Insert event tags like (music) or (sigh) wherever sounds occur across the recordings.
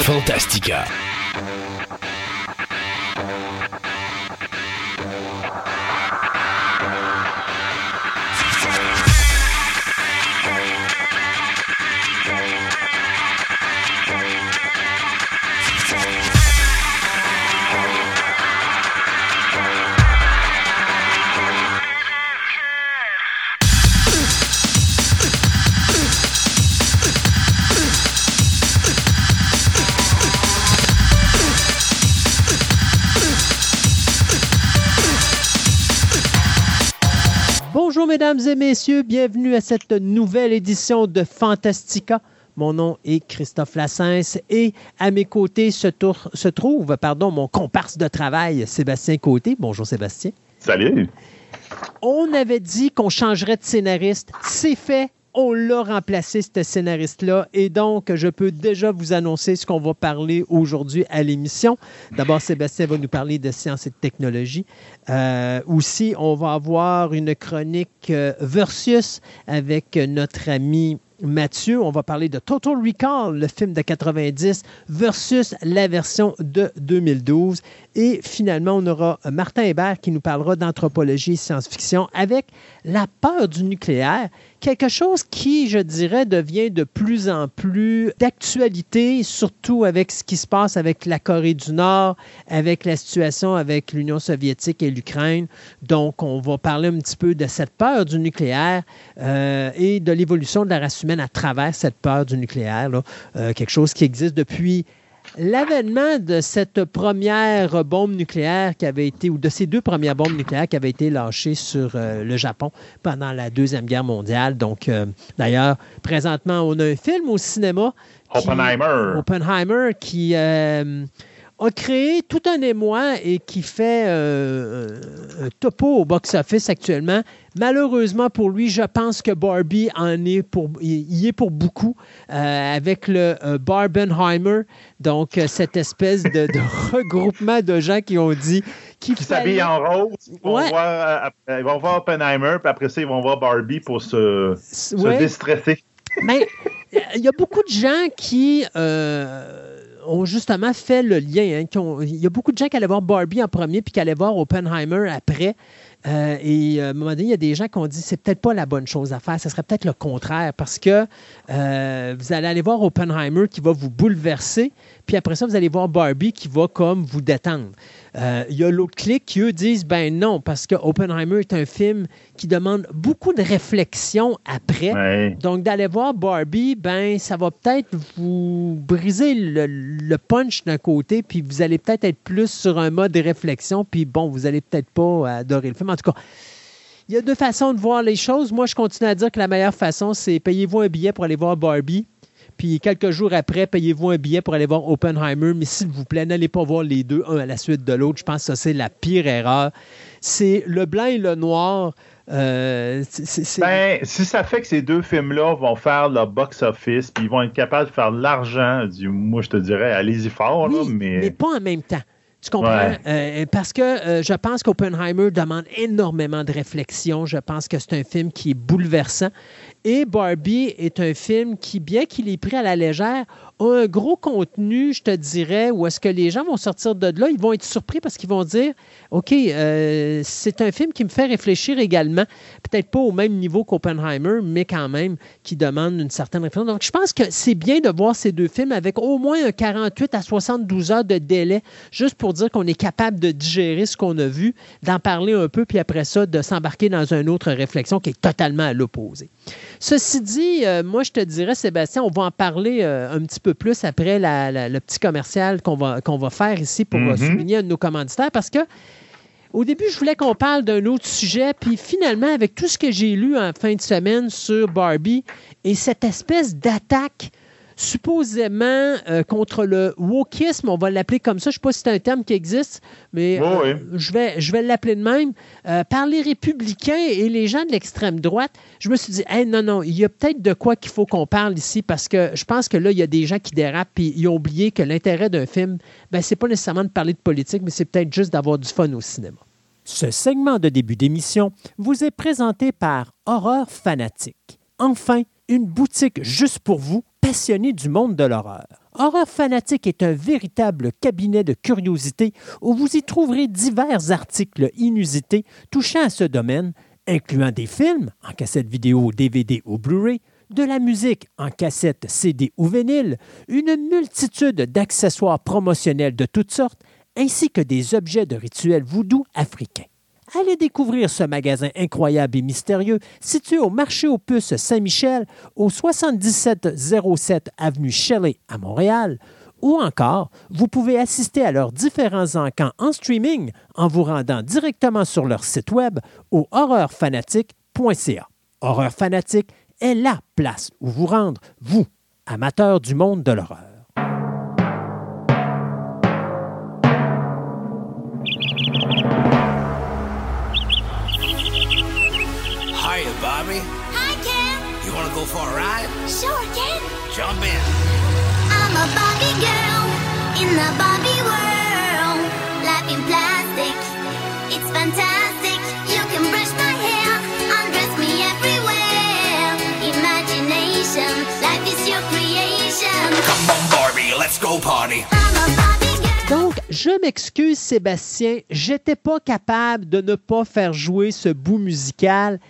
Fantastica. Mesdames et messieurs, bienvenue à cette nouvelle édition de Fantastica. Mon nom est Christophe Lassens et à mes côtés se, tour- se trouve pardon, mon comparse de travail, Sébastien Côté. Bonjour Sébastien. Salut! On avait dit qu'on changerait de scénariste. C'est fait. On l'a remplacé, ce scénariste-là. Et donc, je peux déjà vous annoncer ce qu'on va parler aujourd'hui à l'émission. D'abord, Sébastien va nous parler de sciences et de technologie. Euh, aussi, on va avoir une chronique euh, versus avec notre ami Mathieu. On va parler de Total Recall, le film de 90, versus la version de 2012. Et finalement, on aura Martin Hébert qui nous parlera d'anthropologie et science-fiction avec la peur du nucléaire, quelque chose qui, je dirais, devient de plus en plus d'actualité, surtout avec ce qui se passe avec la Corée du Nord, avec la situation avec l'Union soviétique et l'Ukraine. Donc, on va parler un petit peu de cette peur du nucléaire euh, et de l'évolution de la race humaine à travers cette peur du nucléaire. Euh, quelque chose qui existe depuis l'avènement de cette première bombe nucléaire qui avait été, ou de ces deux premières bombes nucléaires qui avaient été lâchées sur euh, le Japon pendant la Deuxième Guerre mondiale. Donc, euh, d'ailleurs, présentement, on a un film au cinéma. qui- Oppenheimer. Oppenheimer qui euh, a créé tout un émoi et qui fait euh, un topo au box-office actuellement. Malheureusement pour lui, je pense que Barbie en est pour, il y est pour beaucoup euh, avec le euh, Barbenheimer, donc euh, cette espèce de, de (laughs) regroupement de gens qui ont dit Qui fallait- s'habillent en rose. Ils vont, Ouais. voir, euh, ils vont voir Oppenheimer, puis après ça, ils vont voir Barbie pour se, se Ouais. déstresser. Mais euh, il y a beaucoup de gens qui euh, ont justement fait le lien. hein, Il y a beaucoup de gens qui allaient voir Barbie en premier puis qui allaient voir Oppenheimer après. Euh, et euh, à un moment donné, il y a des gens qui ont dit c'est peut-être pas la bonne chose à faire, ce serait peut-être le contraire parce que euh, vous allez aller voir Oppenheimer qui va vous bouleverser, puis après ça, vous allez voir Barbie qui va comme vous détendre. Euh, Il y a l'autre clic qui, eux, disent ben non, parce que Oppenheimer est un film qui demande beaucoup de réflexion après. Ouais. Donc, d'aller voir Barbie, ben, ça va peut-être vous briser le, le punch d'un côté, puis vous allez peut-être être plus sur un mode de réflexion, puis bon, vous allez peut-être pas adorer le film. En tout cas, il y a deux façons de voir les choses. Moi, je continue à dire que la meilleure façon, c'est payez-vous un billet pour aller voir Barbie. Puis quelques jours après, payez-vous un billet pour aller voir Oppenheimer. Mais s'il vous plaît, n'allez pas voir les deux, un à la suite de l'autre. Je pense que ça, c'est la pire erreur. C'est le blanc et le noir. euh, c'est- Ben, si ça fait que ces deux films-là vont faire le box-office, puis ils vont être capables de faire de l'argent, du, moi, je te dirais, allez-y fort, là, mais... mais pas en même temps. Tu comprends? Ouais. Euh, parce que euh, je pense qu'Oppenheimer demande énormément de réflexion. Je pense que c'est un film qui est bouleversant. Et Barbie est un film qui, bien qu'il est pris à la légère, un gros contenu, je te dirais, où est-ce que les gens vont sortir de là, ils vont être surpris parce qu'ils vont dire, OK, euh, c'est un film qui me fait réfléchir également, peut-être pas au même niveau qu'Oppenheimer, mais quand même qui demande une certaine réflexion. Donc, je pense que c'est bien de voir ces deux films avec au moins un 48 à 72 heures de délai, juste pour dire qu'on est capable de digérer ce qu'on a vu, d'en parler un peu, puis après ça, de s'embarquer dans une autre réflexion qui est totalement à l'opposé. Ceci dit, euh, moi, je te dirais, Sébastien, on va en parler euh, un petit peu plus après la- la- le petit commercial qu'on va, qu'on va faire ici pour euh, Mhm. souligner un de nos commanditaires parce que au début, je voulais qu'on parle d'un autre sujet, puis finalement, avec tout ce que j'ai lu en fin de semaine sur Barbie et cette espèce d'attaque supposément euh, contre le wokisme, on va l'appeler comme ça. Je ne sais pas si c'est un terme qui existe, mais Oui, euh, oui. je vais, je vais l'appeler de même. Euh, par les républicains et les gens de l'extrême droite, je me suis dit, Hey, non, non, il y a peut-être de quoi qu'il faut qu'on parle ici parce que je pense que là, il y a des gens qui dérapent et ils ont oublié que l'intérêt d'un film, ben, c'est pas nécessairement de parler de politique, mais c'est peut-être juste d'avoir du fun au cinéma. Ce segment de début d'émission vous est présenté par Horreur Fanatique. Enfin, une boutique juste pour vous passionnés du monde de l'horreur. Horreur Fanatique est un véritable cabinet de curiosité où vous y trouverez divers articles inusités touchant à ce domaine, incluant des films en cassette vidéo, DVD ou Blu-ray, de la musique en cassette, CD ou vinyle, une multitude d'accessoires promotionnels de toutes sortes, ainsi que des objets de rituels voodoo africains. Allez découvrir ce magasin incroyable et mystérieux situé au marché aux puces Saint-Michel, au 7707 avenue Shelley à Montréal. Ou encore, vous pouvez assister à leurs différents encans en streaming en vous rendant directement sur leur site web au horreurfanatique.ca. Horreur Fanatique est la place où vous rendre, vous, amateurs du monde de l'horreur. Go for a ride? Sure, Ken. Jump in. I'm a Barbie girl in the Barbie world. Life in plastic, it's fantastic. You can brush my hair, undress me everywhere. Imagination, life is your creation. Come on, Barbie, let's go party. I'm a Barbie girl. Donc, je m'excuse, Sébastien, j'étais pas capable de ne pas faire jouer ce bout musical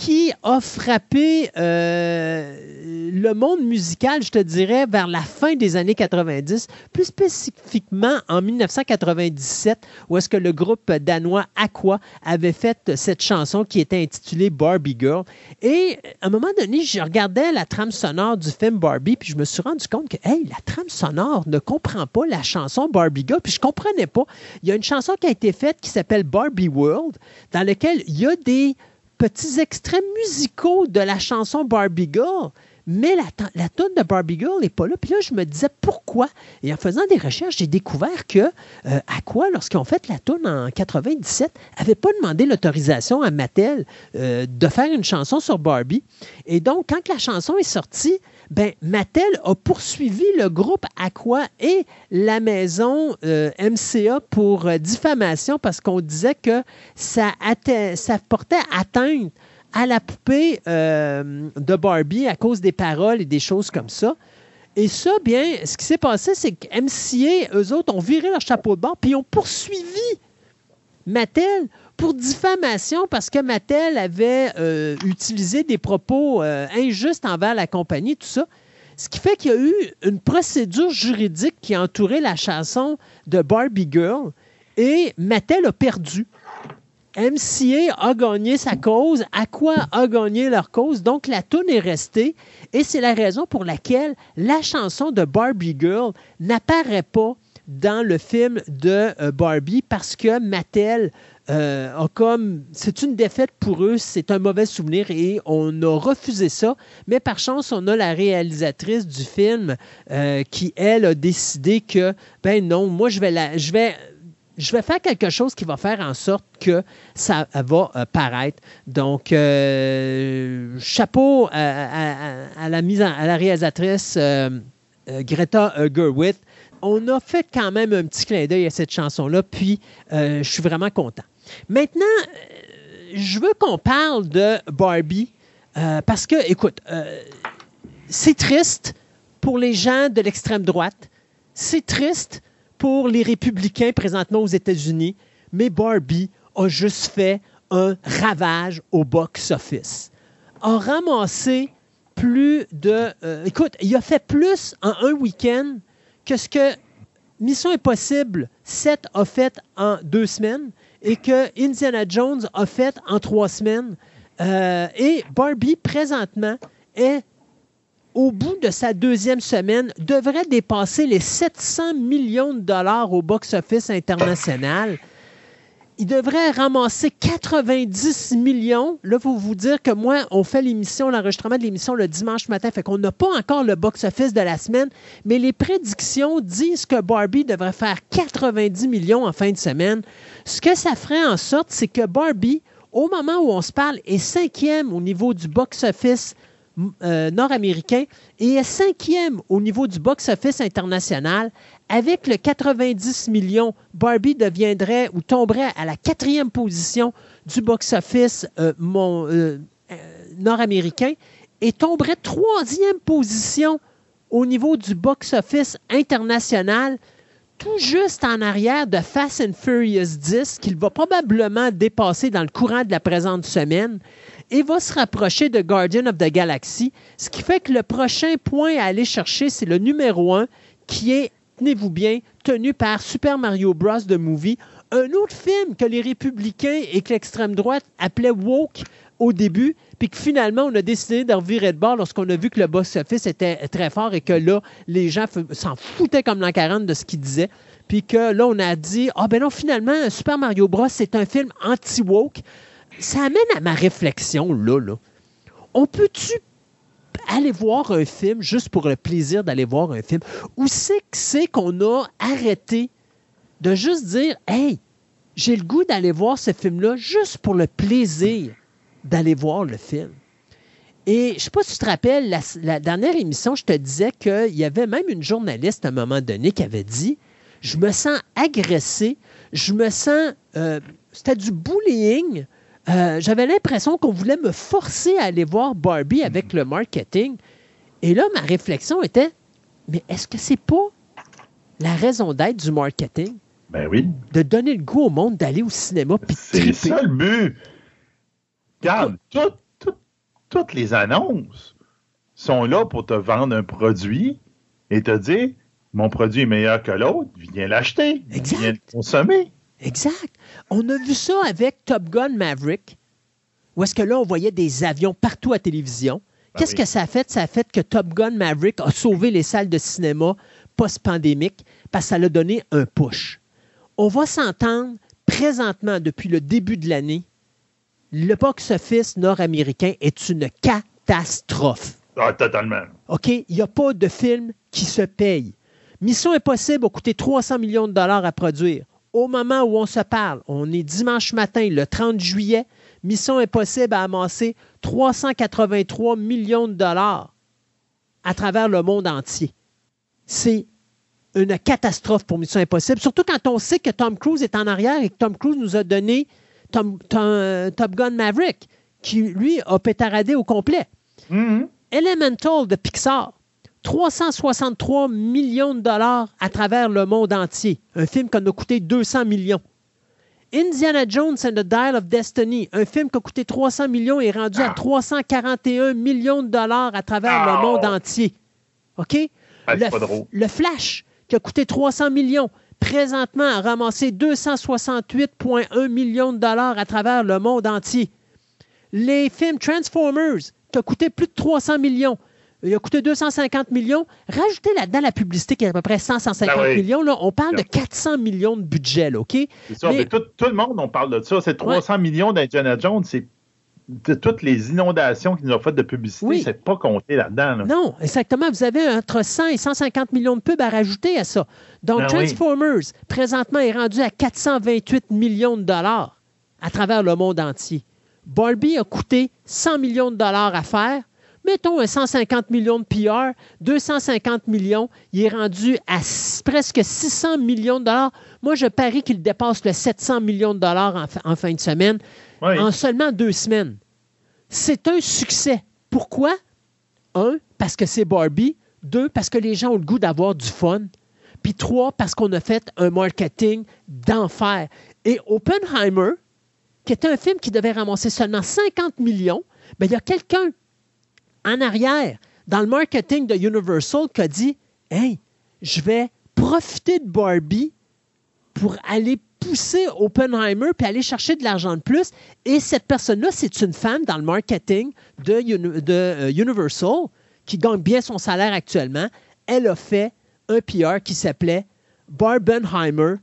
qui a frappé euh, le monde musical, je te dirais, vers la fin des années 90, plus spécifiquement en 1997, où est-ce que le groupe danois Aqua avait fait cette chanson qui était intitulée Barbie Girl. Et à un moment donné, je regardais la trame sonore du film Barbie, puis je me suis rendu compte que, hey, la trame sonore ne comprend pas la chanson Barbie Girl, puis je comprenais pas. Il y a une chanson qui a été faite qui s'appelle Barbie World, dans laquelle il y a des petits extraits musicaux de la chanson Barbie Girl, mais la, la tune de Barbie Girl n'est pas là. Puis là, je me disais pourquoi? Et en faisant des recherches, j'ai découvert que euh, Aqua, lorsqu'ils ont fait la tune en 97, n'avait pas demandé l'autorisation à Mattel euh, de faire une chanson sur Barbie. Et donc, quand la chanson est sortie, ben, Mattel a poursuivi le groupe Aqua et la maison euh, MCA pour diffamation parce qu'on disait que ça portait atteinte à la poupée euh, de Barbie à cause des paroles et des choses comme ça. Et ça, bien, ce qui s'est passé, c'est que MCA, eux autres, ont viré leur chapeau de bord puis ont poursuivi Mattel pour diffamation parce que Mattel avait euh, utilisé des propos euh, injustes envers la compagnie, tout ça. Ce qui fait qu'il y a eu une procédure juridique qui a entouré la chanson de Barbie Girl et Mattel a perdu. MCA a gagné sa cause, Aqua a gagné leur cause, donc la tune est restée et c'est la raison pour laquelle la chanson de Barbie Girl n'apparaît pas dans le film de euh, Barbie parce que Mattel euh, a comme c'est une défaite pour eux, c'est un mauvais souvenir et on a refusé ça. Mais par chance, on a la réalisatrice du film euh, qui elle a décidé que ben non, moi je vais la, je vais je vais faire quelque chose qui va faire en sorte que ça va euh, paraître. Donc, euh, chapeau à, la mise à la réalisatrice euh, euh, Greta euh, Gerwig. On a fait quand même un petit clin d'œil à cette chanson-là, puis euh, je suis vraiment content. Maintenant, euh, je veux qu'on parle de Barbie, euh, parce que, écoute, euh, c'est triste pour les gens de l'extrême droite. C'est triste pour les républicains présentement aux États-Unis, mais Barbie a juste fait un ravage au box-office. A ramassé plus de... euh, écoute, il a fait plus en un week-end que ce que Mission Impossible 7 a fait en deux semaines et que Indiana Jones a fait en trois semaines. Euh, et Barbie, présentement, est au bout de sa deuxième semaine, devrait dépasser les 700 millions de dollars au box-office international. Il devrait ramasser 90 millions. Là, il faut vous dire que moi, on fait l'émission, l'enregistrement de l'émission le dimanche matin, fait qu'on n'a pas encore le box-office de la semaine, mais les prédictions disent que Barbie devrait faire 90 millions en fin de semaine. Ce que ça ferait en sorte, c'est que Barbie, au moment où on se parle, est cinquième au niveau du box-office euh, nord-américain et est cinquième au niveau du box-office international. Avec le 90 millions, Barbie deviendrait ou tomberait à la quatrième position du box-office euh, euh, nord-américain et tomberait troisième position au niveau du box-office international, tout juste en arrière de Fast and Furious 10, qu'il va probablement dépasser dans le courant de la présente semaine, et va se rapprocher de Guardian of the Galaxy, ce qui fait que le prochain point à aller chercher, c'est le numéro 1, qui est, tenez-vous bien, tenu par Super Mario Bros. The Movie, un autre film que les républicains et que l'extrême droite appelaient woke au début, puis que finalement, on a décidé de revirer de bord lorsqu'on a vu que le box-office était très fort et que là, les gens s'en foutaient comme l'an 40 de ce qu'ils disaient. Puis que là, on a dit, ah ben non, finalement, Super Mario Bros, c'est un film anti-woke. Ça amène à ma réflexion, là, là. On peut-tu aller voir un film juste pour le plaisir d'aller voir un film? Ou c'est que c'est qu'on a arrêté de juste dire, hey, j'ai le goût d'aller voir ce film-là juste pour le plaisir d'aller voir le film. Et je ne sais pas si tu te rappelles, la, dernière émission, je te disais qu'il y avait même une journaliste à un moment donné qui avait dit Je me sens agressé, je me sens. euh, C'était du bullying. Euh, J'avais l'impression qu'on voulait me forcer à aller voir Barbie avec le marketing. Et là, ma réflexion était Mais est-ce que c'est pas la raison d'être du marketing? Ben oui. De donner le goût au monde d'aller au cinéma C'est ça le but. Regarde, tout- tout- toutes les annonces sont là pour te vendre un produit et te dire mon produit est meilleur que l'autre, viens l'acheter, viens le consommer. Exact. On a vu ça avec Top Gun Maverick, où est-ce que là, on voyait des avions partout à télévision. Qu'est-ce oui. que ça a fait? Ça a fait que Top Gun Maverick a sauvé les salles de cinéma post-pandémique parce que ça l'a donné un push. On va s'entendre présentement, depuis le début de l'année, le box-office nord-américain est une catastrophe. Ah, totalement. OK? Il n'y a pas de film qui se paye. Mission Impossible a coûté 300 millions de dollars à produire. Au moment où on se parle, on est dimanche matin, le 30 juillet, Mission Impossible a amassé 383 millions de dollars à travers le monde entier. C'est une catastrophe pour Mission Impossible, surtout quand on sait que Tom Cruise est en arrière et que Tom Cruise nous a donné Tom- Tom- Top Gun Maverick, qui, lui, a pétaradé au complet. Mhm. Elemental de Pixar, 363 millions de dollars à travers le monde entier. Un film qui a coûté 200 millions. Indiana Jones and the Dial of Destiny, un film qui a coûté 300 millions et est rendu à 341 millions de dollars à travers le Ah. monde entier. OK? Ah, le, pas drôle. le Flash, qui a coûté 300 millions, présentement a ramassé 268,1 millions de dollars à travers le monde entier. Les films Transformers, qui a coûté plus de 300 millions, il a coûté 250 millions. Rajoutez là-dedans la publicité qui est à peu près 100-150 Ah oui. millions. Là, on parle de Bien. 400 millions de budget, là, OK? C'est ça, Mais- mais tout, tout le monde, on parle de ça. C'est 300 millions d'Indiana Jones, c'est de toutes les inondations qu'ils nous ont faites de publicité, Oui. c'est pas compté là-dedans. là. Non, exactement. Vous avez entre 100 et 150 millions de pubs à rajouter à ça. Donc, Ben oui. Transformers, présentement, est rendu à 428 millions de dollars à travers le monde entier. Barbie a coûté 100 millions de dollars à faire. Mettons un 150 millions de PR, 250 millions, il est rendu à presque 600 millions de dollars. Moi, je parie qu'il dépasse le 700 millions de dollars en, fin de semaine Oui. en seulement deux semaines. C'est un succès. Pourquoi? Un, parce que c'est Barbie. Deux, parce que les gens ont le goût d'avoir du fun. Puis trois, parce qu'on a fait un marketing d'enfer. Et Oppenheimer, qui était un film qui devait ramasser seulement 50 millions, ben, il y a quelqu'un en arrière, dans le marketing de Universal, qui a dit Hey, je vais profiter de Barbie pour aller pousser Oppenheimer puis aller chercher de l'argent de plus. Et cette personne-là, c'est une femme dans le marketing de, euh, Universal qui gagne bien son salaire actuellement. Elle a fait un PR qui s'appelait Barbenheimer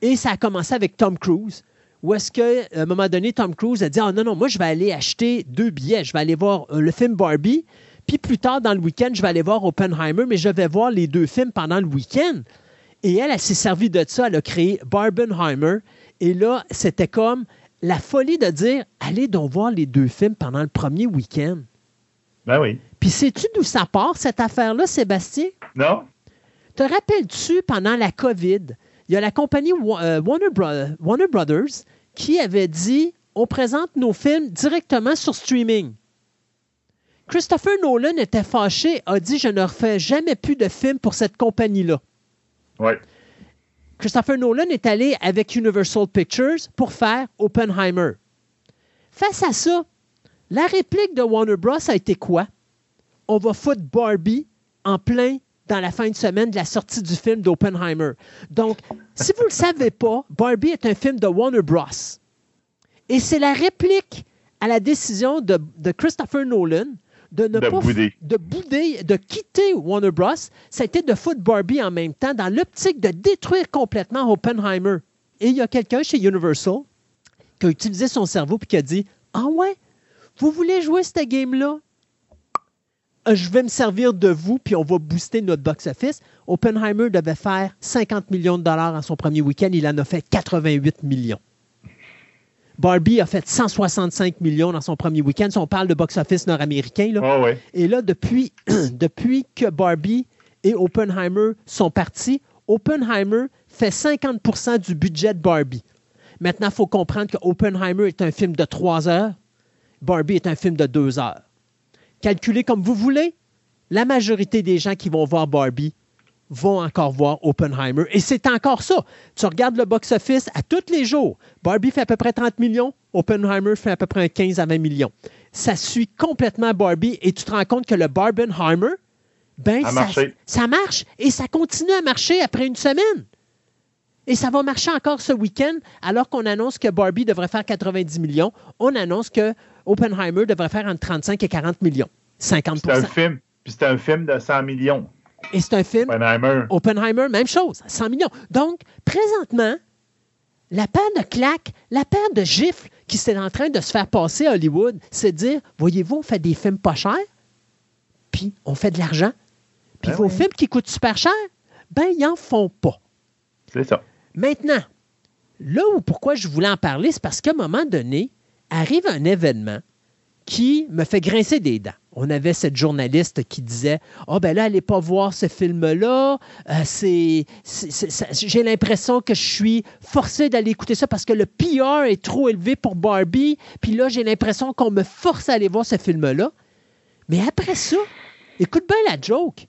et ça a commencé avec Tom Cruise. Où est-ce qu'à un moment donné, Tom Cruise a dit Ah non, non, moi, je vais aller acheter deux billets. Je vais aller voir euh, le film Barbie. Puis plus tard dans le week-end, je vais aller voir Oppenheimer, mais je vais voir les deux films pendant le week-end. Et elle, elle s'est servie de ça. Elle a créé Barbenheimer. Et là, c'était comme la folie de dire Allez donc voir les deux films pendant le premier week-end. Ben oui. Puis sais-tu d'où ça part, cette affaire-là, Sébastien? Non? Te rappelles-tu, pendant la COVID, il y a la compagnie euh, Warner, Bro- Warner Brothers qui avait dit on présente nos films directement sur streaming. Christopher Nolan était fâché, a dit Je ne refais jamais plus de films pour cette compagnie-là. Ouais. Christopher Nolan est allé avec Universal Pictures pour faire Oppenheimer. Face à ça, la réplique de Warner Bros. a été quoi? On va foutre Barbie en plein dans la fin de semaine de la sortie du film d'Oppenheimer. Donc, si vous ne le savez pas, Barbie est un film de Warner Bros. Et c'est la réplique à la décision de, de Christopher Nolan de ne De pas bouder. de bouder, de quitter Warner Bros. Ça a été de foutre Barbie en même temps dans l'optique de détruire complètement Oppenheimer. Et il y a quelqu'un chez Universal qui a utilisé son cerveau et qui a dit Ah ouais, vous voulez jouer cette game-là? Euh, Je vais me servir de vous, puis on va booster notre box-office. Oppenheimer devait faire 50 millions de dollars en son premier week-end. Il en a fait 88 millions. Barbie a fait 165 millions dans son premier week-end. Si on parle de box-office nord-américain, là. Ouais. Et là, depuis, (clears throat) depuis que Barbie et Oppenheimer sont partis, Oppenheimer fait 50% du budget de Barbie. Maintenant, il faut comprendre que Oppenheimer est un film de 3 heures, Barbie est un film de 2 heures. Calculez comme vous voulez, la majorité des gens qui vont voir Barbie vont encore voir Oppenheimer. Et c'est encore ça. Tu regardes le box-office à tous les jours. Barbie fait à peu près 30 millions, Oppenheimer fait à peu près 15 à 20 millions. Ça suit complètement Barbie et tu te rends compte que le Barbenheimer, ben, ça marche et ça continue à marcher après une semaine. Et ça va marcher encore ce week-end, alors qu'on annonce que Barbie devrait faire 90 millions. On annonce que Oppenheimer devrait faire entre 35 et 40 millions. 50% C'est un film. Puis c'est un film de 100 millions. Et c'est un film Oppenheimer. Oppenheimer, même chose, 100 millions. Donc, présentement, la paire de claques, la paire de gifles qui s'est en train de se faire passer à Hollywood, c'est de dire, voyez-vous, on fait des films pas chers, puis on fait de l'argent. Puis Ben vos oui. films qui coûtent super cher, ben, ils en font pas. C'est ça. Maintenant, là où pourquoi je voulais en parler, c'est parce qu'à un moment donné, arrive un événement qui me fait grincer des dents. On avait cette journaliste qui disait Ah, ben là, allez pas voir ce film-là. Euh, j'ai l'impression que je suis forcé d'aller écouter ça parce que le PR est trop élevé pour Barbie. Puis là, j'ai l'impression qu'on me force à aller voir ce film-là. Mais après ça, écoute bien la joke.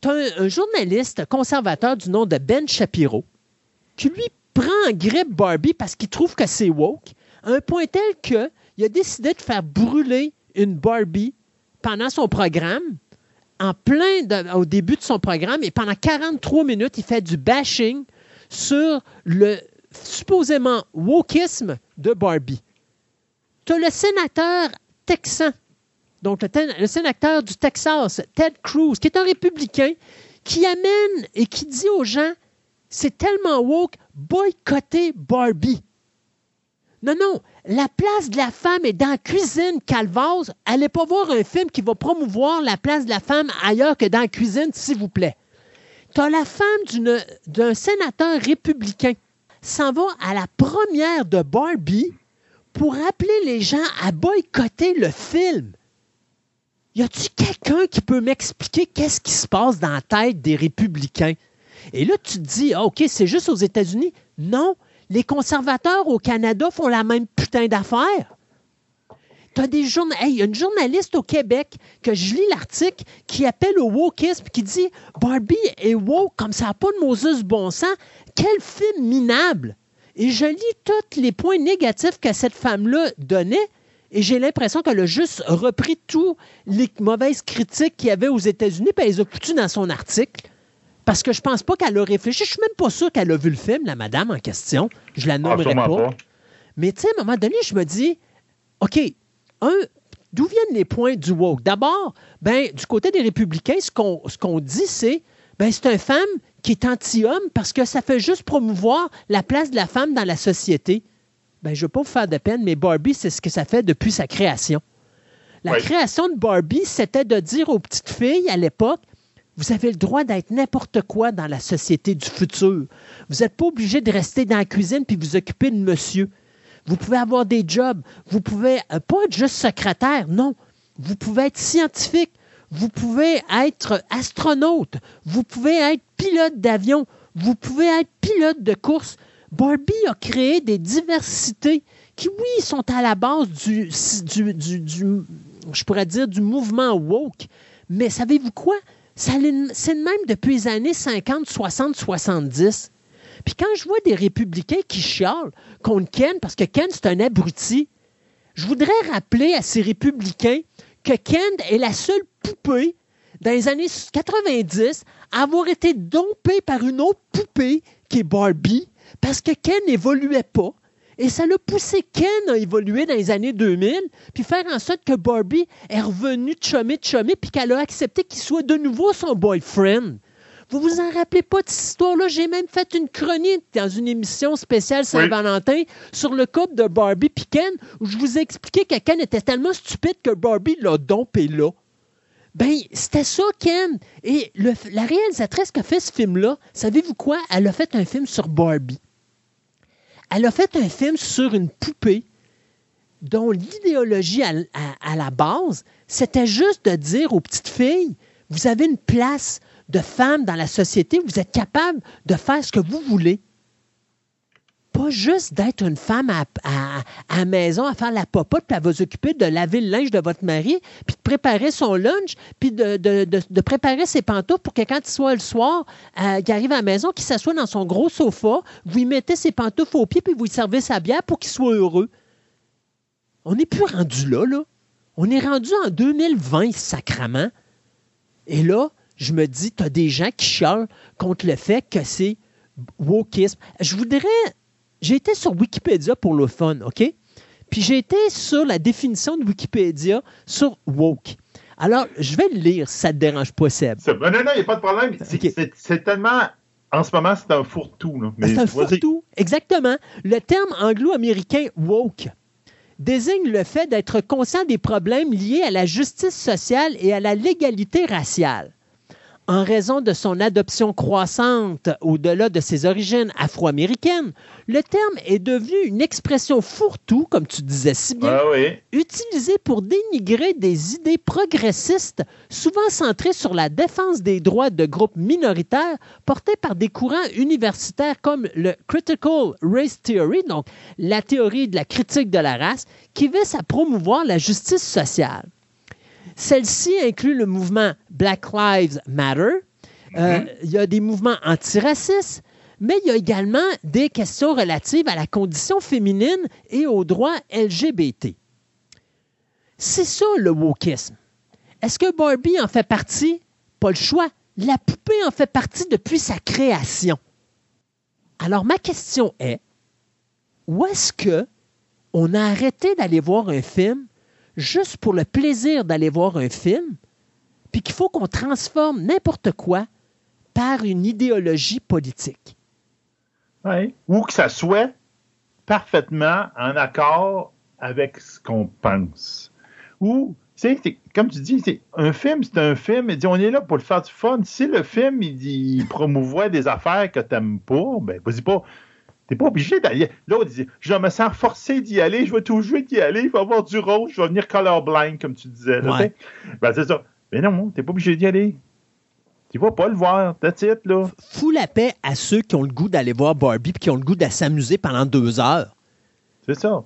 Tu un, un journaliste conservateur du nom de Ben Shapiro qui lui prend en grippe Barbie parce qu'il trouve que c'est woke, à un point tel que il a décidé de faire brûler une Barbie pendant son programme, en plein au début de son programme, et pendant 43 minutes, il fait du bashing sur le supposément wokisme de Barbie. Tu as le sénateur texan, donc le sénateur du Texas, Ted Cruz, qui est un républicain, qui amène et qui dit aux gens c'est tellement woke, boycotter Barbie. Non, non, la place de la femme est dans la cuisine, Calvase. Allez pas voir un film qui va promouvoir la place de la femme ailleurs que dans la cuisine, s'il vous plaît. Tu as la femme d'un sénateur républicain s'en va à la première de Barbie pour appeler les gens à boycotter le film. Y a-tu quelqu'un qui peut m'expliquer qu'est-ce qui se passe dans la tête des républicains? Et là, tu te dis, ah, OK, c'est juste aux États-Unis. Non, les conservateurs au Canada font la même putain d'affaires. Tu as des journa- Hey, il y a une journaliste au Québec que je lis l'article qui appelle au wokisme qui dit Barbie est woke comme ça n'a pas de Moses bon sens. Quel film minable! Et je lis tous les points négatifs que cette femme-là donnait et j'ai l'impression qu'elle a juste repris tous les mauvaises critiques qu'il y avait aux États-Unis puis elle les a foutues dans son article. Parce que je pense pas qu'elle a réfléchi. Je suis même pas sûr qu'elle a vu le film, la madame en question. Je la Ah, nommerai pas. pas. Mais tu sais, à un moment donné, je me dis, OK, un, d'où viennent les points du woke? D'abord, ben, du côté des républicains, ce qu'on ce qu'on dit, c'est ben, c'est une femme qui est anti-homme parce que ça fait juste promouvoir la place de la femme dans la société. Ben, je ne veux pas vous faire de peine, mais Barbie, c'est ce que ça fait depuis sa création. La Oui. création de Barbie, c'était de dire aux petites filles à l'époque, vous avez le droit d'être n'importe quoi dans la société du futur. Vous n'êtes pas obligé de rester dans la cuisine puis vous occuper de monsieur. Vous pouvez avoir des jobs. Vous pouvez euh, pas être juste secrétaire, non. Vous pouvez être scientifique. Vous pouvez être astronaute. Vous pouvez être pilote d'avion. Vous pouvez être pilote de course. Barbie a créé des diversités qui, oui, sont à la base du, du, du- du- je pourrais dire, du mouvement woke. Mais savez-vous quoi? C'est le même depuis les années 50, 60, 70. Puis quand je vois des républicains qui chialent contre Ken, parce que Ken, c'est un abruti, je voudrais rappeler à ces républicains que Ken est la seule poupée dans les années 90 à avoir été dompée par une autre poupée qui est Barbie parce que Ken n'évoluait pas. Et ça l'a poussé Ken à évoluer dans les années 2000, puis faire en sorte que Barbie est revenue chummy chummy, puis qu'elle a accepté qu'il soit de nouveau son boyfriend. Vous vous en rappelez pas de cette histoire-là? J'ai même fait une chronique dans une émission spéciale Saint-Valentin sur le couple de Barbie et Ken, où je vous ai expliqué que Ken était tellement stupide que Barbie l'a dompé là. Ben, c'était ça, Ken. Et le- la réalisatrice qui a fait ce film-là, savez-vous quoi? Elle a fait un film sur Barbie. Elle a fait un film sur une poupée dont l'idéologie à, la base, c'était juste de dire aux petites filles, vous avez une place de femme dans la société, vous êtes capable de faire ce que vous voulez. Pas juste d'être une femme à, à- à maison à faire la popote, puis elle va s'occuper de laver le linge de votre mari, puis de préparer son lunch, puis de, préparer ses pantoufles pour que quand il soit le soir, euh, qu'il arrive à la maison, qu'il s'assoit dans son gros sofa, vous lui mettez ses pantoufles aux pieds, puis vous lui servez sa bière pour qu'il soit heureux. On n'est plus rendu là, là. On est rendu en 2020, sacrament. Et là, je me dis, tu as des gens qui chialent contre le fait que c'est wokisme. Je voudrais. J'ai été sur Wikipédia pour le fun, OK? Puis j'ai été sur la définition de Wikipédia sur woke. Alors, je vais le lire si ça ne te dérange pas, Seb. C'est- Non, non, il n'y a pas de problème. C'est tellement. En ce moment, c'est un fourre-tout. C'est un fourre-tout. Exactement. Le terme anglo-américain woke désigne le fait d'être conscient des problèmes liés à la justice sociale et à la légalité raciale. En raison de son adoption croissante au-delà de ses origines afro-américaines, le terme est devenu une expression fourre-tout, comme tu disais si bien, Ah oui. utilisé pour dénigrer des idées progressistes, souvent centrées sur la défense des droits de groupes minoritaires, portés par des courants universitaires comme le Critical Race Theory, donc la théorie de la critique de la race, qui vise à promouvoir la justice sociale. Celle-ci inclut le mouvement Black Lives Matter. Euh, Il y a des mouvements antiracistes, mais il y a également des questions relatives à la condition féminine et aux droits LGBT. C'est ça le wokisme. Est-ce que Barbie en fait partie? Pas le choix. La poupée en fait partie depuis sa création. Alors ma question est, où est-ce que on a arrêté d'aller voir un film juste pour le plaisir d'aller voir un film, puis qu'il faut qu'on transforme n'importe quoi par une idéologie politique? Ou que ça soit parfaitement en accord avec ce qu'on pense. Ou, tu c'est- comme tu dis, un film, c'est un film. Il dit, on est là pour le faire du fun. Si le film, il, dit- il promouvoit des affaires que t'aimes pas, ben, vas-y pas. T'es pas obligé d'aller. L'autre dit, je me sens forcé d'y aller, je vais toujours d'y aller, il va avoir du rose, je vais venir colorblind, comme tu disais. là, Ouais. Ben, c'est ça. Mais non, t'es pas obligé d'y aller. Tu vas pas le voir, that's it, là. Fous la paix à ceux qui ont le goût d'aller voir Barbie puis qui ont le goût de s'amuser pendant deux heures. C'est ça.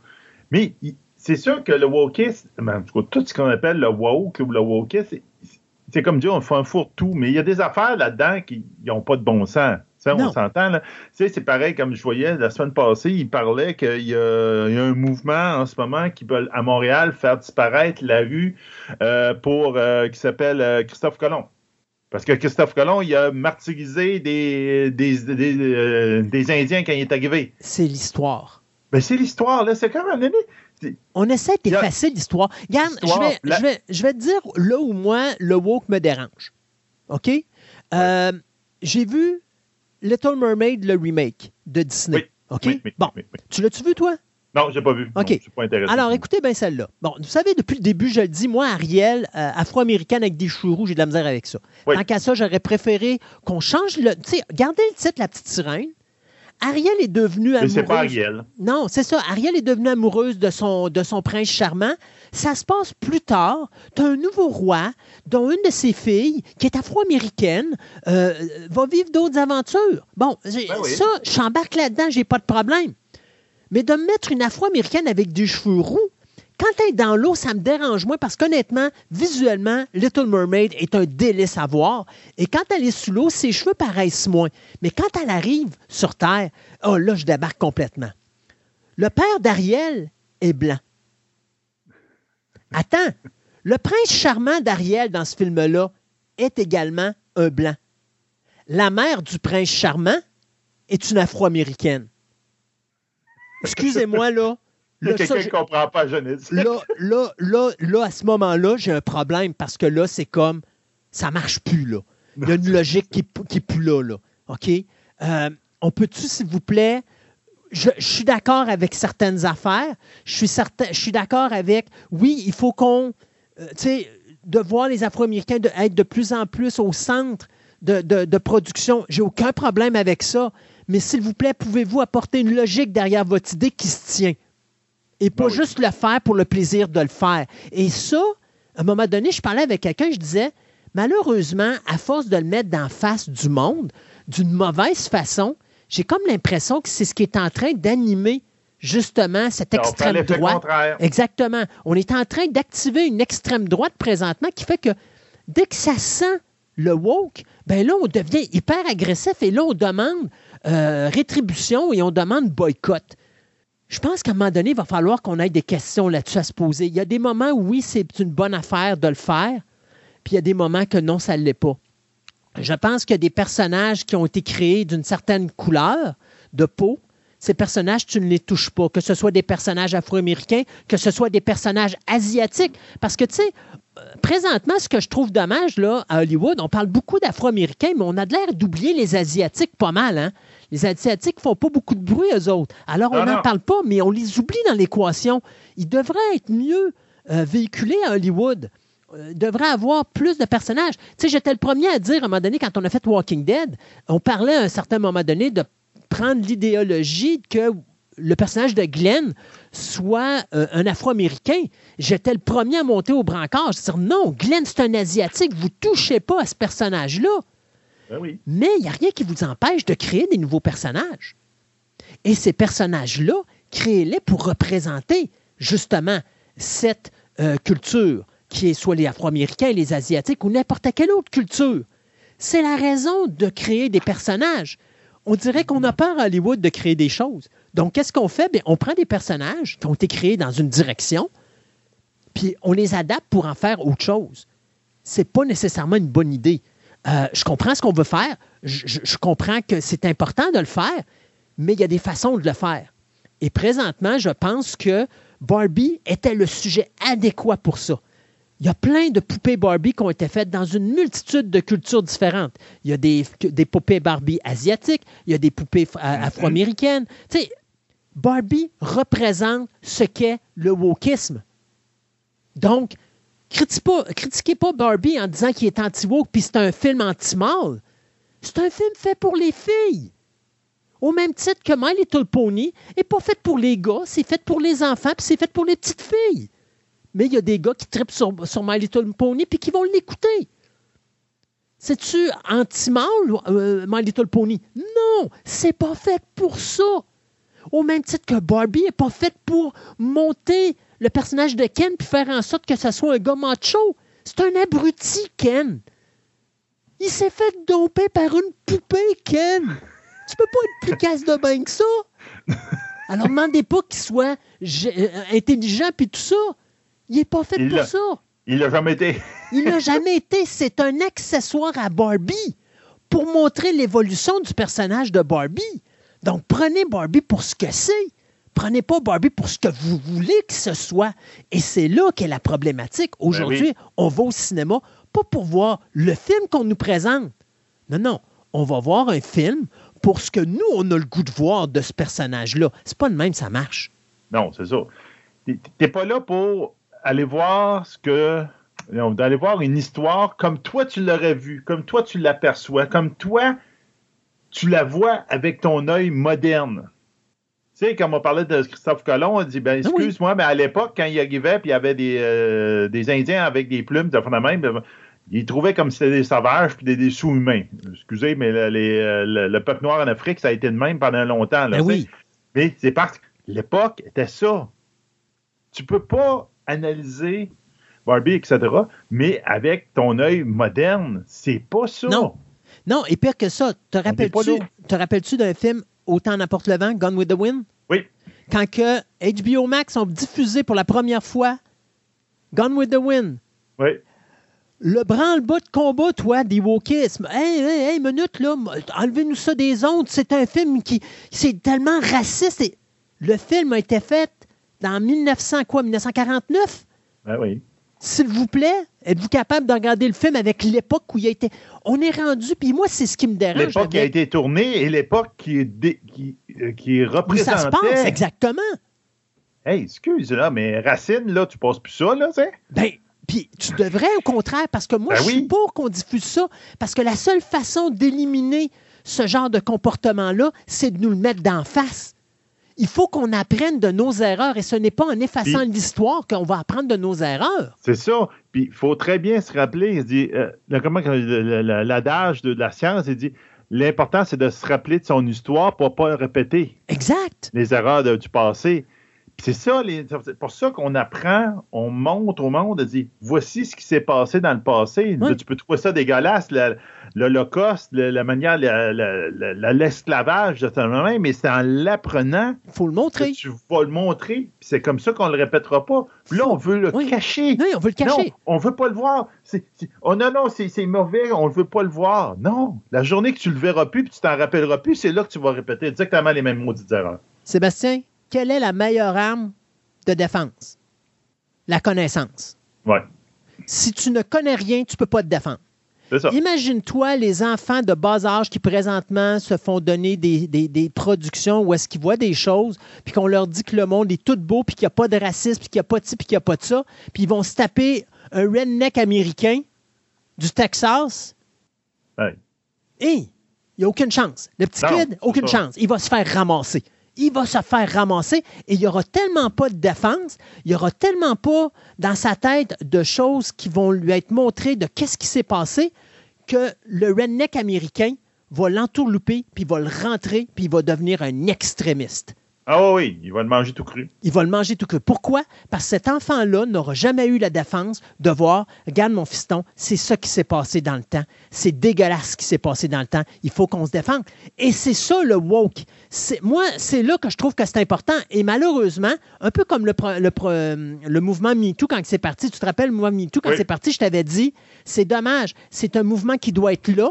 Mais c'est sûr que le wokisme, ben, en tout cas, tout ce qu'on appelle le woke ou le wokisme, c'est- c'est comme dire, on fait un fourre-tout. Mais il y a des affaires là-dedans qui n'ont pas de bon sens. On s'entend, c'est pareil, comme je voyais la semaine passée, il parlait qu'il y, a il y a un mouvement en ce moment qui veut, à Montréal, faire disparaître la rue euh, pour, euh, qui s'appelle euh, Christophe Colomb. Parce que Christophe Colomb, il a martyrisé des, des, des, des Indiens quand il est arrivé. C'est l'histoire. Ben, c'est l'histoire, là. C'est un année. On essaie d'effacer l'histoire. Regarde, je vais, la- je, vais, je vais te dire là où moi, le woke me dérange. OK? J'ai vu Little Mermaid, le remake de Disney. Oui. OK? Oui, oui, bon, tu l'as-tu vu, toi? Non, j'ai pas vu. OK. Non, je suis pas intéressé. Alors, écoutez bien celle-là. Bon, vous savez, depuis le début, je le dis, moi, Ariel, euh, afro-américaine avec des cheveux rouges, j'ai de la misère avec ça. Tant qu'à ça, j'aurais préféré qu'on change le. Tu sais, gardez le titre La Petite Sirène. Ariel est devenue Mais amoureuse. c'est pas Ariel. Non, c'est ça. Ariel est devenue amoureuse de son, de son prince charmant. Ça se passe plus tard. Tu as un nouveau roi dont une de ses filles, qui est afro-américaine, euh, va vivre d'autres aventures. Bon, Ben oui. ça, j'embarque là-dedans, j'ai pas de problème. Mais de me mettre une afro-américaine avec des cheveux roux, quand elle est dans l'eau, ça me dérange moins parce qu'honnêtement, visuellement, Little Mermaid est un délice à voir. Et quand elle est sous l'eau, ses cheveux paraissent moins. Mais quand elle arrive sur Terre, oh là, je débarque complètement. Le père d'Ariel est blanc. Attends, le prince charmant d'Ariel dans ce film-là est également un blanc. La mère du prince charmant est une afro-américaine. Excusez-moi, là. Là, quelqu'un ne comprend pas jeunesse. là, là, là, là, à ce moment-là, j'ai un problème parce que là, c'est comme ça marche plus, là. Il y a une logique qui n'est plus là, là. OK? Euh, on peut-tu, s'il vous plaît, je, je suis d'accord avec certaines affaires. Je suis, certain, je suis d'accord avec, oui, il faut qu'on, euh, tu sais, de voir les Afro-Américains de- être de plus en plus au centre de, de, de production. J'ai aucun problème avec ça. Mais s'il vous plaît, pouvez-vous apporter une logique derrière votre idée qui se tient? Et pas Ben oui. juste le faire pour le plaisir de le faire. Et ça, à un moment donné, je parlais avec quelqu'un, je disais, malheureusement, à force de le mettre dans face du monde, d'une mauvaise façon, j'ai comme l'impression que c'est ce qui est en train d'animer justement cette extrême droite. contraire. Exactement. On est en train d'activer une extrême droite présentement qui fait que dès que ça sent le woke, ben là, on devient hyper agressif et là, on demande euh, rétribution et on demande boycott. Je pense qu'à un moment donné, il va falloir qu'on ait des questions là-dessus à se poser. Il y a des moments où oui, c'est une bonne affaire de le faire, puis il y a des moments que non, ça ne l'est pas. Je pense qu'il y a des personnages qui ont été créés d'une certaine couleur de peau. Ces personnages, tu ne les touches pas, que ce soit des personnages afro-américains, que ce soit des personnages asiatiques. Parce que, tu sais, euh, présentement, ce que je trouve dommage là, à Hollywood, on parle beaucoup d'afro-américains, mais on a de l'air d'oublier les Asiatiques pas mal. Hein? Les Asiatiques font pas beaucoup de bruit, eux autres. Alors, on n'en parle pas, mais on les oublie dans l'équation. Ils devraient être mieux euh, véhiculés à Hollywood euh, devrait avoir plus de personnages. Tu sais, j'étais le premier à dire à un moment donné, quand on a fait Walking Dead, on parlait à un certain moment donné de prendre l'idéologie que le personnage de Glenn soit euh, un Afro-Américain. J'étais le premier à monter au brancard. Je dire non, Glenn, c'est un Asiatique. Vous touchez pas à ce personnage-là. Ben oui. Mais il n'y a rien qui vous empêche de créer des nouveaux personnages. Et ces personnages-là, créez-les pour représenter justement cette euh, culture qui soit les Afro-Américains, les Asiatiques ou n'importe quelle autre culture. C'est la raison de créer des personnages. On dirait qu'on a peur à Hollywood de créer des choses. Donc, qu'est-ce qu'on fait? Bien, on prend des personnages qui ont été créés dans une direction, puis on les adapte pour en faire autre chose. C'est pas nécessairement une bonne idée. Euh, je comprends ce qu'on veut faire. Je comprends que c'est important de le faire, mais il y a des façons de le faire. Et présentement, je pense que Barbie était le sujet adéquat pour ça. Il y a plein de poupées Barbie qui ont été faites dans une multitude de cultures différentes. Il y a des, des poupées Barbie asiatiques, il y a des poupées a- afro-américaines. Tu sais, Barbie représente ce qu'est le wokisme. Donc, critiquez pas, critiquez pas Barbie en disant qu'il est anti-woke puis c'est un film anti-mâle. C'est un film fait pour les filles. Au même titre que My Little Pony n'est pas fait pour les gars, c'est fait pour les enfants puis c'est fait pour les petites filles. Mais il y a des gars qui tripent sur, sur My Little Pony puis qui vont l'écouter. C'est-tu anti-mâle, euh, My Little Pony? Non, c'est pas fait pour ça. Au même titre que Barbie n'est pas faite pour monter le personnage de Ken puis faire en sorte que ça soit un gars macho. C'est un abruti, Ken. Il s'est fait doper par une poupée, Ken. Tu peux pas être plus casse de bain que ça. Alors, demandez pas qu'il soit euh, intelligent puis tout ça. Il est pas fait Il pour ça. Il n'a jamais été. (laughs) Il n'a jamais été. C'est un accessoire à Barbie pour montrer l'évolution du personnage de Barbie. Donc, prenez Barbie pour ce que c'est. Prenez pas Barbie pour ce que vous voulez que ce soit. Et c'est là qu'est la problématique. Aujourd'hui, oui. on va au cinéma pas pour voir le film qu'on nous présente. Non, non. On va voir un film pour ce que nous, on a le goût de voir de ce personnage-là. C'est pas de même, ça marche. Non, c'est ça. T'es pas là pour aller voir ce que. d'aller voir une histoire comme toi tu l'aurais vu, comme toi tu l'aperçois, comme toi tu la vois avec ton œil moderne. Tu sais, comme on parlait de Christophe Colomb, on dit ben Ah excuse-moi, mais à l'époque, quand il arrivait, puis il y avait des, euh, des Indiens avec des plumes de fond de même, ben, ils trouvaient comme si c'était des sauvages puis des, des sous-humains. Excusez, mais le, les, euh, le- le peuple noir en Afrique, ça a été de même pendant longtemps. là, Ben oui. Mais c'est parce que l'époque était ça. Tu peux pas analyser Barbie, etc., mais avec ton œil moderne, c'est pas ça. Non. Non, et pire que ça, te rappelles-tu rappelles-tu d'un film Autant n'importe le vent, Gone with the Wind? Oui, Quand que HBO Max ont diffusé pour la première fois Gone with the Wind, oui. le branle-bas de combat, toi, des wokismes. Hey, hey, hey, minute, là, enlevez-nous ça des ondes. C'est un film qui. C'est tellement raciste. Et le film a été fait dans 1900, quoi, 1949? Ben oui. S'il vous plaît, êtes-vous capable de regarder le film avec l'époque où il a été? On est rendu, puis moi, c'est ce qui me dérange. L'époque qui a été tournée et l'époque qui, est dé- qui, euh, qui ça se passe, exactement. Hey, excuse, là, mais Racine, là, tu passes plus ça, là, tu sais? Ben, puis tu devrais au contraire, parce que moi, Ben je suis oui. pour qu'on diffuse ça, parce que la seule façon d'éliminer ce genre de comportement-là, c'est de nous le mettre d'en face. Il faut qu'on apprenne de nos erreurs, et ce n'est pas en effaçant l'histoire qu'on va apprendre de nos erreurs. C'est ça. Puis il faut très bien se rappeler, il dit, euh, comment l'adage de, de la science, il dit, l'important, c'est de se rappeler de son histoire pour pas répéter Exact. les erreurs de- du passé. C'est ça, les- c'est pour ça qu'on apprend, on montre au monde, on dit, voici ce qui s'est passé dans le passé. Tu peux trouver ça dégueulasse, l'Holocauste, la manière, la- la- la- la- l'esclavage de ta mais c'est en l'apprenant Il faut le montrer. tu vas le montrer. Puis c'est comme ça qu'on le répétera pas. Puis là, on veut le Oui. cacher. Oui, on veut le cacher. Non, on veut pas le voir. Oh non, non, c'est mauvais, on ne veut pas le voir. Non, la journée que tu le verras plus puis tu t'en rappelleras plus, c'est là que tu vas répéter exactement les mêmes maudites erreurs. Sébastien, quelle est la meilleure arme de défense? La connaissance. Ouais, Si tu ne connais rien, tu ne peux pas te défendre. Imagine-toi les enfants de bas âge qui présentement se font donner des, des- des productions où est-ce qu'ils voient des choses, puis qu'on leur dit que le monde est tout beau, puis qu'il n'y a pas de racisme, puis qu'il n'y a pas de ci, puis qu'il n'y a pas de ça, puis ils vont se taper un redneck américain du Texas. Et il n'y a aucune chance. Le petit Non, kid, aucune chance. Il va se faire ramasser. Il va se faire ramasser et il n'y aura tellement pas de défense, il n'y aura tellement pas dans sa tête de choses qui vont lui être montrées de qu'est-ce qui s'est passé que le redneck américain va l'entourlouper, puis va le rentrer, puis il va devenir un extrémiste. Ah oui, il va le manger tout cru. Il va le manger tout cru. Pourquoi? Parce que cet enfant-là n'aura jamais eu la défense de voir, regarde mon fiston, c'est ça qui s'est passé dans le temps. C'est dégueulasse ce qui s'est passé dans le temps. Il faut qu'on se défende. Et c'est ça le woke. C'est- Moi, c'est là que je trouve que c'est important. Et malheureusement, un peu comme le, pro- le, pro- le mouvement MeToo quand c'est parti, tu te rappelles le mouvement MeToo quand Oui. c'est parti, je t'avais dit, c'est dommage. C'est un mouvement qui doit être là.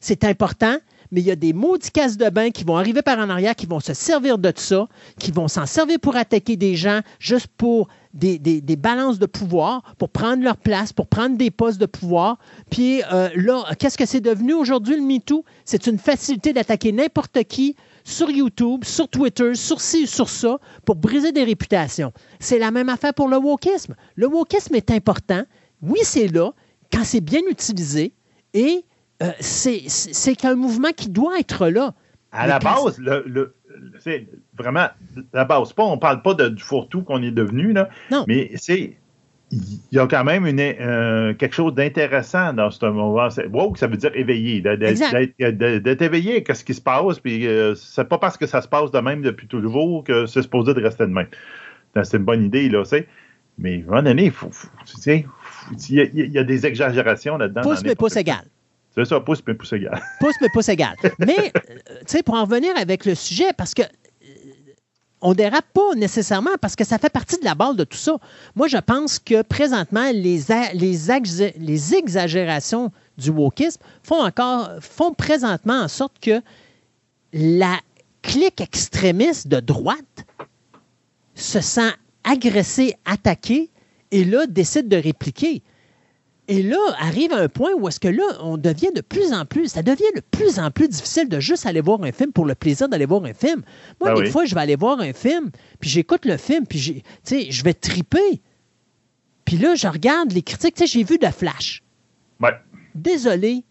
C'est important, mais il y a des maudits casses de bain qui vont arriver par en arrière, qui vont se servir de ça, qui vont s'en servir pour attaquer des gens juste pour des balances de pouvoir, pour prendre leur place, pour prendre des postes de pouvoir. Puis euh, là, qu'est-ce que c'est devenu aujourd'hui le MeToo? C'est une facilité d'attaquer n'importe qui sur YouTube, sur Twitter, sur ci, sur ça, pour briser des réputations. C'est la même affaire pour le wokisme. Le wokisme est important. Oui, c'est là, quand c'est bien utilisé, et euh, c'est un mouvement qui doit être là. À la base, le, le- le- c'est vraiment, la base, pas, on parle pas de- du fourre-tout qu'on est devenu, là, Non. mais c'est, il y a quand même une, euh, quelque chose d'intéressant dans ce moment. Woke, ça veut dire éveillé, d'être éveillé à ce qui se passe, puis euh, c'est pas parce que ça se passe de même depuis toujours que c'est supposé de rester de même. C'est une bonne idée, là. Mais à un moment donné, il faut, faut- tu sais, faut- il y, a- il y a des exagérations là-dedans. Pouce, mais pouce égal. C'est ça, pouce, mais pouce égal. (laughs) Pouce, mais pouce égal. Mais, euh, tu sais, pour en revenir avec le sujet, parce que euh, on dérape pas nécessairement, parce que ça fait partie de la base de tout ça. Moi, je pense que présentement, les, les, les exagérations du wokisme font encore, font présentement en sorte que la clique extrémiste de droite se sent agressée, attaquée, et là, décide de répliquer. Et là, arrive un point où est-ce que là, on devient de plus en plus, ça devient de plus en plus difficile de juste aller voir un film pour le plaisir d'aller voir un film. Moi, Ben des oui. fois, je vais aller voir un film, puis j'écoute le film, puis je vais triper. Puis là, je regarde les critiques. Tu sais, j'ai vu de Flash. Ouais. Désolé,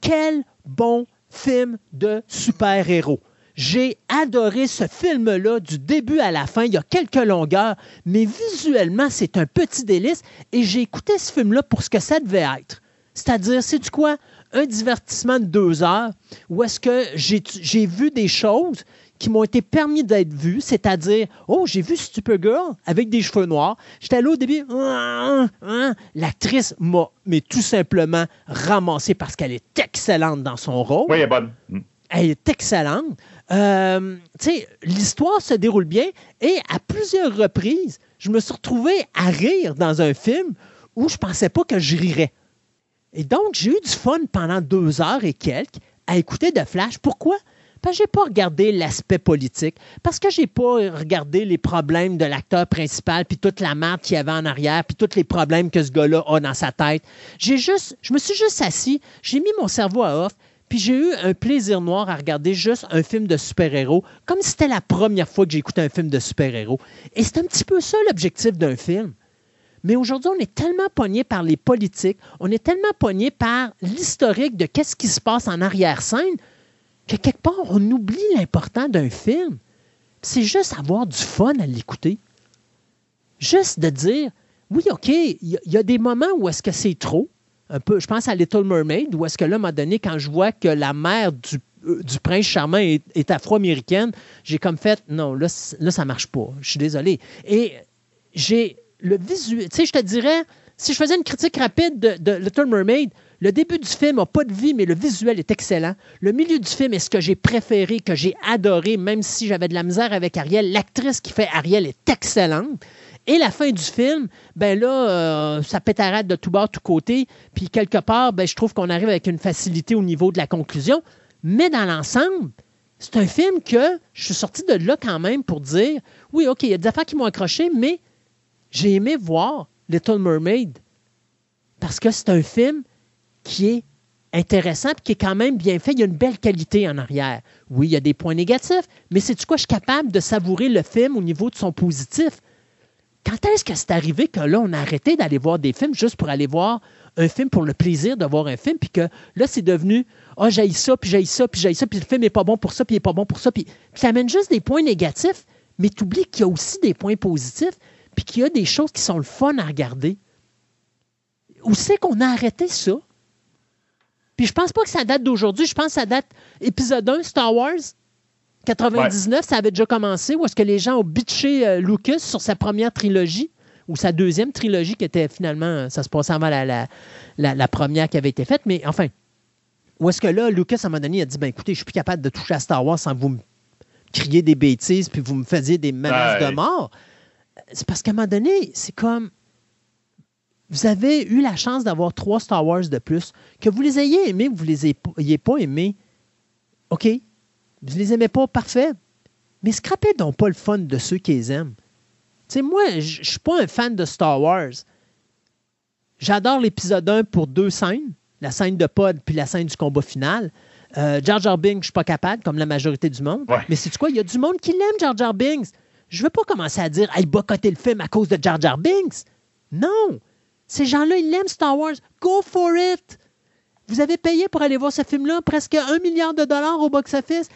quel bon film de super-héros. J'ai adoré ce film-là du début à la fin. Il y a quelques longueurs, mais visuellement, c'est un petit délice. Et j'ai écouté ce film-là pour ce que ça devait être. C'est-à-dire, c'est quoi? Un divertissement de deux heures où est-ce que j'ai vu des choses qui m'ont été permis d'être vus, c'est-à-dire, oh, j'ai vu Supergirl avec des cheveux noirs. J'étais là au début, Hein, hein. l'actrice m'a mais tout simplement ramassé parce qu'elle est excellente dans son rôle. Oui, elle est bonne. Mm. Elle est excellente. Euh, l'histoire se déroule bien et à plusieurs reprises, je me suis retrouvé à rire dans un film où je pensais pas que je rirais. Et donc, j'ai eu du fun pendant deux heures et quelques à écouter de Flash. Pourquoi? Parce que j'ai pas regardé l'aspect politique, parce que j'ai pas regardé les problèmes de l'acteur principal, puis toute la merde qu'il y avait en arrière, puis tous les problèmes que ce gars-là a dans sa tête. J'ai juste, je me suis juste assis, j'ai mis mon cerveau à off, puis j'ai eu un plaisir noir à regarder juste un film de super-héros, comme si c'était la première fois que j'écoutais un film de super-héros. Et c'est un petit peu ça l'objectif d'un film. Mais aujourd'hui, on est tellement pogné par les politiques, on est tellement pogné par l'historique de qu'est-ce qui se passe en arrière-scène, que quelque part, on oublie l'important d'un film. C'est juste avoir du fun à l'écouter. Juste de dire, oui, OK, il y, y a des moments où est-ce que c'est trop, un peu, je pense à Little Mermaid, où est-ce que là, à un moment donné, quand je vois que la mère du, euh, du prince charmant est, afro-américaine, j'ai comme fait, non, là, là ça marche pas. Je suis désolé. Et j'ai le visuel, tu sais, je te dirais, si je faisais une critique rapide de, de Little Mermaid, le début du film n'a pas de vie, mais le visuel est excellent. Le milieu du film est ce que j'ai préféré, que j'ai adoré, même si j'avais de la misère avec Ariel. L'actrice qui fait Ariel est excellente. Et la fin du film, ben là, euh, ça pétarade de tout bord, tout côté. Puis quelque part, ben, je trouve qu'on arrive avec une facilité au niveau de la conclusion. Mais dans l'ensemble, c'est un film que je suis sorti de là quand même pour dire, oui, OK, il y a des affaires qui m'ont accroché, mais j'ai aimé voir Little Mermaid parce que c'est un film qui est intéressant et qui est quand même bien fait. Il y a une belle qualité en arrière. Oui, il y a des points négatifs, mais c'est quoi? Je suis capable de savourer le film au niveau de son positif. Quand est-ce que c'est arrivé que là, on a arrêté d'aller voir des films juste pour aller voir un film pour le plaisir de voir un film, puis que là, c'est devenu Ah, j'ai ça, puis j'ai ça, puis j'ai ça, puis le film n'est pas bon pour ça, puis il n'est pas bon pour ça, puis ça amène juste des points négatifs, mais tu oublies qu'il y a aussi des points positifs, puis qu'il y a des choses qui sont le fun à regarder. Où c'est qu'on a arrêté ça? Puis je pense pas que ça date d'aujourd'hui, je pense que ça date épisode 1, Star Wars. 99, ça avait déjà commencé, où est-ce que les gens ont bitché euh, Lucas sur sa première trilogie, ou sa deuxième trilogie qui était finalement, euh, ça se passait avant la, la, la- la première qui avait été faite, mais enfin, où est-ce que là, Lucas, à un moment donné, il a dit, ben écoutez, je suis plus capable de toucher à Star Wars sans vous me crier des bêtises, puis vous me faisiez des menaces Ouais. de mort. C'est parce qu'à un moment donné, c'est comme, vous avez eu la chance d'avoir trois Star Wars de plus, que vous les ayez aimés ou vous les ayez pas aimés, OK, vous les aimez pas, parfait. Mais scrapez donc pas le fun de ceux qui les aiment. Tu sais, moi, je je suis pas un fan de Star Wars. J'adore l'épisode 1 pour deux scènes, la scène de pod puis la scène du combat final. Euh, Jar Jar Binks, je suis pas capable, comme la majorité du monde. Ouais. Mais c'est quoi? Il y a du monde qui l'aime, Jar Jar Binks. Je veux pas commencer à dire, hey, boycotter le film à cause de Jar Jar Binks. Non! Ces gens-là, ils l'aiment, Star Wars. Go for it! Vous avez payé pour aller voir ce film-là presque un milliard de dollars au box-office.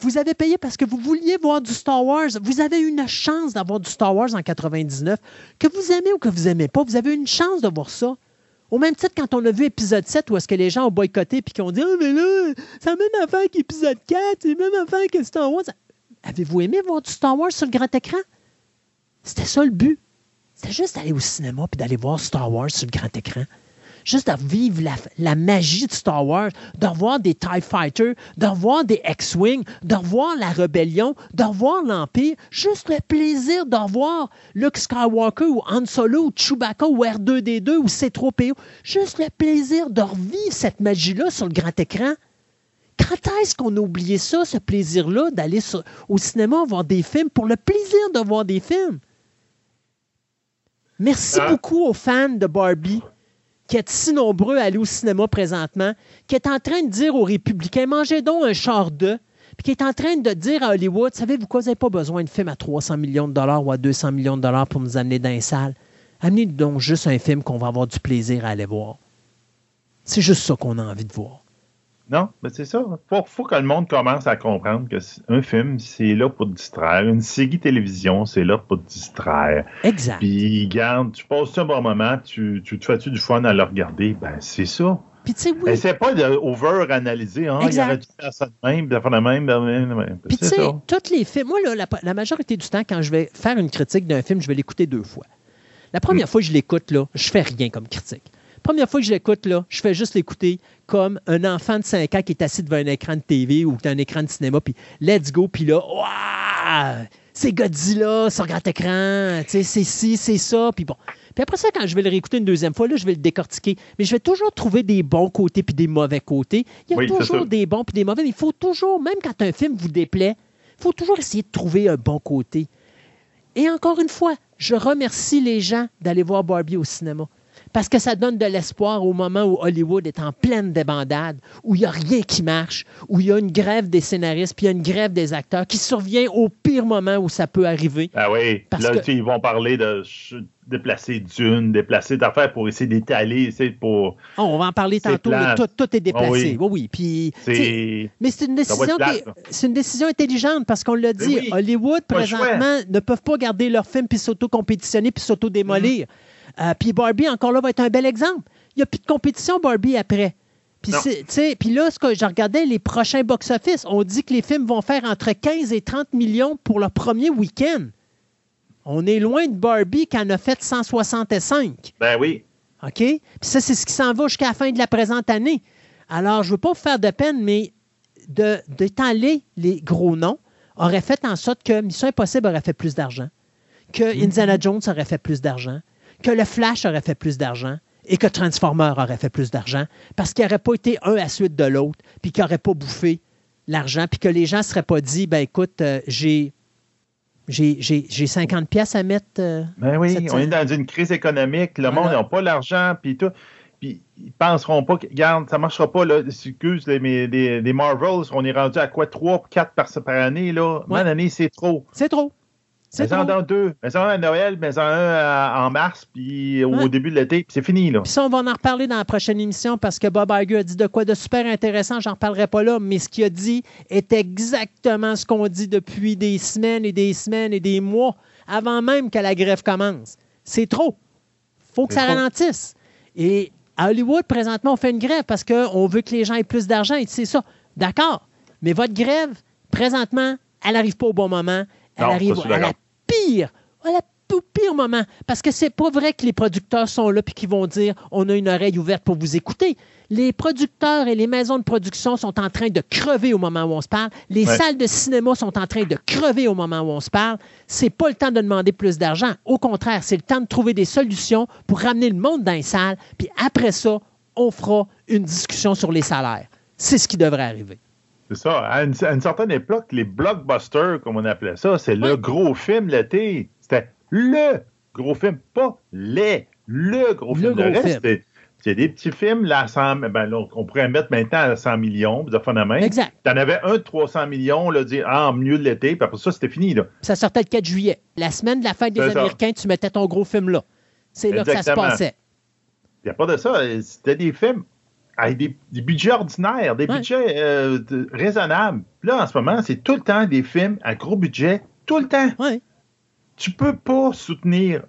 Vous avez payé parce que vous vouliez voir du Star Wars. Vous avez eu une chance d'avoir du Star Wars en 99. Que vous aimez ou que vous aimez pas, vous avez eu une chance de voir ça. Au même titre, quand on a vu épisode 7, où est-ce que les gens ont boycotté puis qui ont dit Ah, mais là, c'est la même affaire qu'épisode 4, c'est la même affaire que Star Wars. Avez-vous aimé voir du Star Wars sur le grand écran? C'était ça le but. C'était juste d'aller au cinéma puis d'aller voir Star Wars sur le grand écran. Juste de vivre la, la magie de Star Wars, de revoir des TIE Fighters, de revoir des X-Wing, de revoir la rébellion, de revoir l'Empire. Juste le plaisir de revoir Luke Skywalker ou Han Solo ou Chewbacca ou R2D2 ou C3PO. Juste le plaisir de revivre cette magie-là sur le grand écran. Quand est-ce qu'on a oublié ça, ce plaisir-là, d'aller au cinéma voir des films pour le plaisir de voir des films? Merci Ah. beaucoup aux fans de Barbie qui êtes si nombreux à aller au cinéma présentement, qui est en train de dire aux républicains, mangez donc un char de, puis qui est en train de dire à Hollywood, savez-vous quoi, vous n'avez pas besoin de film à 300 millions de dollars ou à 200 millions de dollars pour nous amener dans les salles. Amenez donc juste un film qu'on va avoir du plaisir à aller voir. C'est juste ça qu'on a envie de voir. Non, mais c'est ça. Faut, faut que le monde commence à comprendre que un film, c'est là pour te distraire. Une série télévision, c'est là pour te distraire. Exact. Puis, garde, tu passes un bon moment, tu, tu te fais-tu du fun à le regarder? Ben, c'est ça. Puis tu sais, oui. Essaie pas de over-analyser. Hein? Il Exact. aurait dû faire ça de même, de faire de même, de même. Puis tu sais, tous les films, moi, là, la, la majorité du temps, quand je vais faire une critique d'un film, je vais l'écouter deux fois. La Hmm. première fois que je l'écoute, là, je fais rien comme critique. La première fois que je l'écoute, là, je fais juste l'écouter comme un enfant de 5 ans qui est assis devant un écran de TV ou un écran de cinéma, puis let's go, puis là, waouh, c'est Godzilla sur grand écran, tu sais, c'est ci, c'est ça, puis bon. Puis après ça, quand je vais le réécouter une deuxième fois, là, je vais le décortiquer. Mais je vais toujours trouver des bons côtés puis des mauvais côtés. Il y a Oui, toujours des bons puis des mauvais, mais il faut toujours, même quand un film vous déplaît, il faut toujours essayer de trouver un bon côté. Et encore une fois, je remercie les gens d'aller voir Barbie au cinéma. Parce que ça donne de l'espoir au moment où Hollywood est en pleine débandade, où il n'y a rien qui marche, où il y a une grève des scénaristes, puis il y a une grève des acteurs qui survient au pire moment où ça peut arriver. Ah oui. Parce là, que- ils vont parler de déplacer d'une, déplacer d'affaires pour essayer d'étaler, essayer pour. Oh, on va en parler tantôt, plate. tout, tout est déplacé. Oh oui. oui, oui. Puis, C'est. Mais c'est une décision, qui c'est une décision intelligente parce qu'on l'a dit, oui. Hollywood présentement ne peuvent pas garder leur film puis s'auto-compétitionner puis s'auto-démolir. Euh, puis Barbie encore là va être un bel exemple. Il n'y a plus de compétition Barbie après. Puis là, ce que je regardais les prochains box-office, on dit que les films vont faire entre 15 et 30 millions pour leur premier week-end. On est loin de Barbie qui en a fait 165. Ben oui. OK? Puis ça, c'est ce qui s'en va jusqu'à la fin de la présente année. Alors, je ne veux pas vous faire de peine, mais de- d'étaler les gros noms aurait fait en sorte que Mission Impossible aurait fait plus d'argent, que Indiana Jones aurait fait plus d'argent, que le Flash aurait fait plus d'argent et que Transformer aurait fait plus d'argent parce qu'il n'aurait pas été un à la suite de l'autre, puis qu'il n'aurait pas bouffé l'argent, puis que les gens ne seraient pas dit, ben écoute, euh, j'ai... J'ai j'ai- j'ai 50 pièces à mettre. euh, Ben oui, on est dans une crise économique, le Voilà. monde n'a pas l'argent, puis tout. Puis ils penseront pas que, regarde, ça marchera pas, là. Excuse, les, des Marvels, on est rendu à quoi, 3 4 par, par année, là? Ouais. Année, c'est trop. C'est trop. Mais en deux. Mais en un à Noël, mais en un en mars, puis au début de l'été, puis c'est fini, là. Puis ça, on va en reparler dans la prochaine émission parce que Bob Iger a dit de quoi de super intéressant. J'en reparlerai pas là, mais ce qu'il a dit est exactement ce qu'on dit depuis des semaines et des semaines et des mois avant même que la grève commence. C'est trop. faut que ça trop. ralentisse. Et à Hollywood, présentement, on fait une grève parce qu'on veut que les gens aient plus d'argent et c'est ça. D'accord. Mais votre grève, présentement, elle n'arrive pas au bon moment. Elle Non, arrive à la. Pire, à la tout pire moment. Parce que c'est pas vrai que les producteurs sont là et qu'ils vont dire on a une oreille ouverte pour vous écouter. Les producteurs et les maisons de production sont en train de crever au moment où on se parle. Les Ouais. salles de cinéma sont en train de crever au moment où on se parle. C'est pas le temps de demander plus d'argent. Au contraire, c'est le temps de trouver des solutions pour ramener le monde dans les salles. Puis après ça, on fera une discussion sur les salaires. C'est ce qui devrait arriver. C'est ça. À une, à une certaine époque, les blockbusters, comme on appelait ça, c'est le gros film l'été. C'était le gros film, pas les, le gros Le film. gros reste, film. c'était- c'est des petits films, là, à 100, ben, là, on pourrait mettre maintenant à 100 millions, de à main. Exact. T'en avais un de 300 millions, là, dire, ah, en milieu de l'été, puis après ça, c'était fini, là. Ça sortait le 4 juillet. La semaine de la fête des ça. Américains, tu mettais ton gros film là. C'est là que ça se passait. Il n'y a pas de ça. C'était des films avec des, des budgets ordinaires, des Ouais. budgets euh, de- raisonnables. Là, en ce moment, c'est tout le temps des films à gros budget, tout le temps. Ouais. Tu peux pas soutenir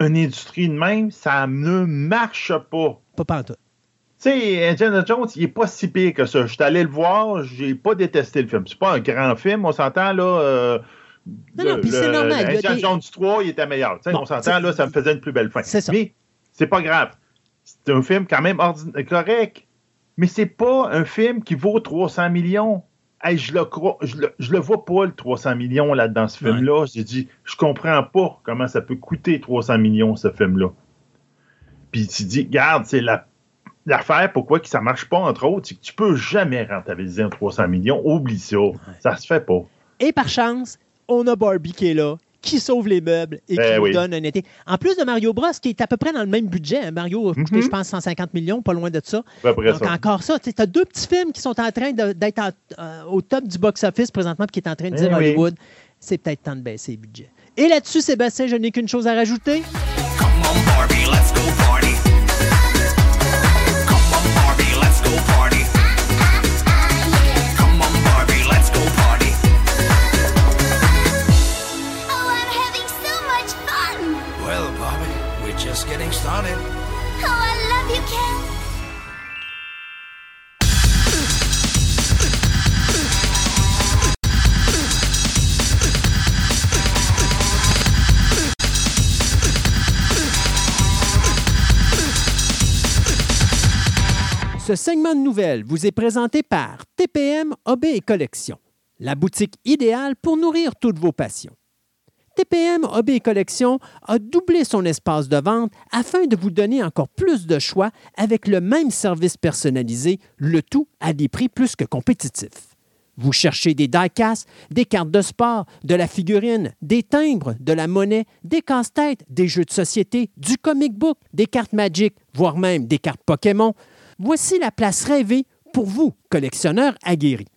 une industrie de même, ça ne marche pas. Pas pantoute. Tu sais, Indiana Jones, il est pas si pire que ça. Je suis allé le voir, j'ai pas détesté le film. C'est pas un grand film, on s'entend là. euh, Non, non, puis c'est normal, Indiana des- Jones 3, il était meilleur. Bon, on s'entend là, ça me faisait une plus belle fin. C'est ça. Mais c'est pas grave. C'est un film quand même ordina- correct. Mais c'est pas un film qui vaut 300 millions. Hey, je le crois, je le, je le vois pas le 300 millions là dans ce Ouais. film-là. J'ai dit, je comprends pas comment ça peut coûter 300 millions ce film-là. Puis tu dis, regarde, c'est la l'affaire pourquoi que ça marche pas entre autres, c'est que tu peux jamais rentabiliser un 300 millions. Oublie ça, ça se fait pas. Et par chance, on a Barbie qui est là, qui sauve les meubles et qui Ben nous oui. donne un été. En plus de Mario Bros, qui est à peu près dans le même budget. hein. Mario a coûté, Mhm. je pense, 150 millions, pas loin de ça. Donc, ça. encore ça. Tu as deux petits films qui sont en train d'être euh, au top du box-office présentement, puis qui est en train de Eh dire. Hollywood, c'est peut-être temps de baisser les budgets. Et là-dessus, Sébastien, je n'ai qu'une chose à rajouter. Ce segment de nouvelles vous est présenté par TPM Hobby et Collection, la boutique idéale pour nourrir toutes vos passions. TPM Hobby et Collection a doublé son espace de vente afin de vous donner encore plus de choix avec le même service personnalisé, le tout à des prix plus que compétitifs. Vous cherchez des die-casts, des cartes de sport, de la figurine, des timbres, de la monnaie, des casse-têtes, des jeux de société, du comic book, des cartes Magic, voire même des cartes Pokémon. Voici la place rêvée pour vous, collectionneurs aguerris.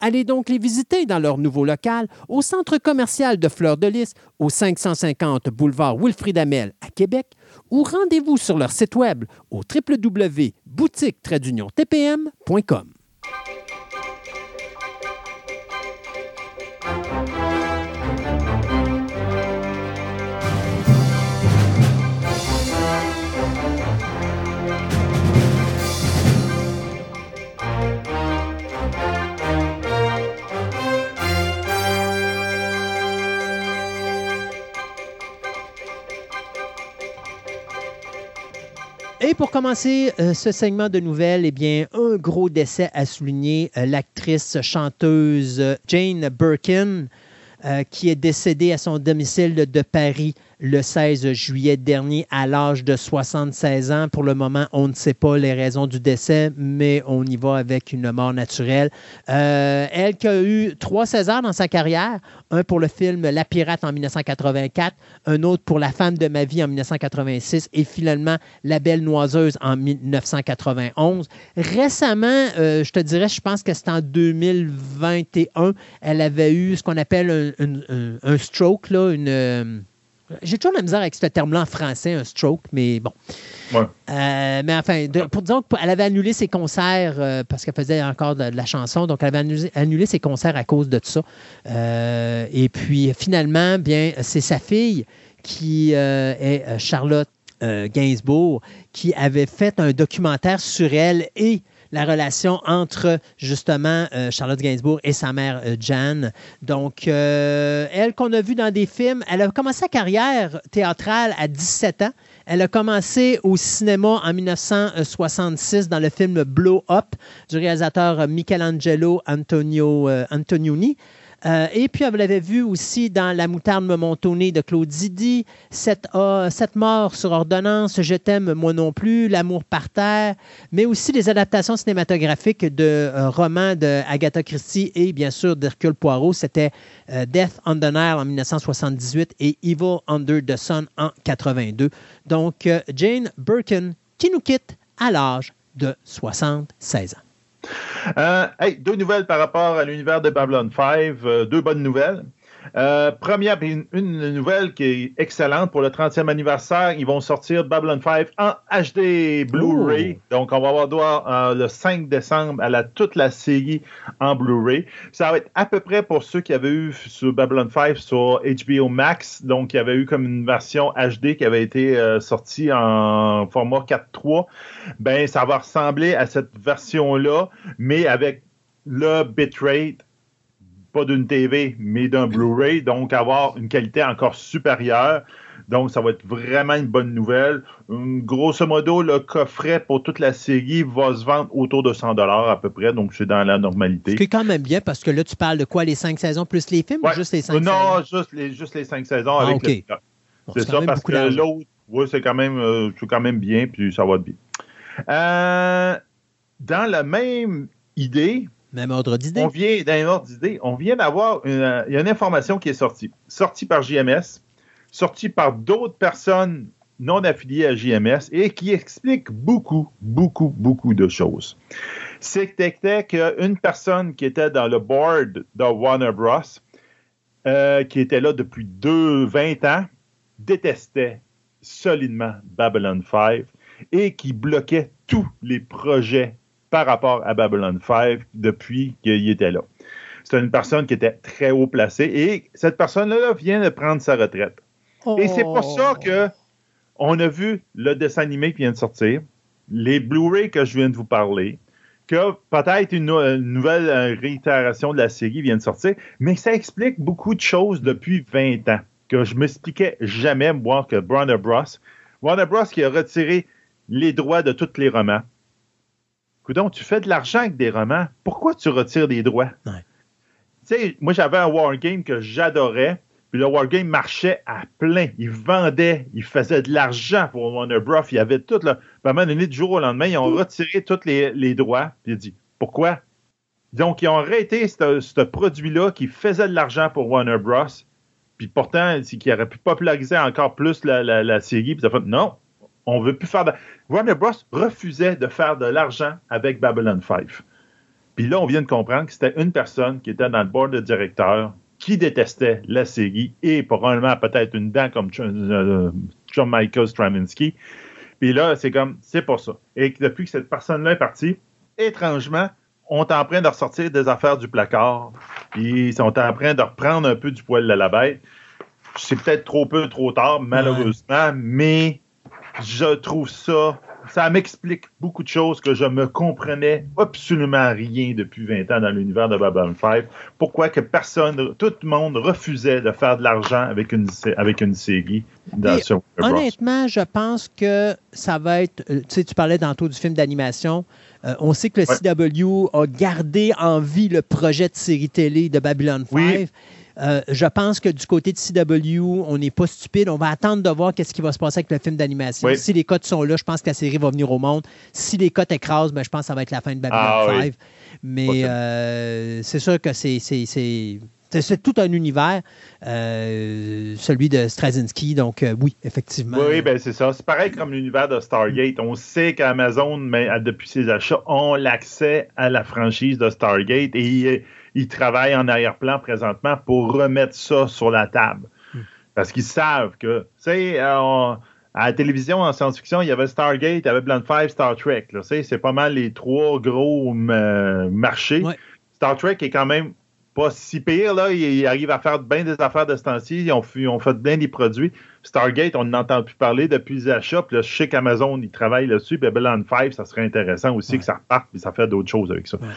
Allez donc les visiter dans leur nouveau local au centre commercial de Fleur de Lys au 550 boulevard Wilfrid Amel à Québec ou rendez-vous sur leur site web au www.boutique-tpm.com. Et pour commencer euh, ce segment de nouvelles, eh bien, un gros décès à souligner, euh, l'actrice chanteuse Jane Birkin, euh, qui est décédée à son domicile de Paris le 16 juillet dernier à l'âge de 76 ans. Pour le moment, on ne sait pas les raisons du décès, mais on y va avec une mort naturelle. Euh, elle qui a eu trois Césars dans sa carrière, un pour le film La Pirate en 1984, un autre pour La femme de ma vie en 1986 et finalement La Belle Noiseuse en 1991. Récemment, euh, je te dirais, je pense que c'est en 2021, elle avait eu ce qu'on appelle un, stroke, une... j'ai toujours la misère avec ce terme-là en français, un stroke, mais bon. Ouais. Euh, mais enfin, de- pour dire qu'elle avait annulé ses concerts euh, parce qu'elle faisait encore de, de la chanson, donc elle avait annulé, annulé ses concerts à cause de ça. Euh, et puis finalement, bien, c'est sa fille qui est Charlotte Gainsbourg qui avait fait un documentaire sur elle et la relation entre justement euh, Charlotte Gainsbourg et sa mère euh, Jan. Donc, euh, elle qu'on a vue dans des films, elle a commencé sa carrière théâtrale à 17 ans. Elle a commencé au cinéma en 1966 dans le film Blow Up du réalisateur Michelangelo Antonio, euh, Antonioni. Euh, et puis, elle l'avait vu aussi dans La moutarde me de Claude Zidi, ah, Sept morts sur ordonnance, Je t'aime, moi non plus, L'amour par terre, mais aussi les adaptations cinématographiques de euh, romans de Agatha Christie et bien sûr d'Hercule Poirot. C'était euh, Death on the Nile en 1978 et Evil Under the Sun en 82. Donc, euh, Jane Birkin qui nous quitte à l'âge de 76 ans. Euh, deux nouvelles par rapport à l'univers de Babylon 5. euh, deux bonnes nouvelles. Euh, première, une, une nouvelle qui est excellente pour le 30e anniversaire. Ils vont sortir Babylon 5 en HD Blu-ray. Donc, on va avoir droit euh, le 5 décembre à la, toute la série en Blu-ray. Ça va être à peu près pour ceux qui avaient eu sur Babylon 5 sur HBO Max. Donc, il y avait eu comme une version HD qui avait été euh, sortie en format 4.3. Ben, ça va ressembler à cette version-là, mais avec le bitrate pas d'une TV, mais d'un Blu-ray, donc avoir une qualité encore supérieure. Donc, ça va être vraiment une bonne nouvelle. Grosso modo, le coffret pour toute la série va se vendre autour de 100 à peu près, donc c'est dans la normalité. Ce qui est quand même bien parce que là, tu parles de quoi, les cinq saisons plus les films Ouais. ou juste les cinq Euh, saisons? non, juste les, juste les cinq saisons Ah, avec ok. le Bon, C'est ça, parce que l'autre, oui, c'est quand, même, euh, quand même bien, puis ça va être bien. Euh, dans la même idée, Même ordre d'idée. on vient, dans une autre idée, on vient d'avoir une, euh, une information qui est sortie. Sortie par JMS, sortie par d'autres personnes non affiliées à JMS et qui explique beaucoup, beaucoup, beaucoup de choses. C'était qu'une personne qui était dans le board de Warner Bros., euh, qui était là depuis deux, 20 ans, détestait solidement Babylon 5 et qui bloquait tous les projets par rapport à Babylon 5 depuis qu'il était là. C'était une personne qui était très haut placée et cette personne-là vient de prendre sa retraite. Et c'est pour ça que on a vu le dessin animé qui vient de sortir, les Blu-ray que je viens de vous parler, que peut-être une nouvelle euh, réitération de la série vient de sortir, mais ça explique beaucoup de choses depuis 20 ans que je m'expliquais jamais, moi, que Warner Bros. Warner Bros. qui a retiré les droits de tous les romans Coudon, tu fais de l'argent avec des romans, pourquoi tu retires des droits? Ouais. Tu sais, moi, j'avais un Wargame que j'adorais, puis le Wargame marchait à plein. Il vendait, il faisait de l'argent pour Warner Bros. Il y avait tout, là. Puis à un moment donné, du jour au lendemain, ils ont retiré tous les, les droits, puis il a dit, pourquoi? Donc, ils ont arrêté ce, ce produit-là qui faisait de l'argent pour Warner Bros. Puis pourtant, c'est qu'il aurait pu populariser encore plus la, la, la série. Puis ça fait, non, on veut plus faire de... Warner Bros. refusait de faire de l'argent avec Babylon 5. Puis là, on vient de comprendre que c'était une personne qui était dans le board de directeur qui détestait la série et probablement peut-être une dent comme John, euh, Michael Straczynski. Puis là, c'est comme, c'est pas ça. Et depuis que cette personne-là est partie, étrangement, on est en train de ressortir des affaires du placard. Puis ils sont en train de reprendre un peu du poil de la bête. C'est peut-être trop peu, trop tard, malheureusement, mais je trouve ça, ça m'explique beaucoup de choses que je me comprenais absolument rien depuis 20 ans dans l'univers de Babylon 5. Pourquoi que personne, tout le monde refusait de faire de l'argent avec une, avec une série dans. Honnêtement, je pense que ça va être. euh, Tu sais, tu parlais tantôt du film d'animation. Euh, on sait que le Ouais. CW a gardé en vie le projet de série télé de Babylon 5. Oui. Euh, je pense que du côté de CW, on n'est pas stupide. On va attendre de voir qu'est-ce qui va se passer avec le film d'animation. Oui. Si les cotes sont là, je pense que la série va venir au monde. Si les cotes écrasent, ben, je pense que ça va être la fin de Babylon Ah 5. oui. Mais euh, c'est sûr que c'est tout un univers, euh, celui de Straczynski. Donc, euh, oui, effectivement. Oui, ben c'est ça. C'est pareil comme l'univers de Stargate. On sait qu'Amazon, mais, depuis ses achats, ont l'accès à la franchise de Stargate et ils, travaillent en arrière-plan présentement pour remettre ça sur la table. Parce qu'ils savent que, tu sais, euh, à la télévision, en science-fiction, il y avait Stargate, il y avait Blunt 5, Star Trek. là. Tu sais, C'est pas mal les trois gros euh, marchés. Ouais. Star Trek est quand même pas si pire. Là. Ils, arrivent à faire bien des affaires de ce temps-ci. Ils ont, fait- ils ont fait bien des produits. Stargate, on n'entend plus parler depuis les achats. Puis là, je sais qu'Amazon, ils travaillent là-dessus. Babylon 5, ça serait intéressant aussi Ouais. que ça reparte puis ça fait d'autres choses avec ça. Ouais.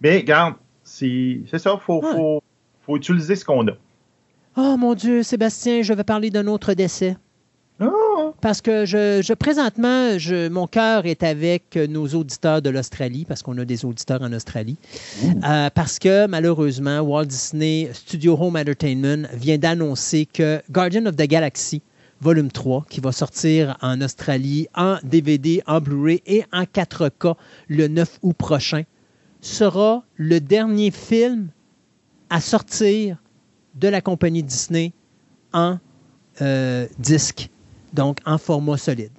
Mais regarde, c'est ça, il faut, faut, faut utiliser ce qu'on a. Oh mon Dieu, Sébastien, je vais parler d'un autre décès. Ah, Parce que je, je- présentement, je, mon cœur est avec nos auditeurs de l'Australie, parce qu'on a des auditeurs en Australie. Euh, parce que malheureusement, Walt Disney Studio Home Entertainment vient d'annoncer que Guardian of the Galaxy, volume 3, qui va sortir en Australie en DVD, en Blu-ray et en 4K le 9 août prochain, sera le dernier film à sortir de la compagnie Disney en euh, disque, donc en format solide.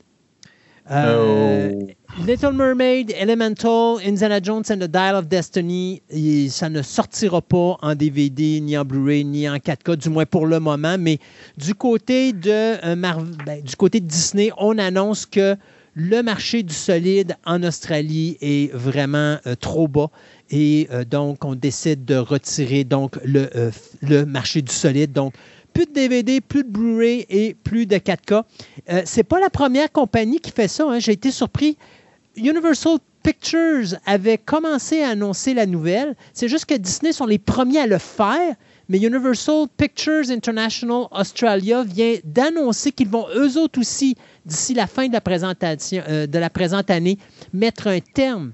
Euh, Oh. Little Mermaid, Elemental, Indiana Jones and the Dial of Destiny, et ça ne sortira pas en DVD, ni en Blu-ray, ni en 4K, du moins pour le moment. Mais du côté de, euh, ben, du côté de Disney, on annonce que le marché du solide en Australie est vraiment euh, trop bas. Et euh, donc, on décide de retirer donc, le, euh, le marché du solide. Donc, plus de DVD, plus de Blu-ray et plus de 4K. Euh, c'est pas la première compagnie qui fait ça. hein. J'ai été surpris. Universal Pictures avait commencé à annoncer la nouvelle. C'est juste que Disney sont les premiers à le faire. Mais Universal Pictures International Australia vient d'annoncer qu'ils vont eux autres aussi, d'ici la fin de la, présentation, euh, de la présente année, mettre un terme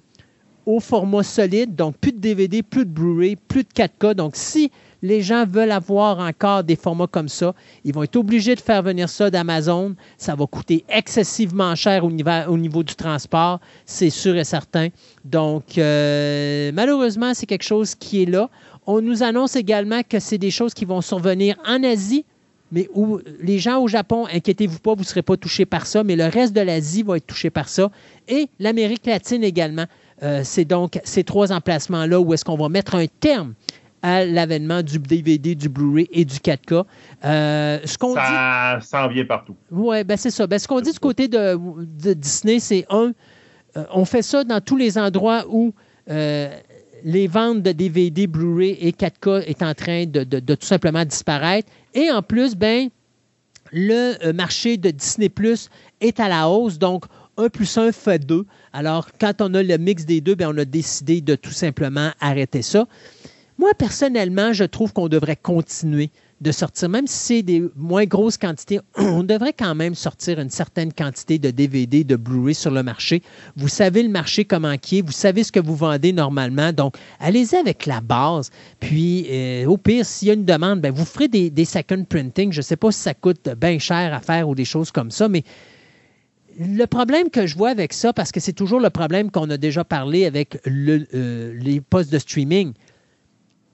au format solide, donc plus de DVD, plus de Blu-ray, plus de 4K. Donc, si les gens veulent avoir encore des formats comme ça, ils vont être obligés de faire venir ça d'Amazon. Ça va coûter excessivement cher au niveau, au niveau du transport, c'est sûr et certain. Donc, euh, malheureusement, c'est quelque chose qui est là. On nous annonce également que c'est des choses qui vont survenir en Asie, mais où les gens au Japon, inquiétez-vous pas, vous ne serez pas touchés par ça, mais le reste de l'Asie va être touché par ça. Et l'Amérique latine également. Euh, c'est donc ces trois emplacements-là où est-ce qu'on va mettre un terme à l'avènement du DVD, du Blu-ray et du 4K. Euh, ce qu'on dit... Ça s'en vient partout. Oui, ben c'est ça. Ben, ce qu'on dit du côté de, de Disney, c'est un, euh, on fait ça dans tous les endroits où euh, les ventes de DVD, Blu-ray et 4K est en train de, tout simplement disparaître. Et en plus, ben, le euh, marché de Disney Plus est à la hausse. Donc, 1 plus 1 fait 2. Alors, quand on a le mix des deux, ben, on a décidé de tout simplement arrêter ça. Moi, personnellement, je trouve qu'on devrait continuer de sortir, même si c'est des moins grosses quantités, (clears throat) on devrait quand même sortir une certaine quantité de DVD, de Blu-ray sur le marché. Vous savez le marché comment qui est, vous savez ce que vous vendez normalement, donc allez-y avec la base. Puis, euh, au pire, s'il y a une demande, ben, vous ferez des, second printing. Je ne sais pas si ça coûte bien cher à faire ou des choses comme ça, mais le problème que je vois avec ça, parce que c'est toujours le problème qu'on a déjà parlé avec euh, les postes de streaming.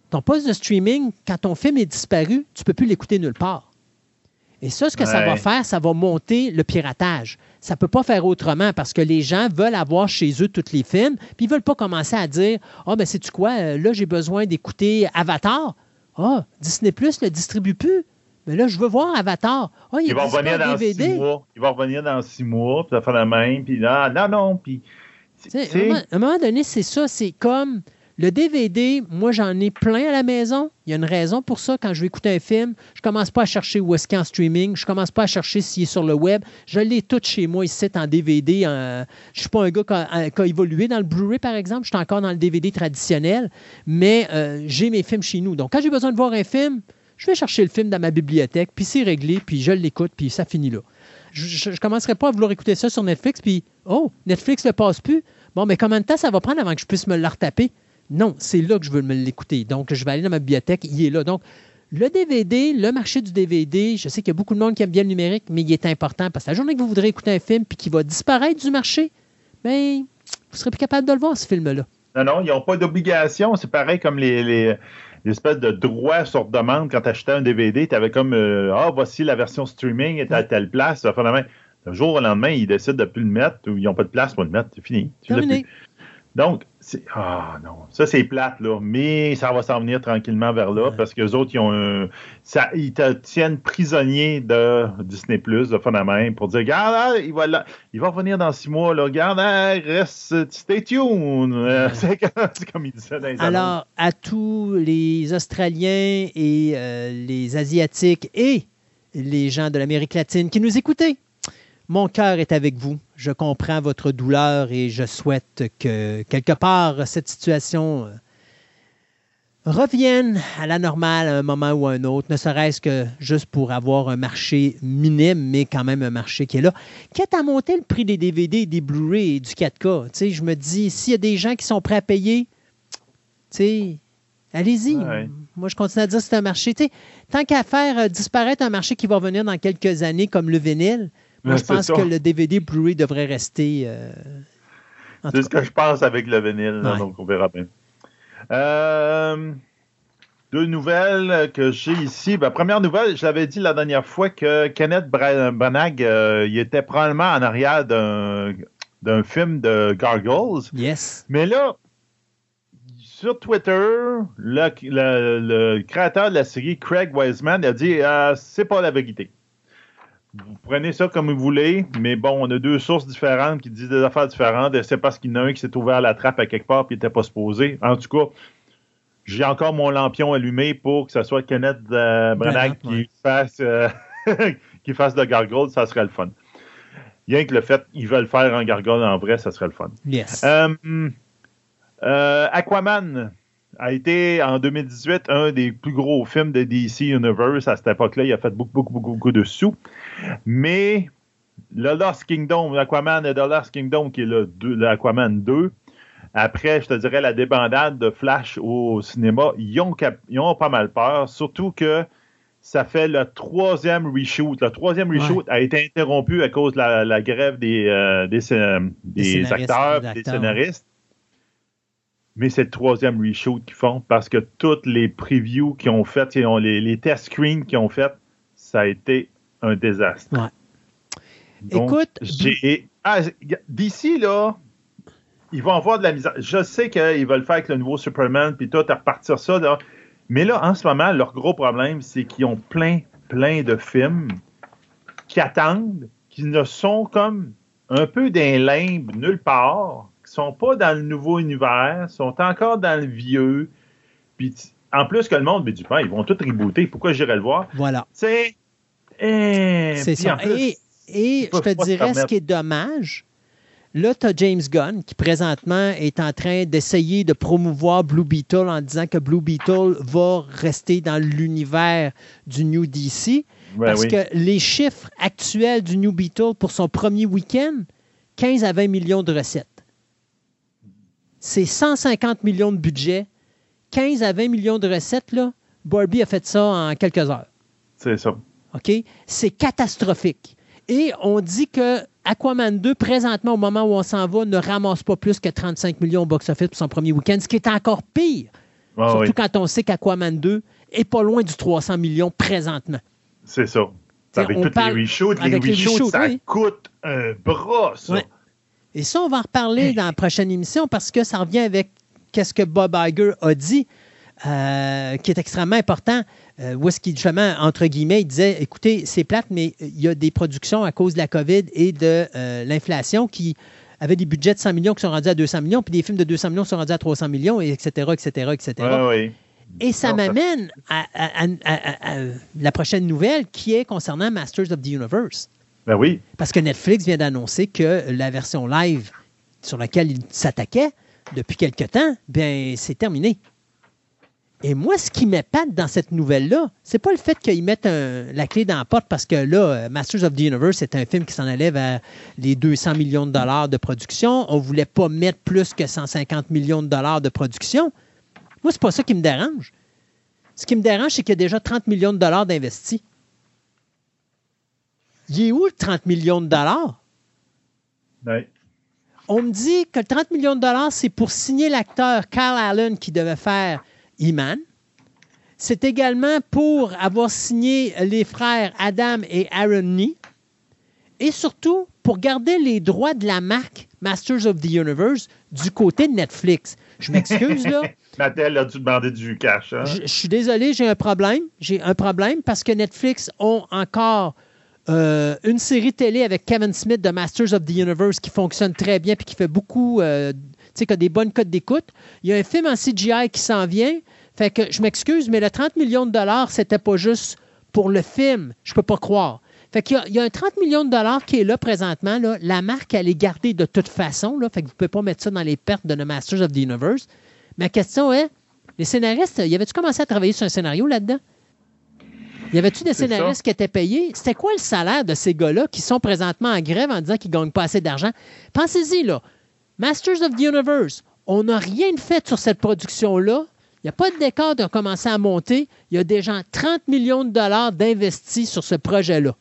Ton poste de streaming, quand ton film est disparu, tu ne peux plus l'écouter nulle part. Et ça, ce que ça va faire, ça va monter le piratage. Ça ne peut pas faire autrement parce que les gens veulent avoir chez eux tous les films, puis ils ne veulent pas commencer à dire Ah, ben, sais-tu quoi, euh, là, j'ai besoin d'écouter Avatar. Ah, Disney Plus ne le distribue plus. Mais là, je veux voir Avatar. Ah, il va revenir en dans DVD. six mois. Il va revenir dans six mois, puis ça fait la même, puis là, non, non, puis... À un moment donné, c'est ça. C'est comme le DVD. Moi, j'en ai plein à la maison. Il y a une raison pour ça. Quand je vais écouter un film, je commence pas à chercher où est-ce qu'il est en streaming. Je commence pas à chercher s'il est sur le web. Je l'ai tout chez moi ici en DVD. en- Je suis pas un gars qui a, qui a évolué dans le Blu-ray, par exemple. Je suis encore dans le DVD traditionnel. Mais euh, j'ai mes films chez nous. Donc, quand j'ai besoin de voir un film, je vais chercher le film dans ma bibliothèque, puis c'est réglé, puis je l'écoute, puis ça finit là. Je ne commencerai pas à vouloir écouter ça sur Netflix, puis oh, Netflix ne passe plus. Bon, mais combien de temps ça va prendre avant que je puisse me le retaper? Non, c'est là que je veux me l'écouter. Donc, je vais aller dans ma bibliothèque, il est là. Donc, le DVD, le marché du DVD, je sais qu'il y a beaucoup de monde qui aime bien le numérique, mais il est important parce que la journée que vous voudrez écouter un film puis qu'il va disparaître du marché, bien, vous serez plus capable de le voir, ce film-là. Non, non, ils n'ont pas d'obligation. C'est pareil comme les, les, l'espèce de droit sur demande quand tu achetais un DVD. Tu avais comme euh, Ah, voici la version streaming est à telle place. Ça même. Le jour au lendemain, ils décident de ne plus le mettre ou ils n'ont pas de place pour le mettre. C'est fini. Tu. Donc. Ah non, ça c'est plate, là. Mais ça va s'en venir tranquillement vers là Ouais. parce qu'eux autres, ils ont un. Ça, ils te tiennent prisonnier de Disney Plus, de main, pour dire Regarde, ah, il, va là- il va revenir dans six mois, là. Regarde, ah, reste, stay tuned. Euh, c'est comme, (laughs) ils disaient dans les. Alors, à tous les Australiens et euh, les Asiatiques et les gens de l'Amérique latine qui nous écoutez, mon cœur est avec vous. Je comprends votre douleur et je souhaite que, quelque part, cette situation euh, revienne à la normale à un moment ou à un autre, ne serait-ce que juste pour avoir un marché minime, mais quand même un marché qui est là. Quitte à monter le prix des DVD, des Blu-ray et du 4K, tu sais, je me dis, s'il y a des gens qui sont prêts à payer, tu sais, allez-y. Ouais. Moi, je continue à dire que c'est un marché. Tu sais, tant qu'à faire euh, disparaître un marché qui va revenir dans quelques années comme le vinyle, moi, je pense ça. que le DVD Blu-ray devrait rester. euh, C'est ce que je pense avec le vinyle, Ouais. donc on verra bien. Euh, deux nouvelles que j'ai ici. Ben, première nouvelle, je l'avais dit la dernière fois que Kenneth Bra- Branagh, euh, il était probablement en arrière d'un d'un film de Gargoyles. Yes. Mais là, sur Twitter, le, le- le créateur de la série, Craig Wiseman, a dit euh, c'est pas la vérité. Vous prenez ça comme vous voulez, mais bon, on a deux sources différentes qui disent des affaires différentes. et C'est parce qu'il y en a un qui s'est ouvert la trappe à quelque part et n'était pas supposé. En tout cas, j'ai encore mon lampion allumé pour que ce soit Kenneth euh, Branagh ouais. (laughs) qui fasse euh, qui fasse de gargoyle, ça serait le fun. Rien que le fait qu'ils veulent faire un gargoyle en vrai, ça serait le fun. Yes. Euh, euh, Aquaman a été en 2018 un des plus gros films de DC Universe. À cette époque-là, il a fait beaucoup, beaucoup, beaucoup, beaucoup de sous. Mais le Lost Kingdom, Aquaman et The Lost Kingdom, qui est le, deux- le Aquaman 2, après, je te dirais, la débandade de Flash au cinéma, ils ont, cap- ils ont pas mal peur. Surtout que ça fait le troisième reshoot. Le troisième Ouais. reshoot a été interrompu à cause de la, la grève des, euh, des, des acteurs, des scénaristes. Mais c'est le troisième reshoot qu'ils font parce que toutes les previews qu'ils ont faites, les, les test screens qu'ils ont fait, ça a été un désastre. Ouais. Donc, Écoute, j'ai. Ah, d'ici, là, ils vont avoir de la misère. Je sais qu'ils veulent faire avec le nouveau Superman, puis tout, à repartir ça. Là. Mais là, en ce moment, leur gros problème, c'est qu'ils ont plein, plein de films qui attendent, qui ne sont comme un peu d'un limbe nulle part, qui sont pas dans le nouveau univers, sont encore dans le vieux. Puis en plus que le monde me dit, Ben, ils vont tout rebooter, pourquoi j'irais le voir? voilà. C'est. Eh, C'est ça. plus, Et, je te dirais, ce qui est dommage, Là, tu as James Gunn qui présentement est en train d'essayer de promouvoir Blue Beetle en disant que Blue Beetle va rester dans l'univers du New DC. Ouais, parce oui. que les chiffres actuels du New Beetle pour son premier week-end, 15 à 20 millions de recettes. C'est 150 millions de budget, 15 à 20 millions de recettes, là. Barbie a fait ça en quelques heures. C'est ça. OK? C'est catastrophique. Et on dit que Aquaman 2, présentement, au moment où on s'en va, ne ramasse pas plus que 35 millions au box-office pour son premier week-end, ce qui est encore pire. Ah surtout oui, quand on sait qu'Aquaman 2 est pas loin du 300 millions présentement. c'est ça. Avec on toutes parle- les reshoots, les reshoots, reshoots, ça oui. coûte un bras, ça. Ouais. Et ça, on va en reparler dans la prochaine émission parce que ça revient avec qu'est-ce que Bob Iger a dit, euh, qui est extrêmement important. Euh, où est-ce qu'il, justement, entre guillemets, il disait écoutez, c'est plate, mais il y a des productions à cause de la COVID et de euh, l'inflation qui avaient des budgets de 100 millions qui sont rendus à 200 millions, puis des films de 200 millions qui sont rendus à 300 millions, et etc., etc., etc. Ouais, ouais. Et ça m'amène à, à- à- à- à la prochaine nouvelle qui est concernant Masters of the Universe. Ben oui. Parce que Netflix vient d'annoncer que la version live sur laquelle il s'attaquait depuis quelque temps, bien, c'est terminé. Et moi, ce qui m'épate dans cette nouvelle-là, c'est pas le fait qu'ils mettent un- la clé dans la porte parce que là, euh, Masters of the Universe, c'est un film qui s'en allait vers les 200 millions de dollars de production. On voulait pas mettre plus que 150 millions de dollars de production. Moi, c'est pas ça qui me dérange. Ce qui me dérange, c'est qu'il y a déjà 30 millions de dollars d'investis. Il est où le 30 millions de dollars? On me dit que le 30 millions de dollars, c'est pour signer l'acteur Carl Allen qui devait faire E-Man. C'est également pour avoir signé les frères Adam et Aaron Nee. Et surtout, pour garder les droits de la marque Masters of the Universe du côté de Netflix. Je m'excuse, là. (laughs) Mattel a dû demander du cash. Hein? Je, je suis désolé, j'ai un problème. J'ai un problème parce que Netflix ont encore euh, une série télé avec Kevin Smith de Masters of the Universe qui fonctionne très bien puis qui fait beaucoup, euh, sais, qui a des bonnes cotes d'écoute. Il y a un film en CGI qui s'en vient. Fait que je m'excuse, mais le 30 millions de dollars, c'était pas juste pour le film. Je peux pas croire. Fait qu'il y a, il y a un 30 millions de dollars qui est là présentement. Là. La marque, elle est gardée de toute façon. Là. Fait que vous ne pouvez pas mettre ça dans les pertes de The Masters of the Universe. Ma question est, les scénaristes, y avait-tu commencé à travailler sur un scénario là-dedans? Y avait-tu des scénaristes ça. qui étaient payés? C'était quoi le salaire de ces gars-là qui sont présentement en grève en disant qu'ils ne gagnent pas assez d'argent? Pensez-y, là. Masters of the Universe, on n'a rien fait sur cette production-là. Il n'y a pas de décor de commencer à monter. Il y a déjà 30 millions de dollars d'investis sur ce projet-là.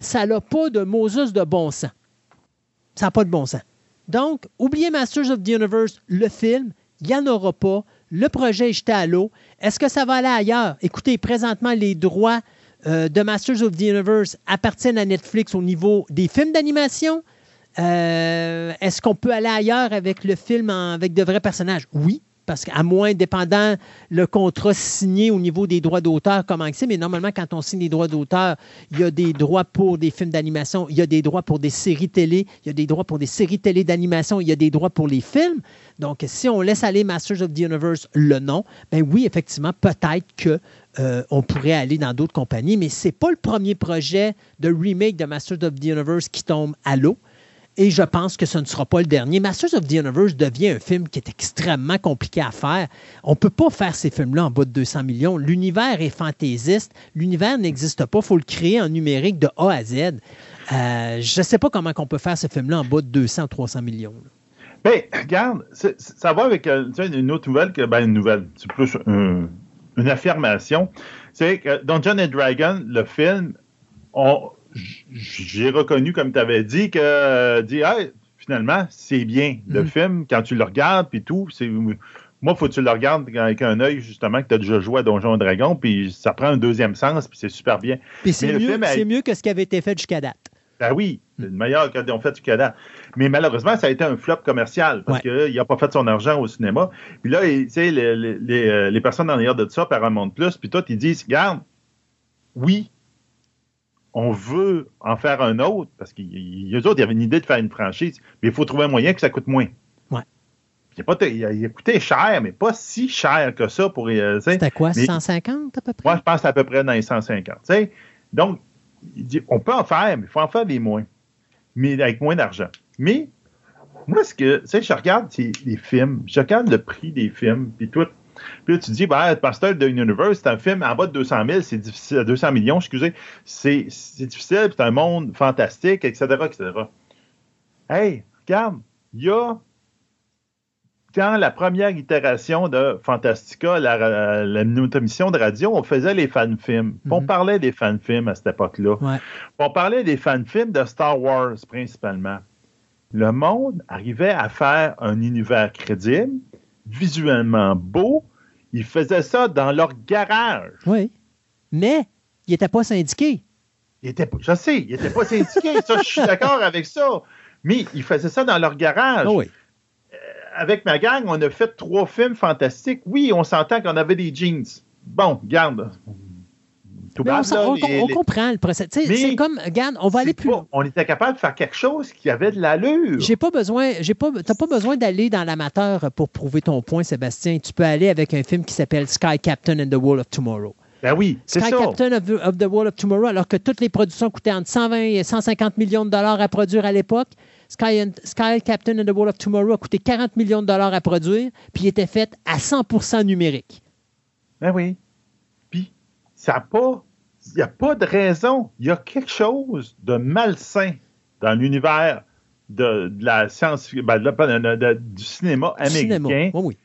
Ça n'a pas de Moses de bon sens. Ça n'a pas de bon sens. Donc, oubliez Masters of the Universe, le film, il n'y en aura pas. Le projet est jeté à l'eau. Est-ce que ça va aller ailleurs? Écoutez, présentement, les droits euh, de Masters of the Universe appartiennent à Netflix au niveau des films d'animation. Euh, Est-ce qu'on peut aller ailleurs avec le film avec de vrais personnages? Oui, parce qu'à moins, dépendant le contrat signé au niveau des droits d'auteur, comment c'est, mais normalement, quand on signe des droits d'auteur, il y a des droits pour des films d'animation, il y a des droits pour des séries télé, il y a des droits pour des séries télé d'animation, il y a des droits pour les films. Donc, si on laisse aller Masters of the Universe le nom, ben oui, effectivement, peut-être que euh, on pourrait aller dans d'autres compagnies, mais c'est pas le premier projet de remake de Masters of the Universe qui tombe à l'eau. Et je pense que ce ne sera pas le dernier. Masters of the Universe devient un film qui est extrêmement compliqué à faire. On ne peut pas faire ces films-là en bas de 200 millions. L'univers est fantaisiste. L'univers n'existe pas. Il faut le créer en numérique de A à Z. Euh, je ne sais pas comment on peut faire ce film-là en bas de 200 ou 300 millions. Ben, regarde, ça va avec euh, une autre nouvelle que, ben, une nouvelle, c'est plus un- une affirmation. C'est que Dungeon and Dragon, le film, on- j'ai reconnu, comme tu avais dit, que, euh, dit, Hey, finalement, c'est bien, le Mhm. film, quand tu le regardes, puis tout, c'est. Moi, faut que tu le regardes avec un œil, justement, que tu as déjà joué à Donjon Dragon, puis ça prend un deuxième sens, puis c'est super bien. Puis c'est mieux, mieux que ce qui avait été fait jusqu'à date. Ben oui, c'est le meilleur qu'ils ont fait jusqu'à date. Mais malheureusement, ça a été un flop commercial parce qu'il n'a pas fait son argent au cinéma. Puis là, tu sais, les, les- les, euh, les personnes en arrière de ça, Paramount Plus, puis toi, ils disent, regarde, oui, on veut en faire un autre parce qu'eux autres, ils avaient une idée de faire une franchise, mais il faut trouver un moyen que ça coûte moins. Ouais. Il a, pas, il a- il a coûté cher, mais pas si cher que ça pour. euh, tu sais. C'était quoi, Mais- 150 à peu près? Moi, je pense à peu près dans les 150. tu sais. Donc, on peut en faire, mais il faut en faire des moins. Mais avec moins d'argent. Mais Moi, ce que, tu sais, je regarde les films, je regarde le prix des films, puis tout. Puis là, tu dis, ben, Pasteur de Universe, c'est un film en bas de 200 000, c'est difficile, 200 millions, excusez, c'est c'est difficile, puis c'est un monde fantastique, etc., etc. Hey, regarde, il y a, quand la première itération de Fantastica, la, la, notre émission de radio, on faisait les fan-films. Puis On Mhm. parlait des fan-films à cette époque-là. Ouais. On parlait des fan-films de Star Wars principalement. Le monde arrivait à faire un univers crédible, visuellement beau. Ils faisaient ça dans leur garage. Oui. Mais il n'était pas syndiqué. Il était pas- je sais, ils n'étaient pas syndiqués. (laughs) ça, je suis d'accord avec ça. Mais ils faisaient ça dans leur garage. Ah oui. Avec ma gang, on a fait trois films fantastiques. Oui, on s'entend qu'on avait des jeans. Bon, garde. Tout on, bad, s'en- là, on- les- on les- comprend le procès. C'est comme, regarde, on va aller plus loin. On était capable de faire quelque chose qui avait de l'allure. J'ai pas besoin, j'ai pas, t'as pas besoin d'aller dans l'amateur pour prouver ton point, Sébastien. Tu peux aller avec un film qui s'appelle Sky Captain and the World of Tomorrow. Ben oui, c'est Sky ça. Captain of the, of the World of Tomorrow, alors que toutes les productions coûtaient entre 120 et 150 millions de dollars à produire à l'époque, Sky, and- Sky Captain and the World of Tomorrow a coûté 40 millions de dollars à produire, puis il était fait à 100% numérique. Ben oui. Ça a pas. Il n'y a pas de raison. Il y a quelque chose de malsain dans l'univers de, de la science, ben, de du cinéma Du cinéma. américain Oui,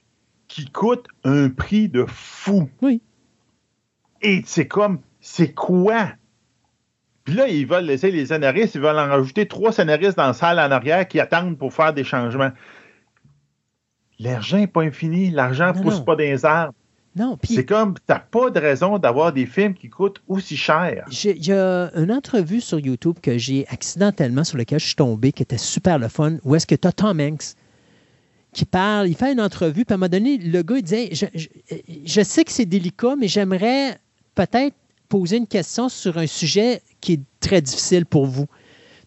qui coûte un prix de fou. Oui. Et c'est comme, c'est quoi? Puis là, ils veulent laisser les scénaristes, ils veulent en rajouter trois scénaristes dans la salle en arrière qui attendent pour faire des changements. L'argent n'est pas infini, l'argent ne pousse non. pas dans les arbres. Non, puis C'est comme, t'as pas de raison d'avoir des films qui coûtent aussi cher. Il y a une entrevue sur YouTube que j'ai accidentellement sur laquelle je suis tombé qui était super le fun, où est-ce que tu as Tom Hanks qui parle, il fait une entrevue, puis à un moment donné, le gars il disait Je, je- je sais que c'est délicat, mais j'aimerais peut-être poser une question sur un sujet qui est très difficile pour vous.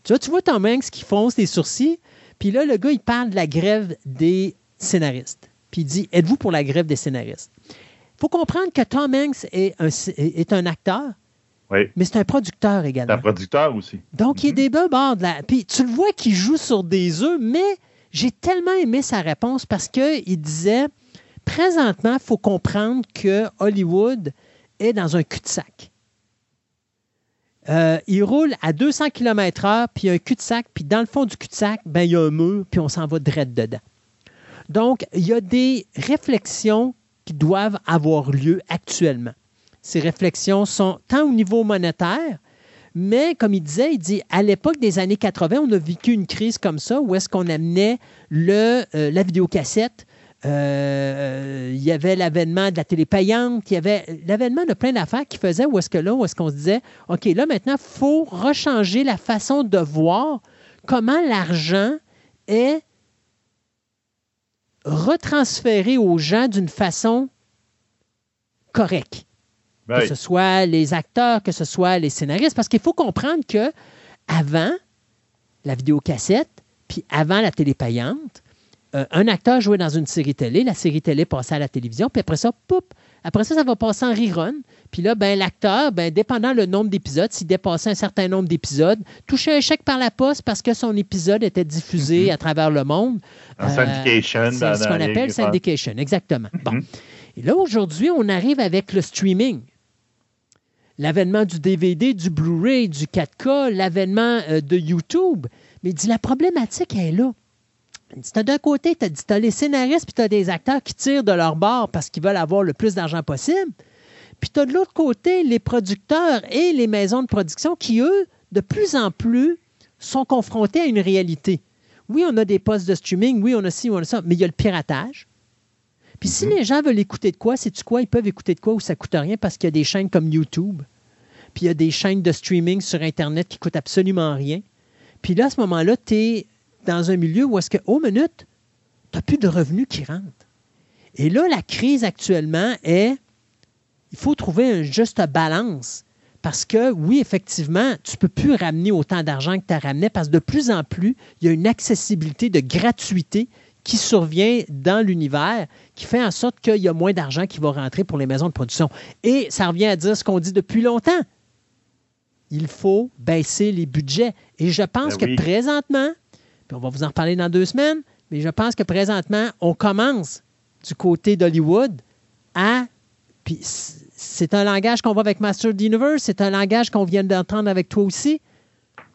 Tu vois, tu vois Tom Hanks qui fonce les sourcils, puis là, le gars, il parle de la grève des scénaristes. Puis il dit Êtes-vous pour la grève des scénaristes? Faut comprendre que Tom Hanks est un, est un acteur, Oui. mais c'est un producteur C'est également. un producteur aussi. Donc, il est des deux bords de la. Puis tu le vois qu'il joue sur des œufs, mais j'ai tellement aimé sa réponse parce qu'il disait présentement, il faut comprendre que Hollywood est dans un cul-de-sac. Euh, il roule à 200 km/h, puis il y a un cul-de-sac, puis dans le fond du cul-de-sac, ben, il y a un mur, puis on s'en va direct dedans. Donc, il y a des réflexions qui doivent avoir lieu actuellement. Ces réflexions sont tant au niveau monétaire, mais comme il disait, il dit à l'époque des années 80, on a vécu une crise comme ça où est-ce qu'on amenait le, euh, la vidéocassette. euh, il y avait l'avènement de la télé payante, il y avait l'avènement de plein d'affaires qui faisaient où est-ce que là, où est-ce qu'on se disait, OK, là maintenant, il faut rechanger la façon de voir comment l'argent est retransféré aux gens d'une façon correcte. Ben, que ce soit les acteurs, que ce soit les scénaristes, parce qu'il faut comprendre que avant la vidéocassette, puis avant la télé payante, euh, un acteur jouait dans une série télé, la série télé passait à la télévision, puis après ça, poup, après ça, ça va passer en rerun. Puis là, ben, l'acteur, ben, dépendant le nombre d'épisodes, s'il dépassait un certain nombre d'épisodes, touchait un chèque par la poste parce que son épisode était diffusé à travers le monde. En Euh, syndication. c'est dans- ce qu'on les- appelle syndication, exactement. Bon. Mhm. Et là, aujourd'hui, on arrive avec le streaming. L'avènement du DVD, du Blu-ray, du 4K, l'avènement euh, de YouTube. Mais il dit, la problématique elle est là. Il dit, t'as d'un côté, tu as, les scénaristes puis tu as des acteurs qui tirent de leur bord parce qu'ils veulent avoir le plus d'argent possible. Puis tu as de l'autre côté les producteurs et les maisons de production qui, eux, de plus en plus, sont confrontés à une réalité. Oui, on a des postes de streaming, oui, on a ci, on a ça, mais il y a le piratage. Puis si les gens veulent écouter de quoi, c'est-tu quoi? Ils peuvent écouter de quoi où ça coûte rien parce qu'il y a des chaînes comme YouTube. Puis il y a des chaînes de streaming sur Internet qui coûtent absolument rien. Puis là, à ce moment-là, tu es dans un milieu où est-ce que, oh minute, tu n'as plus de revenus qui rentrent. Et là, la crise actuellement est, il faut trouver un juste balance. Parce que, oui, effectivement, tu ne peux plus ramener autant d'argent que tu as ramené parce que de plus en plus, il y a une accessibilité de gratuité qui survient dans l'univers, qui fait en sorte qu'il y a moins d'argent qui va rentrer pour les maisons de production. Et ça revient à dire ce qu'on dit depuis longtemps. Il faut baisser les budgets. Et je pense Ben que présentement, Puis on va vous en reparler dans deux semaines. Mais je pense que présentement, on commence du côté d'Hollywood à. Puis c'est un langage qu'on voit avec Master of the Universe, c'est un langage qu'on vient d'entendre avec toi aussi.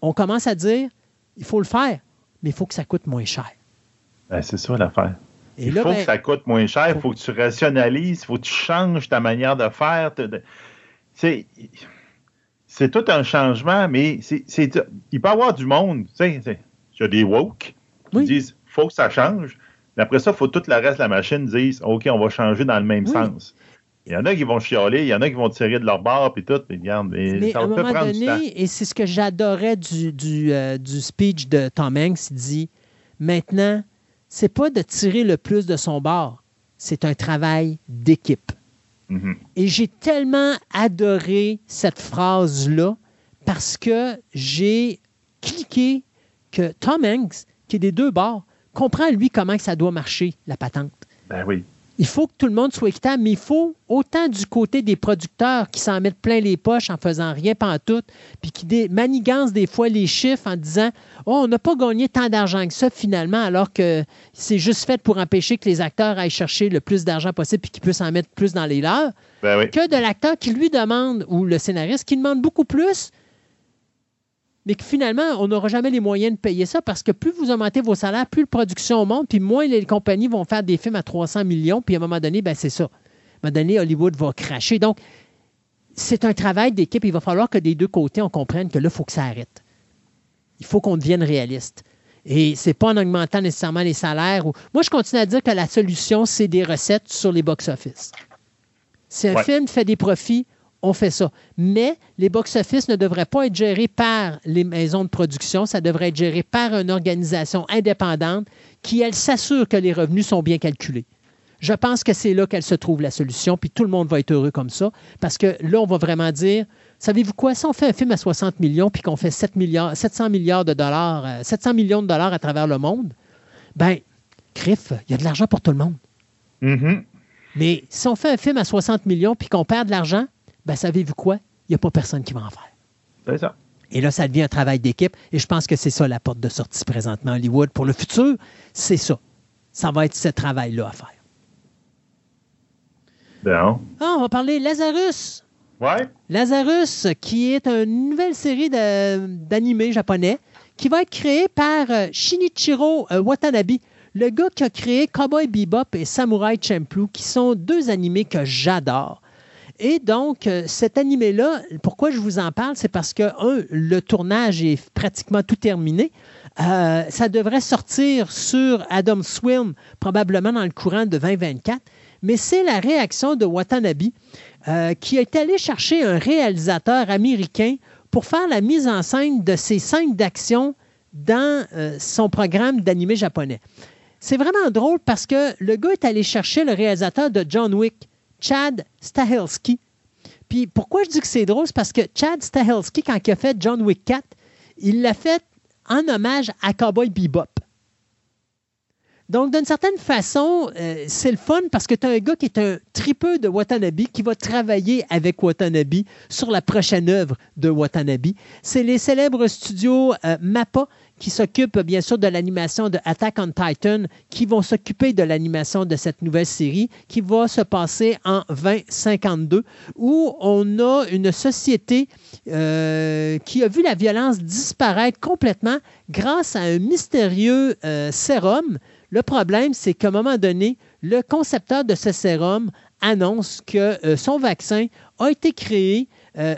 On commence à dire il faut le faire, mais il faut que ça coûte moins cher. Ben, c'est ça l'affaire. Il là, faut ben, que ça coûte moins cher, il faut- faut que tu rationalises, il faut que tu changes ta manière de faire. C'est c'est tout un changement, mais c'est c'est- il peut y avoir du monde. Il y a des woke qui Oui. disent faut que ça change. Mais après ça, il faut tout le reste de la machine dise OK, on va changer dans le même Oui. sens. Il y en a qui vont chialer, il y en a qui vont tirer de leur barre, puis tout. Mais regarde, mais Mais ça à un peut moment prendre du temps. donné, et c'est ce que j'adorais du, du, euh, du speech de Tom Hanks, il dit maintenant, c'est pas de tirer le plus de son bord, c'est un travail d'équipe. Mhm. Et j'ai tellement adoré cette phrase-là parce que j'ai cliqué que Tom Hanks, qui est des deux bords, comprend lui comment ça doit marcher, la patente. Ben oui. Il faut que tout le monde soit équitable, mais il faut autant du côté des producteurs qui s'en mettent plein les poches en faisant rien pantoute, puis qui dé- manigancent des fois les chiffres en disant Oh, on n'a pas gagné tant d'argent que ça finalement, alors que c'est juste fait pour empêcher que les acteurs aillent chercher le plus d'argent possible puis qu'ils puissent en mettre plus dans les leurs, Ben oui. que de l'acteur qui lui demande, ou le scénariste qui demande beaucoup plus, mais que finalement, on n'aura jamais les moyens de payer ça parce que plus vous augmentez vos salaires, plus la production monte, puis moins les compagnies vont faire des films à 300 millions, puis à un moment donné, ben c'est ça. À un moment donné, Hollywood va cracher. Donc, c'est un travail d'équipe. Il va falloir que des deux côtés, on comprenne que là, il faut que ça arrête. Il faut qu'on devienne réaliste. Et c'est pas en augmentant nécessairement les salaires. Ou... Moi, je continue à dire que la solution, c'est des recettes sur les box-office. Si un Ouais. film fait des profits, on fait ça. Mais les box-office ne devraient pas être gérés par les maisons de production, ça devrait être géré par une organisation indépendante qui, elle, s'assure que les revenus sont bien calculés. Je pense que c'est là qu'elle se trouve la solution, puis tout le monde va être heureux comme ça, parce que là, on va vraiment dire, savez-vous quoi, si on fait un film à 60 millions, puis qu'on fait 7 milliards, 700 milliards de dollars, euh, 700 millions de dollars à travers le monde, ben, crif, il y a de l'argent pour tout le monde. Mhm. Mais si on fait un film à 60 millions, puis qu'on perd de l'argent, ben, savez-vous quoi, il n'y a pas personne qui va en faire. C'est ça. Et là, ça devient un travail d'équipe. Et je pense que c'est ça la porte de sortie présentement Hollywood. Pour le futur, c'est ça. Ça va être ce travail-là à faire. Bon. Ah, on va parler Lazarus. Ouais. Lazarus, qui est une nouvelle série d'animés japonais, qui va être créée par euh, Shinichiro euh, Watanabe, le gars qui a créé Cowboy Bebop et Samurai Champloo, qui sont deux animés que j'adore. Et donc, euh, cet animé-là, pourquoi je vous en parle, c'est parce que, un, le tournage est pratiquement tout terminé. Euh, ça devrait sortir sur Adam Swim probablement dans le courant de 2024. Mais c'est la réaction de Watanabe euh, qui est allé chercher un réalisateur américain pour faire la mise en scène de ces scènes d'action dans son programme d'animé japonais. C'est vraiment drôle parce que le gars est allé chercher le réalisateur de John Wick, Chad Stahelski. Puis pourquoi je dis que c'est drôle, c'est parce que Chad Stahelski, quand il a fait John Wick 4, il l'a fait en hommage à Cowboy Bebop. Donc, d'une certaine façon, euh, c'est le fun parce que tu as un gars qui est un tripeux de Watanabe qui va travailler avec Watanabe sur la prochaine œuvre de Watanabe. C'est les célèbres studios euh, MAPPA qui s'occupent bien sûr de l'animation de Attack on Titan, qui vont s'occuper de l'animation de cette nouvelle série qui va se passer en 2052, où on a une société euh, qui a vu la violence disparaître complètement grâce à un mystérieux euh, sérum. Le problème, c'est qu'à un moment donné, le concepteur de ce sérum annonce que euh, son vaccin a été créé,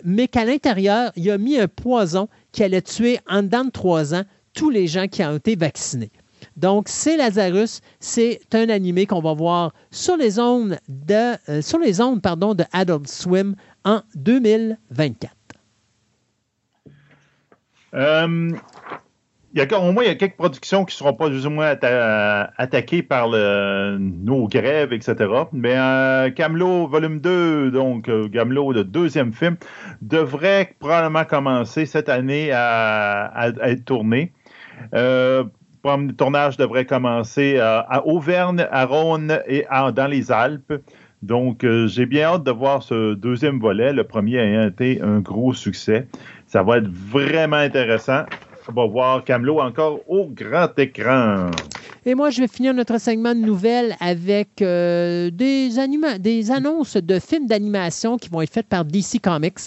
mais qu'à l'intérieur, il a mis un poison qui allait tuer en dedans de trois ans tous les gens qui ont été vaccinés. Donc, c'est Lazarus, c'est un animé qu'on va voir sur les ondes de, euh, sur les ondes, pardon, de Adult Swim en 2024. Euh, y a, au moins, il y a quelques productions qui ne seront pas plus ou moins atta- attaquées par nos grèves, etc. Mais euh, Camelot volume 2, donc euh, Camelot, le deuxième film, devrait probablement commencer cette année à être tourné. Euh, le tournage devrait commencer à, Auvergne, à Rhône et dans les Alpes. Donc, euh, j'ai bien hâte de voir ce deuxième volet, le premier ayant été un gros succès. Ça va être vraiment intéressant. On va voir Camelot encore au grand écran. Et moi, je vais finir notre segment de nouvelles avec euh, des annonces de films d'animation qui vont être faites par DC Comics.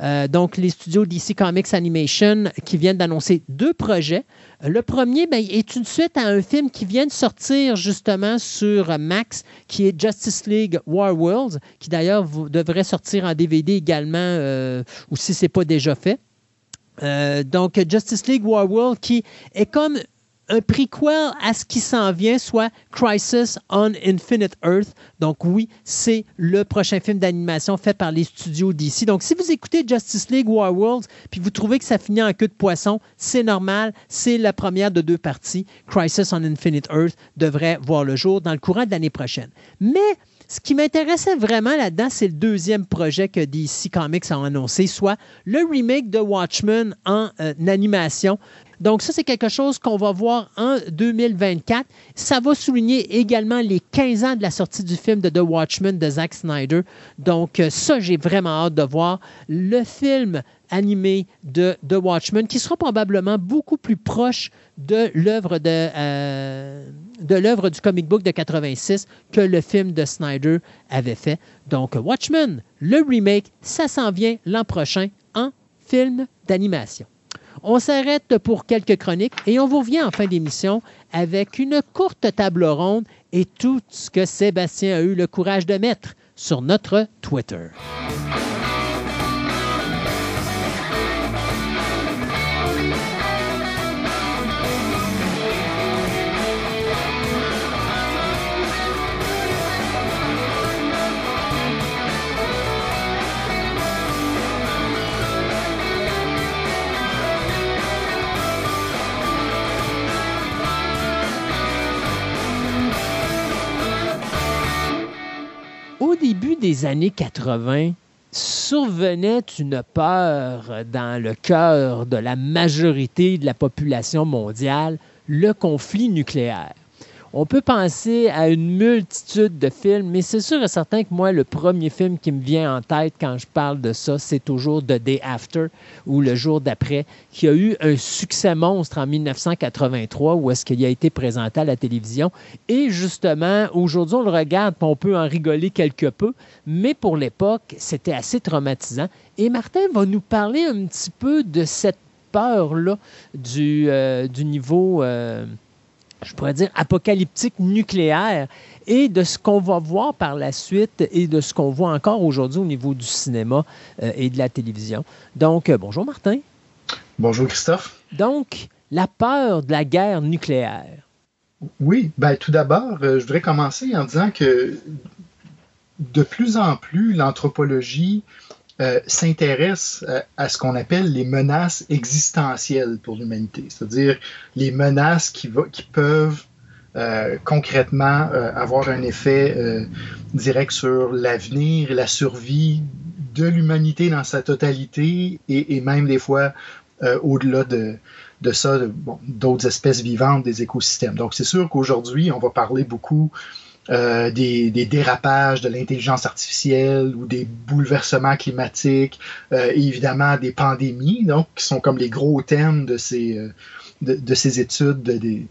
Euh, donc, les studios DC Comics Animation qui viennent d'annoncer deux projets. Le premier ben, est une suite à un film qui vient de sortir justement sur Max, qui est Justice League War Worlds, qui d'ailleurs devrait sortir en DVD également, euh, ou si ce n'est pas déjà fait. Euh, donc, Justice League War World qui est comme un prequel à ce qui s'en vient, soit Crisis on Infinite Earth. Donc oui, c'est le prochain film d'animation fait par les studios d'ici. Donc si vous écoutez Justice League War Worlds, puis vous trouvez que ça finit en queue de poisson, c'est normal, c'est la première de deux parties. Crisis on Infinite Earth devrait voir le jour dans le courant de l'année prochaine. Mais ce qui m'intéressait vraiment là-dedans, c'est le deuxième projet que DC Comics a annoncé, soit le remake de Watchmen en euh, animation. Donc ça, c'est quelque chose qu'on va voir en 2024. Ça va souligner également les 15 ans de la sortie du film de The Watchmen de Zack Snyder. Donc euh, ça, j'ai vraiment hâte de voir le film animé de The Watchmen, qui sera probablement beaucoup plus proche de l'œuvre euh, du comic book de 86 que le film de Snyder avait fait. Donc Watchmen, le remake, ça s'en vient l'an prochain en film d'animation. On s'arrête pour quelques chroniques et on vous revient en fin d'émission avec une courte table ronde et tout ce que Sébastien a eu le courage de mettre sur notre Twitter. Au début des années 80, survenait une peur dans le cœur de la majorité de la population mondiale, le conflit nucléaire. On peut penser à une multitude de films, mais c'est sûr et certain que moi, le premier film qui me vient en tête quand je parle de ça, c'est toujours The Day After ou Le jour d'après, qui a eu un succès monstre en 1983 où est-ce qu'il a été présenté à la télévision. Et justement, aujourd'hui, on le regarde, on peut en rigoler quelque peu, mais pour l'époque, c'était assez traumatisant. Et Martin va nous parler un petit peu de cette peur-là du, euh, niveau... euh, je pourrais dire, apocalyptique nucléaire et de ce qu'on va voir par la suite et de ce qu'on voit encore aujourd'hui au niveau du cinéma euh, et de la télévision. Donc, euh, bonjour Martin. Bonjour Christophe. Donc, la peur de la guerre nucléaire. Oui, ben, tout d'abord, euh, je voudrais commencer en disant que de plus en plus, l'anthropologie euh, s'intéresse euh, à ce qu'on appelle les menaces existentielles pour l'humanité, c'est-à-dire les menaces qui, peuvent euh, concrètement avoir un effet direct sur l'avenir la survie de l'humanité dans sa totalité et, même des fois au-delà de, ça, d'autres espèces vivantes des écosystèmes. Donc c'est sûr qu'aujourd'hui, on va parler beaucoup euh, des, des dérapages de l'intelligence artificielle ou des bouleversements climatiques, euh, et évidemment des pandémies, donc qui sont comme les gros thèmes de ces, euh, de, de ces études de- des,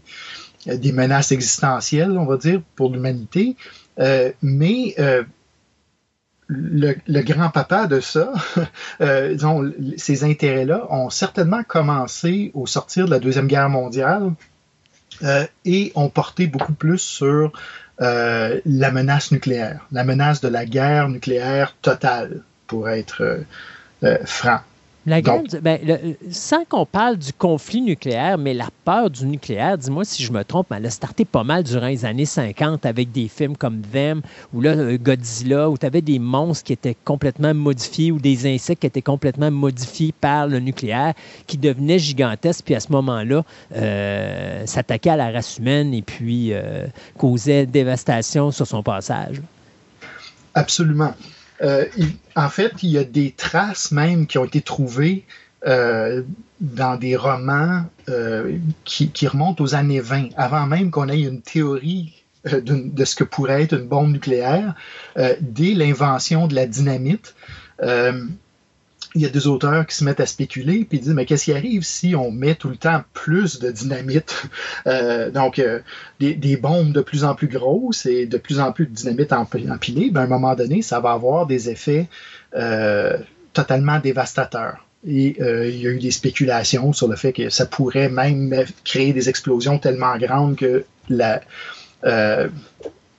des menaces existentielles, on va dire, pour l'humanité. Euh, mais euh, le, le grand-papa de ça, (laughs) euh, disons, ces intérêts-là ont certainement commencé au sortir de la Deuxième Guerre mondiale euh, et ont porté beaucoup plus sur euh, la menace nucléaire, la menace de la guerre nucléaire totale, pour être euh, euh, franc. La Donc- du- ben, le- sans qu'on parle du conflit nucléaire, mais la peur du nucléaire, dis-moi si je me trompe, elle a starté pas mal durant les années 50 avec des films comme Them ou là, euh, Godzilla, où tu avais des monstres qui étaient complètement modifiés ou des insectes qui étaient complètement modifiés par le nucléaire, qui devenaient gigantesques, puis à ce moment-là, euh, s'attaquaient à la race humaine et puis euh, causaient dévastation sur son passage. Absolument. Euh, en fait, il y a des traces même qui ont été trouvées euh, dans des romans euh, qui, remontent aux années 20, avant même qu'on ait une théorie de ce que pourrait être une bombe nucléaire, dès l'invention de la dynamite. Il y a des auteurs qui se mettent à spéculer puis disent mais qu'est-ce qui arrive si on met tout le temps plus de dynamite? (laughs) Euh, donc euh, des, bombes de plus en plus grosses et de plus en plus de dynamite emp- empilée ben, à un moment donné ça va avoir des effets euh, totalement dévastateurs. Et il y a eu des spéculations sur le fait que ça pourrait même créer des explosions tellement grandes que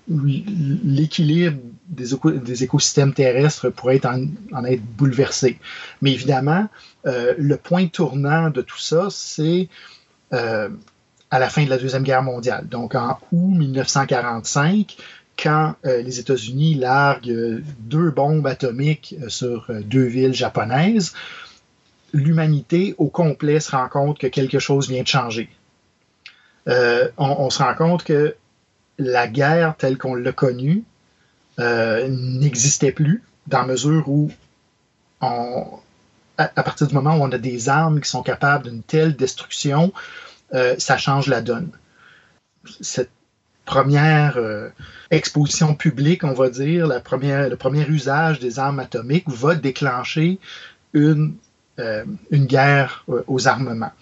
l'équilibre des, éco- des écosystèmes terrestres pourrait être en, être bouleversé. Mais évidemment, euh, le point tournant de tout ça, c'est euh, à la fin de la Deuxième Guerre mondiale. Donc en août 1945, quand euh, les États-Unis larguent deux bombes atomiques sur deux villes japonaises, l'humanité au complet se rend compte que quelque chose vient de changer. On, on se rend compte que la guerre telle qu'on l'a connue euh, n'existait plus, dans la mesure où, à, partir du moment où on a des armes qui sont capables d'une telle destruction, euh, ça change la donne. Cette première euh, exposition publique, on va dire, la première, le premier usage des armes atomiques va déclencher une, une guerre aux armements.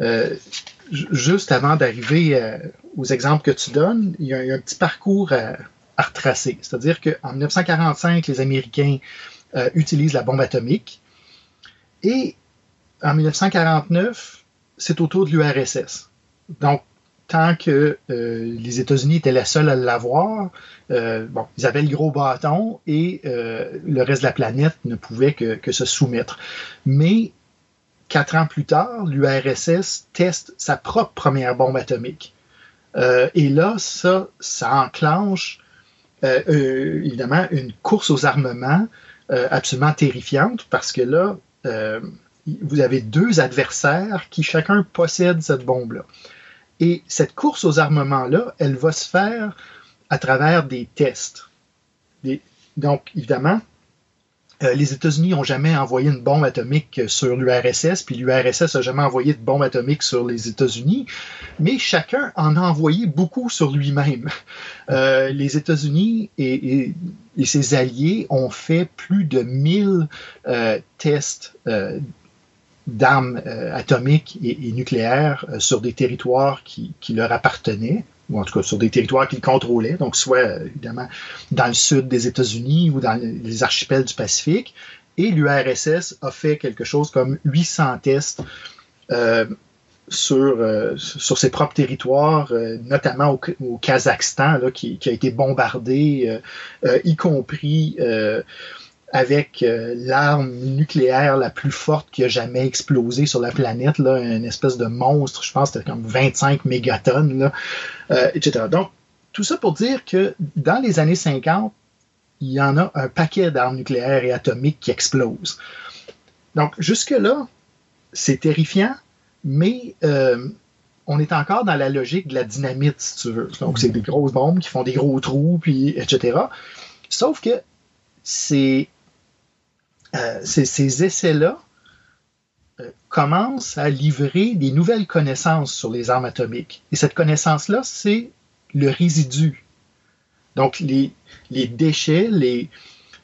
Ju- juste avant d'arriver aux exemples que tu donnes, il y a, a un petit parcours à, à retracer. C'est-à-dire qu'en 1945, les Américains euh, utilisent la bombe atomique et en 1949, c'est au tour de l'URSS. Donc, tant que euh, les États-Unis étaient les seuls à l'avoir, euh, ils avaient le gros bâton et le reste de la planète ne pouvait que, se soumettre. Mais quatre ans plus tard, l'URSS teste sa propre première bombe atomique. Et là, ça, ça enclenche euh, euh, évidemment une course aux armements euh, absolument terrifiante parce que là, euh, vous avez deux adversaires qui chacun possède cette bombe-là. Et cette course aux armements-là, elle va se faire à travers des tests. Donc, évidemment, euh, les États-Unis n'ont jamais envoyé une bombe atomique sur l'URSS, puis l'URSS n'a jamais envoyé de bombe atomique sur les États-Unis, mais chacun en a envoyé beaucoup sur lui-même. Euh, les États-Unis et, ses alliés ont fait plus de 1000 euh, tests d'armes atomiques et, nucléaires sur des territoires qui leur appartenaient, ou en tout cas sur des territoires qu'ils contrôlaient, donc soit évidemment dans le sud des États-Unis ou dans les archipels du Pacifique. Et l'URSS a fait quelque chose comme 800 tests euh, sur, euh, sur ses propres territoires, euh, notamment au, au Kazakhstan, là, qui, a été bombardé, y compris avec euh, l'arme nucléaire la plus forte qui a jamais explosé sur la planète, là, une espèce de monstre, je pense que c'était comme 25 mégatonnes, là, euh, etc. Donc, tout ça pour dire que dans les années 50, il y en a un paquet d'armes nucléaires et atomiques qui explosent. Donc, jusque-là, c'est terrifiant, mais euh, on est encore dans la logique de la dynamite, si tu veux. Donc, c'est des grosses bombes qui font des gros trous, puis etc. Sauf que c'est euh, ces, essais-là euh, commencent à livrer des nouvelles connaissances sur les armes atomiques. Et cette connaissance-là, c'est le résidu. Donc, les, déchets, les,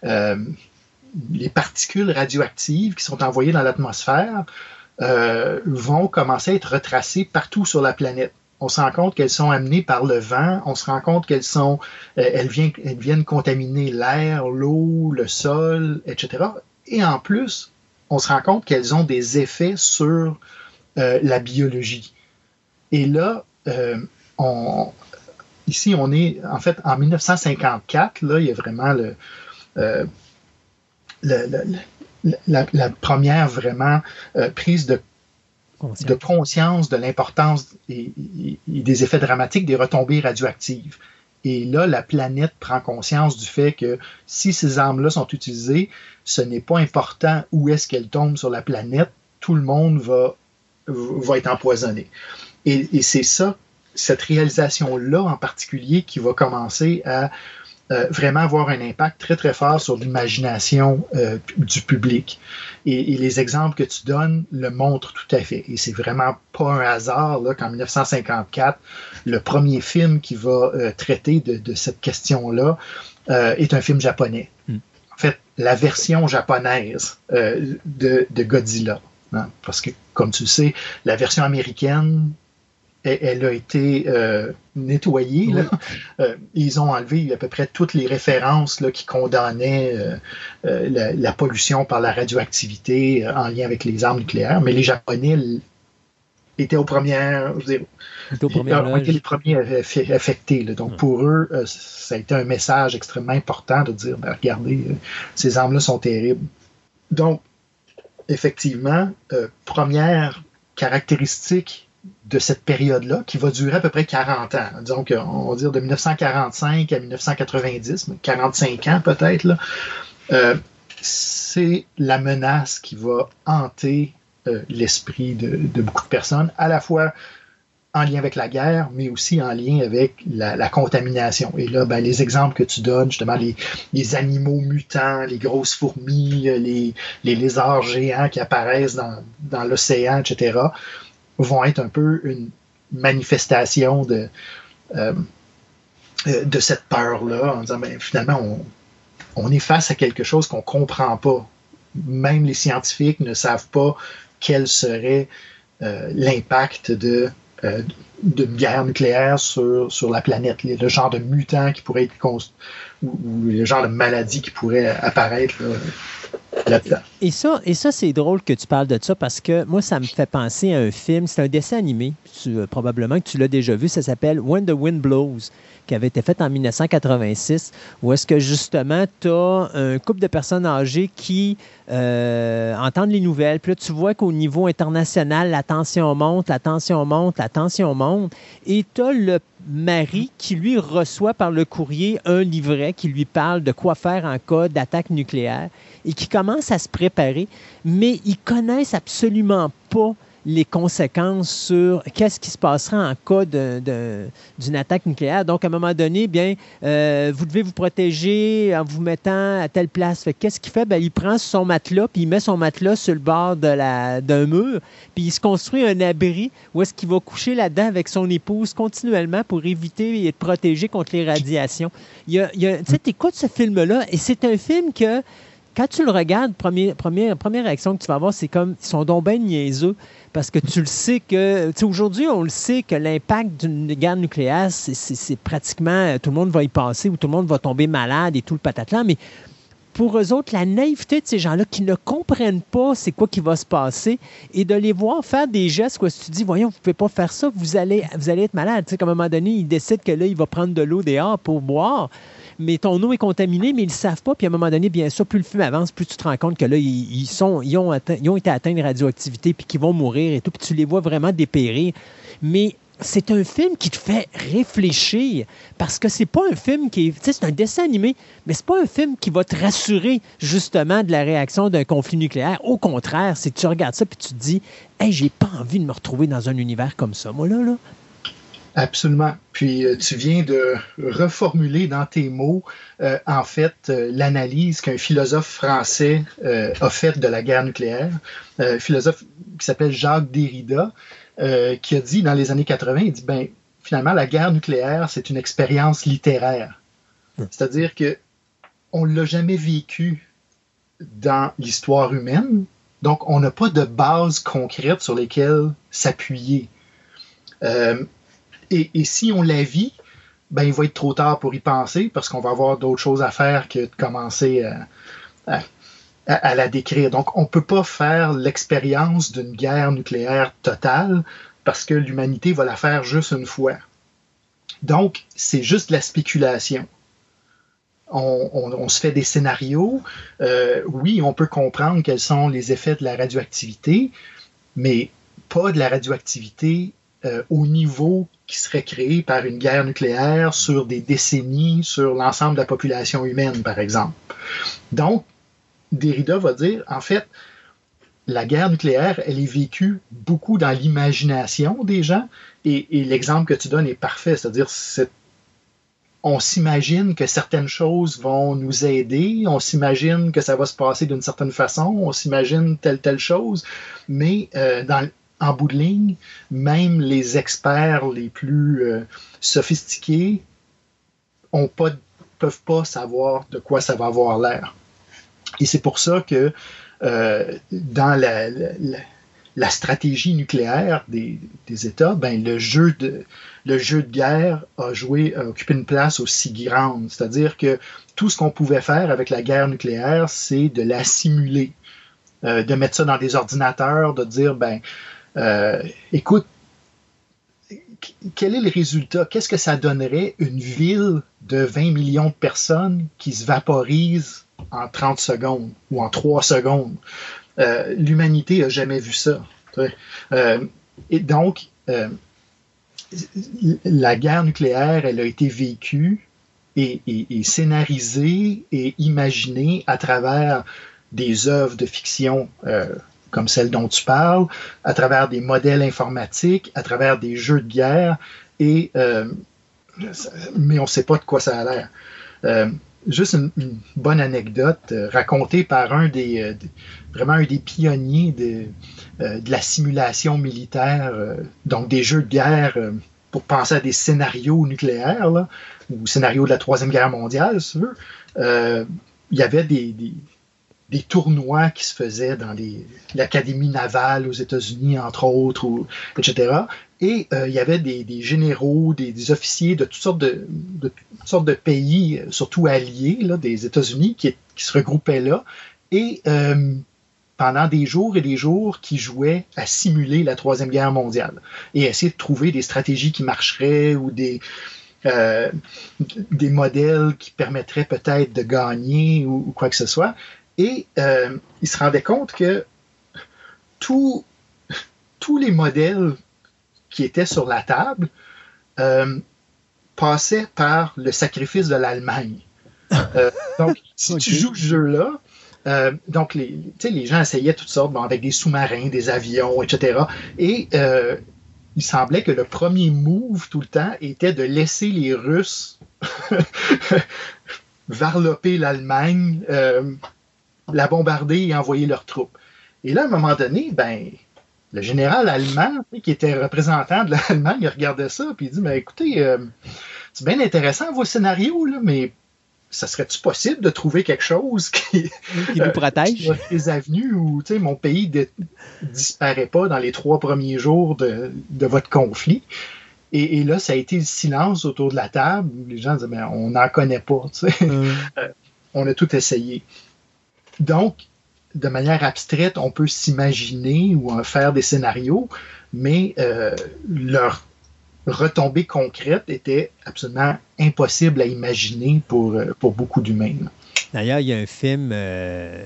euh, les particules radioactives qui sont envoyées dans l'atmosphère vont commencer à être retracées partout sur la planète. On se rend compte qu'elles sont amenées par le vent, on se rend compte qu'elles sont, elles viennent contaminer l'air, l'eau, le sol, etc. Et en plus, on se rend compte qu'elles ont des effets sur euh, la biologie. Et là, euh, on, ici, on est en fait en 1954, là, il y a vraiment le, euh, le- le- le- la, la première vraiment prise de, conscience de l'importance et des effets dramatiques des retombées radioactives. Et là, la planète prend conscience du fait que si ces armes-là sont utilisées, ce n'est pas important où est-ce qu'elles tombent sur la planète, tout le monde va, va être empoisonné. Et, et c'est ça, cette réalisation-là en particulier, qui va commencer à euh, vraiment avoir un impact très très fort sur l'imagination euh, du public. Et, et les exemples que tu donnes le montrent tout à fait. Et c'est vraiment pas un hasard là, qu'en 1954, le premier film qui va euh, traiter de, de cette question-là est un film japonais. Mm. En fait la version japonaise de, de Godzilla. hein. parce que, comme tu le sais, la version américaine, elle, a été euh, nettoyée. là. (laughs) Euh, ils ont enlevé à peu près toutes les références là, qui condamnaient euh, la, la pollution par la radioactivité en lien avec les armes nucléaires. Mais les Japonais étaient aux premières, je veux dire, première ont été les premiers affe- affectés. là. Donc, pour eux, ça a été un message extrêmement important de dire ben, regardez, ces armes-là sont terribles. Donc, effectivement, première caractéristique de cette période-là, qui va durer à peu près 40 ans. Disons qu'on va dire de 1945 à 1990, mais 45 ans peut-être, euh, c'est la menace qui va hanter euh, l'esprit de, beaucoup de personnes, à la fois en lien avec la guerre, mais aussi en lien avec la, contamination. Et là, ben, les exemples que tu donnes, justement, les, les animaux mutants, les grosses fourmis, les, lézards géants qui apparaissent dans l'océan, etc., vont être un peu une manifestation de, euh, euh, de cette peur-là, en disant, ben, finalement, on, on est face à quelque chose qu'on ne comprend pas. Même les scientifiques ne savent pas quel serait euh, l'impact de d'une guerre nucléaire sur, sur la planète, le, genre de mutant qui pourrait être ou, ou le genre de maladie qui pourrait apparaître Et ça, et ça c'est drôle que tu parles de ça parce que moi, ça me fait penser à un film. C'est un dessin animé. Euh, probablement que tu l'as déjà vu. Ça s'appelle When the Wind Blows, qui avait été fait en 1986, où est-ce que justement, tu as un couple de personnes âgées qui euh, entendent les nouvelles. Puis là, tu vois qu'au niveau international, la tension monte, la tension monte, la tension monte. Et tu as le mari qui, lui, reçoit par le courrier un livret qui lui parle de quoi faire en cas d'attaque nucléaire et qui commence à se préparer, mais ils connaissent absolument pas les conséquences sur qu'est-ce qui se passera en cas d'une attaque nucléaire. Donc, à un moment donné, bien, euh, vous devez vous protéger en vous mettant à telle place. Qu'est-ce qu'il fait? Ben, il prend son matelas, puis il met son matelas sur le bord d'un mur, puis il se construit un abri où est-ce qu'il va coucher là-dedans avec son épouse continuellement pour éviter et être protégé contre les radiations. Il y a, tu sais, t'écoutes ce film-là, et c'est un film que quand tu le regardes, première, réaction que tu vas avoir, c'est comme, ils sont donc bien niaiseux, parce que tu le sais que, aujourd'hui, on le sait que l'impact d'une guerre nucléaire, c'est- pratiquement, euh, tout le monde va y passer, ou tout le monde va tomber malade et tout le patatlan, mais pour eux autres, la naïveté de ces gens-là qui ne comprennent pas c'est quoi qui va se passer et de les voir faire des gestes où tu dis, voyons, vous ne pouvez pas faire ça, vous allez, vous allez être malade. Tu sais, à un moment donné, ils décident que là, il va prendre de l'eau dehors pour boire, mais ton eau est contaminée, mais ils ne savent pas. Puis à un moment donné, bien sûr, plus le film avance, plus tu te rends compte que là, ils, sont, ils, ont été atteints de radioactivité puis qu'ils vont mourir et tout. Puis tu les vois vraiment dépérir. Mais c'est un film qui te fait réfléchir parce que c'est pas un film qui est. Tu sais, c'est un dessin animé, mais c'est pas un film qui va te rassurer justement de la réaction d'un conflit nucléaire. Au contraire, c'est tu regardes ça puis tu te dis, hey, j'ai pas envie de me retrouver dans un univers comme ça, moi là. là. Absolument. Puis euh, tu viens de reformuler dans tes mots, euh, en fait, euh, l'analyse qu'un philosophe français euh, a faite de la guerre nucléaire, euh, philosophe qui s'appelle Jacques Derrida, euh, qui a dit dans les années 80, il dit, ben, finalement, la guerre nucléaire, c'est une expérience littéraire. C'est-à-dire que on l'a jamais vécu dans l'histoire humaine, donc on n'a pas de base concrète sur lesquelles s'appuyer. Euh, et, si on la vit, ben, il va être trop tard pour y penser parce qu'on va avoir d'autres choses à faire que de commencer à, à- la décrire. Donc, on ne peut pas faire l'expérience d'une guerre nucléaire totale parce que l'humanité va la faire juste une fois. Donc, c'est juste de la spéculation. On, on- on se fait des scénarios. Euh, oui, on peut comprendre quels sont les effets de la radioactivité, mais pas de la radioactivité euh, au niveau qui serait créé par une guerre nucléaire sur des décennies, sur l'ensemble de la population humaine, par exemple. Donc, Derrida va dire, en fait, la guerre nucléaire, elle est vécue beaucoup dans l'imagination des gens, et, l'exemple que tu donnes est parfait, c'est-à-dire c'est on s'imagine que certaines choses vont nous aider, on s'imagine que ça va se passer d'une certaine façon, on s'imagine telle telle chose, mais euh, dans, en bout de ligne, même les experts les plus euh, sophistiqués ont pas, peuvent pas savoir de quoi ça va avoir l'air. Et c'est pour ça que euh, dans la, stratégie nucléaire des, des États, ben, le, jeu de, le jeu de guerre a joué, a occupé une place aussi grande. C'est-à-dire que tout ce qu'on pouvait faire avec la guerre nucléaire, c'est de la simuler, Euh, de mettre ça dans des ordinateurs, de dire, ben, euh, écoute, quel est le résultat? Qu'est-ce que ça donnerait une ville de 20 millions de personnes qui se vaporise en 30 secondes ou en 3 secondes? Euh, L'humanité n'a jamais vu ça. Euh, et donc, la guerre nucléaire, elle a été vécue et, et- scénarisée et imaginée à travers des œuvres de fiction comme celle dont tu parles, à travers des modèles informatiques, à travers des jeux de guerre, et, euh, mais on ne sait pas de quoi ça a l'air. Euh, juste une, bonne anecdote euh, racontée par un des, vraiment un des pionniers de, de la simulation militaire, donc des jeux de guerre pour penser à des scénarios nucléaires, ou scénarios de la Troisième Guerre mondiale, si tu il y avait des, des tournois qui se faisaient dans l'Académie navale aux États-Unis, entre autres, etc. Et euh, il y avait des, généraux, des, officiers de toutes sortes de, toutes sortes de pays, surtout alliés là, des États-Unis, qui, se regroupaient là. Et euh, pendant des jours et des jours, qui jouaient à simuler la Troisième Guerre mondiale et essayer de trouver des stratégies qui marcheraient ou des, euh, des modèles qui permettraient peut-être de gagner ou quoi que ce soit. Et euh, il se rendait compte que tout- tous les modèles qui étaient sur la table euh, passaient par le sacrifice de l'Allemagne. Euh, donc, (laughs) si tu joues ce jeu-là, euh, donc les, les gens essayaient toutes sortes, bon, avec des sous-marins, des avions, etc. Et euh, il semblait que le premier move tout le temps était de laisser les Russes (laughs) varloper l'Allemagne, euh, la bombarder et envoyer leurs troupes. Et là, à un moment donné, ben, le général allemand, qui était représentant de l'Allemagne, il regardait ça, puis il dit, mais écoutez, euh, c'est bien intéressant vos scénarios, là, mais ça serait-tu possible de trouver quelque chose qui, qui nous protège? sur les avenues où mon pays ne disparaît pas dans les trois premiers jours de, de votre conflit? Et, et là, ça a été le silence autour de la table. Les gens disaient, ben, on n'en connaît pas. sais. Euh, On a tout essayé. Donc, de manière abstraite, on peut s'imaginer ou en faire des scénarios, mais euh, leur retombée concrète était absolument impossible à imaginer pour, euh, pour beaucoup d'humains. D'ailleurs, il y a un film euh,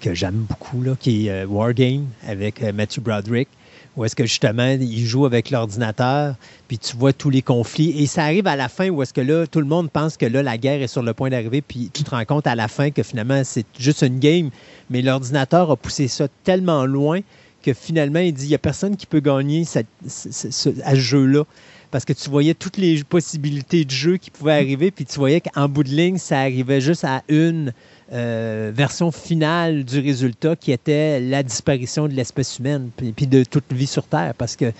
que j'aime beaucoup, là, qui est euh, War Game avec Matthew Broderick, où est-ce que justement, il joue avec l'ordinateur, puis tu vois tous les conflits. Et ça arrive à la fin où est-ce que là, tout le monde pense que là, la guerre est sur le point d'arriver, puis tu te rends compte à la fin que finalement, c'est juste une game. Mais l'ordinateur a poussé ça tellement loin que finalement, il dit, il n'y a personne qui peut gagner cette- ce- ce jeu-là. Parce que tu voyais toutes les possibilités de jeu qui pouvaient arriver, puis tu voyais qu'en bout de ligne, ça arrivait juste à une euh, version finale du résultat qui était la disparition de l'espèce humaine, puis, de toute vie sur Terre, parce que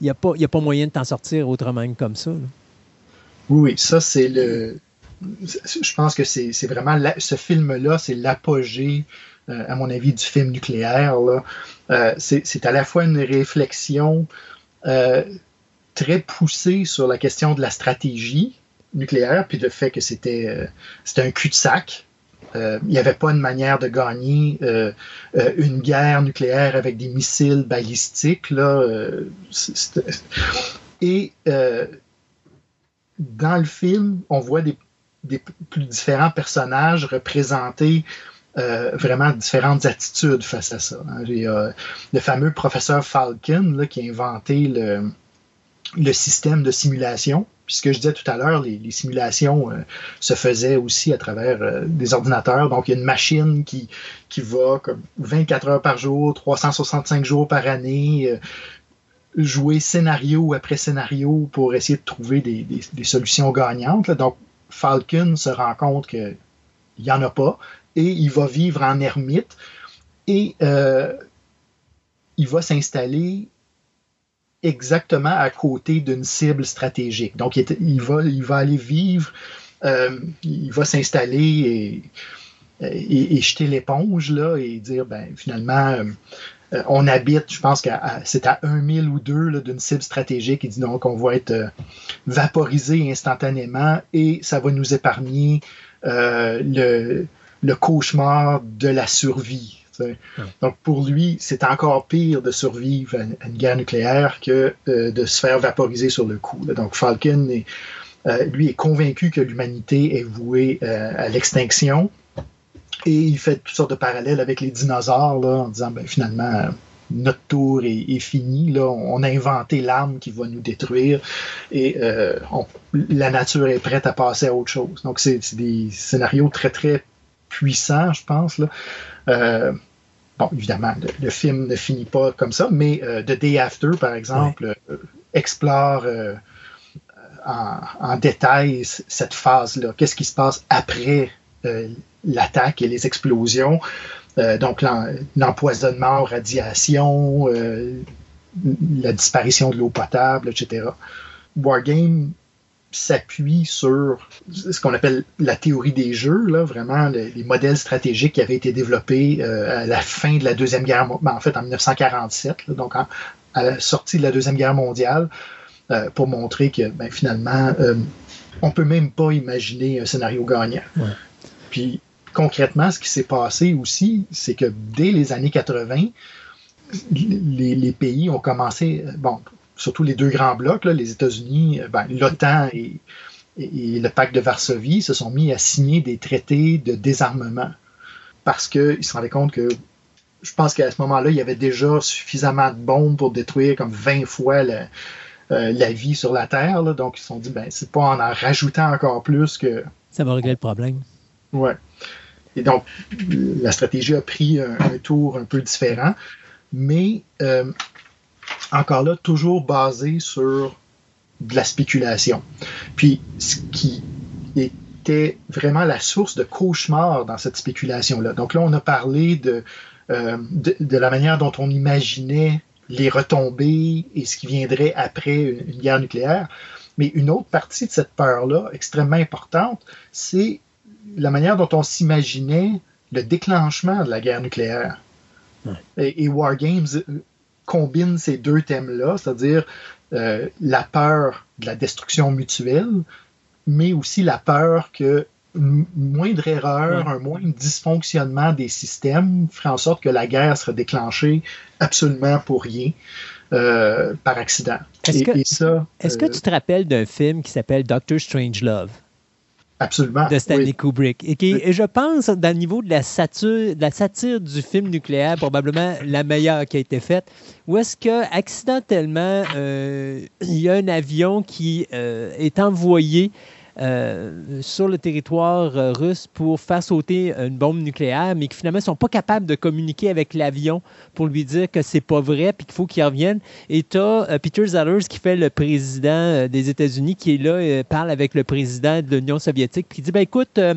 il n'y a, pas- a pas moyen de t'en sortir autrement que comme ça. Oui, ça c'est le. Je pense que c'est vraiment ce film-là, c'est l'apogée, euh, à mon avis, du film nucléaire. Euh, c'est à la fois une réflexion très poussée sur la question de la stratégie nucléaire, puis le fait que c'était un cul-de-sac. Euh, il n'y avait pas une manière de gagner euh, euh, une guerre nucléaire avec des missiles balistiques. Là, et dans le film, on voit des, plus différents personnages représenter euh, vraiment différentes attitudes face à ça. hein. Il y a le fameux professeur Falcon qui a inventé le système de simulation. Puis ce que je disais tout à l'heure, les, simulations euh, se faisaient aussi à travers euh, des ordinateurs. Donc, il y a une machine qui, qui va comme 24 heures par jour, 365 jours par année, euh, jouer scénario après scénario pour essayer de trouver des, des- solutions gagnantes. Donc, Falcon se rend compte qu'il n'y en a pas et il va vivre en ermite et il va s'installer exactement à côté d'une cible stratégique. Donc, il, va, il va aller vivre, euh, il va s'installer et et, et jeter l'éponge là et dire ben finalement euh, euh, on habite, je pense que c'est à un mille ou deux d'une cible stratégique. Il dit donc on va être vaporisé instantanément et ça va nous épargner le cauchemar de la survie. Sais. Donc pour lui, c'est encore pire de survivre à une, guerre nucléaire que euh, de se faire vaporiser sur le coup. là. Donc Falcon, est, euh, lui, est convaincu que l'humanité est vouée euh, à l'extinction. Et il fait toutes sortes de parallèles avec les dinosaures là, en disant ben, finalement, notre tour est, est fini. Là, on a inventé l'arme qui va nous détruire et euh, on- la nature est prête à passer à autre chose. Donc, c'est c'est des scénarios très, très puissants, je pense. Là. Euh, bon, évidemment, le, le film ne finit pas comme ça, mais euh, The Day After, par exemple, euh, explore euh, en, en détail cette phase-là. Qu'est-ce qui se passe après euh, l'attaque et les explosions? Donc, l'empoisonnement euh, la disparition de l'eau potable, etc. Wargame s'appuie sur ce qu'on appelle la théorie des jeux, là, vraiment le- les modèles stratégiques qui avaient été développés euh, à la fin de la Deuxième Guerre mondiale, en fait en 1947, là, donc en- à la sortie de la Deuxième Guerre mondiale, euh, pour montrer que ben, finalement, euh, on peut même pas imaginer un scénario gagnant. Ouais. Puis concrètement, ce qui s'est passé aussi, c'est que dès les années 80, les, les pays ont commencé, euh, bon, surtout les deux grands blocs, là, les États-Unis, euh, ben, l'OTAN et, et- et le pacte de Varsovie se sont mis à signer des traités de désarmement parce qu'ils se rendaient compte que je pense qu'à ce moment-là, il y avait déjà suffisamment de bombes pour détruire comme 20 fois la, euh, la vie sur la Terre. là. Donc, ils se sont dit, ben, c'est pas en en rajoutant encore plus que. Ça va régler le problème. Ouais. Et donc, la stratégie a pris un, un tour un peu différent, mais euh, encore là, toujours basé sur de la spéculation. Puis, ce qui était vraiment la source de cauchemar dans cette spéculation-là. Donc là, on a parlé de, euh, de, de la manière dont on imaginait les retombées et ce qui viendrait après une, une guerre nucléaire. Mais une autre partie de cette peur-là, extrêmement importante, c'est la manière dont on s'imaginait le déclenchement de la guerre nucléaire. Et, et War Games euh, combine ces deux thèmes-là, c'est-à-dire euh, la peur de la destruction mutuelle, mais aussi la peur que m- moindre erreur, un moindre dysfonctionnement des systèmes ferait en sorte que la guerre serait déclenchée absolument pour rien, euh, par accident. Est-ce que- et ça, Est-ce que euh, tu te rappelles d'un film qui s'appelle Doctor Strangelove? Absolument de Stanley oui. Kubrick. Et, qui, Oui. et je pense, dans le niveau de la satire, de la satire du film nucléaire, probablement la meilleure qui a été faite, où est-ce que accidentellement, euh, il y a un avion qui euh, est envoyé euh, sur le territoire euh, russe pour faire sauter une bombe nucléaire, mais qui finalement ne sont pas capables de communiquer avec l'avion pour lui dire que c'est pas vrai puis qu'il faut qu'il revienne. Et tu as Peter Sellers qui fait le président euh, des États-Unis qui est là, euh, parle avec le président de l'Union soviétique, puis qui dit ben écoute, euh,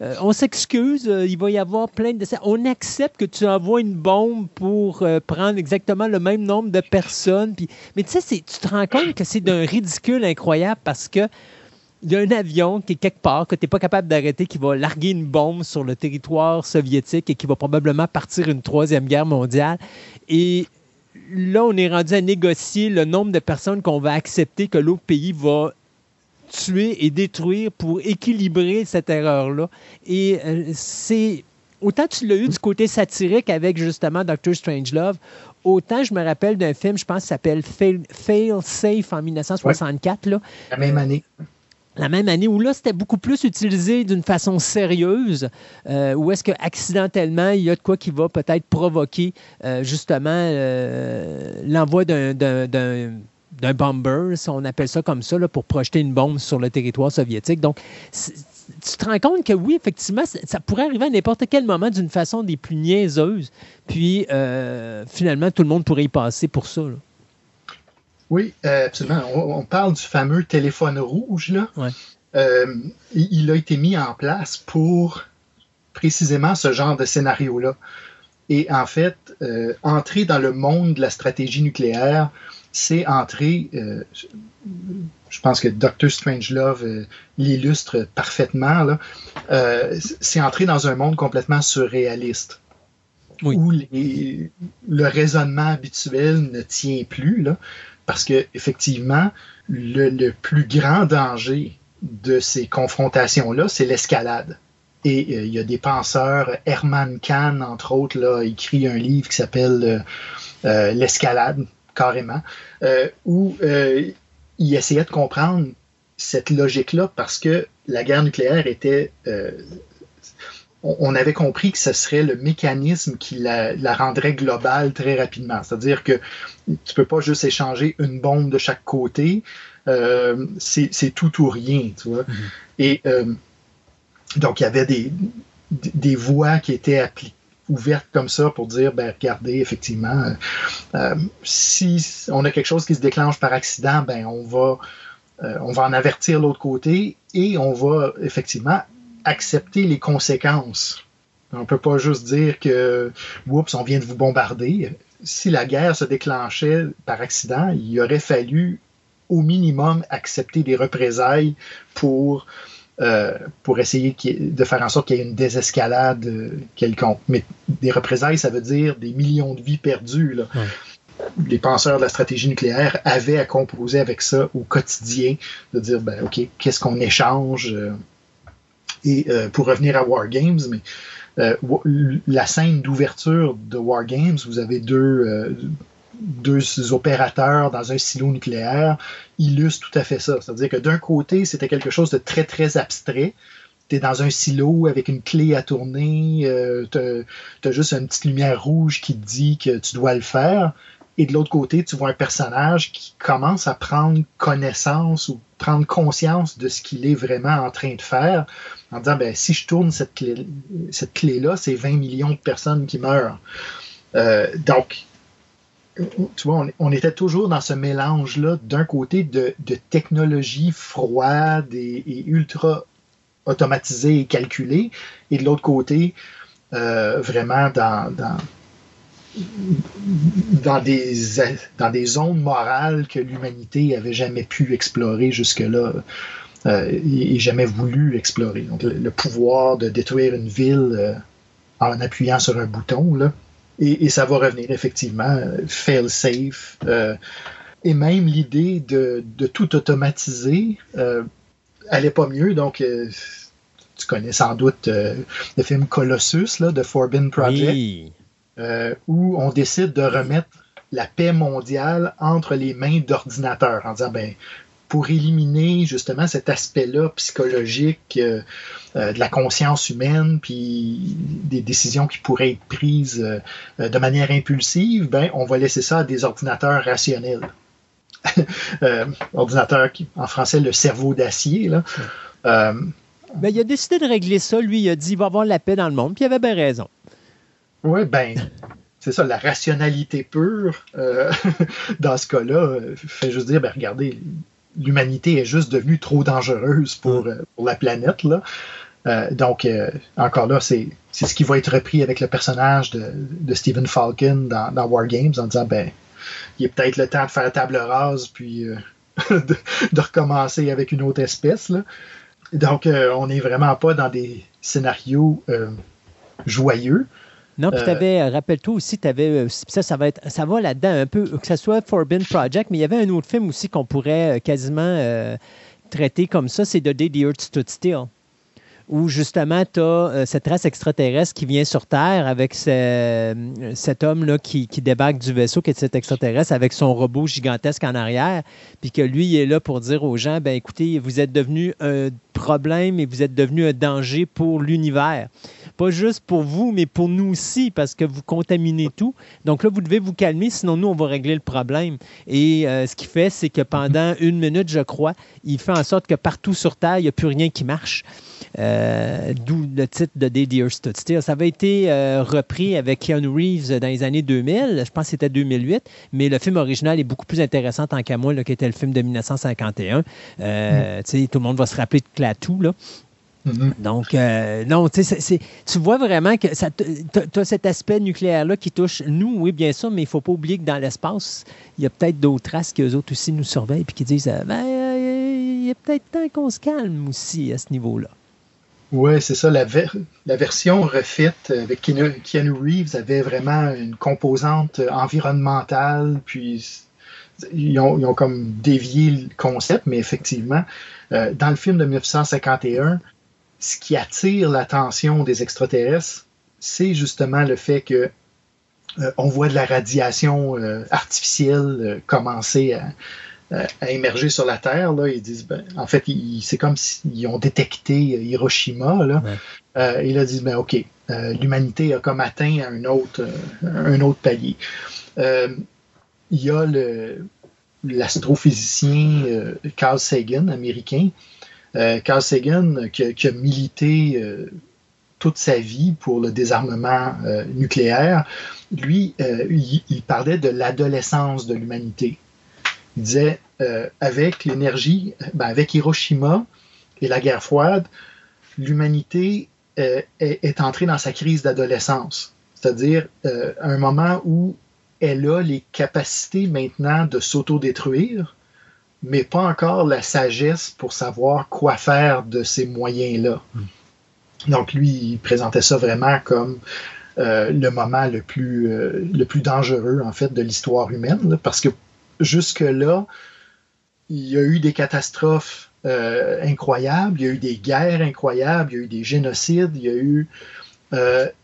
euh, on s'excuse, euh, il va y avoir plein de on accepte que tu envoies une bombe pour euh, prendre exactement le même nombre de personnes. Mais tu sais, tu te rends compte que c'est d'un ridicule incroyable parce que il y a un avion qui est quelque part, que tu n'es pas capable d'arrêter, qui va larguer une bombe sur le territoire soviétique et qui va probablement partir une troisième guerre mondiale. Et là, on est rendu à négocier le nombre de personnes qu'on va accepter que l'autre pays va tuer et détruire pour équilibrer cette erreur-là. Et euh, c'est... Autant tu l'as eu du côté satirique avec justement Doctor Strangelove, autant je me rappelle d'un film, je pense, qui s'appelle Fail, Safe en 1964, là, la même année. La même année où là, c'était beaucoup plus utilisé d'une façon sérieuse, euh, où est-ce que accidentellement, il y a de quoi qui va peut-être provoquer euh, justement euh, l'envoi d'un- bomber, si on appelle ça comme ça, là, pour projeter une bombe sur le territoire soviétique. Donc, tu te rends compte que oui, effectivement, ça, pourrait arriver à n'importe quel moment d'une façon des plus niaiseuses. Puis, euh, finalement, tout le monde pourrait y passer pour ça. Oui, euh, absolument. On, on parle du fameux téléphone rouge, là. Ouais. Euh, il, a été mis en place pour précisément ce genre de scénario-là. Et en fait, euh, entrer dans le monde de la stratégie nucléaire, c'est entrer euh, je pense que Doctor Strangelove l'illustre parfaitement, là, euh, c'est entrer dans un monde complètement surréaliste. Oui. Où les- le raisonnement habituel ne tient plus, là, parce que effectivement, le, plus grand danger de ces confrontations-là, c'est l'escalade. Et euh, il y a des penseurs, Herman Kahn, entre autres, a écrit un livre qui s'appelle euh, euh, L'escalade, carrément, où il essayait de comprendre cette logique-là parce que la guerre nucléaire était. On, avait compris que ce serait le mécanisme qui la, la rendrait globale très rapidement. C'est-à-dire que tu peux pas juste échanger une bombe de chaque côté. Euh, c'est tout ou rien, tu vois. Et euh, donc, il y avait des, des voies qui étaient appli- ouvertes comme ça pour dire, ben, regardez, effectivement, euh, euh, si on a quelque chose qui se déclenche par accident, ben, on va, euh, on va en avertir l'autre côté et on va effectivement accepter les conséquences. On peut pas juste dire que, oups, on vient de vous bombarder. Si la guerre se déclenchait par accident, il aurait fallu au minimum accepter des représailles pour euh, pour essayer de faire en sorte qu'il y ait une désescalade euh, quelconque. Mais des représailles, ça veut dire des millions de vies perdues. Là. Les penseurs de la stratégie nucléaire avaient à composer avec ça au quotidien, de dire, ben, OK, qu'est-ce qu'on échange? Et euh, pour revenir à War Games, mais euh, la scène d'ouverture de War Games, vous avez deux, euh, deux opérateurs dans un silo nucléaire illustre tout à fait ça. C'est-à-dire que d'un côté, c'était quelque chose de très, très abstrait. Tu es dans un silo avec une clé à tourner, euh, tu as juste une petite lumière rouge qui te dit que tu dois le faire. Et de l'autre côté, tu vois un personnage qui commence à prendre connaissance ou prendre conscience de ce qu'il est vraiment en train de faire, en disant, ben, si je tourne cette clé- cette clé-là, c'est 20 millions de personnes qui meurent. Euh, donc, tu vois, on, était toujours dans ce mélange-là, d'un côté de, de technologie froide et, ultra automatisée et calculée, et de l'autre côté, euh, vraiment dans, dans, des, dans des zones morales que l'humanité avait jamais pu explorer jusque-là euh, et, jamais voulu explorer. Donc, le, pouvoir de détruire une ville euh, en appuyant sur un bouton, là, et, ça va revenir effectivement, euh, fail safe. et même l'idée de, tout automatiser, euh, allait pas mieux. Donc, tu connais sans doute le film Colossus là, de Forbidden Project, Oui. Euh, où on décide de remettre la paix mondiale entre les mains d'ordinateurs en disant, ben, pour éliminer justement cet aspect-là psychologique euh, euh, de la conscience humaine, puis des décisions qui pourraient être prises euh, de manière impulsive, ben, on va laisser ça à des ordinateurs rationnels. (laughs) Euh, ordinateur qui, en français, le cerveau d'acier. Là. Ben, il a décidé de régler ça. Lui, il a dit il va y avoir la paix dans le monde. Puis il avait bien raison. Oui, ben, c'est ça, la rationalité pure, euh, (laughs) dans ce cas-là, euh, fait juste dire, ben, regardez, l'humanité est juste devenue trop dangereuse pour, euh, pour la planète, là. Euh, donc, euh, encore là, c'est ce qui va être repris avec le personnage de, de Stephen Falcon dans, dans War Games en disant, ben, il est peut-être le temps de faire table rase, puis euh, (laughs) de, de recommencer avec une autre espèce, là. Donc, on n'est vraiment pas dans des scénarios joyeux. Non, puis Euh, t'avais, euh, rappelle-toi aussi, t'avais, euh, ça, ça va être, ça va là-dedans un peu, que ce soit Forbidden Project, mais il y avait un autre film aussi qu'on pourrait euh, quasiment euh, traiter comme ça, c'est The Day the Earth Stood Still, où justement tu as cette race extraterrestre qui vient sur Terre avec ce- cet homme-là qui, qui débarque du vaisseau, qui est cet extraterrestre, avec son robot gigantesque en arrière, puis que lui, il est là pour dire aux gens, ben écoutez, vous êtes devenu un problème et vous êtes devenu un danger pour l'univers pas juste pour vous, mais pour nous aussi, parce que vous contaminez tout. Donc là, vous devez vous calmer, sinon nous, on va régler le problème. Et euh, ce qu'il fait, c'est que pendant (laughs) une minute, je crois, il fait en sorte que partout sur Terre, il n'y a plus rien qui marche. Euh, D'où le titre de Day the Earth Stood Still. Ça avait été euh, repris avec Keanu Reeves dans les années 2000, je pense que c'était 2008, mais le film original est beaucoup plus intéressant tant qu'à moi, là, qui était le film de 1951. Euh, tu sais, Tout le monde va se rappeler de Clatou, là. Mhm. Donc, euh, non, tu sais, tu vois vraiment que tu as cet aspect nucléaire-là qui touche nous, oui, bien sûr, mais il ne faut pas oublier que dans l'espace, il y a peut-être d'autres races qu'eux autres aussi nous surveillent puis qui disent euh, ben, euh, il est peut-être temps qu'on se calme aussi à ce niveau-là. Ouais, c'est ça. La, ver- la version refit avec Keanu, Keanu Reeves avait vraiment une composante environnementale, puis ils ont, ils ont comme dévié le concept, mais effectivement, euh, dans le film de 1951, ce qui attire l'attention des extraterrestres, c'est justement le fait que euh, on voit de la radiation euh, artificielle euh, commencer à, émerger sur la Terre. Là. Ils disent, ben, en fait, c'est comme s'ils ont détecté Hiroshima. Là. Ouais. Et là, ils disent, ben, OK, l'humanité a comme atteint un autre, un autre palier. Il y a l'astrophysicien Carl Sagan, américain. Euh, Carl Sagan, euh, qui, a- milité euh, toute sa vie pour le désarmement nucléaire, lui, il, parlait de l'adolescence de l'humanité. Il disait, avec l'énergie, ben, avec Hiroshima et la guerre froide, l'humanité est, entrée dans sa crise d'adolescence. C'est-à-dire un moment où elle a les capacités maintenant de s'autodétruire, mais pas encore la sagesse pour savoir quoi faire de ces moyens-là. Donc lui, il présentait ça vraiment comme euh, le moment le plus, euh, le plus dangereux, en fait, de l'histoire humaine, là, parce que jusque-là, il y a eu des catastrophes euh, incroyables, il y a eu des guerres incroyables, il y a eu des génocides, il y a eu...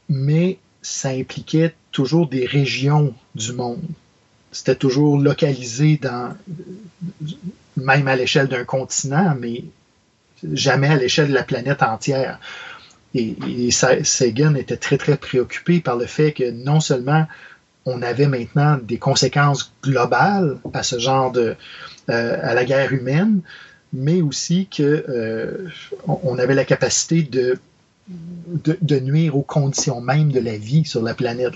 mais ça impliquait toujours des régions du monde. C'était toujours localisé dans... même à l'échelle d'un continent, mais jamais à l'échelle de la planète entière. Et, et Sa- Sagan était très, très préoccupé par le fait que non seulement on avait maintenant des conséquences globales à ce genre de, euh, à la guerre humaine, mais aussi que euh, on avait la capacité de, de, nuire aux conditions même de la vie sur la planète.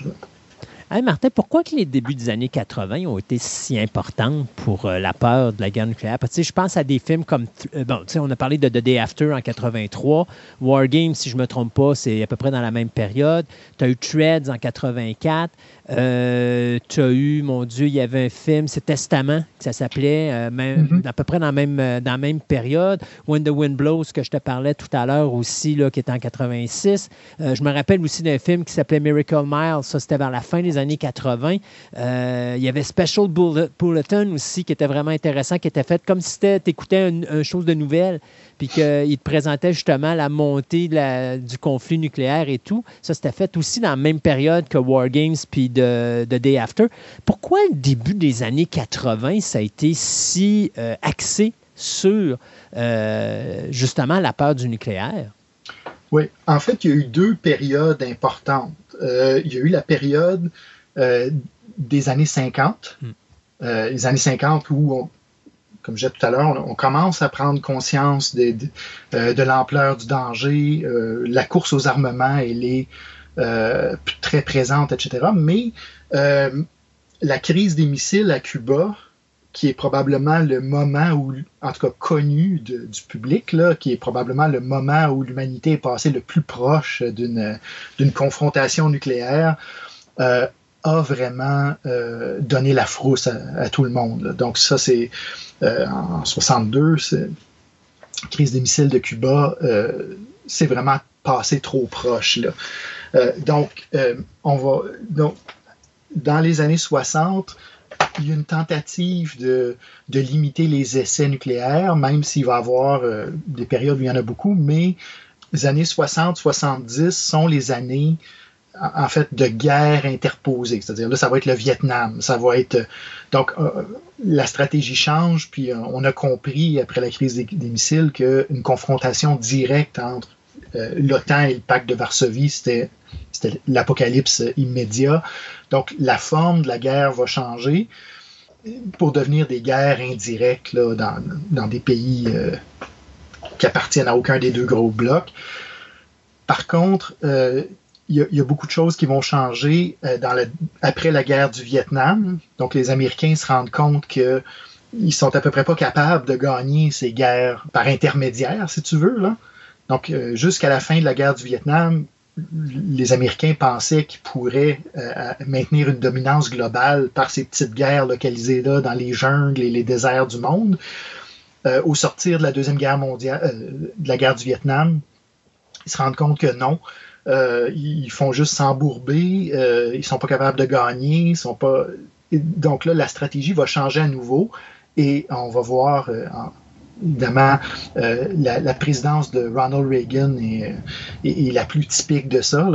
Hey, Martin, pourquoi que les débuts des années 80 ont été si importants pour euh, la peur de la guerre nucléaire? Parce je pense à des films comme, euh, on a parlé de The Day After en 83, War Games, si je ne me trompe pas, c'est à peu près dans la même période. Tu as eu Treads en 84. Euh, tu as eu, mon Dieu, il y avait un film, c'est Testament, que ça s'appelait, euh, même, Mhm. à peu près dans la, même, euh, dans la même période. When the Wind Blows, que je te parlais tout à l'heure aussi, là, qui était en 86. Euh, je me rappelle aussi d'un film qui s'appelait Miracle Mile. Ça, c'était vers la fin des années 80. Euh, il y avait Special Bullet- Bulletin aussi, qui était vraiment intéressant, qui était fait comme si tu écoutais une, une chose de nouvelle, puis qu'il te présentait justement la montée de la- du conflit nucléaire et tout. Ça, c'était fait aussi dans la même période que War Games puis de, de Day After. Pourquoi le début des années 80, ça a été si euh, axé sur euh, justement la peur du nucléaire? Oui, en fait, il y a eu deux périodes importantes. Euh, il y a eu la période des années 50, Hmm. les années 50 où, on- comme je disais tout à l'heure, on, commence à prendre conscience de, euh, de l'ampleur du danger, euh, la course aux armements, elle est euh, très présente, etc. Mais la crise des missiles à Cuba, qui est probablement le moment où, en tout cas connu du public, là, qui est probablement le moment où l'humanité est passée le plus proche d'une confrontation nucléaire, a vraiment euh, donné la frousse à, tout le monde. Donc ça, c'est euh, en 62, c'est crise des missiles de Cuba, euh, c'est vraiment passé trop proche. Là. Euh, donc, on va donc dans les années 60, il y a une tentative de, limiter les essais nucléaires, même s'il va y avoir des périodes où il y en a beaucoup, mais les années 60-70 sont les années en fait de guerre interposée. C'est-à-dire là, ça va être le Vietnam, ça va être... Donc, euh, la stratégie change, puis euh, on a compris après la crise des, des missiles qu'une confrontation directe entre euh, l'OTAN et le pacte de Varsovie, c'était c'était l'apocalypse immédiat. Donc, la forme de la guerre va changer pour devenir des guerres indirectes là, dans, dans des pays euh, qui appartiennent à aucun des deux gros blocs. Par contre, euh, il y a beaucoup de choses qui vont changer euh, après la guerre du Vietnam. Donc, les Américains se rendent compte que ils sont à peu près pas capables de gagner ces guerres par intermédiaire, si tu veux. Là. Donc, euh, jusqu'à la fin de la guerre du Vietnam, les Américains pensaient qu'ils pourraient euh, maintenir une dominance globale par ces petites guerres localisées là dans les jungles et les déserts du monde. au sortir de la Deuxième Guerre mondiale, de la guerre du Vietnam, ils se rendent compte que non. Euh, ils font juste s'embourber, euh, ils sont pas capables de gagner, ils sont pas. donc là, la stratégie va changer à nouveau et on va voir euh, en- évidemment euh, la, présidence de Ronald Reagan est, la plus typique de ça.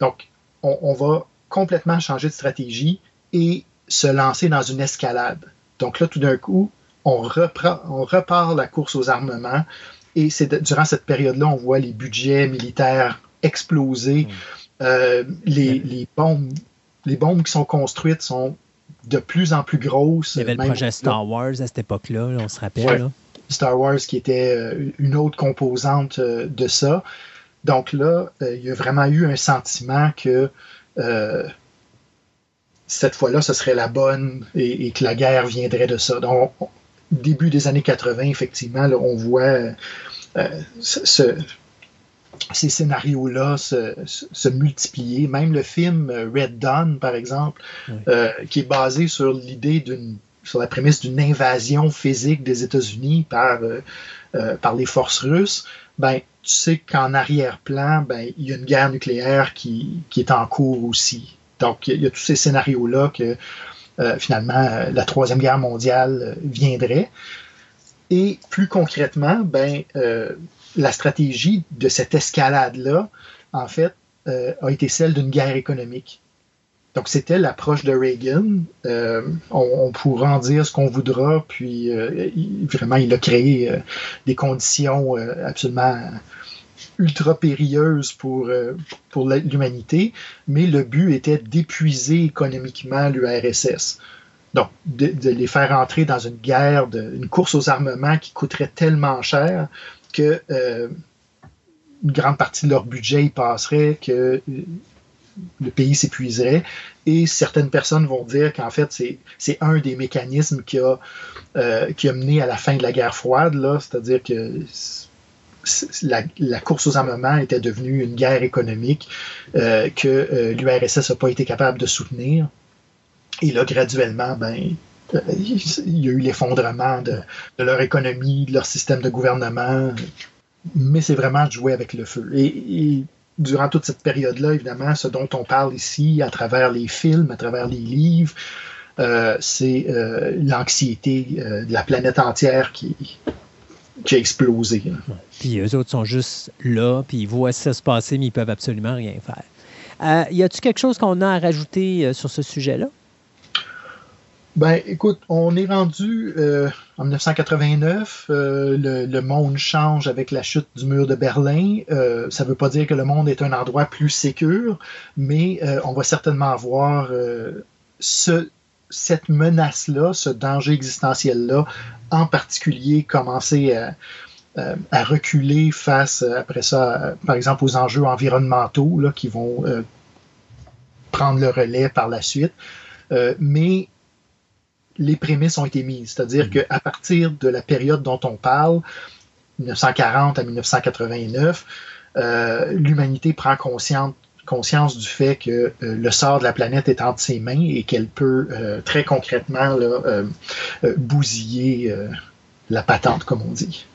Donc, on, on va complètement changer de stratégie et se lancer dans une escalade. Donc là, tout d'un coup, on, reprend, on repart la course aux armements et c'est durant cette période-là, on voit les budgets militaires exploser. Euh, les, les bombes, les bombes qui sont construites sont de plus en plus grosses. Il y avait le projet Star Wars à cette époque-là, là, on se rappelle. Ouais. là. Star Wars qui était euh, une autre composante euh, de ça. Donc là, il y a vraiment eu un sentiment que euh, cette fois-là, ce serait la bonne et, et que la guerre viendrait de ça. Donc, on- début des années 80, effectivement, là, on voit euh, ce- ces scénarios-là se, se- se multiplier. Même le film euh, Red Dawn, par exemple, Oui. euh, qui est basé sur l'idée d'une sur la prémisse d'une invasion physique des États-Unis par, euh, euh, par les forces russes, ben, tu sais qu'en arrière-plan, ben, il y a une guerre nucléaire qui, qui est en cours aussi. Donc, il y a, il y a tous ces scénarios-là que finalement, la Troisième Guerre mondiale viendrait. Et plus concrètement, ben, euh, la stratégie de cette escalade-là, en fait, euh, a été celle d'une guerre économique. Donc, c'était l'approche de Reagan. Euh, on, pourra en dire ce qu'on voudra, puis euh, vraiment, il a créé des conditions absolument ultra périlleuses pour, l'humanité, mais le but était d'épuiser économiquement l'URSS. Donc, de, les faire entrer dans une guerre, une course aux armements qui coûterait tellement cher que euh, une grande partie de leur budget y passerait, que euh, le pays s'épuiserait. Et certaines personnes vont dire qu'en fait, c'est, un des mécanismes qui a, euh, qui a mené à la fin de la guerre froide, c'est-à-dire que la, course aux armements était devenue une guerre économique que l'URSS n'a pas été capable de soutenir. Et là, graduellement, ben, il y a eu l'effondrement de, leur économie, de leur système de gouvernement. Mais c'est vraiment de jouer avec le feu. Et, durant toute cette période-là, évidemment, ce dont on parle ici, à travers les films, à travers les livres, euh, c'est euh, l'anxiété euh, de la planète entière qui, a explosé. là. Puis eux autres sont juste là, puis ils voient ça se passer, mais ils peuvent absolument rien faire. Y a-t-il quelque chose qu'on a à rajouter sur ce sujet-là? Ben, écoute, on est rendu euh, en 1989. euh, le, monde change avec la chute du mur de Berlin. Euh, ça ne veut pas dire que le monde est un endroit plus sécur, mais on va certainement avoir ce, cette menace-là, ce danger existentiel-là, en particulier commencer à, à reculer face, après ça, par exemple, aux enjeux environnementaux là, qui vont prendre le relais par la suite. Mais les prémices ont été mises. C'est-à-dire qu'à partir de la période dont on parle, 1940 à 1989, euh, l'humanité prend conscience, conscience du fait que euh, le sort de la planète est entre ses mains et qu'elle peut euh, très concrètement là, bousiller la patente, comme on dit.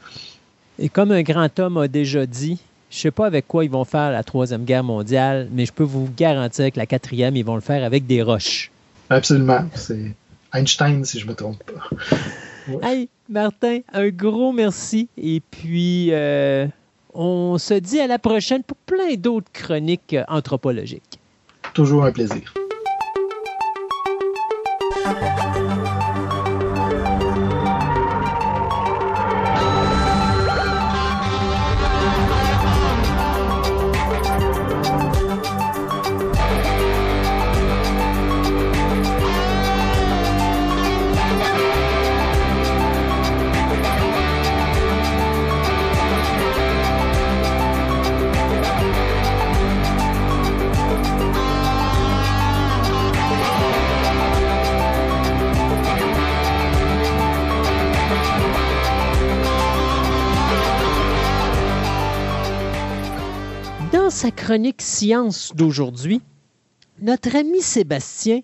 Et comme un grand homme a déjà dit, je ne sais pas avec quoi ils vont faire la Troisième Guerre mondiale, mais je peux vous garantir que la quatrième, ils vont le faire avec des roches. Absolument. C'est Einstein, si je ne me trompe pas. Hey, Martin, un gros merci. Et puis, euh, on se dit à la prochaine pour plein d'autres chroniques anthropologiques. Toujours un plaisir. Dans sa chronique Science d'aujourd'hui, notre ami Sébastien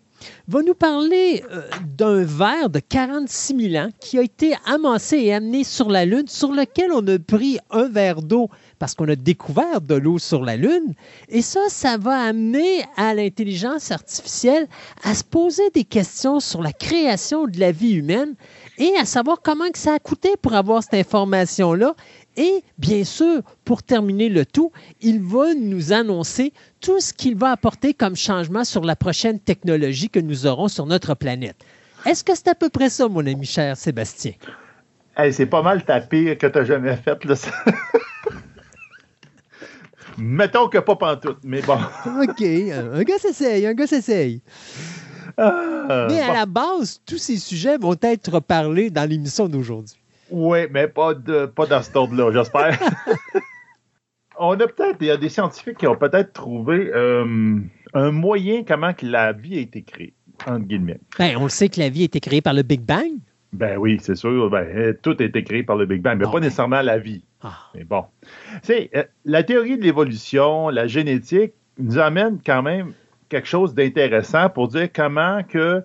va nous parler euh, d'un verre de 46 000 ans qui a été amassé et amené sur la Lune, sur lequel on a pris un verre d'eau parce qu'on a découvert de l'eau sur la Lune. Et ça, ça va amener à l'intelligence artificielle à se poser des questions sur la création de la vie humaine et à savoir comment ça a coûté pour avoir cette information-là. Et bien sûr, pour terminer le tout, il va nous annoncer tout ce qu'il va apporter comme changement sur la prochaine technologie que nous aurons sur notre planète. Est-ce que c'est à peu près ça, mon ami cher Sébastien? Hey, c'est pas mal ta pire que tu as jamais faite. (laughs) Mettons que pas pantoute, mais bon. OK, un gars s'essaye, un gars s'essaye. Ah, Mais à bon. la base, tous ces sujets vont être parlés dans l'émission d'aujourd'hui. Oui, mais pas, de, pas dans cet ordre-là, j'espère. (laughs) On a peut-être, il y a des scientifiques qui ont peut-être trouvé euh, un moyen comment que la vie a été créée, entre guillemets. Ben, on le sait que la vie a été créée par le Big Bang. Ben oui, c'est sûr, ben, euh, tout a été créé par le Big Bang, mais Bon, pas ben. nécessairement la vie. Ah, Mais bon. C'est euh, la théorie de l'évolution, la génétique nous amène quand même quelque chose d'intéressant pour dire comment que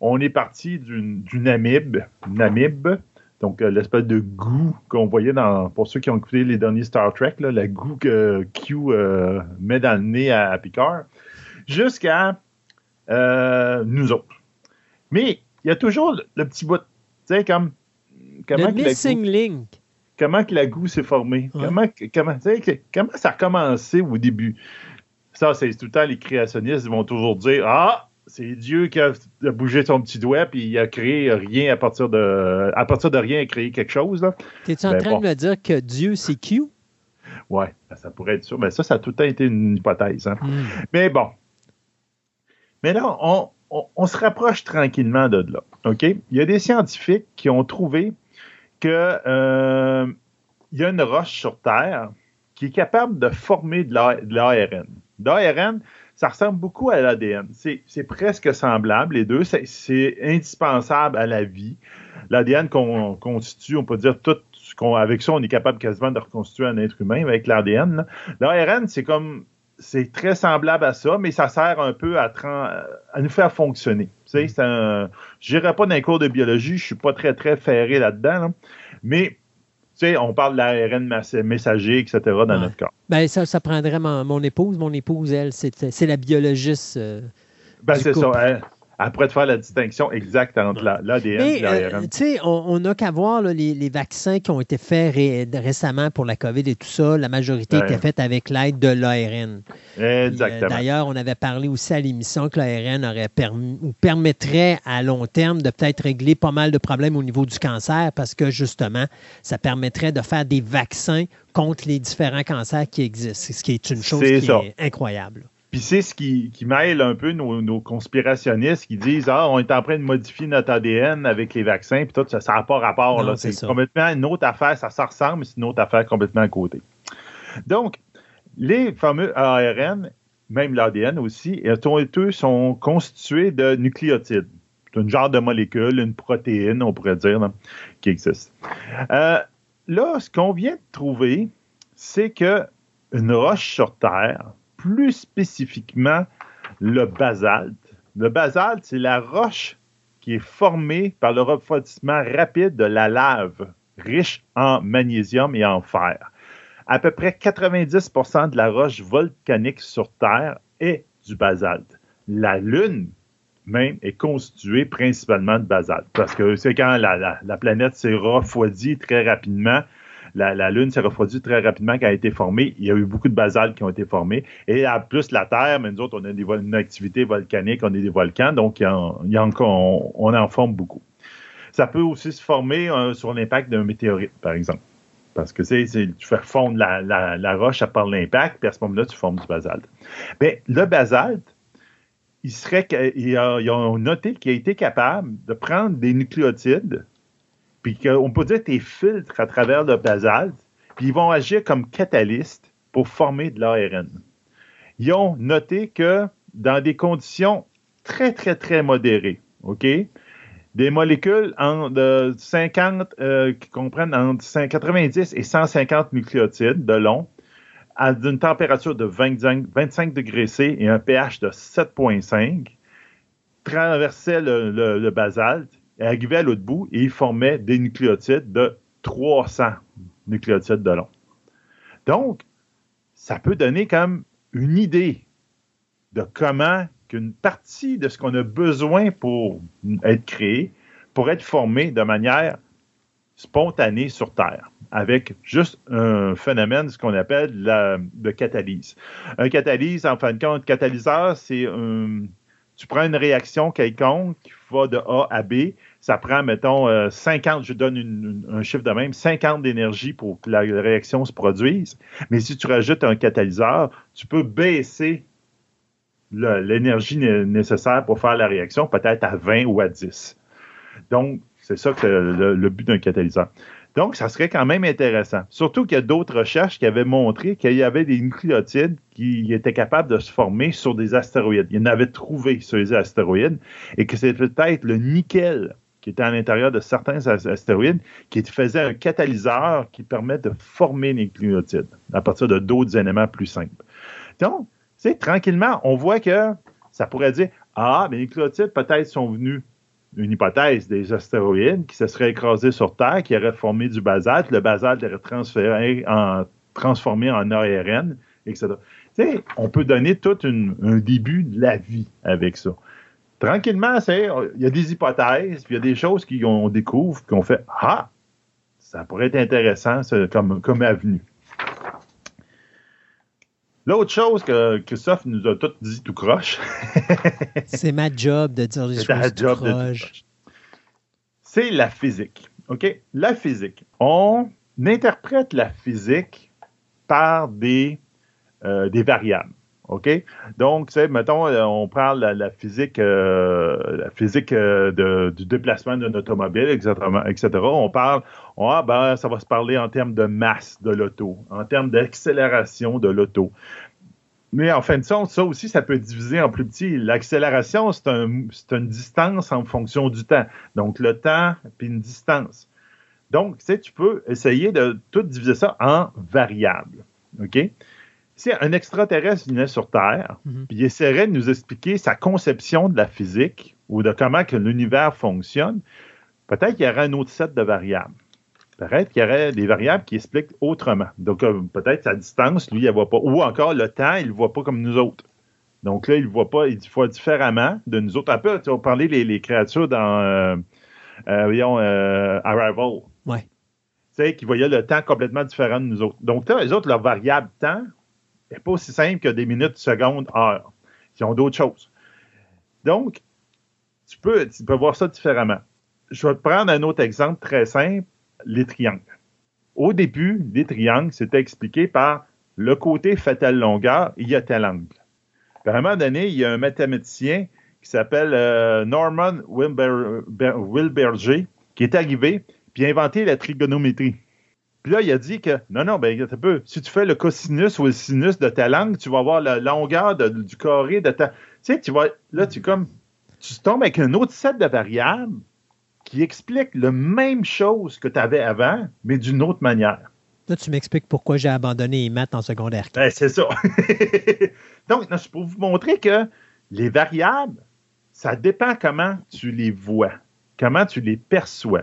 on est parti d'une d'une amibe, une amibe, donc euh, l'espèce de goût qu'on voyait dans pour ceux qui ont écouté les derniers Star Trek, là, la goût que Q euh, met dans le nez à, à Picard, jusqu'à euh, nous autres. Mais il y a toujours le, le petit bout, tu sais comme comment le que la missing goût- link. comment que la goût s'est formée? Ouais. Comment, comment, comment ça a commencé au début? Ça, c'est tout le temps les créationnistes ils vont toujours dire Ah, c'est Dieu qui a, bougé son petit doigt puis il a créé rien à partir de à partir de rien, il a créé quelque chose. Là. T'es-tu en Ben train bon. de me dire que Dieu, c'est Q? Ouais, ben, ça pourrait être sûr. Mais ça, ça a tout le temps été une hypothèse. hein. Hmm. Mais bon. Mais là, on, on- on se rapproche tranquillement de là. OK? Il y a des scientifiques qui ont trouvé que euh, il y a une roche sur Terre qui est capable de former de l'ARN. L'ARN, ça ressemble beaucoup à l'ADN. C'est presque semblable, les deux. C'est- indispensable à la vie. L'ADN qu'on constitue, on peut dire tout ce qu'on. Avec ça, on est capable quasiment de reconstituer un être humain avec l'ADN. L'ARN, c'est comme c'est très semblable à ça, mais ça sert un peu à, nous faire fonctionner. Un- je n'irai pas dans les cours de biologie, je suis pas très, très ferré là-dedans, là. mais sais, on parle de l'ARN messager, etc. dans Ouais. notre corps. Ben, ça, ça prendrait mon, mon épouse. Mon épouse, elle, c'est la biologiste. euh. Ben, c'est ça. Après de faire la distinction exacte entre la- l'ADN et euh, l'ARN. tu sais, on n'a qu'à voir là, les, les vaccins qui ont été faits ré- récemment pour la COVID et tout ça. La majorité Ouais. était faite avec l'aide de l'ARN. Puis, euh, Exactement. D'ailleurs, on avait parlé aussi à l'émission que l'ARN aurait permis ou permettrait à long terme de peut-être régler pas mal de problèmes au niveau du cancer parce que justement, ça permettrait de faire des vaccins contre les différents cancers qui existent, ce qui est une chose qui ça. est incroyable. Puis c'est ce qui, qui mêle un peu nos, nos conspirationnistes qui disent Ah, on est en train de modifier notre ADN avec les vaccins, puis tout, ça n'a pas rapport. Non, là. c'est C'est ça. complètement une autre affaire, ça se ressemble, mais c'est une autre affaire complètement à côté. Donc, les fameux ARN, même l'ADN aussi, eux sont constitués de nucléotides. C'est un genre de molécule, une protéine, on pourrait dire, là, qui existe. Euh, là, ce qu'on vient de trouver, c'est que une roche sur Terre, plus spécifiquement le basalte. Le basalte, c'est la roche qui est formée par le refroidissement rapide de la lave, riche en magnésium et en fer. À peu près 90% de la roche volcanique sur Terre est du basalte. La Lune, même, est constituée principalement de basalte. Parce que c'est quand la, la- la planète s'est refroidie très rapidement, la, Lune s'est refroidie très rapidement quand elle a été formée. Il y a eu beaucoup de basaltes qui ont été formés. Et plus, la Terre, mais nous autres, on a des une activité volcanique, on a des volcans, donc on, en forme beaucoup. Ça peut aussi se former euh, sur l'impact d'un météorite, par exemple. Parce que tu fais fondre la, roche à part l'impact, puis à ce moment-là, tu formes du basalte. Bien, le basalte, il serait, ils ont noté qu'il a été capable de prendre des nucléotides, puis qu'on peut dire tes filtres à travers le basalte, puis ils vont agir comme catalystes pour former de l'ARN. Ils ont noté que dans des conditions très, très, très modérées, OK? Des molécules en, de 50, euh, qui comprennent entre 100 90 et 150 nucléotides de long, à une température de 25, 25 degrés C et un pH de 7,5, traversait le, le- le basalte, et arrivait à l'autre bout et il formait des nucléotides de 300 nucléotides de long. Donc, ça peut donner comme une idée de comment qu'une partie de ce qu'on a besoin pour être créé pourrait être formé de manière spontanée sur Terre, avec juste un phénomène, ce qu'on appelle la, de catalyse. Un catalyse, en fin de compte, catalyseur, c'est un, tu prends une réaction quelconque qui va de A à B, ça prend, mettons, euh, 50, je donne un chiffre de même, 50 d'énergie pour que la réaction se produise. Mais si tu rajoutes un catalyseur, tu peux baisser l'énergie né- nécessaire pour faire la réaction, peut-être à 20 ou à 10. Donc, c'est ça le but d'un catalyseur. Donc, ça serait quand même intéressant. Surtout qu'il y a d'autres recherches qui avaient montré qu'il y avait des nucléotides qui étaient capables de se former sur des astéroïdes. Il y en avait trouvé sur les astéroïdes et que c'est peut-être le nickel qui était à l'intérieur de certains as- astéroïdes qui faisait un catalyseur qui permet de former les nucléotides à partir de d'autres éléments plus simples. Donc, sais, tranquillement, on voit que ça pourrait dire Ah, mais les nucléotides peut-être sont venus une hypothèse des astéroïdes qui se seraient écrasés sur Terre, qui auraient formé du basalte. Le basalte aurait transformé en ARN, etc. On peut donner tout un début de la vie avec ça. Tranquillement, c'est- il y a des hypothèses, puis il y a des choses qu'on découvre, qu'on fait Ah, ça pourrait être intéressant comme, comme avenue. L'autre chose que Christophe nous a tout dit tout croche, (laughs) C'est ma job de dire les ta choses tout job de croche. c'est la physique. OK? La physique. On interprète la physique par des, euh, des variables. OK? Donc, tu sais, mettons, euh, on parle la, la physique, euh, la physique euh, du déplacement d'une automobile, etc.. On parle, ah, ben, ça va se parler en termes de masse de l'auto, en termes d'accélération de l'auto. Mais en fin de compte, ça aussi, ça peut divisé en plus petit. L'accélération, c'est un- c'est une distance en fonction du temps. Donc, le temps puis une distance. Donc, tu sais, tu peux essayer de tout diviser ça en variables. OK? Si un extraterrestre venait sur Terre, Mhm. puis il essaierait de nous expliquer sa conception de la physique ou de comment que l'univers fonctionne, peut-être qu'il y aurait un autre set de variables. Peut-être qu'il y aurait des variables qui expliquent autrement. Donc, euh, peut-être sa distance, lui, il ne voit pas. Ou encore, le temps, il ne le voit pas comme nous autres. Donc là, il ne voit pas, il voit différemment de nous autres. Un peu, tu vas parler les, les créatures dans, euh, euh, voyons, Arrival. Ouais. Tu sais, qui voyaient le temps complètement différent de nous autres. Donc les autres, leur variable temps n'est pas aussi simple que des minutes, secondes, heures. Ils ont d'autres choses. Donc, tu peux, tu peux voir ça différemment. Je vais te prendre un autre exemple très simple, les triangles. Au début, les triangles, c'était expliqué par le côté fait telle longueur, il y a tel angle. Puis à un moment donné, il y a un mathématicien qui s'appelle euh, Norman Wilber- Ber- Wilberger qui est arrivé puis a inventé la trigonométrie. Puis là, il a dit que non, non, ben, peu, si tu fais le cosinus ou le sinus de ta langue, tu vas avoir la longueur de- du carré de ta. Tu sais, tu vas. Là, tu comme. Tu tombes avec un autre set de variables qui explique la même chose que tu avais avant, mais d'une autre manière. Là, tu m'expliques pourquoi j'ai abandonné les maths en secondaire. Ben, c'est ça. (laughs) Donc, c'est pour vous montrer que les variables, ça dépend comment tu les vois, comment tu les perçois.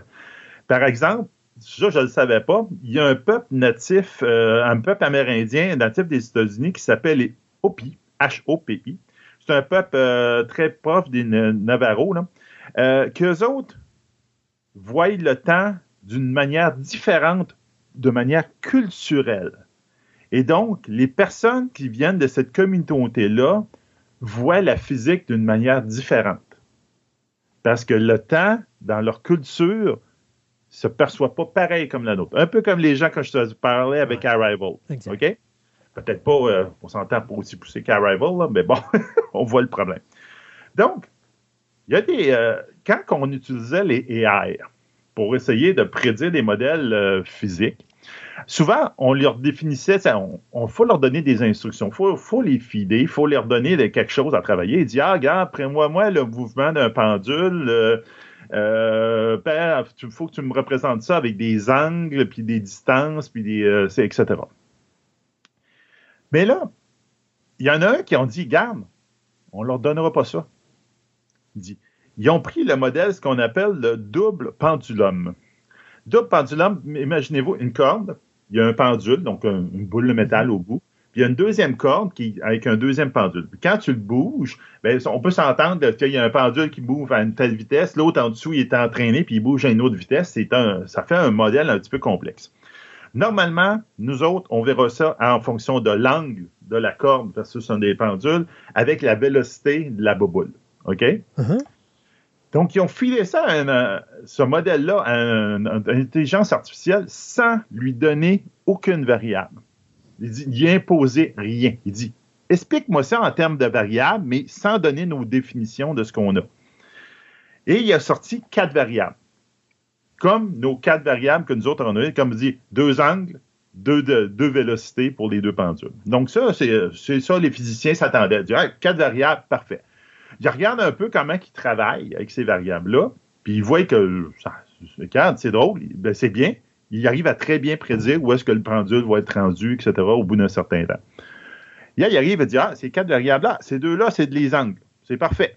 Par exemple, ça, je ne le savais pas, il y a un peuple natif, euh, un peuple amérindien natif des États-Unis qui s'appelle les Hopi, H-O-P-I. C'est un peuple euh, très proche des Na- Navarros, là, euh, qu'eux autres voient le temps d'une manière différente, de manière culturelle. Et donc, les personnes qui viennent de cette communauté-là voient la physique d'une manière différente. Parce que le temps, dans leur culture, se perçoit pas pareil comme la nôtre. Un peu comme les gens que je te parlais avec Arrival. Exact. OK? Peut-être pas, euh, on s'entend pas aussi poussé qu'Arrival, là, mais bon, (laughs) on voit le problème. Donc, il y a des. euh, quand on utilisait les AI pour essayer de prédire des modèles euh, physiques, souvent, on leur définissait, ça, on, on faut leur donner des instructions, il faut, faut les fider, il faut leur donner de- quelque chose à travailler. Il dit, ah, regarde, après-moi, moi, le mouvement d'un pendule, euh, ben, il faut que tu me représentes ça avec des angles, puis des distances, puis des, euh, etc. Mais là, il y en a un qui ont dit, garde, on leur donnera pas ça. Dit, ils ont pris le modèle, ce qu'on appelle le double pendulum. Double pendulum, imaginez-vous une corde, il y a un pendule, donc un- une boule de métal au bout, puis il y a une deuxième corde qui, avec un deuxième pendule. Puis quand tu le bouges, ben, on peut s'entendre qu'il y a un pendule qui bouge à une telle vitesse, l'autre en dessous, il est entraîné, puis il bouge à une autre vitesse. C'est un, ça fait un modèle un petit peu complexe. Normalement, nous autres, on verra ça en fonction de l'angle de la corde versus un des pendules avec la vélocité de la boboule. OK? Uh-huh. Donc, ils ont filé ça, à ce modèle-là, à un- un- une intelligence artificielle sans lui donner aucune variable. Il dit, il a imposé rien. Il dit, explique-moi ça en termes de variables, mais sans donner nos définitions de ce qu'on a. Et il a sorti quatre variables. Comme nos quatre variables que nous autres on a, comme dit, deux angles, deux, de- deux vélocités pour les deux pendules. Donc, ça, c'est ça, les physiciens s'attendaient. Disaient, Ah, quatre variables, parfait. Ils regardent un peu comment ils travaillent avec ces variables-là, puis ils voient que, regarde, c'est drôle, ben, c'est bien. Ils arrivent à très bien prédire où est-ce que le pendule va être rendu, etc., au bout d'un certain temps. Là, ils arrivent à dire, ah, ces quatre variables-là, ces deux-là, c'est de les angles. C'est parfait.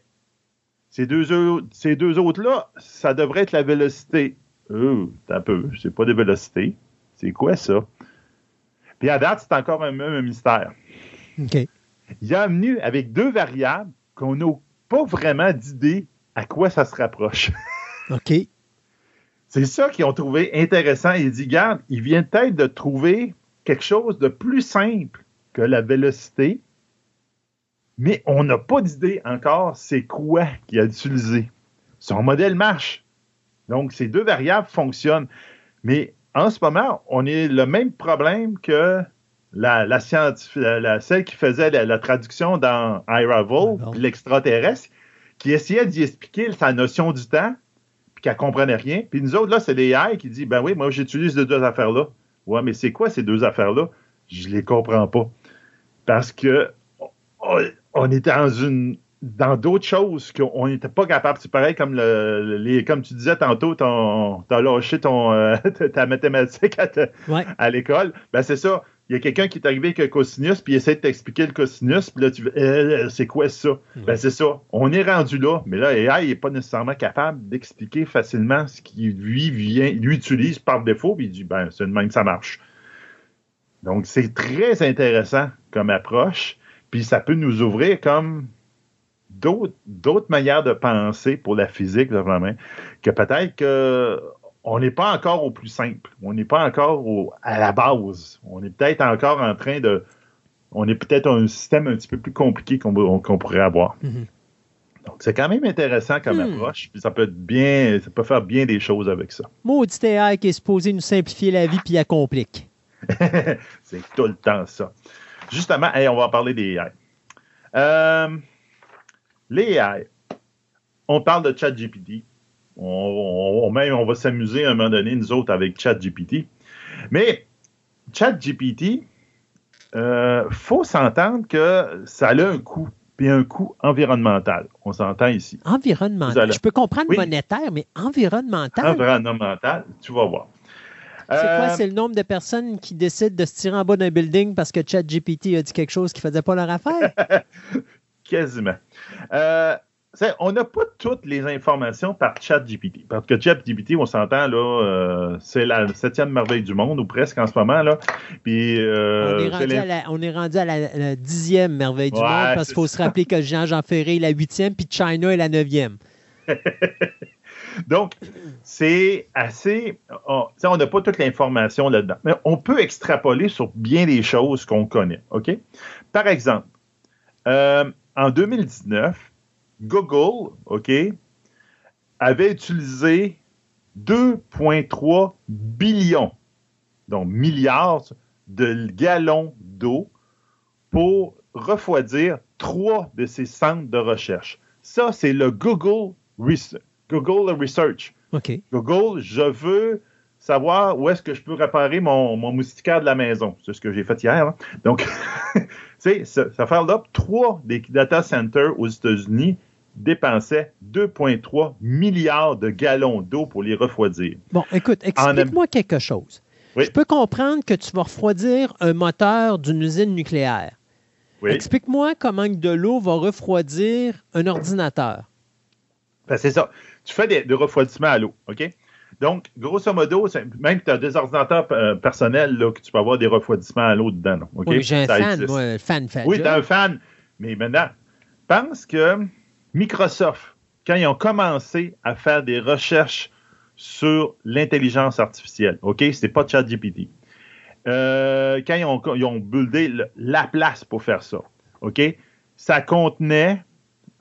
Ces deux, autres- ces deux autres-là, ça devrait être la vélocité. Euh, t'as un peu, c'est pas de vélocité. C'est quoi ça? Puis à date, c'est encore un mystère. OK. Il a venu avec deux variables qu'on n'a pas vraiment d'idée à quoi ça se rapproche. OK. C'est ça qu'ils ont trouvé intéressant. Il dit, regarde, il vient peut-être de trouver quelque chose de plus simple que la vélocité, mais on n'a pas d'idée encore c'est quoi qu'il a utilisé. Son modèle marche. Donc, ces deux variables fonctionnent. Mais en ce moment, on est le même problème que la, la, scientif- la- la- celle qui faisait la, traduction dans puis l'extraterrestre, qui essayait d'y expliquer sa notion du temps, puis qu'elle comprenait rien. Puis nous autres, là, c'est l'AI qui dit, ben oui, moi, j'utilise ces deux affaires-là. Ouais, mais c'est quoi ces deux affaires-là? Je les comprends pas. Parce que on, était dans une dans d'autres choses qu'on n'était pas capable. C'est pareil comme le, les, comme tu disais tantôt, t'as lâché ton, euh, (laughs) ta mathématique à, te- Ouais. à l'école. Ben c'est ça. Il y a quelqu'un qui est arrivé avec un cosinus, puis il essaie de t'expliquer le cosinus, puis là, tu veux, Euh, c'est quoi ça? Ben c'est ça. On est rendu là, mais là, AI n'est pas nécessairement capable d'expliquer facilement ce qu'il lui vient, lui utilise par défaut, puis il dit, ben c'est de même que ça marche. Donc, c'est très intéressant comme approche, puis ça peut nous ouvrir comme d'autres d'autres manières de penser pour la physique, là, vraiment, que peut-être que on n'est pas encore au plus simple, on n'est pas encore au- à la base, on est peut-être encore en train de, on est peut-être un système un petit peu plus compliqué qu'on pourrait avoir. Mhm. Donc, c'est quand même intéressant comme Hmm. approche, puis ça peut être bien, ça peut faire bien des choses avec ça. Maudit AI qui est supposé nous simplifier la vie puis la complique. (laughs) c'est tout le temps ça. Justement, hey, on va parler des AI. Euh, les AI. On parle de ChatGPT. On, on, même, on va s'amuser à un moment donné, nous autres, avec ChatGPT. Mais ChatGPT, euh, faut s'entendre que ça a un coût, puis un coût environnemental. On s'entend ici. Environnemental. allez- Je peux comprendre Oui. monétaire, mais environnemental? Environnemental, tu vas voir. C'est quoi? Euh, C'est le nombre de personnes qui décident de se tirer en bas d'un building parce que ChatGPT a dit quelque chose qui faisait pas leur affaire? (laughs) Quasiment. Euh, on n'a pas toutes les informations par ChatGPT. Parce que ChatGPT, on s'entend, là, euh, c'est la septième merveille du monde, ou presque en ce moment. Là. Puis, euh, on, est rendu à la, on est rendu à la, la dixième merveille du Ouais, monde parce qu'il faut se rappeler que Jean-Jean Ferré est la huitième puis China est la neuvième. (laughs) Donc, c'est assez. sais, on n'a pas toute l'information là-dedans. Mais on peut extrapoler sur bien des choses qu'on connaît. OK? Par exemple, euh, en 2019, Google, OK, avait utilisé 2,3 billions, donc milliards de gallons d'eau pour refroidir trois de ses centres de recherche. Ça, c'est le Google, Res- Google Research. OK. Google, je veux savoir où est-ce que je peux réparer mon, mon moustiquaire de la maison. C'est ce que j'ai fait hier. hein. Donc, (laughs) tu sais, ça, ça fait là, trois des data centers aux États-Unis dépensaient 2,3 milliards de gallons d'eau pour les refroidir. Bon, écoute, explique-moi quelque chose. Oui. Je peux comprendre que tu vas refroidir un moteur d'une usine nucléaire. Oui. Explique-moi comment que de l'eau va refroidir un ordinateur. Ben, c'est ça. Tu fais des, des refroidissements à l'eau, OK? Donc, grosso modo, même tu as des ordinateurs euh, personnels là, que tu peux avoir des refroidissements à l'eau dedans. là, OK? Oui, j'ai un Ça fan, existe. moi, fan fan. Oui, tu un fan. Mais maintenant, pense que Microsoft, quand ils ont commencé à faire des recherches sur l'intelligence artificielle, OK? C'était pas ChatGPT. Euh, quand ils ont, ils buildé la place pour faire ça, OK? Ça contenait,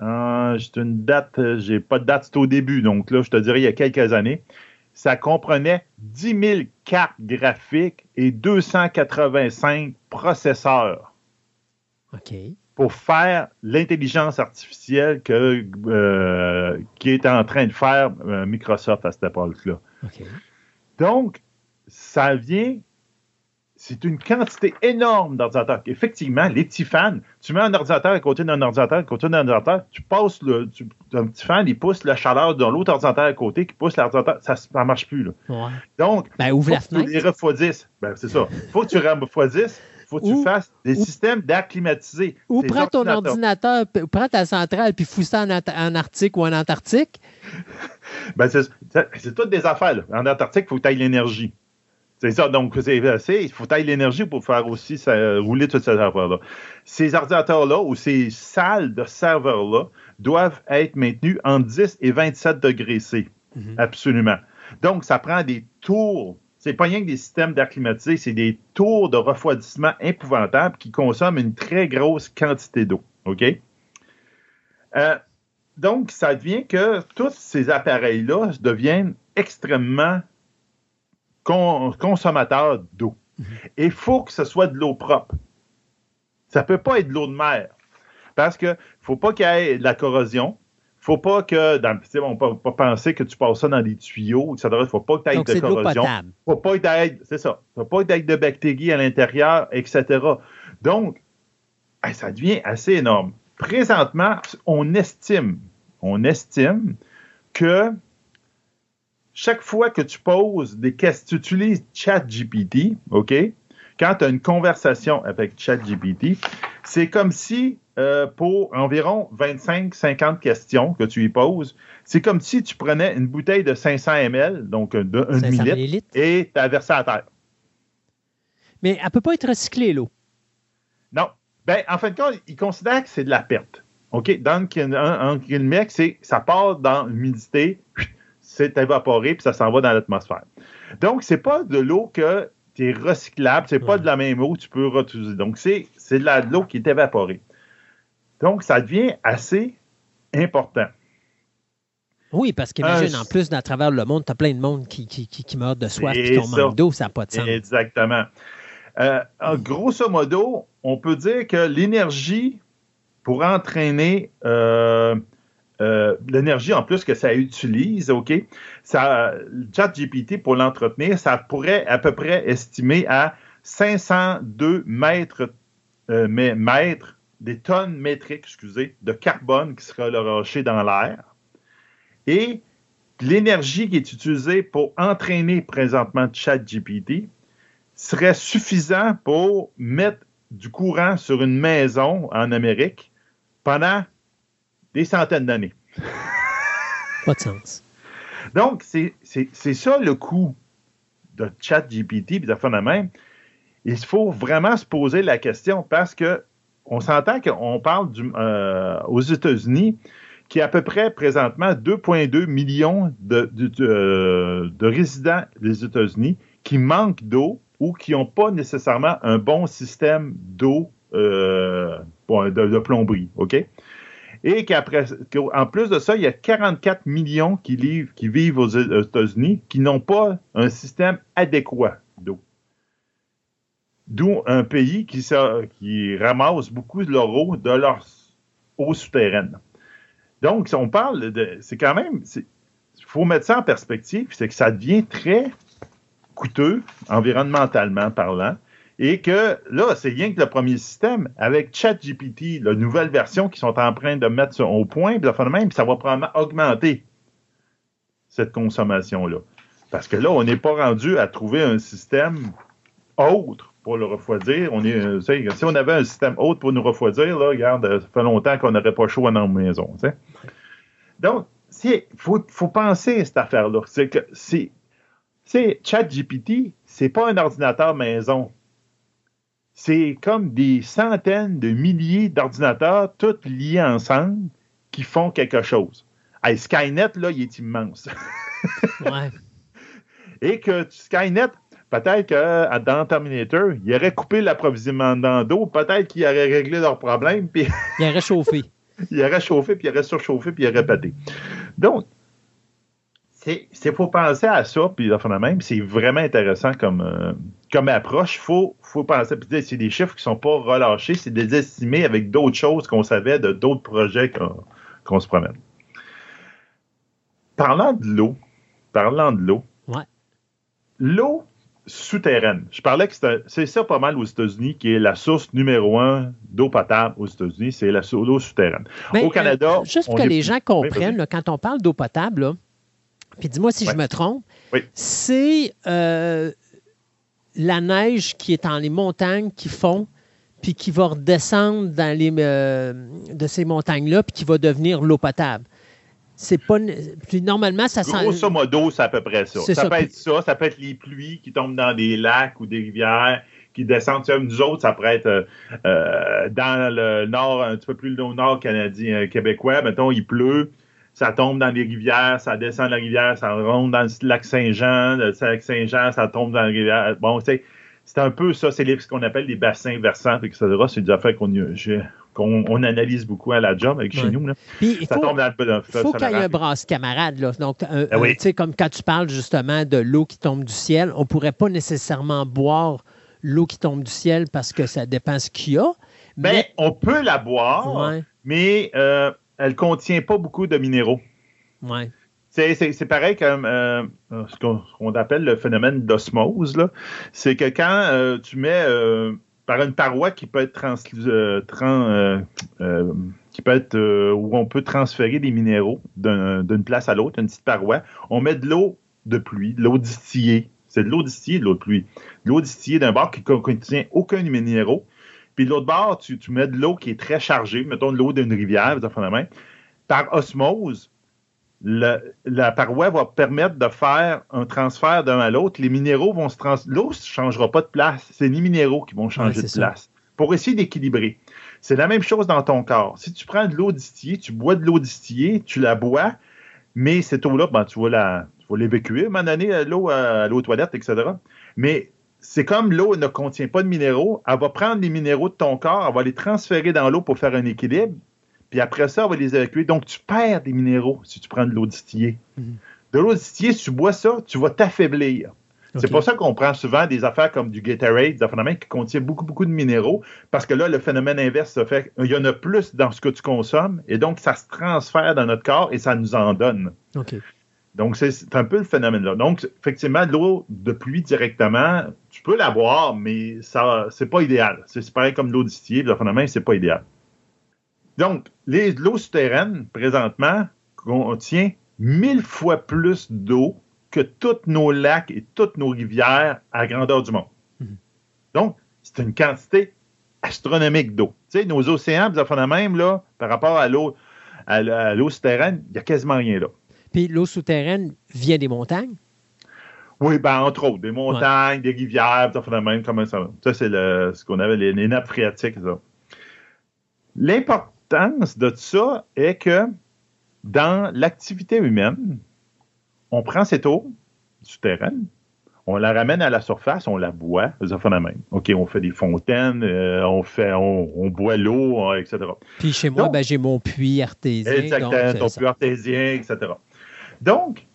euh, j'ai une date, euh, j'ai pas de date, c'était au début, donc là, je te dirais il y a quelques années, ça comprenait 10 000 cartes graphiques et 285 processeurs OK. Pour faire l'intelligence artificielle que, euh, qui est en train de faire euh, Microsoft à cette époque-là. Donc, ça vient, c'est une quantité énorme d'ordinateurs. Effectivement, les petits fans, tu mets un ordinateur à côté d'un ordinateur, à côté d'un ordinateur, tu passes le, tu- un petit fan, il pousse la chaleur dans l'autre ordinateur à côté, qui pousse l'ordinateur, ça ne marche plus. Là. Ouais. Donc, Ben, ouvre faut la que tu les refroidisses. Ben, c'est ça. faut que tu refroidisses. Faut que tu fasses des ou- systèmes d'air climatisé. Ou prends ton ordinateur, prends ta centrale, puis fous ça en, en Arctique ou en Antarctique. (laughs) Ben, c'est toutes des affaires. là. En Antarctique, il faut que tu ailles l'énergie. C'est ça. Donc, c'est- il faut que tu ailles l'énergie pour faire aussi ça, rouler toutes ces affaires-là. Ces ordinateurs-là ou ces salles de serveurs-là doivent être maintenus entre 10 et 27 degrés C. Mhm. Absolument. Donc, ça prend des tours. C'est pas rien que des systèmes d'air climatisé, c'est des tours de refroidissement épouvantables qui consomment une très grosse quantité d'eau. OK? Euh, donc, ça devient que tous ces appareils-là deviennent extrêmement con- consommateurs d'eau. Et il faut que ce soit de l'eau propre. Ça ne peut pas être de l'eau de mer. Parce qu'il ne faut pas qu'il y ait de la corrosion. Il ne faut pas que, dans, tu on ne peut pas penser que tu passes ça dans des tuyaux, etc. Il ne faut pas que tu aies Donc, de corrosion. faut pas que t'aies- c'est ça. Faut pas que t'aies de bactéries à l'intérieur, etc. Donc, ça devient assez énorme. Présentement, on estime, on estime que chaque fois que tu poses des questions, tu utilises ChatGPT, OK? Quand tu as une conversation avec ChatGPT, c'est comme si euh, pour environ 25-50 questions que tu lui poses, c'est comme si tu prenais une bouteille de 500 ml, donc euh, de 1 500 millilitre, et tu versé à terre. Mais elle ne peut pas être recyclée, l'eau. Non. Ben, en fin de compte, il considère que c'est de la perte. OK? Dans en guillemets, c'est ça part dans l'humidité, c'est évaporé, puis ça s'en va dans l'atmosphère. Donc, c'est pas de l'eau que tu es recyclable, c'est pas de la même eau que tu peux réutiliser. Donc, c'est c'est de l'eau qui est évaporée. Donc, ça devient assez important. Oui, parce qu'imagine, Un- en plus, à travers le monde, tu as plein de monde qui, qui, qui, qui meurt de soif et qui manque d'eau, ça n'a pas de sens. Exactement. Euh, grosso modo, on peut dire que l'énergie pour entraîner euh, euh, l'énergie en plus que ça utilise, OK, ça, ChatGPT pour l'entretenir, ça pourrait à peu près estimer à 502 mètres, euh, mais- mètres des tonnes métriques, excusez, de carbone qui sera relâché dans l'air. Et l'énergie qui est utilisée pour entraîner présentement ChatGPT serait suffisant pour mettre du courant sur une maison en Amérique pendant des centaines d'années. (laughs) Pas de sens. Donc, c'est ça le coût de ChatGPT et de de même. Il faut vraiment se poser la question parce que on s'entend qu'on parle euh, aux États-Unis qui a à peu près présentement 2,2 millions de, de- de- de résidents des États-Unis qui manquent d'eau ou qui n'ont pas nécessairement un bon système d'eau euh, de, plomberie. OK? Et qu'après, qu'en plus de ça, il y a 44 millions qui, vivent- aux États-Unis qui n'ont pas un système adéquat d'eau. D'où un pays qui, se- qui ramasse beaucoup de leur eau de leur eau souterraine. Donc, si on parle de. C'est quand même. Il faut mettre ça en perspective, c'est que ça devient très coûteux, environnementalement parlant, et que là, c'est rien que le premier système. Avec ChatGPT, la nouvelle version qu'ils sont en train de mettre au point, puis de même, ça va probablement augmenter cette consommation-là. Parce que là, on n'est pas rendu à trouver un système autre pour le refroidir. On est, euh, si on avait un système autre pour nous refroidir, là, regarde, ça fait longtemps qu'on n'aurait pas chaud dans nos maisons. Donc, il faut, faut penser à cette affaire-là. C'est que c'est. c'est ChatGPT, c'est pas un ordinateur maison. C'est comme des centaines de milliers d'ordinateurs, tous liés ensemble, qui font quelque chose. Hey, Skynet, là, il est immense. Ouais. (laughs) Et que Skynet, peut-être que euh, dans Terminator, il aurait coupé l'approvisionnement d'eau, peut-être qu'il aurait réglé leurs problèmes, puis Il a réchauffé. (laughs) il aurait chauffé, puis il aurait surchauffé, puis il aurait pété. Donc, c'est faut penser à ça, puis la fin de même, c'est vraiment intéressant comme, euh, comme approche. Il faut, faut penser, puis c'est des chiffres qui sont pas relâchés, c'est des estimés avec d'autres choses qu'on savait de d'autres projets qu'on se promène. Parlant de l'eau, parlant de l'eau, Ouais. l'eau souterraine. Je parlais que c'est ça pas mal aux États-Unis qui est la source numéro un d'eau potable aux États-Unis, c'est la l'eau souterraine. Ben, Au Canada, euh, juste pour on que les gens comprennent, là, quand on parle d'eau potable, là, puis dis-moi si Ouais. je me trompe, Oui. c'est euh, la neige qui est dans les montagnes qui fond, puis qui va redescendre dans les, euh, de ces montagnes-là, puis qui va devenir l'eau potable. C'est pas. Puis normalement, ça sent. Grosso modo, c'est à peu près ça. Ça, ça. peut être ça, ça peut être les pluies qui tombent dans des lacs ou des rivières qui descendent. Tu sais, nous autres, ça pourrait être euh, euh, dans le nord, un petit peu plus au nord canadien, euh, québécois. Mettons, il pleut, ça tombe dans les rivières, ça descend de la rivière, ça rentre dans le lac Saint-Jean, le lac Saint-Jean, ça tombe dans la rivière. Bon, tu sais, c'est un peu ça, c'est ce qu'on appelle les bassins versants, etc. C'est des affaires qu'on qu'on on analyse beaucoup à la job avec Ouais. chez nous. Là. Puis Ça faut, tombe dans le, il faut qu'il y ait un brasse camarade. Là. Donc, un- Ah oui. un- comme quand tu parles justement de l'eau qui tombe du ciel, on ne pourrait pas nécessairement boire l'eau qui tombe du ciel parce que ça dépend ce qu'il y a. Ben, mais, on peut la boire, ouais, mais euh, elle contient pas beaucoup de minéraux. ouais. C'est, c'est- c'est pareil comme euh, ce, qu'on, appelle le phénomène d'osmose. là. C'est que quand euh, tu mets par une paroi qui peut être trans, euh, tran- euh, euh, où on peut transférer des minéraux d'un- d'une place à l'autre, une petite paroi, on met de l'eau de pluie, de l'eau distillée. C'est de l'eau distillée, de l'eau de pluie. De l'eau distillée d'un bord qui ne contient aucun minéraux. Puis de l'autre bord, tu, mets de l'eau qui est très chargée, mettons de l'eau d'une rivière. Par osmose, le- la paroi va permettre de faire un transfert d'un à l'autre. Les minéraux vont se trans... L'eau ne changera pas de place. C'est les minéraux qui vont changer Ouais, de ça. place pour essayer d'équilibrer. C'est la même chose dans ton corps. Si tu prends de l'eau distillée, tu bois de l'eau distillée, tu la bois, mais cette eau-là, ben, tu vas la, tu vas l'évacuer à un moment donné, euh, l'eau à à l'eau aux toilettes, etc. Mais c'est comme l'eau ne contient pas de minéraux, elle va prendre les minéraux de ton corps, elle va les transférer dans l'eau pour faire un équilibre, puis après ça, elle va les évacuer. Donc, tu perds des minéraux si tu prends de l'eau distillée. Mhm. De l'eau distillée, si tu bois ça, tu vas t'affaiblir. C'est pour ça qu'on prend souvent des affaires comme du Gatorade, des affaires qui contiennent beaucoup, beaucoup de minéraux, parce que là, le phénomène inverse se fait. Il y en a plus dans ce que tu consommes, et donc ça se transfère dans notre corps et ça nous en donne. OK. Donc, c'est- un peu le phénomène-là. Donc, effectivement, l'eau de pluie directement, tu peux la boire, mais ça, c'est pas idéal. C'est c'est pareil comme l'eau distillée, le phénomène, c'est pas idéal. Donc, l'eau souterraine, présentement, contient mille fois plus d'eau que tous nos lacs et toutes nos rivières à la grandeur du monde. Mhm. Donc, c'est une quantité astronomique d'eau. Tu sais, nos océans, affaires de même, là, par rapport à l'eau à l'eau souterraine, il n'y a quasiment rien là. Puis l'eau souterraine vient des montagnes? Oui, ben, entre autres, des montagnes, des rivières, ça fait de même, comment ça va? Ça, c'est ce qu'on avait, les, les nappes phréatiques. ça. L'importance de ça est que dans l'activité humaine, on prend cette eau souterraine, on la ramène à la surface, on la boit, ça fait de même. OK, on fait des fontaines, euh, on, fait, on, on boit l'eau, etc. Puis chez moi, Donc- ben, j'ai mon puits artésien. Exactement, ton puits artésien, etc. Donc,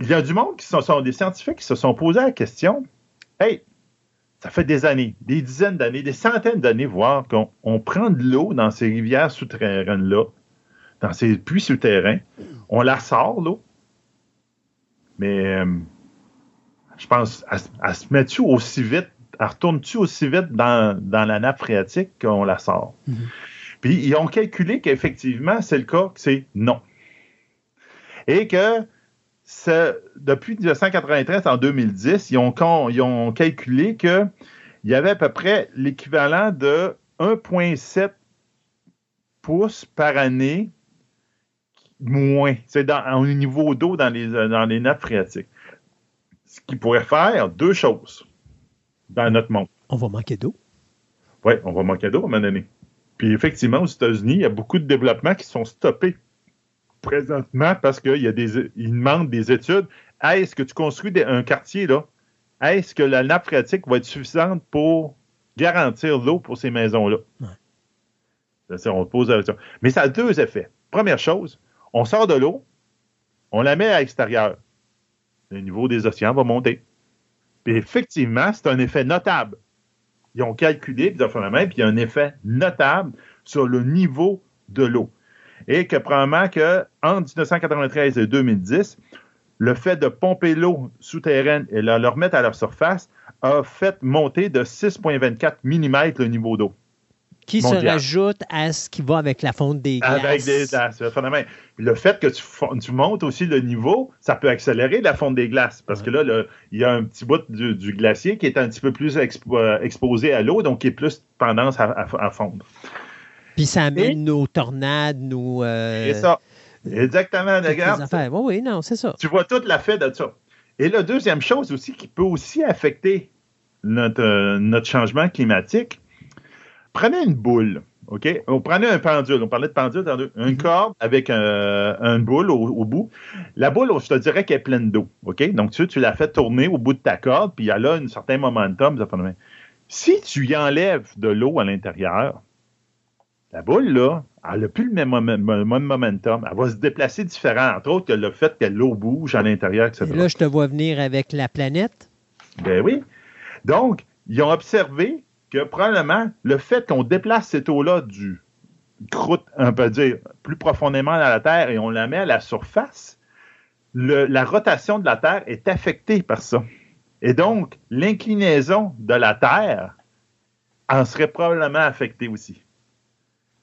il y a du monde qui se sont, des scientifiques qui se sont posés la question Hey, ça fait des années, des dizaines d'années, des centaines d'années, voire qu'on on prend de l'eau dans ces rivières souterraines-là, dans ces puits souterrains, on la sort, l'eau, mais euh, je pense, elle, se- met-tu aussi vite, elle retourne-tu aussi vite dans, dans la nappe phréatique qu'on la sort? Puis ils ont calculé qu'effectivement, c'est le cas, que c'est non. Et que depuis 1993 en 2010, ils ont, con- ils ont calculé qu'il y avait à peu près l'équivalent de 1,7 pouces par année moins. C'est dans, au niveau d'eau dans les, dans les nappes phréatiques. Ce qui pourrait faire deux choses dans notre monde. On va manquer d'eau. Oui, on va manquer d'eau à un moment donné. Puis effectivement, aux États-Unis, il y a beaucoup de développements qui sont stoppés présentement parce qu'il y a des, des études. Est-ce que tu construis des- un quartier là? Est-ce que la nappe phréatique va être suffisante pour garantir l'eau pour ces maisons-là? Ouais. On te pose la question. Mais ça a deux effets. Première chose, on sort de l'eau, on la met à l'extérieur. Le niveau des océans va monter. Puis effectivement, c'est un effet notable. Ils ont calculé, puis ils ont fait la main, puis il y a un effet notable sur le niveau de l'eau. Et que probablement que entre 1993 et 2010, le fait de pomper l'eau souterraine et la, la remettre à leur surface a fait monter de 6,24 mm le niveau d'eau. Qui se rajoute à ce qui va avec la fonte des glaces. Avec des glaces, le phénomène. Le fait que tu, montes aussi le niveau, ça peut accélérer la fonte des glaces. Parce que là, il y a un petit bout du, du glacier qui est un petit peu plus expo- euh, exposé à l'eau, donc qui est plus tendance à, à- à fondre. Puis ça amène Et- nos tornades, nos. euh, Et ça, exactement, regarde. Oui, oui, non, c'est ça. Tu vois tout l'effet de ça. Et la deuxième chose aussi qui peut aussi affecter notre, euh, notre changement climatique, prenez une boule, OK? On prenait un pendule, on parlait de pendule, une corde avec un, une boule au, au bout. La boule, je te dirais qu'elle est pleine d'eau, OK? Donc, tu, tu la fais tourner au bout de ta corde, puis elle a un certain momentum. Si tu y enlèves de l'eau à l'intérieur, la boule, là, elle n'a plus le même, momen- même momentum. Elle va se déplacer différent, entre autres que le fait que l'eau bouge à l'intérieur, etc. Et là, je te vois venir avec la planète. Ben oui. Donc, ils ont observé que probablement le fait qu'on déplace cette eau-là du croûte, on peut dire, plus profondément dans la Terre et on la met à la surface, le- la rotation de la Terre est affectée par ça. Et donc, l'inclinaison de la Terre en serait probablement affectée aussi.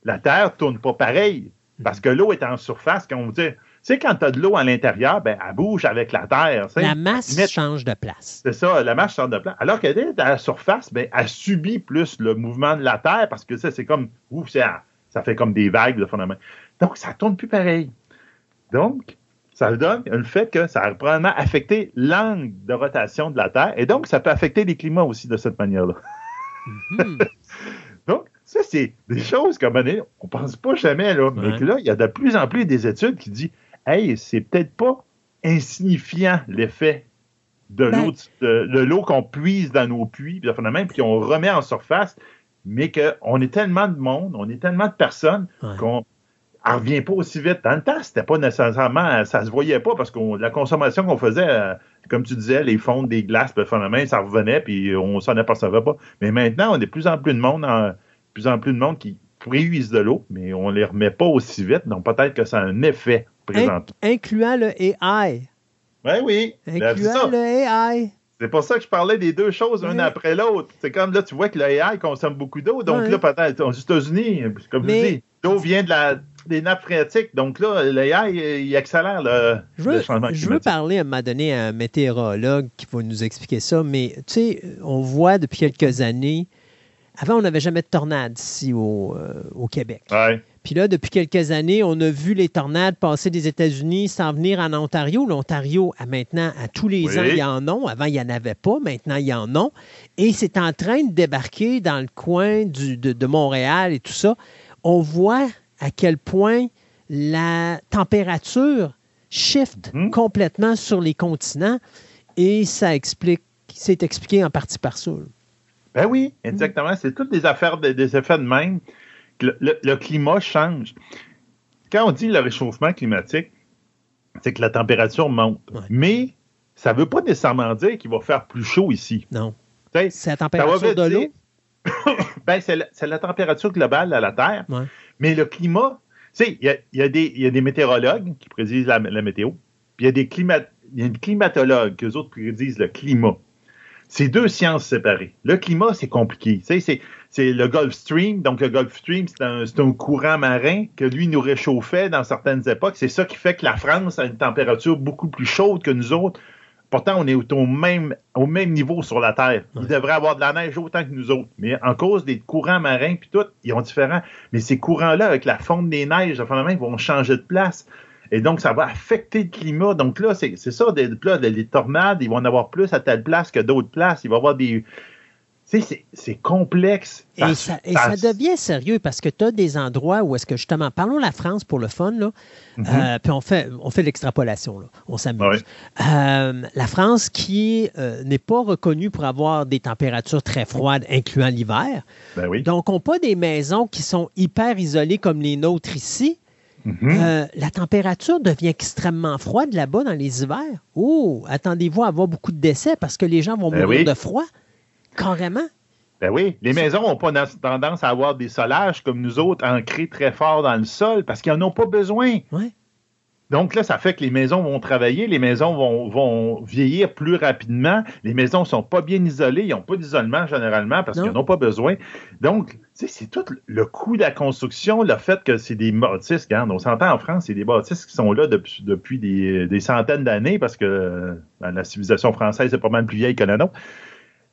La Terre ne tourne pas pareil parce que l'eau est en surface. Quand on dit, tu sais, quand tu as de l'eau à l'intérieur, ben, elle bouge avec la Terre. tu sais. La masse change de place. c'est ça, la marche sort de plan. Alors qu'elle est à la surface, ben, elle subit plus le mouvement de la Terre parce que ça, c'est comme. Ouf, ça, ça fait comme des vagues de phénomène. Donc, ça tourne plus pareil. Donc, ça donne le fait que ça a probablement affecté l'angle de rotation de la Terre et donc, ça peut affecter les climats aussi de cette manière-là. Mhm. (laughs) ça, c'est des choses comme on on pense pas jamais, là. Mais que là, il y a de plus en plus des études qui disent Hey, c'est peut-être pas insignifiant l'effet de Ben- l'eau de, de l'eau qu'on puise dans nos puits, puis phénomène, puis qu'on remet en surface, mais qu'on est tellement de monde, on est tellement de personnes Ouais. qu'on ne revient pas aussi vite. Dans le temps, c'était pas nécessairement, ça se voyait pas parce que la consommation qu'on faisait, euh, comme tu disais, les fonds des glaces, le phénomène, ça revenait, puis on s'en apercevait pas. Mais maintenant, on est de plus en plus de monde, en- plus en plus de monde qui puise de l'eau, mais on les remet pas aussi vite, donc peut-être que ça a un effet présent. Incluant le AI. Oui, oui. Ben. Incluant le AI. C'est pour ça que je parlais des deux choses, une Ouais. après l'autre. C'est comme là, tu vois que le AI consomme beaucoup d'eau. Donc Ouais. là, peut-être aux États-Unis, comme Mais- je dis, l'eau vient de la, des nappes phréatiques. Donc là, le AI, il accélère le, Je veux, le changement je veux climatique. parler à un moment donné à un météorologue qui va nous expliquer ça, mais tu sais, on voit depuis quelques années, avant, on n'avait jamais de tornade ici au, euh, au Québec. Ouais. Puis là, depuis quelques années, on a vu les tornades passer des États-Unis s'en venir en Ontario. L'Ontario, à maintenant, à tous les Oui. ans, il y en a. Avant, il n'y en avait pas. Maintenant, il y en a. Et c'est en train de débarquer dans le coin du- de, de Montréal et tout ça. On voit à quel point la température shift Mhm. complètement sur les continents et ça explique, c'est expliqué en partie par ça. là. Ben oui, exactement. C'est toutes des affaires, de- des effets de même. Le, le- le climat change. Quand on dit le réchauffement climatique, c'est que la température monte. Ouais. Mais ça ne veut pas nécessairement dire qu'il va faire plus chaud ici. Non. C'est la température de l'eau. (coughs) ben, c'est la, température globale à la Terre. Ouais. Mais le climat, tu sais, il y y a des- il y a des météorologues qui prédisent la, la météo, puis il y a des climat, y a des climatologues qui, eux autres, prédisent le climat. C'est deux sciences séparées. Le climat, c'est compliqué. C'est, c'est le Gulf Stream. Donc, le Gulf Stream, c'est un, courant marin que lui nous réchauffait dans certaines époques. C'est ça qui fait que la France a une température beaucoup plus chaude que nous autres. Pourtant, on est au- même, au même niveau sur la Terre. Il Ouais. devrait avoir de la neige autant que nous autres. Mais en cause des courants marins, puis tout, ils sont différents. Mais ces courants-là, avec la fonte des neiges, enfin, ils vont changer de place. Et donc, ça va affecter le climat. Donc là, c'est ça, des, là, les tornades, ils vont en avoir plus à telle place que d'autres places. Il va y avoir des... Tu sais, c'est- complexe. Et ça, et ça devient sérieux parce que tu as des endroits où est-ce que justement, parlons la France pour le fun, là, Mhm. euh, puis on fait, on fait l'extrapolation, on s'amuse. Euh, la France qui euh, n'est pas reconnue pour avoir des températures très froides, incluant l'hiver, Ben oui. donc on n'a pas des maisons qui sont hyper isolées comme les nôtres ici. Mhm. Euh, la température devient extrêmement froide là-bas dans les hivers. Oh, attendez-vous à avoir beaucoup de décès parce que les gens vont Ben mourir oui. de froid? Carrément? Ben oui, les maisons n'ont pas tendance à avoir des solages comme nous autres ancrés très fort dans le sol parce qu'ils n'en ont pas besoin. Ouais. Donc là, ça fait que les maisons vont travailler, les maisons vont, vont vieillir plus rapidement, les maisons ne sont pas bien isolées, ils n'ont pas d'isolement généralement parce qu'ils n'en ont pas besoin. Donc, tu sais, c'est tout le coût de la construction, le fait que c'est des bâtisses, regarde, on s'entend en France, c'est des bâtisses qui sont là depuis, depuis des, des centaines d'années parce que euh, ben, la civilisation française est pas mal plus vieille que la nôtre.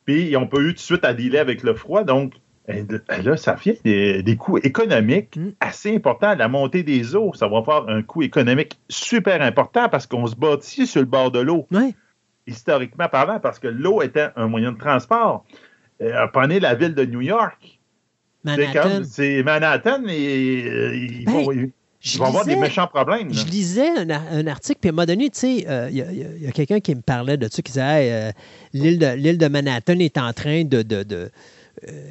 Puis, on peut eu tout de suite à dealer avec le froid. Donc, là, ça fait des, des coûts économiques Mm. assez importants. La montée des eaux, ça va faire un coût économique super important parce qu'on se bâtit sur le bord de l'eau, Ouais. historiquement parlant, parce que l'eau était un moyen de transport. Euh, prenez la ville de New York. C'est Manhattan. C'est Manhattan et euh, ils, Ben, vont, ils Je vont avoir des méchants problèmes. là. Je lisais un, ar- un article, puis à un moment donné, tu sais, euh, il y a, quelqu'un qui me parlait de ça, qui disait Hey, euh, l'île de, de Manhattan est en train de. de- de-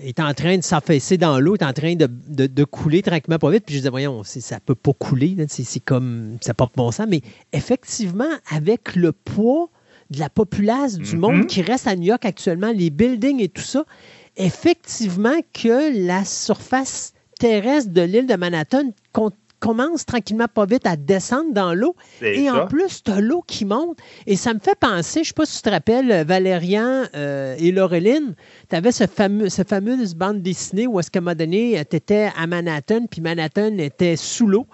est en train de s'affaisser dans l'eau, est en train de, de- de couler tranquillement pas vite. Puis je disais, voyons, ça peut pas couler, c'est, comme, ça porte bon sens. Mais effectivement, avec le poids de la populace du Mhm. monde qui reste à New York actuellement, les buildings et tout ça, effectivement que la surface terrestre de l'île de Manhattan commence tranquillement pas vite à descendre dans l'eau. Et ça. en plus, tu as l'eau qui monte. Et ça me fait penser, je ne sais pas si tu te rappelles, euh, Valérian euh, et Laureline, tu avais ce fameux, ce fameuse bande dessinée où est-ce qu'à un moment donné, tu étais à Manhattan, puis Manhattan était sous l'eau.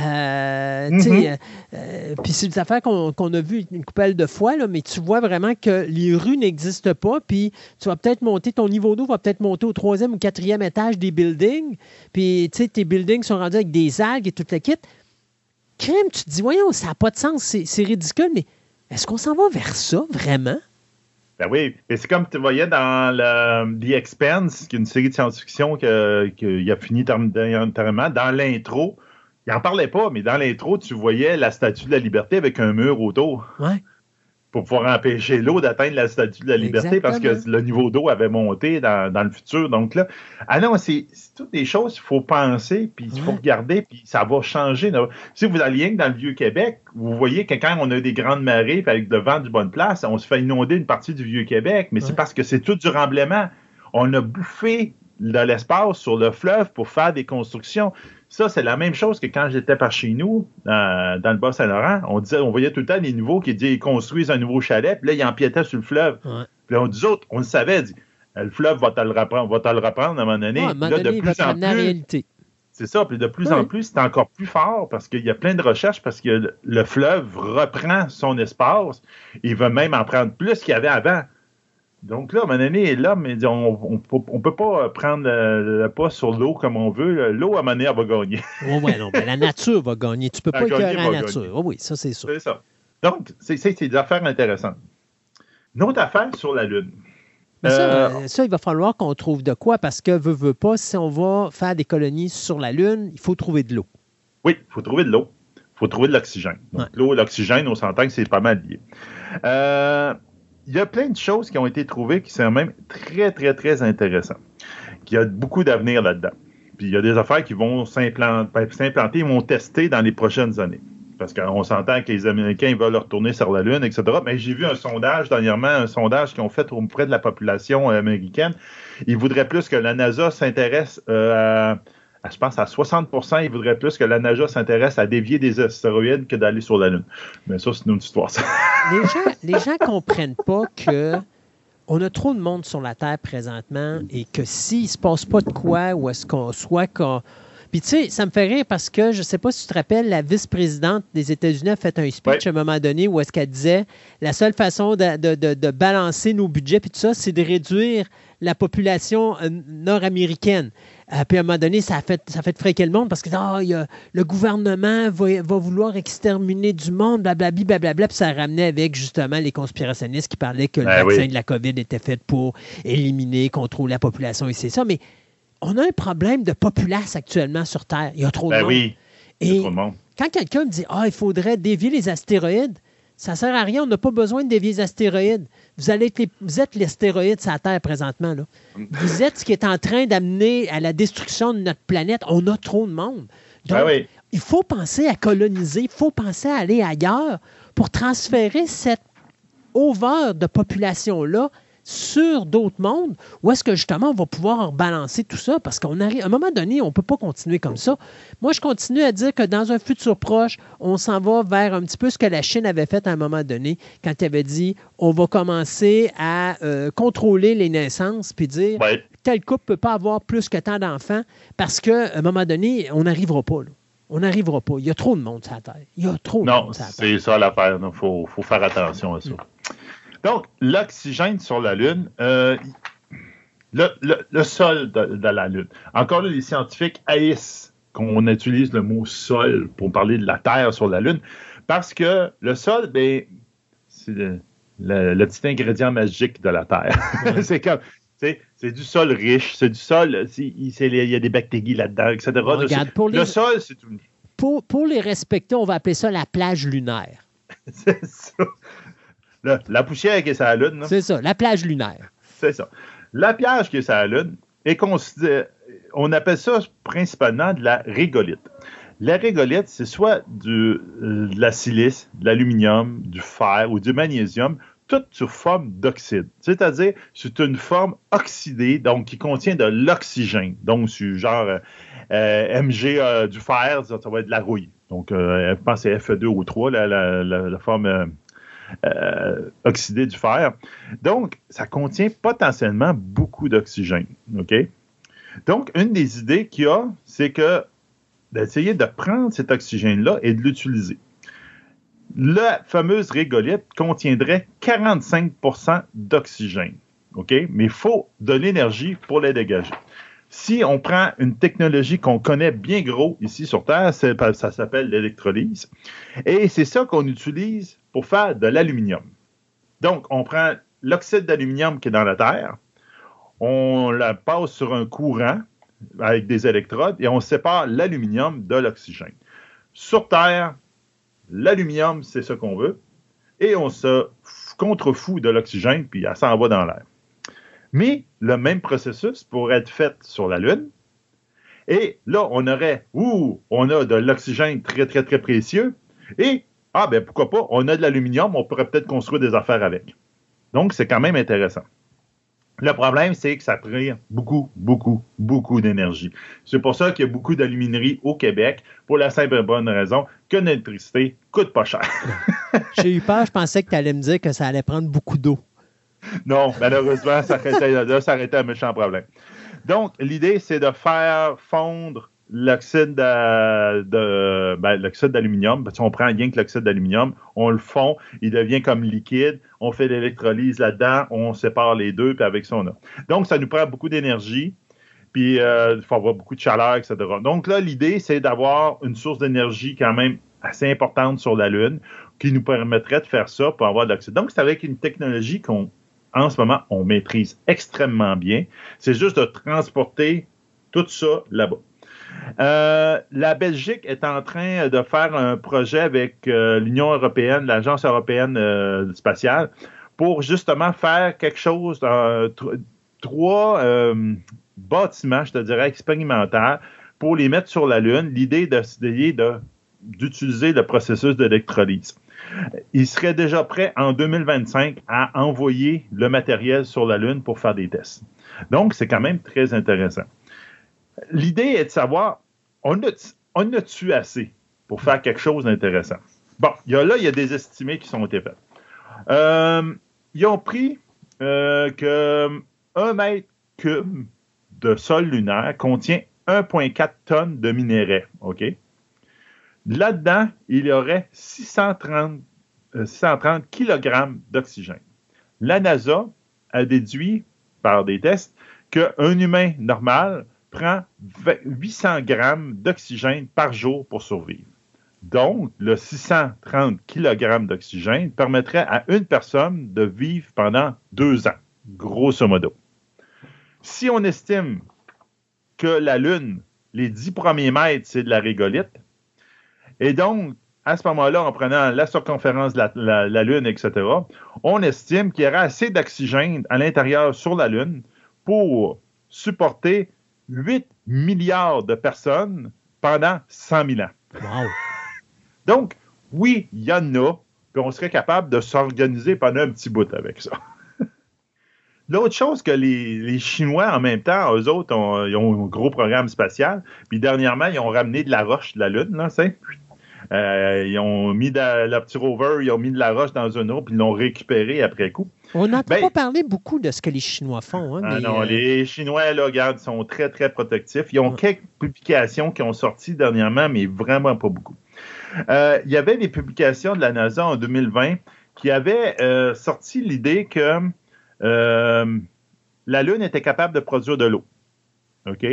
Euh, Mhm. euh, euh, puis c'est des affaires qu'on a vues une coupelle de fois, là, mais tu vois vraiment que les rues n'existent pas, puis tu vas peut-être monter, ton niveau d'eau va peut-être monter au troisième ou quatrième étage des buildings, puis tu sais, tes buildings sont rendus avec des algues et toute la kit. Crème, tu te dis, voyons, ça n'a pas de sens, c'est ridicule, mais est-ce qu'on s'en va vers ça, vraiment? Ben oui, et c'est comme tu voyais dans The Expanse, qui est une série de science-fiction que- qu'il a fini dernièrement, dans l'intro, il n'en parlait pas, mais dans l'intro, tu voyais la statue de la liberté avec un mur autour Ouais. Pour pouvoir empêcher l'eau d'atteindre la statue de la liberté parce que le niveau d'eau avait monté dans, dans le futur. Donc là, ah non, c'est toutes des choses qu'il faut penser, puis il faut Ouais. regarder, puis ça va changer. Si vous que dans le Vieux-Québec, vous voyez que quand on a des grandes marées, puis avec le vent du bonne place, on se fait inonder une partie du Vieux-Québec, mais Ouais. c'est parce que c'est tout du remblaiement. On a bouffé de l'espace sur le fleuve pour faire des constructions. Ça, c'est la même chose que quand j'étais par chez nous, euh, dans le Bas-Saint-Laurent. On disait, on voyait tout le temps des nouveaux qui disaient, ils construisent un nouveau chalet, puis là, ils empiétaient sur le fleuve. Ouais. Puis là, on dit, autres, on le savait, dit, Euh, le fleuve va te le reprendre, va te le reprendre à un moment donné. Ouais, à un moment là, donné, de il va plus te en la plus, réalité. c'est ça. Puis de plus en plus, c'est encore plus fort parce qu'il y a plein de recherches parce que le- le fleuve reprend son espace. Il va même en prendre plus qu'il y avait avant. Donc là, à un moment donné, l'homme, dit, on ne peut pas prendre le, le pas sur l'eau comme on veut. L'eau, à un moment donné, elle va gagner. (laughs) Oui, ouais, non, mais la nature va gagner. Tu peux La pas gagner écœurer la nature. gagner. Oui, oui, ça, c'est sûr. C'est ça. Donc, c'est des affaires intéressantes. Une autre affaire sur la Lune. Mais ça, Euh, euh, ça, il va falloir qu'on trouve de quoi parce que, veut, veut pas, si on va faire des colonies sur la Lune, il faut trouver de l'eau. Oui, il faut trouver de l'eau. Il faut trouver de l'oxygène. Donc, Ouais. l'eau et l'oxygène, on s'entend que c'est pas mal lié. Euh, Il y a plein de choses qui ont été trouvées qui sont même très, très, très intéressantes. Il y a beaucoup d'avenir là-dedans. Puis il y a des affaires qui vont ben, s'implanter, ils vont tester dans les prochaines années. Parce qu'on s'entend que les Américains veulent retourner sur la Lune, etc. Mais j'ai vu un sondage dernièrement, un sondage qu'ils ont fait auprès de la population américaine. Ils voudraient plus que la NASA s'intéresse euh, à, je pense à 60% ils voudraient plus que la NASA s'intéresse à dévier des astéroïdes que d'aller sur la Lune. Mais ça, c'est une autre histoire. ça. (laughs) Les gens les gens comprennent pas que on a trop de monde sur la Terre présentement et que s'il se passe pas de quoi, ou est-ce qu'on soit qu'on. Puis tu sais, ça me fait rire parce que je sais pas si tu te rappelles, la vice-présidente des États-Unis a fait un speech à un moment donné où est-ce qu'elle disait la seule façon de, de- de- de balancer nos budgets puis tout ça, c'est de réduire la population euh, nord-américaine. Euh, puis à un moment donné, ça a fait, ça a fait fréquer le monde parce que ah, il y a- le gouvernement va, va vouloir exterminer du monde, blablabla, blablabla. Puis ça ramenait avec justement les conspirationnistes qui parlaient que le Ben vaccin oui. de la COVID était fait pour éliminer, contrôler la population et c'est ça. Mais on a un problème de populace actuellement sur Terre. Il y a trop de Ben monde. oui, il y a Et trop de monde. quand quelqu'un me dit Ah, il faudrait dévier les astéroïdes, ça sert à rien, on n'a pas besoin de dévier les astéroïdes. Vous, allez être les- vous êtes l'astéroïde sur la Terre présentement. Là. Vous êtes ce qui est en train d'amener à la destruction de notre planète. On a trop de monde. Donc, Ben oui. il faut penser à coloniser, il faut penser à aller ailleurs pour transférer cette over de population-là sur d'autres mondes, où est-ce que justement on va pouvoir balancer tout ça? Parce qu'on arrive, à un moment donné, on ne peut pas continuer comme ça. Moi, je continue à dire que dans un futur proche, on s'en va vers un petit peu ce que la Chine avait fait à un moment donné, quand elle avait dit on va commencer à euh, contrôler les naissances, puis dire Ouais. tel couple ne peut pas avoir plus que tant d'enfants, parce qu'à un moment donné, on n'arrivera pas. là. On n'arrivera pas. Il y a trop de monde sur la Terre. Il y a trop de Non, monde sur la Terre. c'est ça l'affaire. Il faut, faut faire attention à ça. Donc, l'oxygène sur la Lune, euh, le, le- le sol de, de la Lune. Encore là, les scientifiques haïssent qu'on utilise le mot sol pour parler de la Terre sur la Lune, parce que le sol, ben, c'est le, petit ingrédient magique de la Terre. (laughs) c'est comme. c'est- C'est du sol riche, c'est du sol, il y a des bactéries là-dedans, etc. Regarde, pour les- le sol, c'est tout. Pour, pour les respecter, on va appeler ça la plage lunaire. (laughs) C'est ça. La poussière qui est sur la Lune, C'est ça, la plage lunaire. c'est ça. La piège qui est sur la Lune est considérée. On appelle ça principalement de la régolite. La régolite, c'est soit du, euh, de la silice, de l'aluminium, du fer ou du magnésium, tout sous forme d'oxyde. C'est-à-dire, c'est une forme oxydée, donc qui contient de l'oxygène. Donc, c'est genre euh, Mg euh, du fer, ça, ça va être de la rouille. Donc, euh, je pense que c'est Fe2 ou 3, la, la- la- la forme euh, oxydée du fer. Donc, ça contient potentiellement beaucoup d'oxygène. Donc, une des idées qu'il y a, c'est que d'essayer de prendre cet oxygène-là et de l'utiliser. La fameuse régolite contiendrait 45% d'oxygène. Mais il faut de l'énergie pour la dégager. Si on prend une technologie qu'on connaît bien gros ici sur Terre, ça s'appelle l'électrolyse. Et c'est ça qu'on utilise pour faire de l'aluminium. Donc, on prend l'oxyde d'aluminium qui est dans la Terre, on la passe sur un courant avec des électrodes et on sépare l'aluminium de l'oxygène. Sur Terre, l'aluminium, c'est ce qu'on veut, et on se contrefout de l'oxygène, puis elle s'en va dans l'air. Mais le même processus pourrait être fait sur la Lune. Et là, on aurait, ouh, on a de l'oxygène très, très, très précieux. Et, ah, ben pourquoi pas, on a de l'aluminium, on pourrait peut-être construire des affaires avec. Donc, c'est quand même intéressant. Le problème, c'est que ça prend beaucoup, beaucoup, beaucoup d'énergie. C'est pour ça qu'il y a beaucoup d'alumineries au Québec, pour la simple et bonne raison que l'électricité coûte pas cher. J'ai eu peur, je pensais que tu allais me dire que ça allait prendre beaucoup d'eau. Non, malheureusement, ça été, là, ça aurait été un méchant problème. Donc, l'idée, c'est de faire fondre ben, l'oxyde d'aluminium. Parce qu'on prend rien que l'oxyde d'aluminium, on le fond, il devient comme liquide, on fait l'électrolyse là-dedans, on sépare les deux, puis avec ça, on a. Donc, ça nous prend beaucoup d'énergie, puis euh, il faut avoir beaucoup de chaleur, etc. Donc là, l'idée, c'est d'avoir une source d'énergie quand même assez importante sur la Lune qui nous permettrait de faire ça pour avoir de l'oxyde. Donc, c'est avec une technologie qu'on en ce moment, on maîtrise extrêmement bien. C'est juste de transporter tout ça là-bas. Euh, la Belgique est en train de faire un projet avec euh, l'Union européenne, l'Agence européenne euh, spatiale, pour justement faire quelque chose, tr- trois bâtiments, je dirais, expérimentaux, pour les mettre sur la Lune. L'idée d'essayer de, d'utiliser le processus d'électrolyse il serait déjà prêt en 2025 à envoyer le matériel sur la Lune pour faire des tests. Donc, c'est quand même très intéressant. L'idée est de savoir, on a, a-tu assez pour faire quelque chose d'intéressant? Bon, y a, là, il y a des estimés qui sont été faits. Euh, ils ont pris euh, que 1 mètre cube de sol lunaire contient 1,4 tonnes de minerais. OK? Là-dedans, il y aurait 630, euh, 630 kg d'oxygène. La NASA a déduit, par des tests qu'un humain normal prend 800 grammes d'oxygène par jour pour survivre. Donc, le 630 kg d'oxygène permettrait à une personne de vivre pendant deux ans, grosso modo. Si on estime que la Lune, les 10 premiers mètres, c'est de la régolite, et donc, à ce moment-là, en prenant la circonférence de la, la- la Lune, etc., on estime qu'il y aura assez d'oxygène à l'intérieur sur la Lune pour supporter 8 milliards de personnes pendant 100 000 ans. Wow. Donc, oui, il y en a, puis on serait capable de s'organiser pendant un petit bout avec ça. (laughs) L'autre chose que les, les Chinois, en même temps, eux autres, ont, ils ont un gros programme spatial. Puis dernièrement, ils ont ramené de la roche de la Lune, là, c'est. Euh, ils ont mis de, le petit rover, ils ont mis de la roche dans un eau, puis ils l'ont récupéré après coup. On n'entend Ben- pas parler beaucoup de ce que les Chinois font. hein, Ah mais, non, euh, les Chinois, là, regarde, sont très, très protectifs. Ils ont quelques publications qui ont sorti dernièrement, mais vraiment pas beaucoup. Euh, il y avait des publications de la NASA en 2020 qui avaient sorti l'idée que la Lune était capable de produire de l'eau. OK?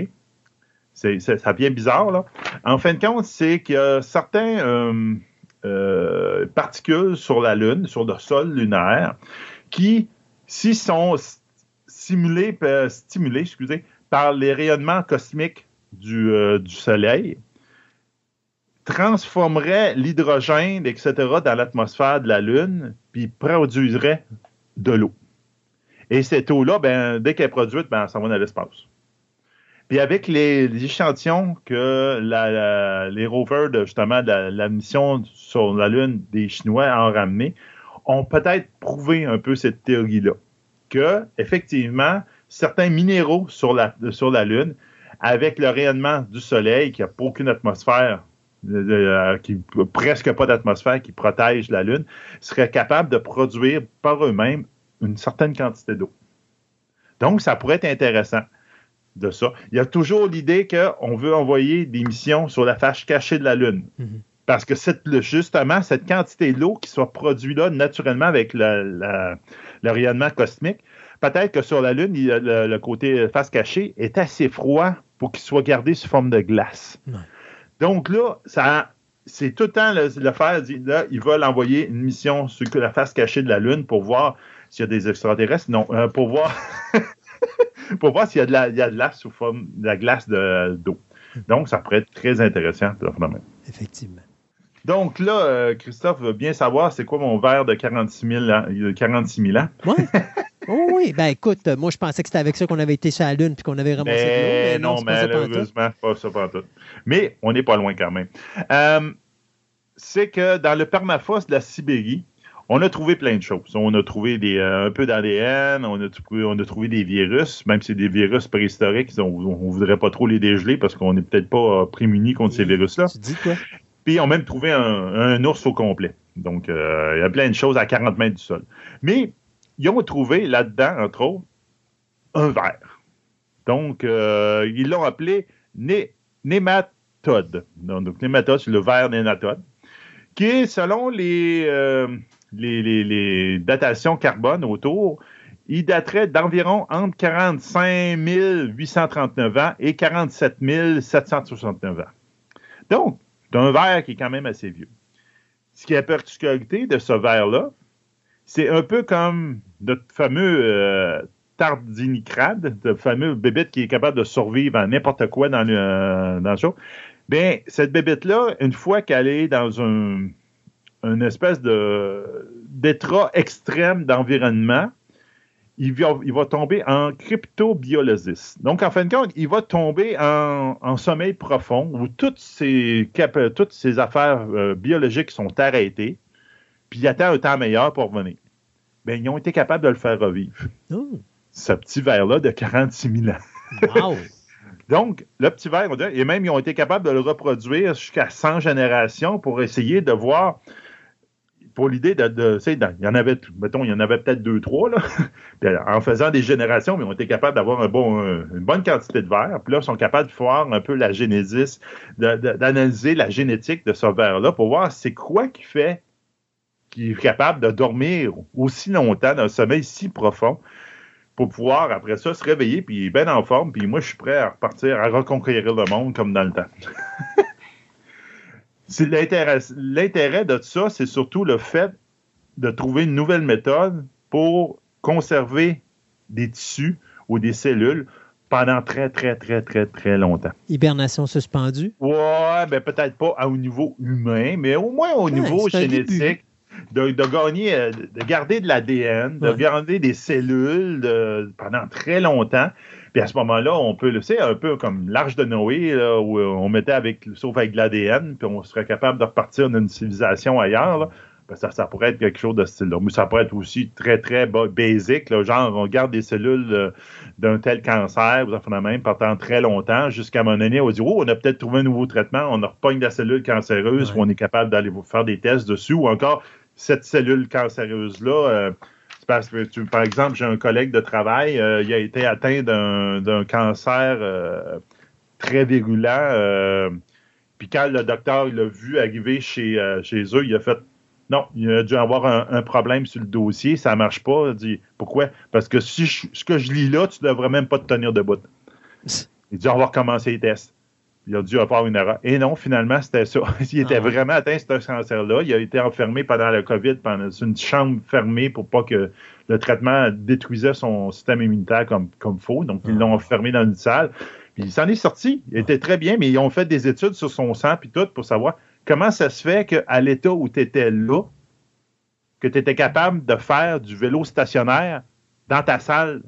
C'est- ça devient bizarre, là. En fin de compte, c'est qu'il y a certains euh, euh, particules sur la Lune, sur le sol lunaire, qui, s'ils sont s- simulés, euh, stimulés excusez, par les rayonnements cosmiques du, euh, Soleil, transformeraient l'hydrogène, etc., dans l'atmosphère de la Lune, puis produiraient de l'eau. Et cette eau-là, ben, dès qu'elle est produite, ben, ça va dans l'espace. Puis avec les, échantillons que la- la- les rovers, de, justement, de la, la mission sur la Lune des Chinois ont ramené, ont peut-être prouvé un peu cette théorie-là. Que, effectivement, certains minéraux sur la, sur la Lune, avec le rayonnement du Soleil, qui n'a aucune atmosphère, euh, euh, qui presque pas d'atmosphère qui protège la Lune, seraient capables de produire par eux-mêmes une certaine quantité d'eau. Donc, ça pourrait être intéressant de ça. Il y a toujours l'idée qu'on veut envoyer des missions sur la face cachée de la Lune. Mhm. Parce que cette- le- justement, cette quantité d'eau qui soit produite là naturellement avec le, rayonnement cosmique, peut-être que sur la Lune, il le, le côté face cachée est assez froid pour qu'il soit gardé sous forme de glace. Donc là, ça, c'est tout le temps le, le faire. Là, ils veulent envoyer une mission sur la face cachée de la Lune pour voir s'il y a des extraterrestres. Non, euh, pour voir, (laughs) (laughs) pour voir s'il y a de la, il y a de la sous forme de la glace de- d'eau. Donc, ça pourrait être très intéressant. le phénomène. Effectivement. Donc là, euh, Christophe veut bien savoir c'est quoi mon verre de 46 000 ans. euh, 46 000 ans? Ouais. (laughs) Oh oui, ben écoute, moi je pensais que c'était avec ça qu'on avait été sur la Lune puis qu'on avait ramassé de l'eau, Mais mais non, malheureusement, pas ça pas tout. Mais on n'est pas loin quand même. Euh, c'est que dans le permafrost de la Sibérie, on a trouvé plein de choses. On a trouvé des, euh, un peu d'ADN, on a, trouvé, on a trouvé des virus, même si c'est des virus préhistoriques, on ne voudrait pas trop les dégeler parce qu'on n'est peut-être pas euh, prémunis contre ces virus-là. Tu dis quoi? Puis ils ont même trouvé un, un ours au complet. Donc, euh, il y a plein de choses à 40 mètres du sol. Mais ils ont trouvé là-dedans, entre autres, un ver. Donc, euh, ils l'ont appelé né- nématode. Donc, nématode, c'est le ver nématode, qui est, selon les, euh, les, datations carbone autour, il daterait d'environ entre 45 839 ans et 47 769 ans. Donc, c'est un verre qui est quand même assez vieux. Ce qui est la particularité de ce verre-là, c'est un peu comme notre fameux euh, tardinicrade, le fameux bébête qui est capable de survivre à n'importe quoi dans le, euh, dans le. Bien, cette bébête-là, une fois qu'elle est dans un, une espèce de d'état extrême d'environnement, il va, il va tomber en cryptobiolosis. Donc, en fin de compte, il va tomber en, en sommeil profond où toutes ces, cap- toutes ces affaires euh, biologiques sont arrêtées, puis il attend un temps meilleur pour revenir. Ben, ils ont été capables de le faire revivre. Oh, Ce petit verre-là de 46 000 ans. wow! (laughs) Donc, le petit verre, et même ils ont été capables de le reproduire jusqu'à 100 générations pour essayer de voir, pour l'idée de, de il y en avait, mettons, il y en avait peut-être deux, trois, là. (laughs) Puis, en faisant des générations, mais ils ont été capables d'avoir une bonne quantité de verre. Puis là, ils sont capables de voir un peu la génésis, d'analyser la génétique de ce verre-là pour voir c'est quoi qui fait qu'il est capable de dormir aussi longtemps dans un sommeil si profond. pour pouvoir, après ça, se réveiller, puis bien en forme, puis moi, je suis prêt à repartir, à reconquérir le monde comme dans le temps. (laughs) L'intérêt, de ça, c'est surtout le fait de trouver une nouvelle méthode pour conserver des tissus ou des cellules pendant très, très, très, très, très longtemps. Hibernation suspendue? Ouais, ben peut-être pas au niveau humain, mais au moins au Ouais, niveau génétique. De, de gagner, euh, de garder de l'ADN, de Ouais. garder des cellules de- pendant très longtemps. Puis à ce moment-là, on peut le c'est un peu comme l'arche de Noé, là, où euh, on mettait avec, sauf avec de l'ADN, puis on serait capable de repartir d'une civilisation ailleurs. là. Ben, ça, ça pourrait être quelque chose de ce style-là. Mais ça pourrait être aussi très, très ba- basic. là, genre, on garde des cellules euh, d'un tel cancer, vous en même, pendant très longtemps, jusqu'à un moment donné, on dit Oh, on a peut-être trouvé un nouveau traitement, on a repogné la cellule cancéreuse, Ouais. ou on est capable d'aller vous faire des tests dessus, ou encore cette cellule cancéreuse-là. euh, parce que, tu- par exemple, j'ai un collègue de travail, euh, il a été atteint d'un cancer euh, très virulent. euh, puis quand le docteur l'a vu arriver chez, chez eux, il a fait non, il a dû avoir un, un problème sur le dossier, ça marche pas. Il dit pourquoi? Parce que si je- ce que je lis là, tu devrais même pas te tenir debout. Il dit on va recommencer les tests. Il a dû avoir une erreur. Et non, finalement, c'était ça. (laughs) Il était Ah vraiment atteint ce cancer-là. Il a été enfermé pendant le COVID, pendant dans une chambre fermée pour pas que le traitement détruisait son système immunitaire comme, comme faut. Donc, ils Ah. l'ont enfermé dans une salle. Puis il s'en est sorti. Il était très bien, mais ils ont fait des études sur son sang puis tout pour savoir comment ça se fait qu'à l'état où tu étais là, que tu étais capable de faire du vélo stationnaire dans ta salle.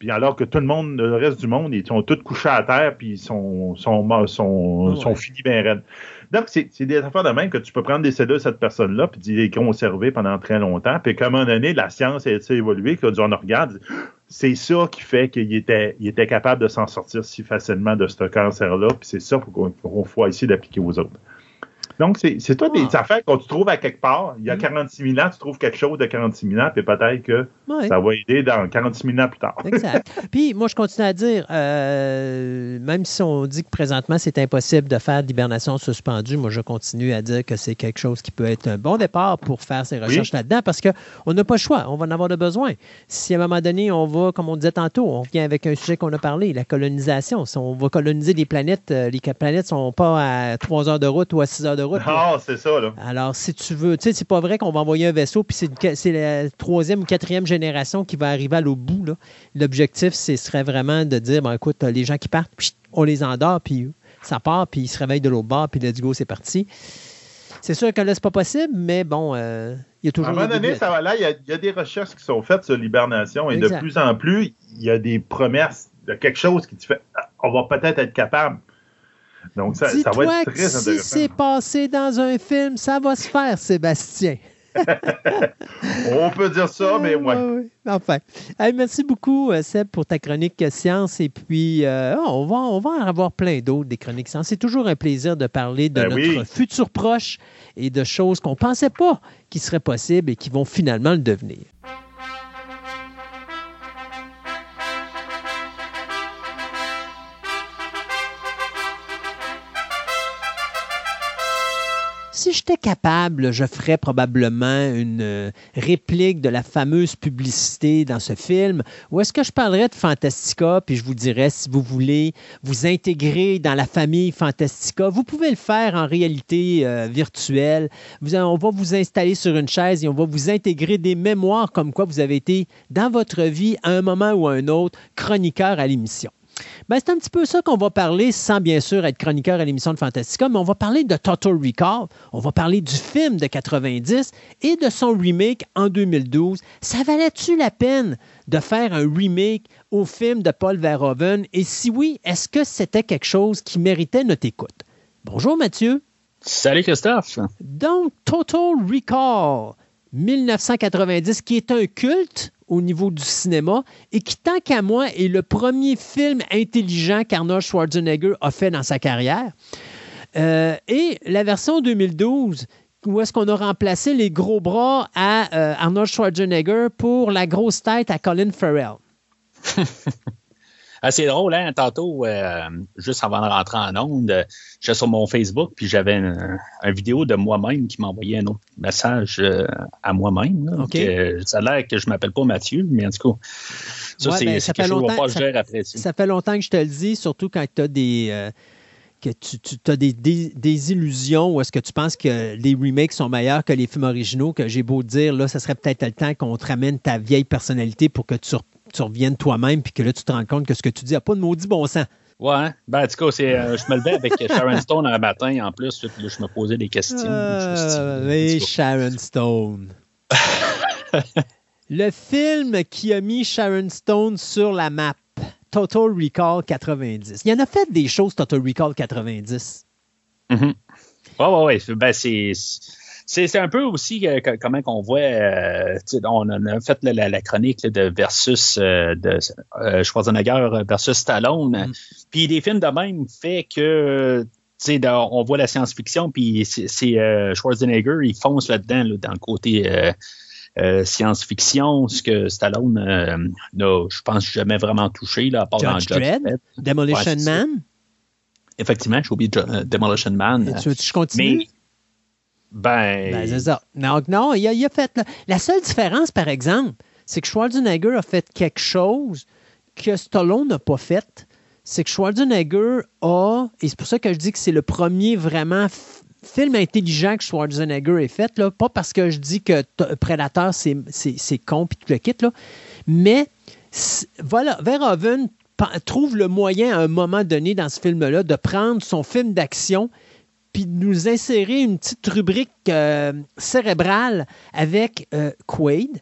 Puis alors que tout le monde, le reste du monde, ils sont tous couchés à terre, puis ils sont, sont, morts- sont, ouais. sont finis bien raides. Donc, c'est c'est des affaires de même que tu peux prendre des cellules de cette personne-là, puis les conserver pendant très longtemps. Puis qu'à un moment donné, la science a été évoluée, qu'on regarde, c'est ça qui fait qu'il était, il était capable de s'en sortir si facilement de ce cancer-là, puis c'est ça qu'on qu'on faut essayer d'appliquer aux autres. Donc, c'est toutes des Ah. affaires qu'on tu trouves à quelque part. Il y a Mm. 46 000 ans, tu trouves quelque chose de 46 000 ans, puis peut-être que ça va aider dans 46 000 ans plus tard. Exact. (laughs) Puis moi, je continue à dire, euh, même si on dit que présentement, c'est impossible de faire d'hibernation suspendue, moi, je continue à dire que c'est quelque chose qui peut être un bon départ pour faire ces recherches là-dedans parce qu'on n'a pas le choix. On va en avoir de besoin. Si à un moment donné, on va, comme on disait tantôt, on revient avec un sujet qu'on a parlé, la colonisation. Si on va coloniser les planètes, euh, les planètes ne sont pas à 3 heures de route ou à 6 heures de route. Là. Ah, c'est ça, là. Alors, si tu veux, tu sais, c'est pas vrai qu'on va envoyer un vaisseau, puis c'est la troisième ou quatrième génération qui va arriver à l'autre bout. là. L'objectif, ce serait vraiment de dire, bon, écoute, les gens qui partent, on les endort, puis ça part, puis ils se réveillent de l'autre bord, puis let's go, c'est parti. C'est sûr que là, c'est pas possible, mais bon, euh, il y a À un toujours moment donné, ça va là, il y, a, il y a des recherches qui sont faites sur l'hibernation et Exact. de plus en plus, il y a des promesses de quelque chose qui te fait on va peut-être être capable. Donc, ça, ça va être que très si intéressant. c'est passé dans un film, ça va se faire, Sébastien. (laughs) On peut dire ça, mais ouais. Ouais, ouais. Enfin. Merci beaucoup, euh, Seb, pour ta chronique science. Et puis, euh, on, va, on va en avoir plein d'autres, des chroniques science. C'est toujours un plaisir de parler de Ben notre oui. futur proche et de choses qu'on ne pensait pas qui seraient possibles et qui vont finalement le devenir. Si j'étais capable, je ferais probablement une euh, réplique de la fameuse publicité dans ce film, ou est-ce que je parlerais de Fantastica, puis je vous dirais, si vous voulez vous intégrer dans la famille Fantastica, vous pouvez le faire en réalité euh, virtuelle. On va vous installer sur une chaise et on va vous intégrer des mémoires comme quoi vous avez été dans votre vie à un moment ou à un autre chroniqueur à l'émission. Ben, c'est un petit peu ça qu'on va parler, sans bien sûr être chroniqueur à l'émission de Fantastica, mais on va parler de Total Recall, on va parler du film de 90 et de son remake en 2012. Ça valait-tu la peine de faire un remake au film de Paul Verhoeven? Et si oui, est-ce que c'était quelque chose qui méritait notre écoute? Bonjour Mathieu. Salut Christophe. Donc, Total Recall 1990, qui est un culte au niveau du cinéma et qui, tant qu'à moi, est le premier film intelligent qu'Arnold Schwarzenegger a fait dans sa carrière. Euh, et la version 2012, où est-ce qu'on a remplacé les gros bras à euh, Arnold Schwarzenegger pour la grosse tête à Colin Farrell. (laughs) Ah, c'est drôle, hein? Tantôt, euh, juste avant de rentrer en onde, euh, j'étais sur mon Facebook, puis j'avais une, vidéo de moi-même qui m'envoyait un autre message euh, à moi-même. là. OK. Que, ça a l'air que je m'appelle pas Mathieu, mais en tout cas, Ça, Ouais, c'est ben, quelque chose qu'on va longtemps- pas ça- gérer après. ça. Ça fait longtemps que je te le dis, surtout quand tu as des. euh, que tu, as des, des- des illusions ou est-ce que tu penses que les remakes sont meilleurs que les films originaux, que j'ai beau dire, là, ça serait peut-être le temps qu'on te ramène ta vieille personnalité pour que tu, tu reviennes toi-même puis que là, tu te rends compte que ce que tu dis n'a pas de maudit bon sens. Ouais, hein? ben, en tout cas, euh, je me levais avec (laughs) Sharon Stone un matin en plus, puis là, je me posais des questions. Euh, cas, Sharon Stone. (laughs) le film qui a mis Sharon Stone sur la map, Total Recall 90. Il y en a fait des choses, Total Recall 90. Mhm. Ouais, ouais, ouais. Ben, c'est. C'est c'est un peu aussi euh, co- comment qu'on voit, euh, tu on a- fait la, la- la chronique là, de versus euh, de euh, Schwarzenegger versus Stallone. Mm. Puis des films de même fait que tu sais, dans- on voit la science-fiction, puis c'est euh, Schwarzenegger, il fonce là-dedans, là, dans le côté euh, science-fiction, ce que Stallone euh, n'a, je pense, jamais vraiment touché, là, à part dans Judge Judge Dredd? Demolition Ouais. Man? Effectivement, j'ai oublié Demolition Man. Tu veux que je continue? Mais, ben, Ben, c'est ça. Donc, non, il a, il a fait. La seule différence, par exemple, c'est que Schwarzenegger a fait quelque chose que Stallone n'a pas fait. C'est que Schwarzenegger a, et c'est pour ça que je dis que c'est le premier vraiment film intelligent que Schwarzenegger ait fait, là, pas parce que je dis que Predator, c'est c'est- c'est con puis tout le kit, là, mais voilà, Verhoeven trouve le moyen à un moment donné dans ce film-là de prendre son film d'action puis de nous insérer une petite rubrique euh, cérébrale avec euh, Quaid.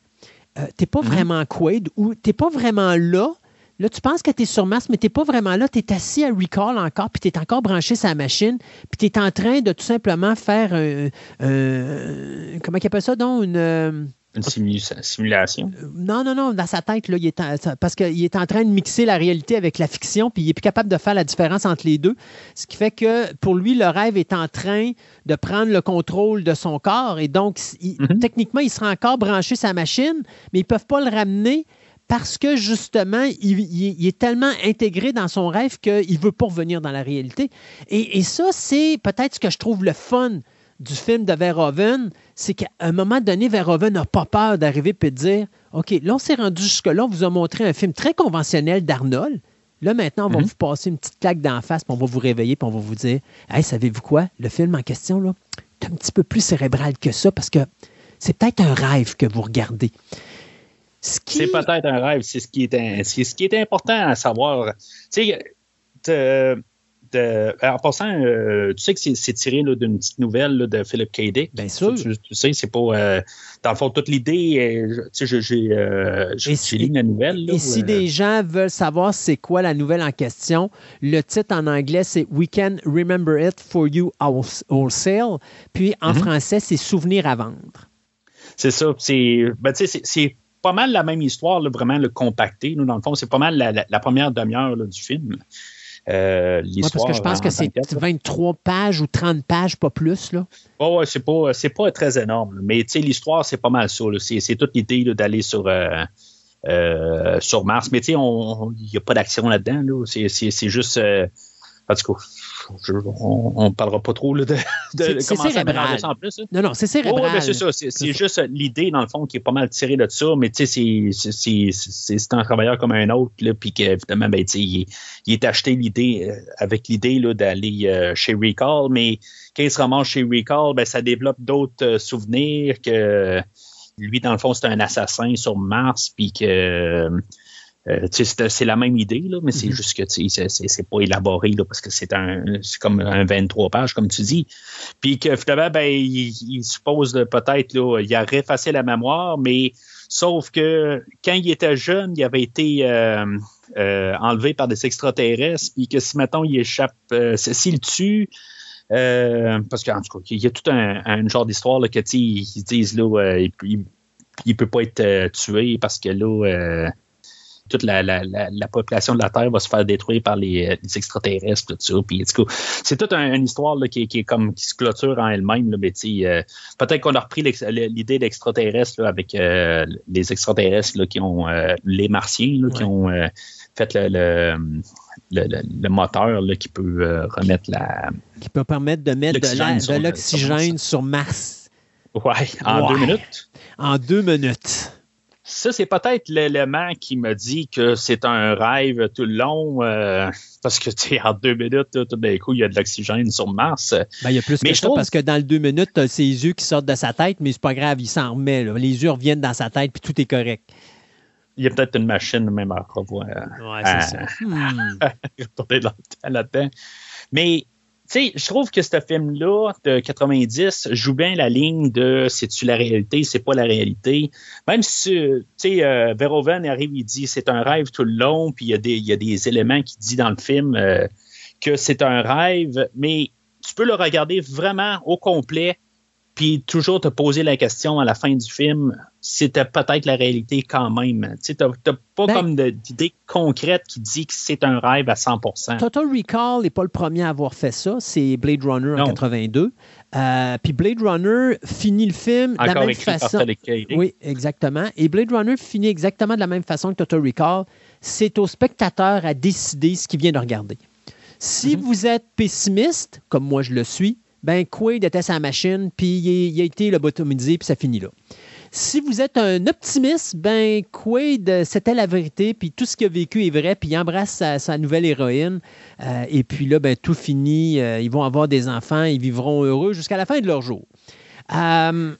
Euh, t'es pas vraiment Quaid ou t'es pas vraiment là. Là, tu penses que tu es sur Mars, mais tu pas vraiment là. Tu es assis à Recall encore, puis tu es encore branché sur la machine, puis tu es en train de tout simplement faire un. un- comment il appelle ça donc? Une, euh, une simu- simulation? non, non, non, dans sa tête, là, il est en- parce qu'il est en train de mixer la réalité avec la fiction, puis il est plus capable de faire la différence entre les deux. Ce qui fait que pour lui, le rêve est en train de prendre le contrôle de son corps. Et donc, il- Mhm. techniquement, il sera encore branché sa machine, mais ils ne peuvent pas le ramener parce que justement, il, il- il est tellement intégré dans son rêve qu'il ne veut pas revenir dans la réalité. Et, et ça, c'est peut-être ce que je trouve le fun du film de Verhoeven, c'est qu'à un moment donné, Verhoeven n'a pas peur d'arriver et de dire OK, là, on s'est rendu jusque-là, on vous a montré un film très conventionnel d'Arnold. Là, maintenant, on va Mhm. vous passer une petite claque d'en face, puis on va vous réveiller, puis on va vous dire Hey, savez-vous quoi? Le film en question, là, c'est un petit peu plus cérébral que ça parce que c'est peut-être un rêve que vous regardez. Ce qui- C'est peut-être un rêve, c'est ce qui est, un- ce qui est important à savoir. Tu sais, de- en passant, euh, tu sais que c'est, tiré d'une petite nouvelle là, de Philip K. Dick. Bien sûr. Tu, tu sais, c'est pas. euh, dans le fond, toute l'idée, euh, tu sais, j'ai, j'ai, euh, si- lu la nouvelle. là, Et si des gens veulent savoir c'est quoi la nouvelle en question, le titre en anglais, c'est We Can Remember It for You Wholes- Wholesale. Puis en Mhm. français, c'est Souvenir à vendre. C'est ça. C'est, ben, tu sais, c'est, pas mal la même histoire, là, vraiment le compacté. Nous, dans le fond, c'est pas mal la, la- la première demi-heure du film. Euh, Ouais, l'histoire. parce que je pense en que c'est telle, là. 23 pages ou 30 pages, pas plus. Là. Ouais, c'est pas, c'est pas très énorme. Mais l'histoire, c'est pas mal ça. C'est, c'est toute l'idée d'aller sur, euh, euh, sur Mars. Mais tu sais, on- il n'y a pas d'action là-dedans. Là. C'est, c'est, c'est juste. euh, en tout cas, je- on ne parlera pas trop là, de, comment ça mélanger ça en plus. là. Non, non, c'est cérébral. ouais, ben, c'est ça. C'est, juste l'idée, dans le fond, qui est pas mal tirée de ça. Mais tu sais, c'est, un travailleur comme un autre. Là, puis qu'évidemment, ben, il, est- il est acheté l'idée, euh, avec l'idée d'aller euh, chez Recall. Mais quand il se ramasse chez Recall, ben, ça développe d'autres euh, souvenirs que lui, dans le fond, c'est un assassin sur Mars. Puis que. Euh, c'est, la même idée, là, mais c'est Mhm. juste que c'est, pas élaboré là, parce que c'est un c'est comme un 23 pages, comme tu dis. Puis que finalement, ben, il, il suppose peut-être, il a effacé la mémoire, mais sauf que quand il était jeune, il avait été euh, euh, enlevé par des extraterrestres, puis que si, mettons, il échappe, s'il tue, euh, parce qu'en tout cas, il y a tout un, un genre d'histoire que, ils disent, là, il, il, il peut pas être tué parce que là, toute la, la, la, la population de la Terre va se faire détruire par les, les extraterrestres, tout ça. Puis, c'est toute un- une histoire là, qui, est- qui est comme qui se clôture en elle-même. Mais euh, peut-être qu'on a repris l'idée d'extraterrestres avec euh, les extraterrestres là, qui ont euh, les martiens là, qui Ouais. ont euh, fait le, le, le, le- le moteur là, qui peut euh, remettre la. Qui peut permettre de mettre de L'oxygène sur Mars Ouais, en deux minutes. en deux minutes. Ça, c'est peut-être l'élément qui me dit que c'est un rêve tout le long, euh, parce que, tu sais, en deux minutes, tout d'un coup, il y a de l'oxygène sur Mars. Ben, il y a plus Mais que je ça trouve- parce que dans le deux minutes, tu as ses yeux qui sortent de sa tête, mais c'est pas grave, il s'en remet. là. Les yeux reviennent dans sa tête, puis tout est correct. Il y a peut-être une machine même à revoir. Ouais, Ah. c'est ça. Hmm. (laughs) là-dedans. Mais, sais, je trouve que ce film-là, de 90, joue bien la ligne de c'est-tu la réalité, c'est pas la réalité. Même si, tu sais, euh, Verhoeven arrive, il dit c'est un rêve tout le long, puis il y, a des- il y a des éléments qui dit dans le film euh, que c'est un rêve, mais tu peux le regarder vraiment au complet, puis toujours te poser la question à la fin du film, c'était peut-être la réalité quand même. Tu t'as pas Ben- comme d'idée concrète qui dit que c'est un rêve à 100%. Total Recall n'est pas le premier à avoir fait ça. C'est Blade Runner en Non. 82. Euh, puis Blade Runner finit le film de la Encore même façon. Oui, exactement. Et Blade Runner finit exactement de la même façon que Total Recall. C'est au spectateur à décider ce qu'il vient de regarder. Si Mhm. vous êtes pessimiste, comme moi je le suis, ben Quaid était sa machine, puis il, a été lobotomisé, puis ça finit là. Si vous êtes un optimiste, ben Quaid, euh, c'était la vérité, puis tout ce qu'il a vécu est vrai, puis il embrasse sa, sa nouvelle héroïne, euh, et puis là, ben tout finit, euh, ils vont avoir des enfants, ils vivront heureux jusqu'à la fin de leur jour. Euh,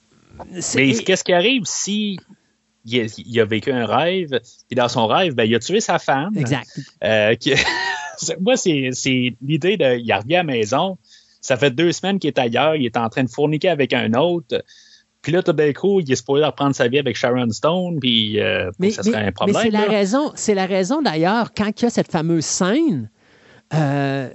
Mais qu'est-ce qui arrive si il a, il a vécu un rêve, et dans son rêve, ben, il a tué sa femme? Exact. Qui- (laughs) Moi, c'est c'est l'idée de. Il revient à la maison, ça fait deux semaines qu'il est ailleurs, il est en train de fourniquer avec un autre. Puis là, tout d'un coup, il est supposé reprendre sa vie avec Sharon Stone, puis euh, Mais, ça mais- serait un mais problème. c'est la raison, c'est la raison d'ailleurs quand il y a cette fameuse scène euh,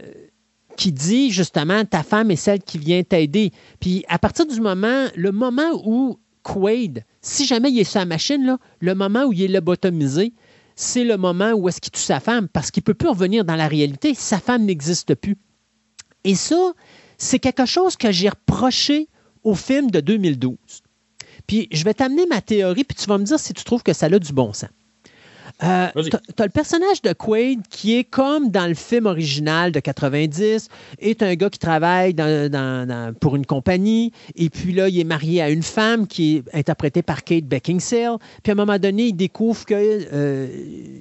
qui dit justement ta femme est celle qui vient t'aider. Puis à partir du moment, le moment où Quaid, si jamais il est sur la machine là, le moment où il est lobotomisé, c'est le moment où est-ce qu'il tue sa femme parce qu'il peut plus revenir dans la réalité. Sa femme n'existe plus. Et ça, c'est quelque chose que j'ai reproché au film de 2012. Puis je vais t'amener ma théorie, puis tu vas me dire si tu trouves que ça a du bon sens. Euh, t'as- le personnage de Quaid qui est comme dans le film original de 90, est un gars qui travaille dans- dans- dans- pour une compagnie, et puis là, il est marié à une femme qui est interprétée par Kate Beckinsale, puis à un moment donné, il découvre qu'il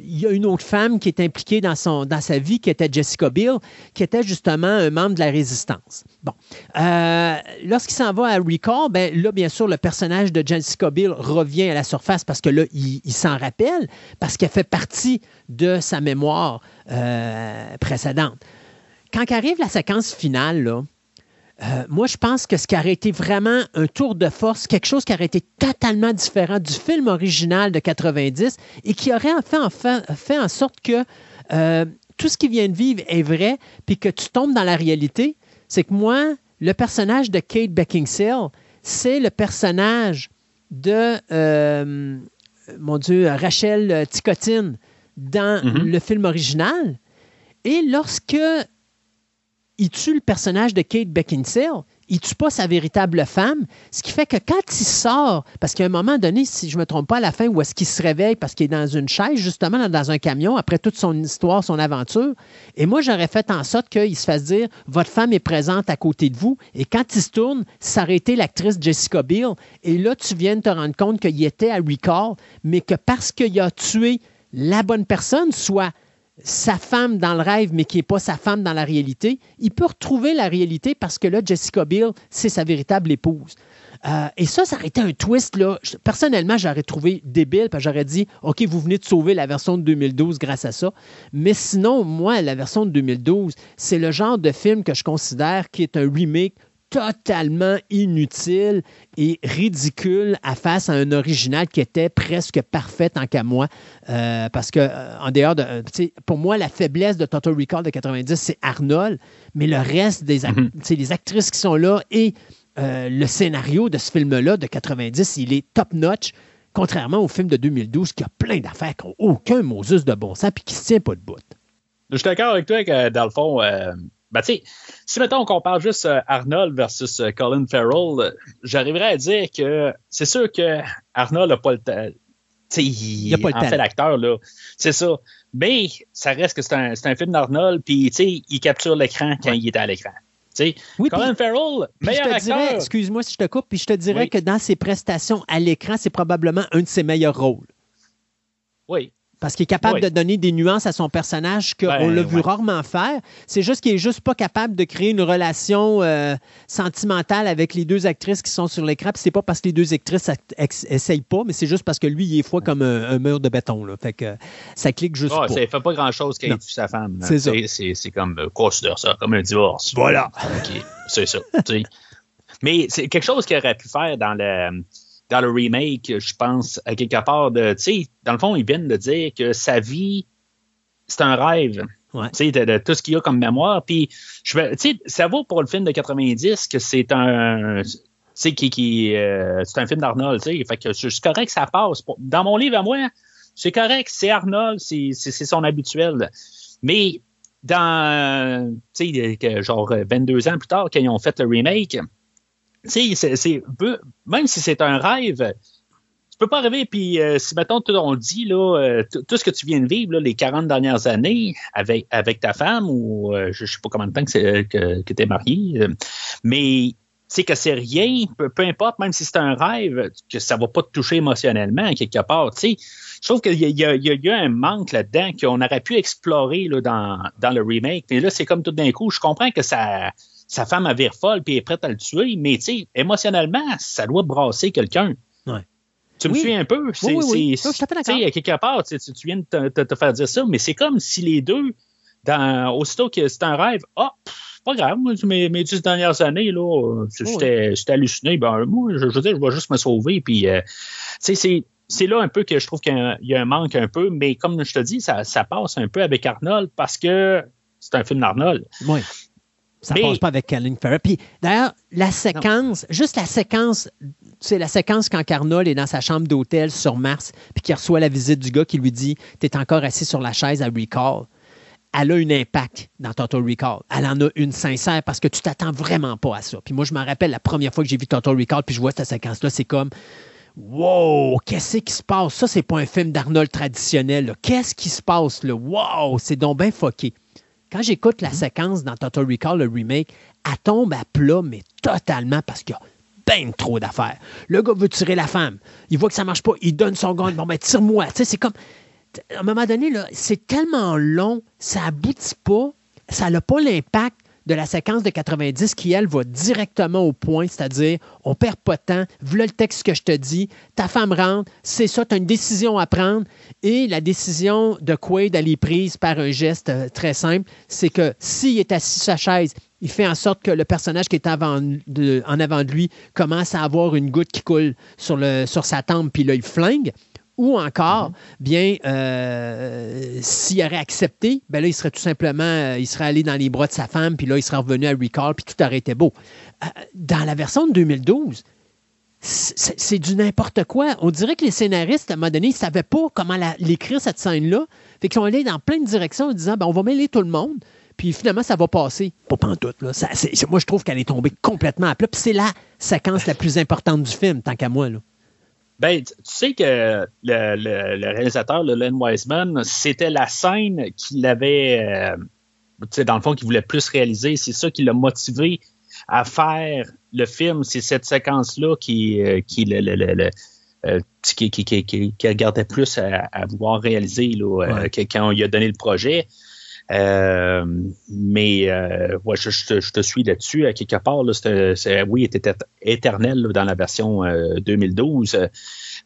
y a une autre femme qui est impliquée dans, son, dans sa vie, qui était Jessica Biel, qui était justement un membre de la résistance. Bon. Euh, Lorsqu'il s'en va à Recall, ben, là, bien sûr, le personnage de Jessica Biel revient à la surface parce que là, il, il s'en rappelle, parce qu'elle fait partie de sa mémoire euh, précédente. Quand arrive la séquence finale, euh, moi, je pense que ce qui aurait été vraiment un tour de force, quelque chose qui aurait été totalement différent du film original de 90 et qui aurait fait en, fait, fait en sorte que euh, tout ce qui vient de vivre est vrai, puis que tu tombes dans la réalité, c'est que moi, le personnage de Kate Beckinsale, c'est le personnage de, mon Dieu, Rachel Ticotine dans Mhm. le film original. Et lorsque il tue le personnage de Kate Beckinsale, il tue pas sa véritable femme, ce qui fait que quand il sort, parce qu'à un moment donné, si je me trompe pas, à la fin, où est-ce qu'il se réveille parce qu'il est dans une chaise, justement, dans un camion, après toute son histoire, son aventure, et moi, j'aurais fait en sorte qu'il se fasse dire, votre femme est présente à côté de vous, et quand il se tourne, été l'actrice Jessica Biel, et là, tu viens te rendre compte qu'il était à Recall, mais que parce qu'il a tué la bonne personne, soit sa femme dans le rêve, mais qui n'est pas sa femme dans la réalité, il peut retrouver la réalité parce que là, Jessica Biel, c'est sa véritable épouse. Euh, et ça, ça aurait été un twist. Là. Personnellement, j'aurais trouvé débile, parce que j'aurais dit, OK, vous venez de sauver la version de 2012 grâce à ça. Mais sinon, moi, la version de 2012, c'est le genre de film que je considère qui est un remake totalement inutile et ridicule à face à un original qui était presque parfait tant qu'à moi. Euh, parce que, euh, en dehors de. euh, pour moi, la faiblesse de Total Recall de 90, c'est Arnold, mais le reste des ac- Mhm. les actrices qui sont là et euh, le scénario de ce film-là de 90, il est top-notch. Contrairement au film de 2012 qui a plein d'affaires qui n'ont aucun Moses de bon sens puis qui ne se tient pas de bout. Je suis d'accord avec toi que, dans le fond, ben, tu sais, si mettons on compare juste euh, Arnold versus euh, Colin Farrell, j'arriverais à dire que c'est sûr que Arnold n'a pas le temps. Il, Il a pas le en fait l'acteur, là. C'est ça. Mais ça reste que c'est un, un film d'Arnold, puis tu sais, il capture l'écran quand il est à l'écran. Oui, Colin Farrell, meilleur je te dirais, excuse-moi si je te coupe, puis je te dirais Oui. que dans ses prestations à l'écran, c'est probablement un de ses meilleurs rôles. Oui. Parce qu'il est capable Oui. de donner des nuances à son personnage qu'on Ben, l'a vu ouais. rarement faire. C'est juste qu'il est juste pas capable de créer une relation euh, sentimentale avec les deux actrices qui sont sur l'écran. Puis c'est pas parce que les deux actrices essayent pas, mais c'est juste parce que lui, il est froid comme un, un mur de béton. Là. Fait que ça clique juste Ah, pas. ça fait pas grand-chose qu'il ait tué sa femme. C'est ça. C'est- comme, euh, considère ça comme un divorce. Voilà. OK, c'est ça. Mais c'est quelque chose qu'il aurait pu faire dans le, dans le remake, je pense, à quelque part de, tu sais, dans le fond, ils viennent de dire que sa vie, c'est un rêve. Ouais. Tu sais, de, de tout ce qu'il y a comme mémoire. Puis, je tu sais, ça vaut pour le film de 90 que c'est un, tu sais, qui, qui, euh, c'est un film d'Arnold, tu sais. Fait que c'est correct, ça passe. Dans mon livre à moi, c'est correct, c'est Arnold, c'est son habituel. Mais dans, tu sais, genre 22 ans plus tard, quand ils ont fait le remake, tu sais, c'est- c'est même si c'est un rêve, tu peux pas rêver. Puis, euh, si tout- on dit, là, euh, tout ce que tu viens de vivre, les 40 dernières années avec, avec ta femme, ou euh, je sais pas combien de temps que, c'est- que tu es marié, euh, mais sais que c'est rien, peu, importe, même si c'est un rêve, que ça va pas te toucher émotionnellement quelque part. Tu sais, je trouve qu'il y, y y a- un manque là-dedans qu'on aurait pu explorer là, dans, dans le remake. Mais là, c'est comme tout d'un coup, je comprends que sa, sa femme a vire folle puis est prête à le tuer, mais tu sais, émotionnellement, ça doit brasser quelqu'un. Ouais. Tu me Oui. suis un peu? Oui, oui. c'est- Oui, à à quelque part, tu, viens de te, te- te faire dire ça, mais c'est comme si les deux, dans, aussitôt que c'est un rêve, ah, pas grave, moi, mes, mes dix dernières années, là, euh, j'étais, halluciné, ben, moi, je, je veux dire, je vais juste me sauver, puis, euh, tu sais, c'est, là un peu que je trouve qu'il y a un, il y a un manque un peu, mais comme je te dis, ça, ça passe un peu avec Arnold parce que c'est un film d'Arnold. Oui. Ça Mais- passe pas avec Colin Farrell. Puis d'ailleurs, la séquence, juste la séquence, c'est la séquence quand Carnol est dans sa chambre d'hôtel sur Mars, puis qu'il reçoit la visite du gars qui lui dit T'es encore assis sur la chaise à Recall. Elle a un impact dans Total Recall. Elle en a une sincère parce que tu t'attends vraiment pas à ça. Puis moi, je me rappelle la première fois que j'ai vu Total Recall, puis je vois cette séquence-là, c'est comme Wow, qu'est-ce qui se passe? Ça, c'est pas un film d'Arnold traditionnel. Qu'est-ce qui se passe là? Wow, c'est donc bien fucké. Quand j'écoute la séquence dans Total Recall, le remake, elle tombe à plat, mais totalement parce qu'il y a bien trop d'affaires. Le gars veut tirer la femme. Il voit que ça marche pas. Il donne son gun. Bon, ben, tire-moi. Tu sais, c'est comme. À un moment donné, là, c'est tellement long, ça aboutit pas, ça n'a pas l'impact de la séquence de 90 qui, elle, va directement au point, c'est-à-dire, on perd pas de temps, voilà le texte que je te dis, ta femme rentre, c'est ça, tu as une décision à prendre, et la décision de Quaid, elle est prise par un geste euh, très simple, c'est que s'il est assis sur sa chaise, il fait en sorte que le personnage qui est en avant de lui commence à avoir une goutte qui coule sur, sur sa tempe, puis là, il flingue. Ou encore, bien, euh, s'il aurait accepté, ben là, il serait tout simplement, euh, il serait allé dans les bras de sa femme, puis là, il serait revenu à Recall, puis tout aurait été beau. Euh, dans la version de 2012, c'est du n'importe quoi. On dirait que les scénaristes, à un moment donné, ils ne savaient pas comment l'écrire, cette scène-là. Fait qu'ils ont allé dans plein de directions en disant, ben, on va mêler tout le monde, puis finalement, ça va passer. Pas pantoute, là. Ça, moi, je trouve qu'elle est tombée complètement à plat, puis c'est la séquence la plus importante du film, tant qu'à moi, là. Ben, tu sais que le, le- le réalisateur, le Len Wiseman, c'était la scène qu'il avait, euh, tu sais, dans le fond, qu'il voulait plus réaliser. C'est ça qui l'a motivé à faire le film. C'est cette séquence-là qui, euh, qui, le, euh, qui, qui, qui, qui- qui regardait plus à, à vouloir réaliser là, euh, Ouais. quand on lui a donné le projet. Euh, mais euh, ouais, je, te, suis là-dessus. À quelque part, là, c'est- oui, il était éternel dans la version euh, 2012.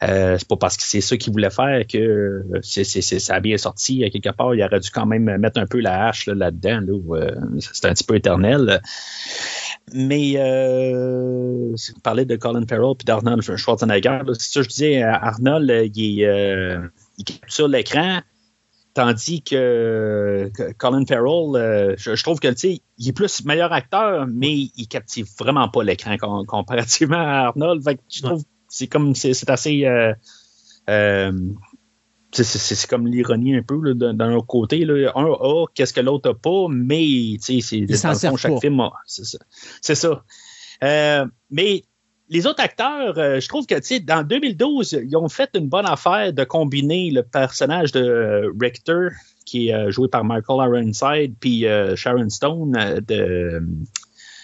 Euh, c'est pas parce que c'est ça qu'il voulait faire que ça a bien sorti. À quelque part, il aurait dû quand même mettre un peu la hache là, là-dedans. Là, c'est un petit peu éternel. Mais euh, vous parlez de Colin Farrell puis d'Arnold Schwarzenegger, c'est ça que je disais, Arnold, il, il capture l'écran, tandis que, que Colin Farrell, euh, je, je trouve que tu sais, il est plus meilleur acteur, mais il captive vraiment pas l'écran com- comparativement à Arnold. Fait que je trouve c'est comme c'est, assez euh, euh, c'est, comme l'ironie un peu d'un, autre côté. Là. Un a qu'est-ce que l'autre n'a pas, mais tu sais, c'est dans le fond, chaque film a- c'est ça. Ça. Mais les autres acteurs, euh, je trouve que tu sais, dans 2012, ils ont fait une bonne affaire de combiner le personnage de euh, Richter, qui est euh, joué par Michael Ironside, puis euh, Sharon Stone de,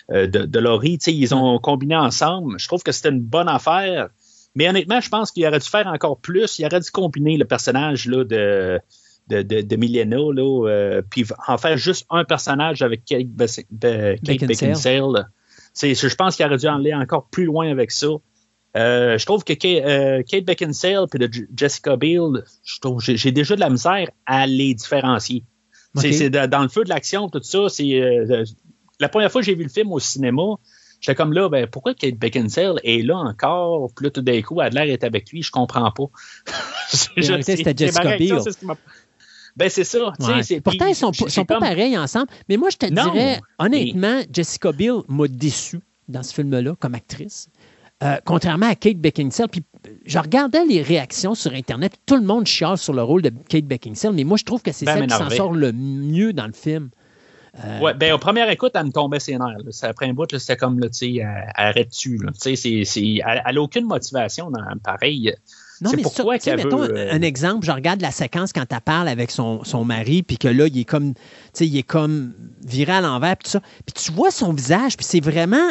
de, de Laurie. Tu sais, ils ont combiné ensemble. Je trouve que c'était une bonne affaire Mais honnêtement, je pense qu'il aurait dû faire encore plus. Il aurait dû combiner le personnage là, de, de, de, de Milena, là, puis en faire juste un personnage avec Kate, Be- Kate Beckinsale. Beckinsale. Je pense qu'il aurait dû aller encore plus loin avec ça. Euh, je trouve que Kate, euh, Kate Beckinsale et Jessica Biel, j'ai, déjà de la misère à les différencier. C'est, dans le feu de l'action, tout ça. C'est euh, la première fois que j'ai vu le film au cinéma, j'étais comme là, ben pourquoi Kate Beckinsale est là encore? Puis là, tout d'un coup, Adler est avec lui, je comprends pas. (laughs) C'était Jessica Biel. Ben c'est ça. Ouais. Pourtant, ils sont, pas- sont pas pareils ensemble. Mais moi, je te Non, dirais, honnêtement, Jessica Biel m'a déçu dans ce film-là comme actrice. Euh, contrairement à Kate Beckinsale, puis euh, je regardais les réactions sur Internet, tout le monde chiale sur le rôle de Kate Beckinsale, mais moi, je trouve que c'est Ben celle qui s'en sort le mieux dans le film. Euh, Ouais, ben, au premier écoute, elle me tombait ses nerfs. là. Après un bout, c'était comme, là, tu sais, arrête-tu. elle n'a aucune motivation dans pareil. Non, mais pourquoi qu'elle mettons veut, euh, un exemple, je regarde la séquence quand elle parle avec son, son mari, puis que là, il est comme, tu sais, il est comme viré à l'envers, puis tout ça. Puis tu vois son visage, puis c'est vraiment,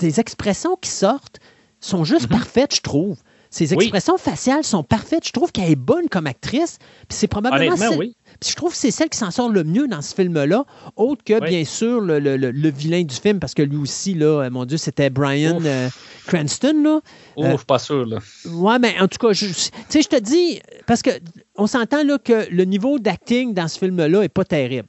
les expressions qui sortent sont juste parfaites, je trouve. Ses. Oui. expressions faciales sont parfaites. Je trouve qu'elle est bonne comme actrice. Puis c'est probablement celle- oui. puis je trouve que c'est celle qui s'en sort le mieux dans ce film-là, autre que, Oui. bien sûr, le, le- le- le vilain du film, parce que lui aussi, là, euh, mon Dieu, c'était Brian euh, Cranston, là. Oh, Euh, je suis pas sûr, là. Ouais, mais en tout cas, je- tu sais, je te dis, parce que on s'entend là que le niveau d'acting dans ce film-là est pas terrible.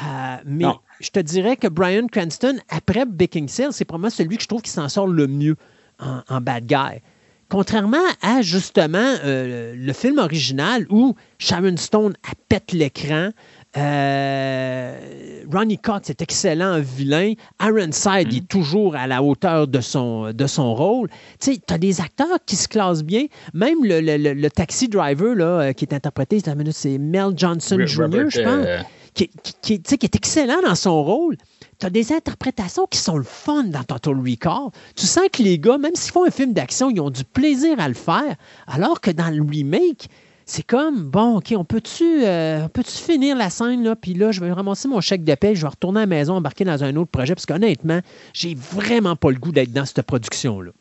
Euh, mais Non. je te dirais que Brian Cranston, après Beckinsale, c'est probablement celui que je trouve qui s'en sort le mieux en, en bad guy. Contrairement à justement euh, le film original où Sharon Stone pète l'écran, euh, Ronnie Cox est excellent en vilain, Aaron Side est toujours à la hauteur de son, de son rôle. Tu sais, as des acteurs qui se classent bien, même le, le- le- le taxi driver là, euh, qui est interprété, c'est Mel Johnson Jr., je pense euh, qui, qui est excellent dans son rôle. Tu as des interprétations qui sont le fun dans Total Recall. Tu sens que les gars, même s'ils font un film d'action, ils ont du plaisir à le faire. Alors que dans le remake, c'est comme, bon, OK, on peut-tu euh, on peut-tu finir la scène, là, puis là, je vais ramasser mon chèque de paie, je vais retourner à la maison, embarquer dans un autre projet, parce qu'honnêtement, j'ai vraiment pas le goût d'être dans cette production-là.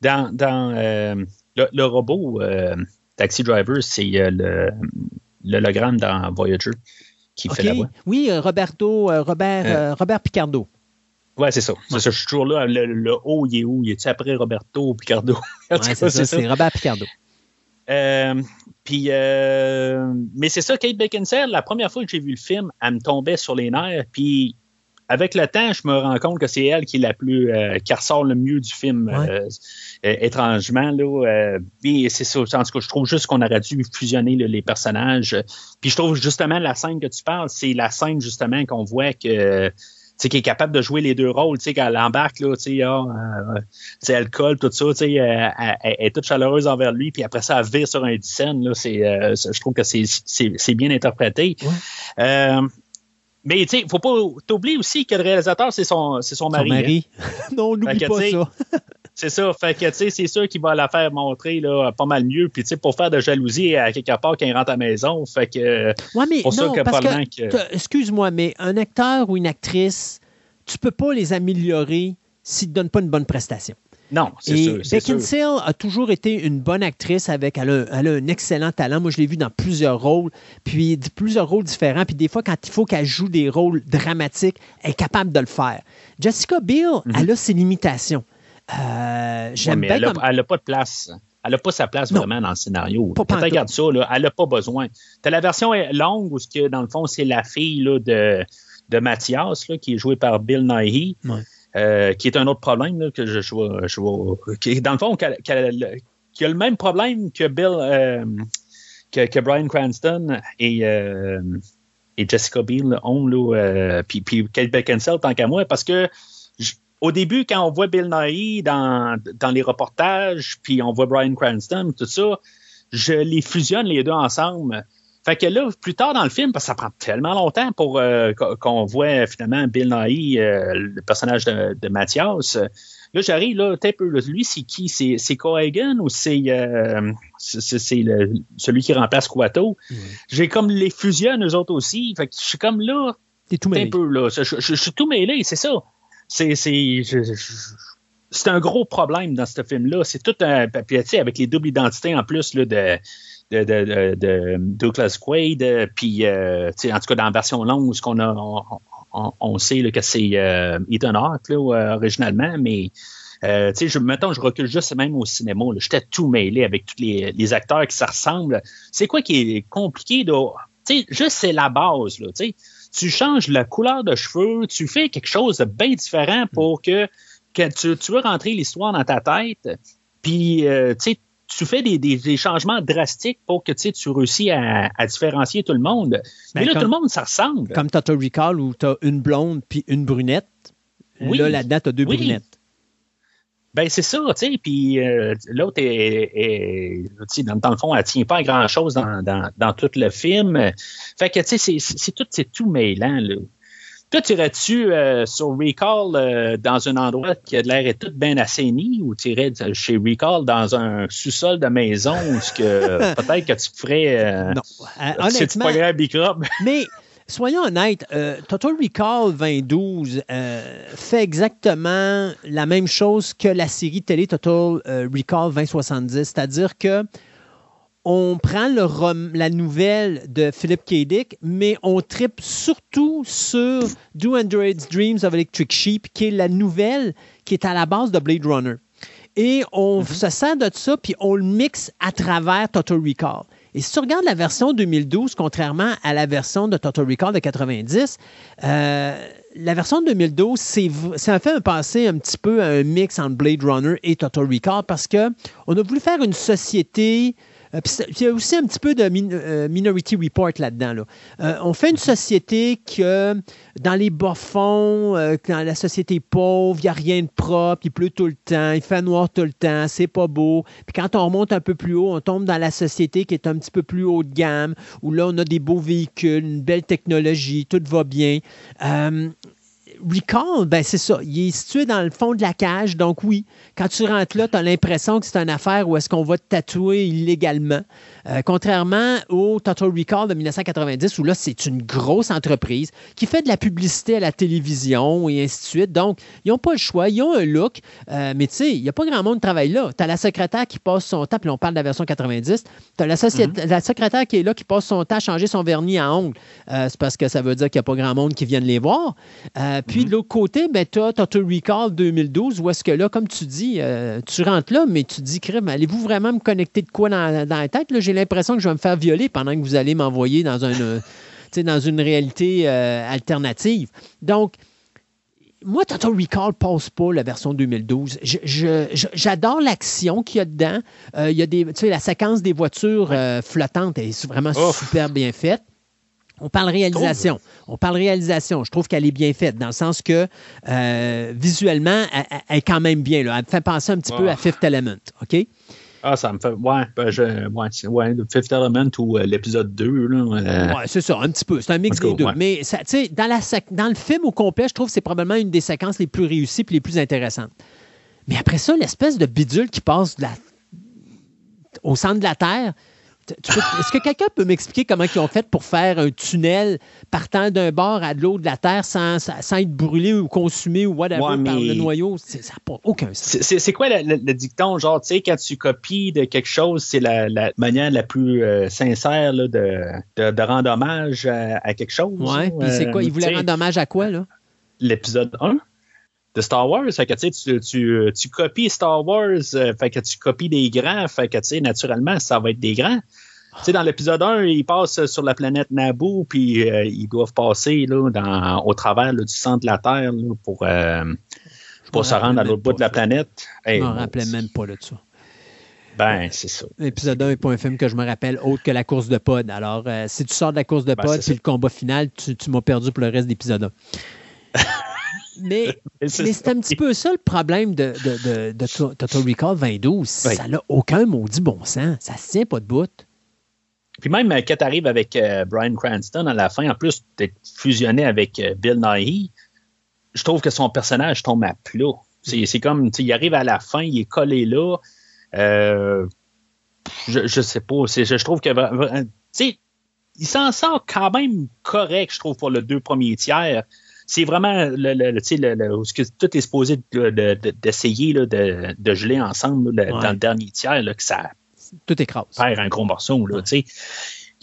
dans euh, le, robot euh, Taxi Driver, c'est le l'hologramme dans Voyager qui fait la voix. Oui, euh, Roberto, euh, Robert, Euh. euh, Robert Picardo. Ouais, c'est ça. C'est ça. Je suis toujours là. Le, le haut, il est où? Il est après Roberto Picardo? (laughs) Ouais, c'est ça, c'est Robert Picardo. Euh, puis, euh, mais c'est ça, Kate Beckinsale, la première fois que j'ai vu le film, elle me tombait sur les nerfs. Puis, avec le temps, je me rends compte que c'est elle qui est la plus, euh, qui ressort le mieux du film, Ouais. euh, euh, étrangement. Là, euh, puis c'est ça. En tout cas, je trouve juste qu'on aurait dû fusionner là, les personnages. Puis, je trouve justement la scène que tu parles, c'est la scène justement qu'on voit que sais, qui est capable de jouer les deux rôles, tu sais, quand elle embarque, là, tu sais, euh, sais, elle colle, tout ça, tu sais, elle, elle est toute chaleureuse envers lui, puis après ça, elle vire sur un scène, là, c'est, euh, je trouve que c'est, c'est, c'est bien interprété. Ouais. Euh, mais, tu sais, faut pas t'oublier aussi que le réalisateur, c'est son, c'est son Son mari. hein. (laughs) non, n'oublie pas ça. (laughs) C'est ça. Fait que, tu sais, c'est sûr qu'il va la faire montrer, là, pas mal mieux. Puis, tu sais, pour faire de jalousie à quelque part quand il rentre à la maison. Fait que, Ouais, mais pour ça non, que parce que, excuse-moi, mais un acteur ou une actrice, tu peux pas les améliorer s'ils ne te donnent pas une bonne prestation. Non, c'est sûr. Beckinsale a toujours été une bonne actrice avec, elle a, elle a un excellent talent. Moi, je l'ai vu dans plusieurs rôles, puis plusieurs rôles différents. Puis des fois, quand il faut qu'elle joue des rôles dramatiques, elle est capable de le faire. Jessica Biel, elle a ses limitations. Euh, Mhm. Ouais, J'aime mais bien elle n'a comme... pas de place. Elle n'a pas sa place Non. vraiment dans le scénario. Pas Quand tu regardes ça, là, elle n'a pas besoin. Tu as la version longue où, que, dans le fond, c'est la fille là, de, de Mathias, là, qui est jouée par Bill Nighy, Ouais. Euh, qui est un autre problème là, que je, je, vois- je vois- qui est, dans le fond, qui a le même problème que Bill, euh, que, que Brian Cranston et, euh, et Jessica Biel ont, là, puis, puis Kate Beckinsale, tant qu'à moi, parce que au début, quand on voit Bill Nighy dans, dans les reportages, puis on voit Brian Cranston, tout ça, je les fusionne les deux ensemble. Fait que là, plus tard dans le film, parce que ça prend tellement longtemps pour euh, qu'on- voit finalement Bill Nighy, euh, le personnage de, de Mathias. Là, j'arrive, là, un peu, là, lui, c'est qui? C'est Cohagen ou c'est euh, celui qui remplace Quato? J'ai comme les fusionne, eux autres aussi. Fait que je suis comme là, T'es tout T'es mêlé. un peu là. Je, je- je suis tout mêlé, c'est ça. C'est un gros problème dans ce film-là. C'est tout un. Puis, tu sais, avec les doubles identités en plus là, de, de, de, de- Douglas Quaid, euh, puis, euh, en tout cas, dans la version longue, ce qu'on a. On, on- sait là, que c'est euh, Ethan Hawke, là, originalement, mais. Euh, tu sais, mettons, je recule juste même au cinéma. là, J'étais tout mêlé avec tous les, les acteurs qui se ressemblent. C'est quoi qui est compliqué? Tu sais, juste c'est la base. Là, tu changes la couleur de cheveux, tu fais quelque chose de bien différent pour que, que tu, tu veux rentrer l'histoire dans ta tête. Puis, euh, tu sais, tu fais des, des- des changements drastiques pour que tu réussis à, à différencier tout le monde. Mais Ben, là, comme- tout le monde, ça ressemble. Comme Total Recall où tu as une blonde puis une brunette. Oui. Là, là-dedans, tu as deux Oui. brunettes. Ben, c'est ça, tu sais. Puis euh, l'autre est, est- dans, dans le fond, elle tient pas à grand chose dans, dans, dans tout le film. Fait que, tu sais, c'est tout, c'est tout mêlant, là. Toi, tu irais-tu euh, sur Recall euh, dans un endroit qui a de l'air tout bien assaini ou tu irais chez Recall dans un sous-sol de maison où ce que (laughs) peut-être que tu ferais. Euh, Non. C'est honnêtement, pas grave, microbe? (laughs) Mais soyons honnêtes, euh, Total Recall 2012 euh, fait exactement la même chose que la série télé Total euh, Recall 2070, c'est-à-dire que on prend le rom- la nouvelle de Philip K. Dick, mais on tripe surtout sur Do Android's Dreams of Electric Sheep, qui est la nouvelle qui est à la base de Blade Runner. Et on se sert de ça, puis on le mixe à travers Total Recall. Et si tu regardes la version 2012, contrairement à la version de Total Recall de 90, euh, la version de 2012, c'est ça a fait un passé un petit peu à un mix entre Blade Runner et Total Recall parce que on a voulu faire une société. Euh, puis il y a aussi un petit peu de min- euh, Minority Report là-dedans. là. Euh, on fait une société que dans les bas-fonds, euh, quand la société est pauvre, il n'y a rien de propre, il pleut tout le temps, il fait noir tout le temps, c'est pas beau. Puis quand on remonte un peu plus haut, on tombe dans la société qui est un petit peu plus haut de gamme, où là, on a des beaux véhicules, une belle technologie, tout va bien. Euh, Recall, ben c'est ça. Il est situé dans le fond de la cage. Donc oui, quand tu rentres là, tu as l'impression que c'est une affaire où est-ce qu'on va te tatouer illégalement. Euh, contrairement au Total Recall de 1990, où là, c'est une grosse entreprise qui fait de la publicité à la télévision et ainsi de suite. Donc, ils n'ont pas le choix. Ils ont un look. Euh, mais tu sais, il n'y a pas grand monde qui travaille là. Tu as la secrétaire qui passe son temps, puis là, on parle de la version 90. Tu as la, société- la secrétaire qui est là, qui passe son temps à changer son vernis à ongles. Euh, c'est parce que ça veut dire qu'il n'y a pas grand monde qui vienne les voir. Puis de l'autre côté, ben, tu as Total Recall 2012, où est-ce que là, comme tu dis, tu rentres là, mais tu dis, crème, allez-vous vraiment me connecter de quoi dans, dans la tête? J'ai l'impression que je vais me faire violer pendant que vous allez m'envoyer dans, un, euh, (laughs) dans une réalité euh, alternative. Donc, moi, Total Recall passe pas la version 2012. Je- je- je- J'adore l'action qu'il y a dedans. Euh, il y a des, tu sais, la séquence des voitures euh, flottantes est vraiment super bien faite. On parle réalisation. On parle réalisation. Je trouve qu'elle est bien faite dans le sens que euh, visuellement, elle, elle- elle est quand même bien. Là. Elle me fait penser un petit peu Ah. à Fifth Element. OK? Ah, ça me fait. Ouais, ben, je, ouais, le Fifth Element ou euh, l'épisode 2. Là, euh, Ouais, c'est ça, un petit peu. C'est un mix des deux. ouais. Mais ça, tu sais, dans, la dans le film au complet, je trouve que c'est probablement une des séquences les plus réussies et les plus intéressantes. Mais après ça, l'espèce de bidule qui passe de la- au centre de la Terre. Est-ce que quelqu'un peut m'expliquer comment ils ont fait pour faire un tunnel partant d'un bord à de l'autre de la Terre sans, sans- être brûlé ou consumé ou whatever Ouais, par le noyau? Ça n'a pas aucun sens. C'est- quoi le, le- le dicton? Genre, tu sais, quand tu copies de quelque chose, c'est la, la manière la plus euh, sincère là, de, de, de rendre hommage à, à quelque chose. Ouais, puis c'est quoi? Euh, Ils voulaient rendre hommage à quoi, là? L'épisode 1 de Star Wars. Fait que, tu, tu, tu, tu copies Star Wars, euh, fait que tu copies des grands, fait que, tu sais, naturellement, ça va être des grands. Tu sais, dans l'épisode 1, ils passent sur la planète Naboo, puis euh, ils doivent passer là, dans, au travers là, du centre de la Terre là, pour, euh, pour se rendre à l'autre bout de la ça. planète. Je Hey, bon, rappelais même pas de ça. Ben, c'est ça. L'épisode 1 n'est pas un film que je me rappelle autre que la course de pod. Alors, euh, si tu sors de la course de Ben, pod c'est puis le combat final, tu, tu m'as perdu pour le reste d'épisode 1. (laughs) mais (laughs) mais c'est un petit peu ça le problème de, de, de, de To- Total Recall 2012. Oui. Ça n'a aucun maudit bon sens. Ça se tient pas de bout. Puis même euh, quand tu arrives avec euh, Brian Cranston à la fin, en plus d'être fusionné avec euh, Bill Nighy, je trouve que son personnage tombe à plat. C'est comme, il arrive à la fin, il est collé là. Euh, je, je sais pas. Je, trouve que, tu sais, il s'en sort quand même correct, je trouve, pour le deux premiers tiers. C'est vraiment le, ce que tout est supposé de- de- de- d'essayer de, de geler ensemble là, le- Ouais. dans le dernier tiers, là, que ça Tout écrase. perd un gros morceau. Là. Il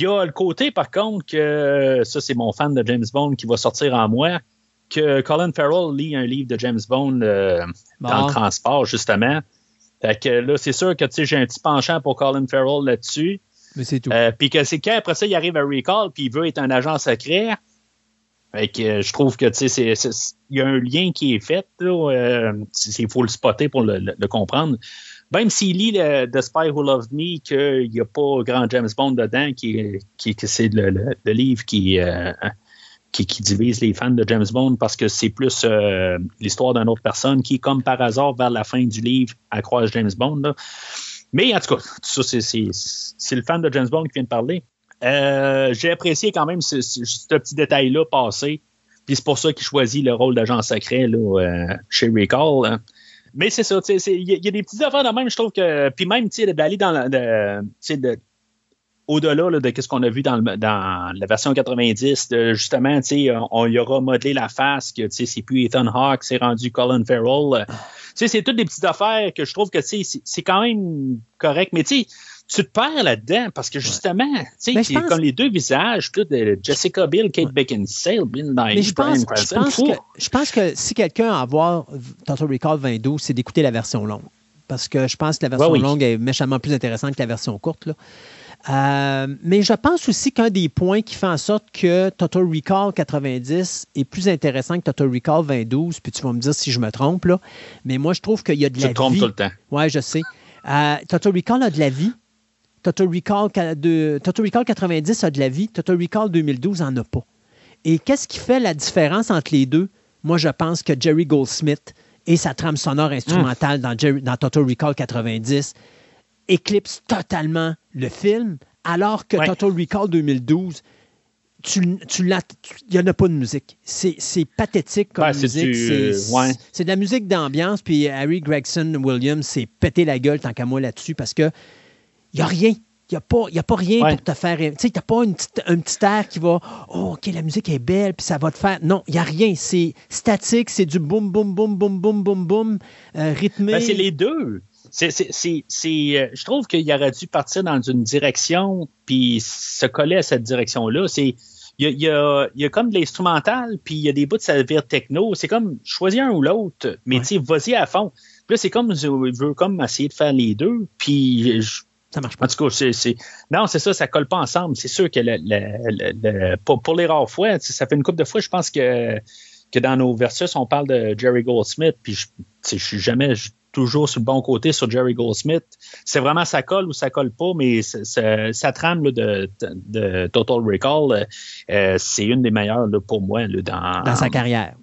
y a le côté, par contre, que ça, c'est mon fan de James Bond qui va sortir en moi, que Colin Farrell lit un livre de James Bond euh, Bon. dans le transport, justement. Fait que là, c'est sûr que j'ai un petit penchant pour Colin Farrell là-dessus. Mais c'est tout. Euh, puis que c'est qu'après ça, il arrive à Recall, puis il veut être un agent secret. Fait que euh, je trouve que il y a un lien qui est fait. là, euh, Il faut le spotter pour le, comprendre. Même s'il lit le, The Spy Who Loved Me, qu'il n'y a pas grand James Bond dedans, qui, que c'est le, livre qui, euh, qui, qui divise les fans de James Bond parce que c'est plus l'histoire d'une autre personne qui, comme par hasard, vers la fin du livre, accroise James Bond. Mais en tout cas, c'est le fan de James Bond qui vient de parler. Euh, J'ai apprécié quand même ce, petit détail-là passé. Puis c'est pour ça qu'il choisit le rôle d'agent secret là, euh, chez Recall. hein. Mais c'est ça, il y, a- des petites affaires de même, je trouve que. Puis même, d'aller dans au-delà là, de ce qu'on a vu dans, la version 90, de, justement, on, y aura modelé la face, que c'est plus Ethan Hawke, c'est rendu Colin Farrell. C'est toutes des petites affaires que je trouve que c'est quand même correct, mais tu sais, tu te perds là-dedans parce que justement, tu sais, pense- comme les deux visages, tout de Jessica Biel, Kate Beckinsale, Bill Mais je pense, je, pense que, je pense que si quelqu'un a à voir Total Recall 2012, c'est d'écouter la version longue. Parce que je pense que la version Ouais, oui. longue est méchamment plus intéressante que la version courte. là. Euh, mais je pense aussi qu'un des points qui fait en sorte que Total Recall 90 est plus intéressant que Total Recall 2012, puis tu vas me dire si je me trompe, là, mais moi je trouve qu'il y a de Tu la te trompes vie. tout le temps. Oui, je sais. Euh, Total Recall a de la vie. Total Recall, ca- de- Total Recall 90 a de la vie. Total Recall 2012 en a pas. Et qu'est-ce qui fait la différence entre les deux? Moi, je pense que Jerry Goldsmith et sa trame sonore instrumentale dans, Jerry- dans Total Recall 90 éclipse totalement le film, alors que Ouais. Total Recall 2012, tu, tu il n'y en a pas de musique. C'est pathétique comme Ouais, musique. du- C'est ouais. c'est de la musique d'ambiance. Puis Harry Gregson Williams s'est pété la gueule tant qu'à moi là-dessus parce que il n'y a rien. Il n'y a, pas- y a pas rien Ouais. pour te faire. Tu sais, tu n'as pas une petite- un petit air qui va. Oh, OK, la musique est belle, puis ça va te faire. Non, il n'y a rien. C'est statique, c'est du boum, boum, boum, boum, boum, boum, boum, euh, rythmé. Ben, c'est les deux. C'est, c'est, c'est, c'est, euh, je trouve qu'il aurait dû partir dans une direction puis se coller à cette direction-là. C'est, il y a, il y a- il y a comme de l'instrumental, puis il y a des bouts de sa vire techno. C'est comme choisir un ou l'autre, mais Ouais. tu sais, vas-y à fond. Puis là, c'est comme je veux comme essayer de faire les deux, puis je- Ça marche pas. en tout cas, c'est, c'est- non, c'est ça, ça colle pas ensemble. C'est sûr que le, le- le- le- pour, pour les rares fois, ça fait une couple de fois, je pense que, que dans nos versus, on parle de Jerry Goldsmith, puis je, je suis jamais je suis toujours sur le bon côté sur Jerry Goldsmith. C'est vraiment ça colle ou ça colle pas, mais sa trame là, de, de Total Recall, euh, c'est une des meilleures là, pour moi là, dans, Dans sa carrière.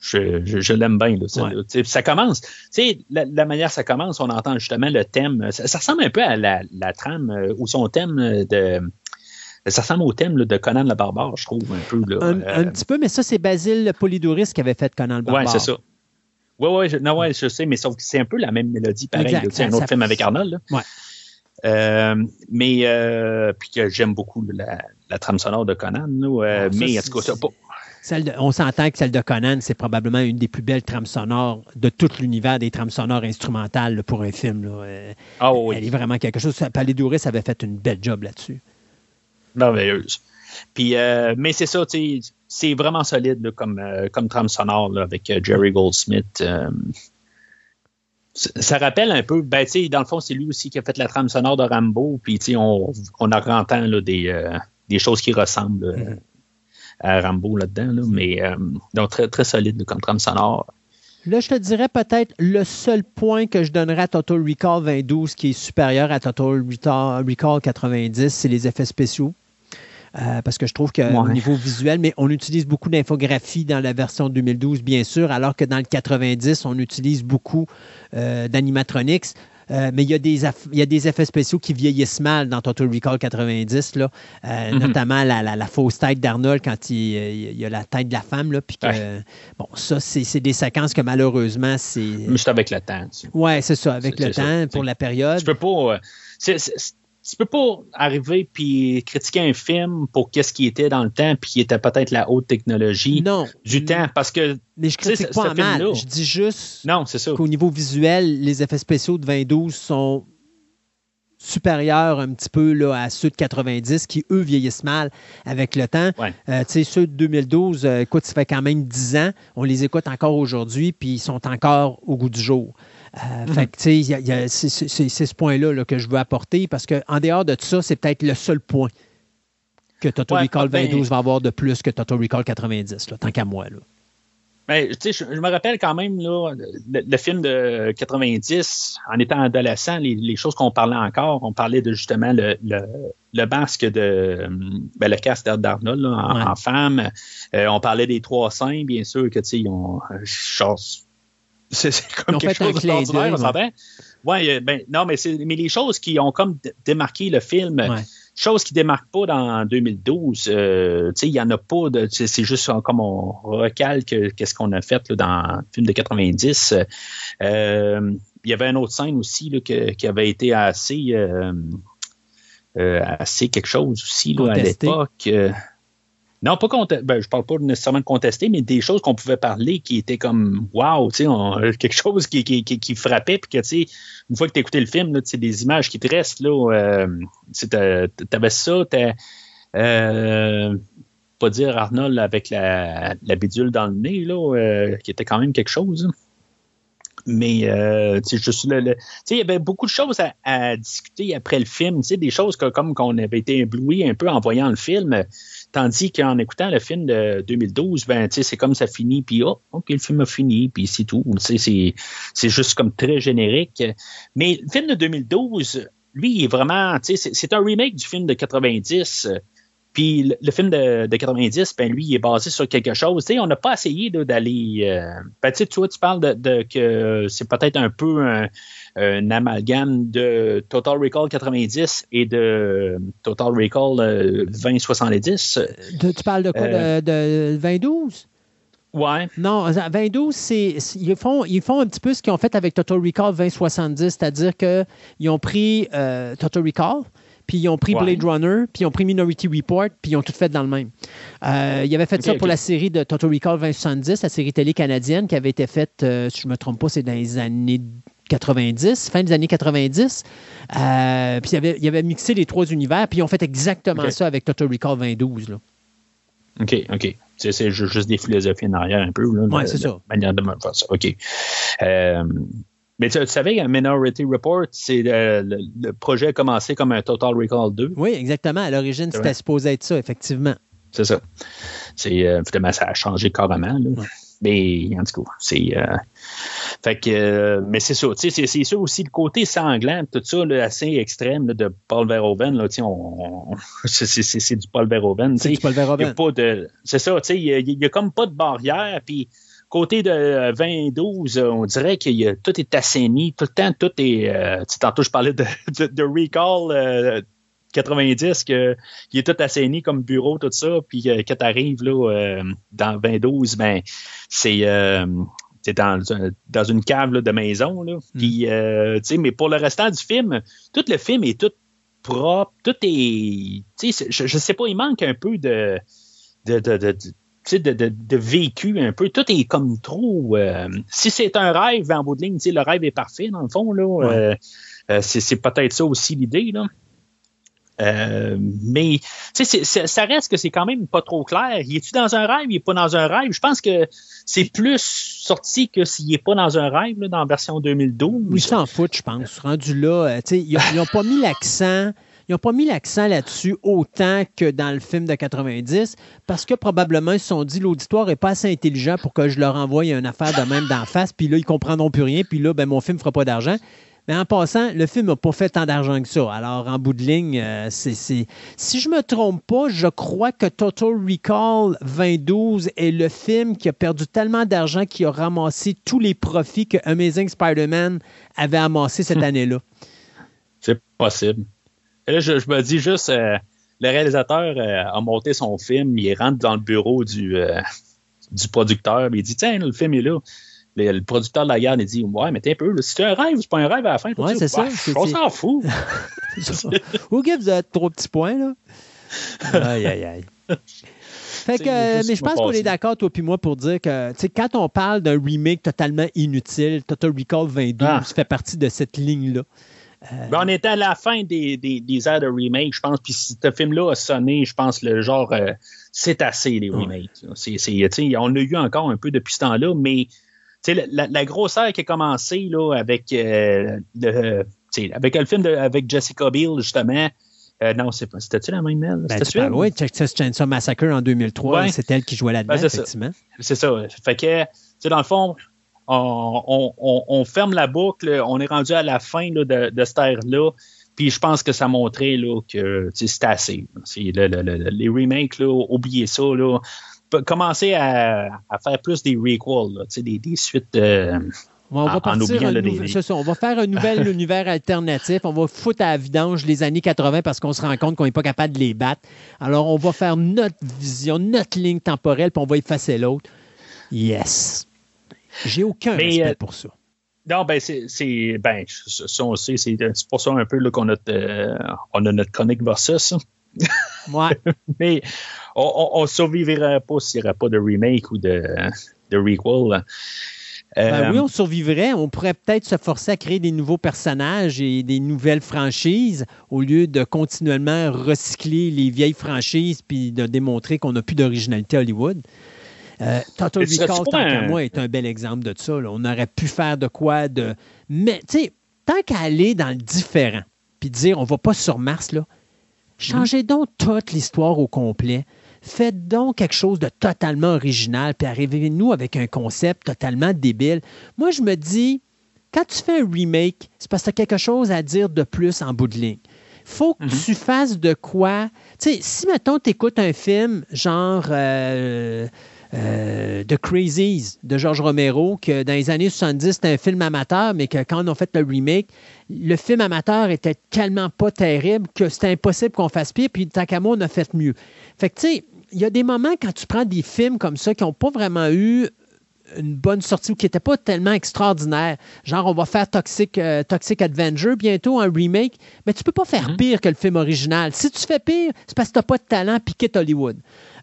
Je, je, je l'aime bien. Là, ça, Ouais. là. Ça commence. Tu sais, la, la manière ça commence, on entend justement le thème. Ça, ça ressemble un peu à la, la trame euh, ou son thème de. Ça ressemble au thème là, de Conan le Barbare, je trouve, un peu. Là. Un, Euh, un petit peu, mais ça, c'est Basile Polydouris qui avait fait Conan le Barbare. ouais, c'est ça. Oui, oui, je, non, ouais, je sais, mais sauf que c'est un peu la même mélodie, pareil. Sais, un autre film avec Arnold. Là. Ouais. Euh, mais euh, puis que j'aime beaucoup la, la trame sonore de Conan. là, euh, Ah, ça, mais en c'est- tout cas, Celle de- on s'entend que celle de Conan, c'est probablement une des plus belles trames sonores de tout l'univers des trames sonores instrumentales là, pour un film. là. Euh, ah oui, Elle est vraiment quelque chose. Palais avait fait une belle job là-dessus. merveilleuse. Puis, euh, mais c'est ça, c'est vraiment solide là, comme, euh, comme trame sonore avec euh, Jerry Goldsmith. ça rappelle un peu, ben, dans le fond, c'est lui aussi qui a fait la trame sonore de Rambo, puis on, on entend là, des, des choses qui ressemblent Mm-hmm. À Rambo là-dedans, là, mais euh, donc très, très solide comme trame sonore. Là, je te dirais peut-être le seul point que je donnerais à Total Recall 2012 qui est supérieur à Total Recall Recall 90, c'est les effets spéciaux. Euh, parce que je trouve qu'au Ouais. niveau visuel, mais on utilise beaucoup d'infographie dans la version 2012, bien sûr, alors que dans le 90, on utilise beaucoup euh, d'animatronics. Euh, mais il y, a des il y a des effets spéciaux qui vieillissent mal dans Total Recall 90, là. Euh, Mhm. notamment la, la- la fausse tête d'Arnold quand il, il y a la tête de la femme. Là, puis que, Ouais. Bon, ça, c'est des séquences que malheureusement, c'est. Mais c'est avec le temps. Ouais, c'est ça, avec le temps ça. pour la période. Tu peux pas. euh, tu peux pas arriver puis critiquer un film pour qu'est-ce qui était dans le temps puis qui était peut-être la haute technologie Non. du temps parce que Mais je critique pas en mal. Je dis juste non, c'est ça. qu'au niveau visuel, les effets spéciaux de 2012 sont supérieurs un petit peu là, à ceux de 90 qui, eux, vieillissent mal avec le temps. Ouais. Euh, tu sais, ceux de 2012, euh, écoute, ça fait quand même 10 ans. On les écoute encore aujourd'hui, puis ils sont encore au goût du jour. Euh, c'est ce point-là là, que je veux apporter parce qu'en dehors de ça, c'est peut-être le seul point que Total Ouais, Recall ben- 2012 va avoir de plus que Total Recall 90, là, tant qu'à moi. Là. Ben, je, je me rappelle quand même là, le, le film de 90, en étant adolescent, les, les choses qu'on parlait encore, on parlait de justement le, le, le masque de ben, le casque d'Arnold en, Ouais. en femme. Euh, on parlait des trois seins, bien sûr que tu sais, ils ont euh, genre, c'est comme quelque chose d'ordinaire, on s'entend? Ouais, euh, ben non, mais c'est mais les choses qui ont comme dé- démarqué le film. Ouais. Chose qui ne démarque pas dans 2012. euh, tu sais, il n'y en a pas de. C'est juste comme on recalque qu'est-ce qu'on a fait là, dans le film de 90. Euh, il y avait une autre scène aussi là, que- qui avait été assez. euh, euh, assez quelque chose aussi là, à l'époque. Non, pas contesté. Ben, je parle pas nécessairement de contester, mais des choses qu'on pouvait parler qui étaient comme wow, on- (laughs) quelque chose qui, qui, qui, frappait, puis que tu sais, une fois que tu écouté le film, là, des images qui te restent, là, euh, t'avais ça, t'as, euh, pas dire Arnold avec la, la bidule dans le nez, là, euh, qui était quand même quelque chose. Mais euh, juste le- il y avait beaucoup de choses à, à discuter après le film, des choses que, comme qu'on avait été ébloui un peu en voyant le film, tandis qu'en écoutant le film de 2012, ben, c'est comme ça finit, puis oh, ok, le film a fini, puis c'est tout. C'est, juste comme très générique. Mais le film de 2012, lui, il est vraiment, c'est un remake du film de 90. Euh, Puis le, le film de, de 90, ben lui, il est basé sur quelque chose. Tu sais, on n'a pas essayé d'aller. euh, ben, tu sais, toi, tu parles de, de que c'est peut-être un peu un, un amalgame de Total Recall 90 et de Total Recall euh, 2070. De- tu parles de quoi? Euh, de, de 2012? Ouais. Non, 2012, c'est, c'est- ils, font, ils font un petit peu ce qu'ils ont fait avec Total Recall 2070, c'est-à-dire qu'ils ont pris euh, Total Recall, puis ils ont pris Ouais. Blade Runner, puis ils ont pris Minority Report, puis ils ont tout fait dans le même. Euh, ils avaient fait ça pour la série de Total Recall 2070, la série télé canadienne qui avait été faite, euh, si je ne me trompe pas, c'est dans les années 90, fin des années 90. Euh, puis ils avaient, ils avaient mixé les trois univers, puis ils ont fait exactement ça avec Total Recall 2012. Là. OK, OK. C'est, c'est ju- juste des philosophies en arrière un peu. De- c'est ça. manière de faire ça. OK. Euh, mais tu, tu savais, un Minority Report, c'est le, le- le projet a commencé comme un Total Recall 2. Oui, exactement. À l'origine, c'était supposé être ça, effectivement. C'est ça. C'est, euh, finalement, ça a changé carrément. Là. Mais en tout cas, c'est. euh, fait que, euh, mais c'est ça. tu sais, C'est, c'est sûr aussi le côté sanglant, tout ça, là, assez extrême là, de Paul Verhoeven. Là, on, on- (laughs) c'est, du Paul Verhoeven. C'est du Paul Il y a Verhoeven. pas de. C'est ça, tu sais, il y a- a comme pas de barrière. Puis côté de euh, 2012, euh, on dirait que y a- tout est assaini. Tout le temps, tout est. euh, tu tantôt, je parlais de, (laughs) de, de Recall euh, 90, que, qui est tout assaini comme bureau, tout ça. Puis euh, quand t'arrives là, euh, dans 2012, ben, c'est. euh, c'est dans, dans une cave là, de maison. Là. Puis, euh, tu sais, mais pour le restant du film, tout le film est tout propre, tout est. tu Je, je sais pas, il manque un peu de. de, de, de- tu de, de, de vécu un peu. Tout est comme trop. euh, si c'est un rêve, en bout de ligne, le rêve est parfait, dans le fond. Là, euh, euh, c'est, c'est peut-être ça aussi l'idée. Là. Euh, mais ça reste que c'est quand même pas trop clair. Il est-tu dans un rêve? Il est pas dans un rêve? Je pense que c'est plus sorti que s'il est pas dans un rêve là, dans la version 2012. Ils s'en foutent, je pense. Rendu là, ils n'ont pas mis l'accent. Ils n'ont pas mis l'accent là-dessus autant que dans le film de 90 parce que probablement ils se sont dit l'auditoire n'est pas assez intelligent pour que je leur envoie une affaire de même d'en face, puis là, ils comprendront plus rien, puis là, ben, mon film ne fera pas d'argent. Mais en passant, le film n'a pas fait tant d'argent que ça. Alors, en bout de ligne, euh, c'est, c'est- si je me trompe pas, je crois que Total Recall 2012 est le film qui a perdu tellement d'argent qu'il a ramassé tous les profits que Amazing Spider-Man avait amassé cette (laughs) année-là. C'est possible. Et là, je, je me dis juste, euh, le réalisateur euh, a monté son film, il rentre dans le bureau du, euh, du producteur, puis il dit Tiens, le film est là. Le producteur de la garde, il dit Ouais, mais t'es un peu, c'est un rêve, c'est pas un rêve à la fin. Ouais, c'est ça, On c'est- s'en fout. Who gives a trois petits points, là? Aïe, aïe, aïe. Fait que, euh, mais je pense qu'on est d'accord, toi puis moi, pour dire que, tu sais, quand on parle d'un remake totalement inutile, Total Recall 22 Ah. fait partie de cette ligne-là. Ben, on était à la fin des, des, des airs de remake, je pense. Puis ce film-là a sonné, je pense, le genre, euh, c'est assez, les remakes. tu sais, on a eu encore un peu depuis ce temps-là, mais la, la, la grosse ère qui a commencé là, avec, euh, le, sais, avec le film de, avec Jessica Biel, justement. Euh, non, c'est pas, c'était-tu la même elle? Ben, elle? oui, Texas Chainsaw Massacre en 2003, Ouais. c'est elle qui jouait là-dedans, Ben, effectivement. C'est ça. Fait que, dans le fond, on, on- on- on ferme la boucle. On est rendu à la fin là, de, de cette ère-là. Puis je pense que ça montrait là, que c'était assez. C'est le- le- le- les remakes, là, oubliez ça. Là. Commencer à, à faire plus des requels, des, des suites. euh, On va, En- en partir oubliant un le nouvel- DVD. c'est ça, on va faire un nouvel (laughs) univers alternatif. On va foutre à la vidange les années 80 parce qu'on se rend compte qu'on n'est pas capable de les battre. Alors, on va faire notre vision, notre ligne temporelle, puis on va effacer l'autre. Yes. J'ai aucun Mais, respect euh, pour ça. Non, ben, c'est. Ben, ça, on sait, c'est pour ça un peu qu'on a, euh, on a notre chronique versus. (laughs) Ouais. (laughs) Mais on ne survivrait pas s'il n'y aurait pas de remake ou de, de requel. Ben Euh, oui, on survivrait. On pourrait peut-être se forcer à créer des nouveaux personnages et des nouvelles franchises au lieu de continuellement recycler les vieilles franchises puis de démontrer qu'on n'a plus d'originalité à Hollywood. Euh, Total Recall, tant qu'à moi, est un bel exemple de ça. là. On aurait pu faire de quoi de. Mais, tu sais, tant qu'à aller dans le différent puis dire on va pas sur Mars, là, changez donc toute l'histoire au complet. Faites donc quelque chose de totalement original, puis arrivez-nous avec un concept totalement débile. Moi, je me dis, quand tu fais un remake, c'est parce que tu as quelque chose à dire de plus en bout de ligne. faut que tu fasses de quoi. Tu sais, si, mettons, tu écoutes un film genre euh, euh, The Crazies de George Romero, que dans les années 70, c'était un film amateur, mais que quand on a fait le remake, le film amateur était tellement pas terrible que c'était impossible qu'on fasse pire, puis moi, on a fait mieux. Fait que, tu sais, il y a des moments quand tu prends des films comme ça qui n'ont pas vraiment eu une bonne sortie ou qui n'était pas tellement extraordinaire. Genre, on va faire Toxic, euh, Toxic Avenger bientôt, un remake, mais tu peux pas faire pire que le film original. Si tu fais pire, c'est parce que tu n'as pas de talent, puis quitte Hollywood.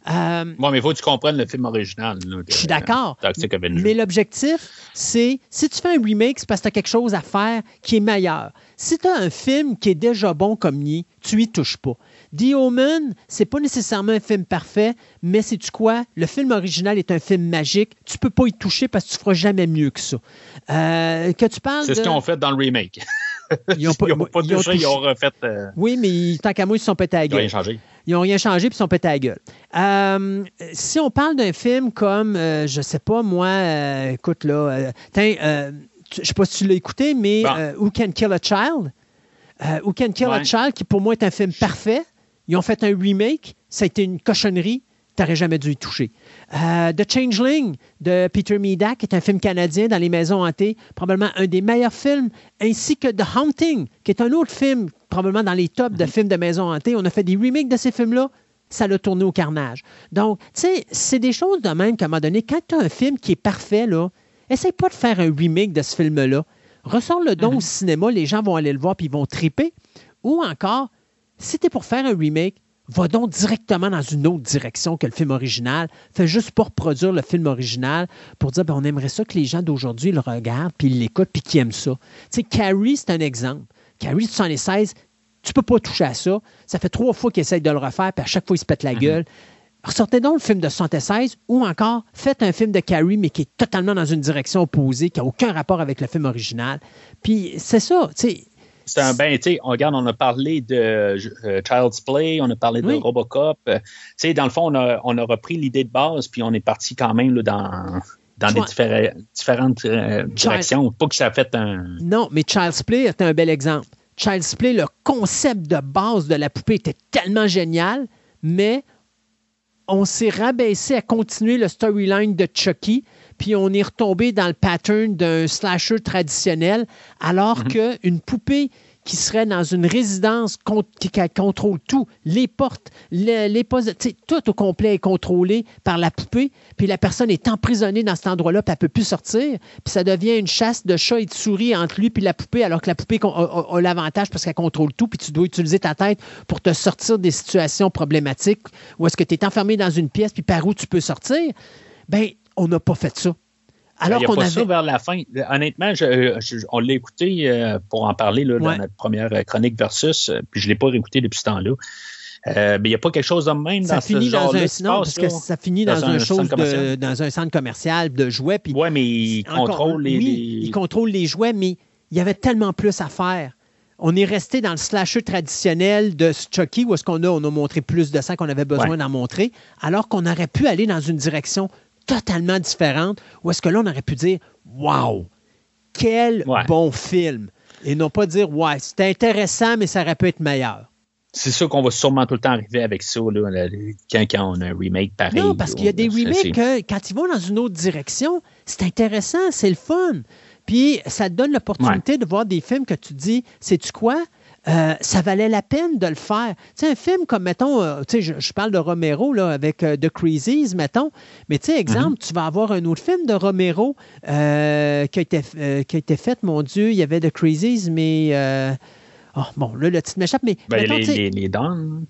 Euh, Bon, mais il faut que tu comprennes le film original. là, de- je suis d'accord. Toxic Avenger. Mais l'objectif, c'est si tu fais un remake, c'est parce que tu as quelque chose à faire qui est meilleur. Si tu as un film qui est déjà bon comme est, tu y touches pas. The Omen, c'est pas nécessairement un film parfait, mais c'est tu quoi? Le film original est un film magique. Tu peux pas y toucher parce que tu feras jamais mieux que ça. Euh, que tu parles C'est ce de- qu'ils ont fait dans le remake. Ils ont (laughs) pas, ils n'ont pas ils ont touché, ils ont refait. euh, Oui, mais tant qu'à moi, ils se sont pétés à la ils gueule. rien changé. Ils n'ont rien changé puis ils sont pétés à la gueule. Euh, si on parle d'un film comme, euh, je sais pas, moi, euh, écoute là, euh, je sais pas si tu l'as écouté, mais Bon. Who Can Kill a Child? Who Can Kill a. Child, qui pour moi est un film parfait. Ils ont fait un remake, ça a été une cochonnerie. T'aurais jamais dû y toucher. Euh, The Changeling de Peter Medak est un film canadien dans les maisons hantées, probablement un des meilleurs films, ainsi que The Haunting, qui est un autre film, probablement dans les tops de films de maisons hantées. On a fait des remakes de ces films-là, ça l'a tourné au carnage. Donc, tu sais, c'est des choses de même qu'à un moment donné, quand tu as un film qui est parfait, là, essaye pas de faire un remake de ce film-là. Ressors-le donc au cinéma, les gens vont aller le voir puis ils vont triper. Ou encore, si tu es pour faire un remake, va donc directement dans une autre direction que le film original. Fais juste pas reproduire le film original pour dire ben, on aimerait ça que les gens d'aujourd'hui le regardent, puis ils l'écoutent, puis qu'ils aiment ça. Tu sais, Carrie, c'est un exemple. Carrie de 76, tu peux pas toucher à ça. Ça fait trois fois qu'il essaye de le refaire, puis à chaque fois, il se pète la gueule. Ressortez donc le film de 76 ou encore faites un film de Carrie, mais qui est totalement dans une direction opposée, qui n'a aucun rapport avec le film original. Puis c'est ça, tu sais. C'est un ben, tu sais, on regarde, on a parlé de euh, Child's Play, on a parlé de Oui. Robocop. euh, tu sais, dans le fond, on a, on a repris l'idée de base, puis on est parti quand même là, dans, dans des Ouais. diffé- différentes euh, directions. Pas que ça a fait un. Non, mais Child's Play est un bel exemple. Child's Play, le concept de base de la poupée était tellement génial, mais on s'est rabaissé à continuer le storyline de Chucky, puis on est retombé dans le pattern d'un slasher traditionnel, alors qu'une poupée qui serait dans une résidence qui, qui contrôle tout, les portes, le- les postes, tu sais, tout au complet est contrôlé par la poupée, puis la personne est emprisonnée dans cet endroit-là, puis elle peut plus sortir, puis ça devient une chasse de chats et de souris entre lui puis la poupée, alors que la poupée a, a- a l'avantage parce qu'elle contrôle tout, puis tu dois utiliser ta tête pour te sortir des situations problématiques, ou est-ce que tu es enfermé dans une pièce, puis par où tu peux sortir? Ben, on n'a pas fait ça. Alors il n'y a qu'on avait... ça vers la fin. Honnêtement, je- je- on l'a écouté euh, pour en parler là, dans Ouais. notre première euh, chronique versus, euh, puis je ne l'ai pas réécouté depuis ce temps-là. Euh, mais il n'y a pas quelque chose de même Ça dans finit ce dans genre-là un parce que ça finit Dans dans, un un chose de, dans un centre commercial de jouets. Puis Oui, mais il contrôle les. oui, les- il contrôle les jouets, mais il y avait tellement plus à faire. On est resté dans le slasher traditionnel de Chucky, où est-ce qu'on a, on a montré plus de sang qu'on avait besoin Ouais. d'en montrer, alors qu'on aurait pu aller dans une direction totalement différente, où est-ce que là, on aurait pu dire Wow, quel Ouais. bon film! Et non pas dire Ouais, c'était intéressant, mais ça aurait pu être meilleur. C'est sûr qu'on va sûrement tout le temps arriver avec ça là, quand, quand on a un remake pareil. Non, parce qu'il y a des remakes que, quand ils vont dans une autre direction, c'est intéressant, c'est le fun. Puis ça te donne l'opportunité de voir des films que tu dis, sais-tu quoi? Euh, ça valait la peine de le faire. Tu sais, un film comme, mettons, euh, tu sais, je, je parle de Romero là, avec euh, The Crazies, mettons, mais tu sais, exemple, tu vas avoir un autre film de Romero euh, qui, a été, qui a été fait, mon Dieu, il y avait The Crazies, mais... oh, bon, là, le titre m'échappe, mais... Ben, mettons, les, les, les Dons.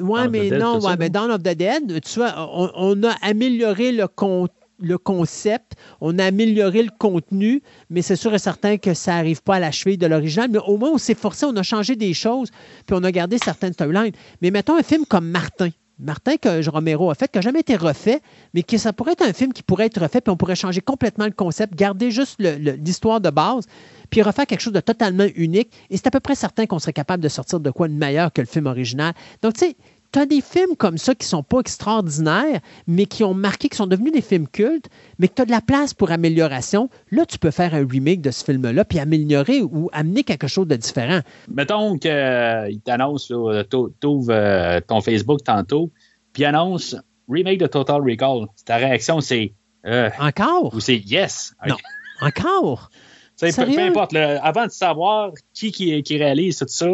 oui, mais non, ouais, mais? Dawn of the Dead, tu vois, on, on a amélioré le, con- le concept, on a amélioré le contenu, mais c'est sûr et certain que ça n'arrive pas à la cheville de l'original. Mais au moins, on s'est forcé, on a changé des choses, puis on a gardé certaines storylines. Mais mettons un film comme Martin. Martin que Romero a fait, qui n'a jamais été refait, mais que ça pourrait être un film qui pourrait être refait, puis on pourrait changer complètement le concept, garder juste l'histoire de base, puis refaire quelque chose de totalement unique. Et c'est à peu près certain qu'on serait capable de sortir de quoi de meilleur que le film original. Donc, tu sais, tu as des films comme ça qui sont pas extraordinaires, mais qui ont marqué, qui sont devenus des films cultes, mais que tu as de la place pour amélioration. Là, tu peux faire un remake de ce film-là, puis améliorer ou amener quelque chose de différent. Mettons qu'il t'annonce, là, t'ou- t'ouvres euh, ton Facebook tantôt, puis annonce remake de Total Recall. Ta réaction, c'est euh, Encore? ou c'est yes. Non. Encore? (laughs) Peu, peu importe, avant de savoir qui, qui, qui réalise tout ça,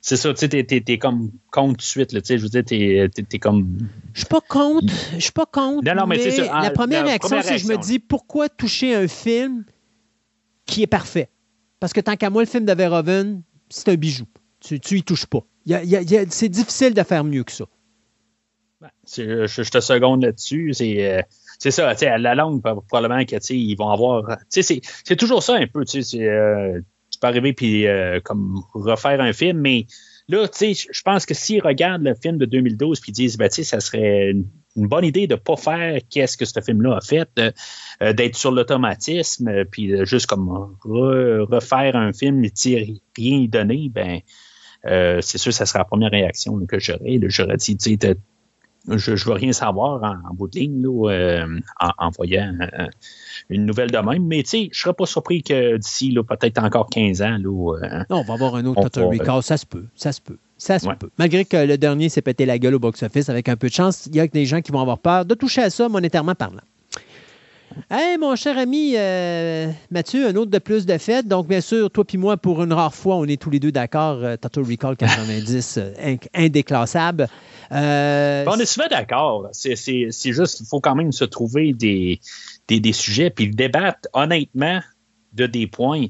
c'est ça, tu sais, t'es, t'es- t'es comme contre tout de suite, là, tu sais, je veux dire, t'es, t'es- comme... Je suis pas contre. Je suis pas contre. Non, non, mais ça. la Ah, première la réaction, c'est que je me dis pourquoi toucher un film qui est parfait? Parce que tant qu'à moi, le film de Verhoeven, c'est un bijou. Tu, tu y touches pas. Y a- y a- il y a- c'est difficile de faire mieux que ça. Ben, je, je te seconde là-dessus, c'est... euh, c'est ça, tu sais, à la langue, pro- probablement que, tu sais, ils vont avoir... Tu sais, c'est, c'est toujours ça un peu, tu sais, c'est, euh, tu peux arriver puis euh, comme refaire un film, mais là, tu sais, je pense que s'ils regardent le film de 2012 puis disent, ben, tu sais, ça serait une, bonne idée de pas faire qu'est-ce que ce film-là a fait, euh, d'être sur l'automatisme, euh, puis juste comme re- refaire un film et rien y donner, ben, c'est sûr, ça sera la première réaction que j'aurais. J'aurais dit, tu sais, je ne veux rien savoir en, en bout de ligne là, euh, en, en voyant euh, une nouvelle de même. Mais tu sais, je ne serais pas surpris que d'ici peut-être encore 15 ans, là, euh, Non, on va avoir un autre Total Recall. Ça se peut. Ça se peut. Ça se Ouais. peut. Malgré que le dernier s'est pété la gueule au box-office, avec un peu de chance, il y a des gens qui vont avoir peur de toucher à ça monétairement parlant. Hey, mon cher ami euh, Mathieu, un autre de plus de fête. Donc, bien sûr, toi puis moi, pour une rare fois, on est tous les deux d'accord. euh, Total Recall (laughs) 90, euh, indéclassable. Euh, on est souvent d'accord. C'est, c'est, c'est juste qu'il faut quand même se trouver des, des, des sujets puis débattre honnêtement de des points.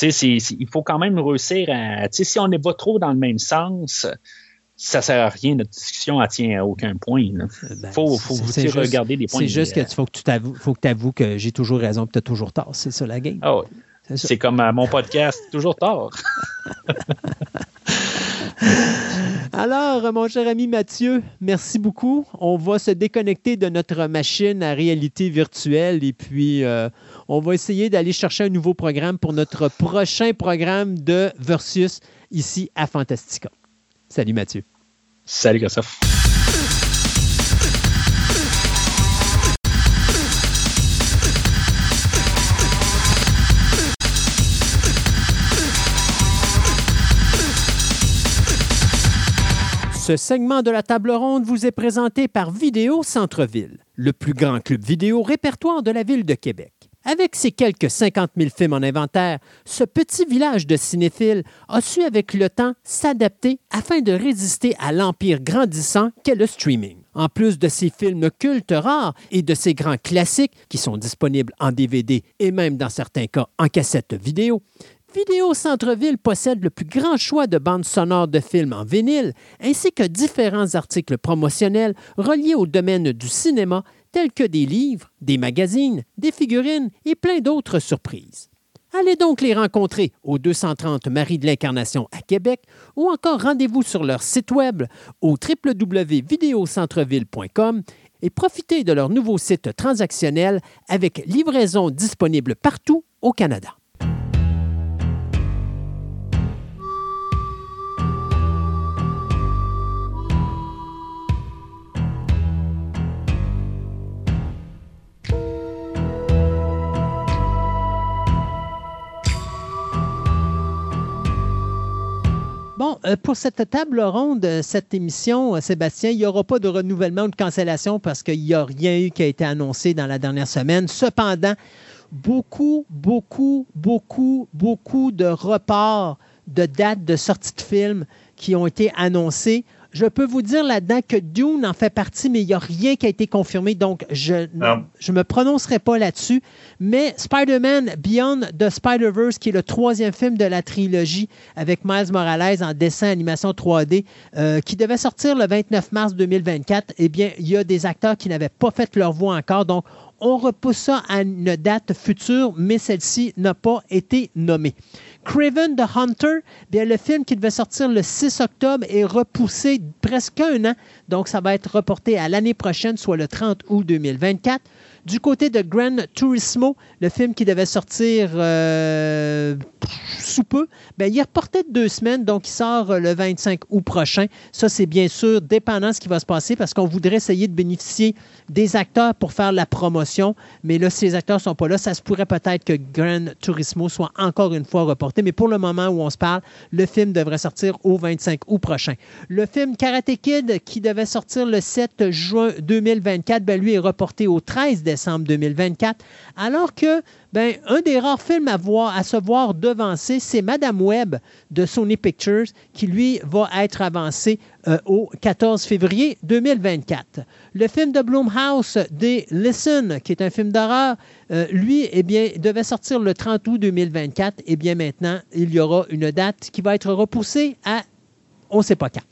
Il faut quand même réussir à. Si on n'est pas trop dans le même sens, ça sert à rien. Notre discussion ne tient à aucun point. Il ben, faut, faut vous regarder des points. C'est juste que euh, tu faut que tu t'avoues, faut que avoues que j'ai toujours raison et tu as toujours tort. C'est ça la game. ah. C'est comme euh, mon podcast, (laughs) toujours tard. (laughs) Alors, mon cher ami Mathieu, merci beaucoup. On va se déconnecter de notre machine à réalité virtuelle et puis euh, on va essayer d'aller chercher un nouveau programme pour notre prochain programme de Versus ici à Fantastica. Salut Mathieu. Salut, Christophe. Ce segment de la table ronde vous est présenté par Vidéo Centre-Ville, le plus grand club vidéo répertoire de la ville de Québec. Avec ses quelques 50 000 films en inventaire, ce petit village de cinéphiles a su avec le temps s'adapter afin de résister à l'empire grandissant qu'est le streaming. En plus de ses films cultes rares et de ses grands classiques qui sont disponibles en DVD et même dans certains cas en cassette vidéo, Vidéo Centre-Ville possède le plus grand choix de bandes sonores de films en vinyle, ainsi que différents articles promotionnels reliés au domaine du cinéma, tels que des livres, des magazines, des figurines et plein d'autres surprises. Allez donc les rencontrer au 230 Marie de l'Incarnation à Québec ou encore rendez-vous sur leur site web au www.videocentreville.com et profitez de leur nouveau site transactionnel avec livraison disponible partout au Canada. Bon, euh, pour cette table ronde, euh, cette émission, euh, Sébastien, il n'y aura pas de renouvellement ou de cancellation parce qu'il n'y a rien eu qui a été annoncé dans la dernière semaine. Cependant, beaucoup, beaucoup, beaucoup, beaucoup de reports de dates de sortie de films qui ont été annoncés. Je peux vous dire là-dedans que Dune en fait partie, mais il n'y a rien qui a été confirmé, donc je ne me prononcerai pas là-dessus. Mais Spider-Man Beyond the Spider-Verse, qui est le troisième film de la trilogie avec Miles Morales en dessin animation 3D, euh, qui devait sortir le 29 mars 2024, eh bien, il y a des acteurs qui n'avaient pas fait leur voix encore, donc on repousse ça à une date future, mais celle-ci n'a pas été nommée. Craven the Hunter, bien, le film qui devait sortir le 6 octobre est repoussé presque un an, donc ça va être reporté à l'année prochaine, soit le 30 août 2024. Du côté de Gran Turismo, le film qui devait sortir euh, sous peu, ben, il est reporté de deux semaines, donc il sort euh, le 25 août prochain. Ça, c'est bien sûr dépendant de ce qui va se passer parce qu'on voudrait essayer de bénéficier des acteurs pour faire la promotion. Mais là, si les acteurs ne sont pas là, ça se pourrait peut-être que Gran Turismo soit encore une fois reporté. Mais pour le moment où on se parle, le film devrait sortir au 25 août prochain. Le film Karate Kid, qui devait sortir le 7 juin 2024, ben, lui est reporté au 13 décembre 2024. Alors que, ben, un des rares films à, voir, à se voir devancer, c'est Madame Web de Sony Pictures, qui lui va être avancé euh, au 14 février 2024. Le film de Blumhouse, des Listen, qui est un film d'horreur, euh, lui, eh bien, devait sortir le 30 août 2024. Eh bien, maintenant, il y aura une date qui va être repoussée à on ne sait pas quand.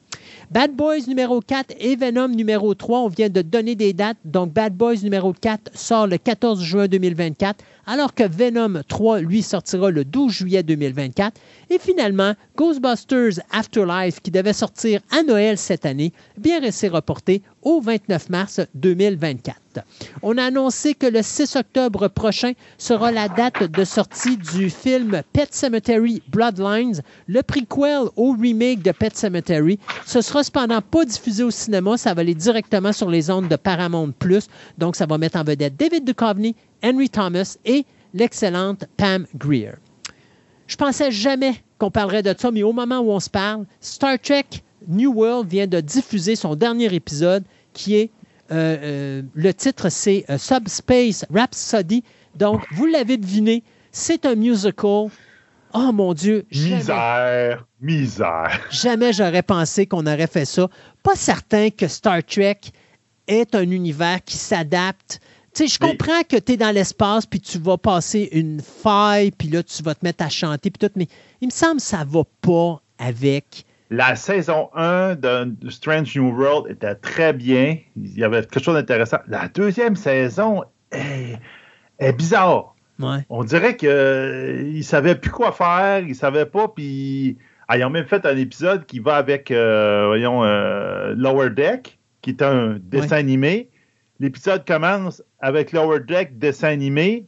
Bad Boys numéro 4 et Venom numéro 3, on vient de donner des dates. Donc, Bad Boys numéro 4 sort le 14 juin 2024, alors que Venom 3, lui, sortira le 12 juillet 2024. Et finalement, Ghostbusters Afterlife, qui devait sortir à Noël cette année, bien resté reporté au 29 mars 2024. On a annoncé que le 6 octobre prochain sera la date de sortie du film Pet Cemetery Bloodlines, le prequel au remake de Pet Cemetery. Ce sera cependant pas diffusé au cinéma, ça va aller directement sur les ondes de Paramount+. Donc, ça va mettre en vedette David Duchovny, Henry Thomas et l'excellente Pam Greer. Je pensais jamais qu'on parlerait de ça, mais au moment où on se parle, Star Trek New World vient de diffuser son dernier épisode qui est euh, euh, le titre, c'est euh, Subspace Rhapsody. Donc, vous l'avez deviné, c'est un musical. Oh mon Dieu, jamais, Misère, misère. jamais j'aurais pensé qu'on aurait fait ça. Pas certain que Star Trek est un univers qui s'adapte. Tu sais, je comprends que tu es dans l'espace, puis tu vas passer une faille, puis là, tu vas te mettre à chanter, puis tout, mais il me semble que ça va pas avec. La saison 1 de Strange New World était très bien. Il y avait quelque chose d'intéressant. La deuxième saison est, est bizarre. Ouais. On dirait qu'ils ne savaient plus quoi faire, ils ne savaient pas, puis ah, ils ont même fait un épisode qui va avec, euh, voyons, euh, Lower Deck, qui est un dessin Ouais. animé. L'épisode commence avec Lower Deck, dessin animé,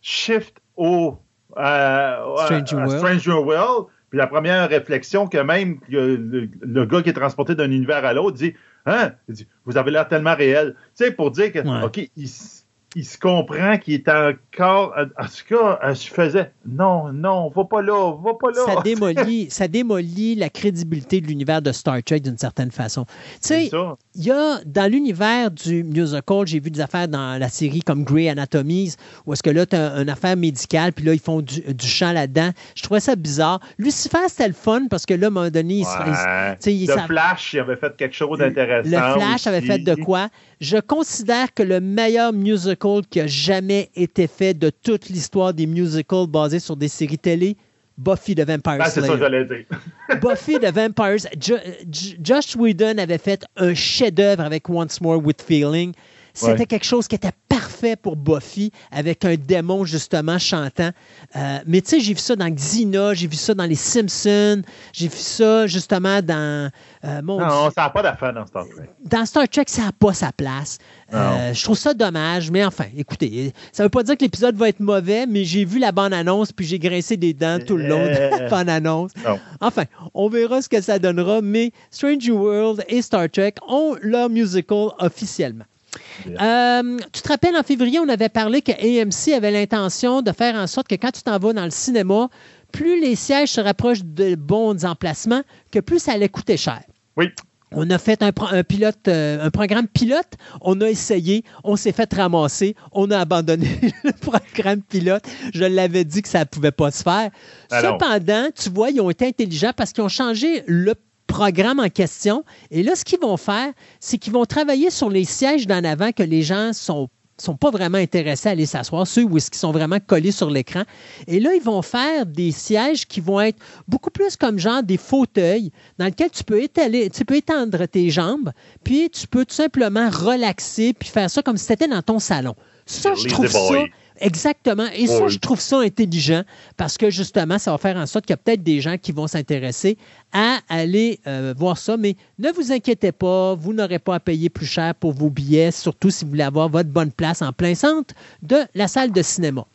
shift au euh, Strange World. Strange New World, puis la première réflexion que même le, le- le gars qui est transporté d'un univers à l'autre dit Hein? Il dit, Vous avez l'air tellement réel. Tu sais, pour dire que, Ouais. OK, il, il se comprend qu'il est encore. En tout cas, euh, je faisais non, non, va pas là, va pas là. Ça (laughs) démolit, ça démolit la crédibilité de l'univers de Star Trek d'une certaine façon. Tu sais, ça. il y a dans l'univers du musical, j'ai vu des affaires dans la série comme Grey Anatomies, où est-ce que là, tu as une affaire médicale, puis là, ils font du, du chant là-dedans. Je trouvais ça bizarre. Lucifer, c'était le fun parce que là, à un moment donné, il il Ouais. sais, il Le s'en- Flash, il avait fait quelque chose d'intéressant. le Flash avait fait de quoi? Je considère que le meilleur musical qui a jamais été fait de toute l'histoire des musicals basés sur des séries télé, Buffy the Vampire Ben, c'est ça Slayer. que j'allais dire. (laughs) (laughs) Buffy the Vampires. Jo- J- Josh Whedon avait fait un chef-d'œuvre avec Once More with Feeling. C'était Ouais. quelque chose qui était parfait pour Buffy, avec un démon justement chantant. Euh, mais tu sais, j'ai vu ça dans Xena, j'ai vu ça dans Les Simpsons, j'ai vu ça justement dans. euh, mon Non, ça n'a pas d'affaire dans Star Trek. dans Star Trek, ça n'a pas sa place. Euh, je trouve ça dommage, mais enfin, écoutez, ça veut pas dire que l'épisode va être mauvais, mais j'ai vu la bande-annonce, puis j'ai grincé des dents tout le long de la (laughs) bande-annonce. Non. Enfin, on verra ce que ça donnera, mais Strange World et Star Trek ont leur musical officiellement. Euh, tu te rappelles, en février, on avait parlé que AMC avait l'intention de faire en sorte que quand tu t'en vas dans le cinéma, plus les sièges se rapprochent de bons emplacements, que plus ça allait coûter cher. Oui. On a fait un, pro- un pilote, euh, un programme pilote, on a essayé, on s'est fait ramasser, on a abandonné (laughs) le programme pilote. Je l'avais dit que ça ne pouvait pas se faire. Ah. Cependant, tu vois, ils ont été intelligents parce qu'ils ont changé le programme en question. Et là, ce qu'ils vont faire, c'est qu'ils vont travailler sur les sièges d'en avant que les gens sont sont pas vraiment intéressés à aller s'asseoir, ceux où est-ce qu'ils sont vraiment collés sur l'écran. Et là, ils vont faire des sièges qui vont être beaucoup plus comme genre des fauteuils dans lesquels tu peux étaler, tu peux étendre tes jambes, puis tu peux tout simplement relaxer puis faire ça comme si c'était dans ton salon. Ça, je trouve ça. Exactement. Et ça, Oui. je trouve ça intelligent parce que justement, ça va faire en sorte qu'il y a peut-être des gens qui vont s'intéresser à aller euh, voir ça. Mais ne vous inquiétez pas, vous n'aurez pas à payer plus cher pour vos billets, surtout si vous voulez avoir votre bonne place en plein centre de la salle de cinéma.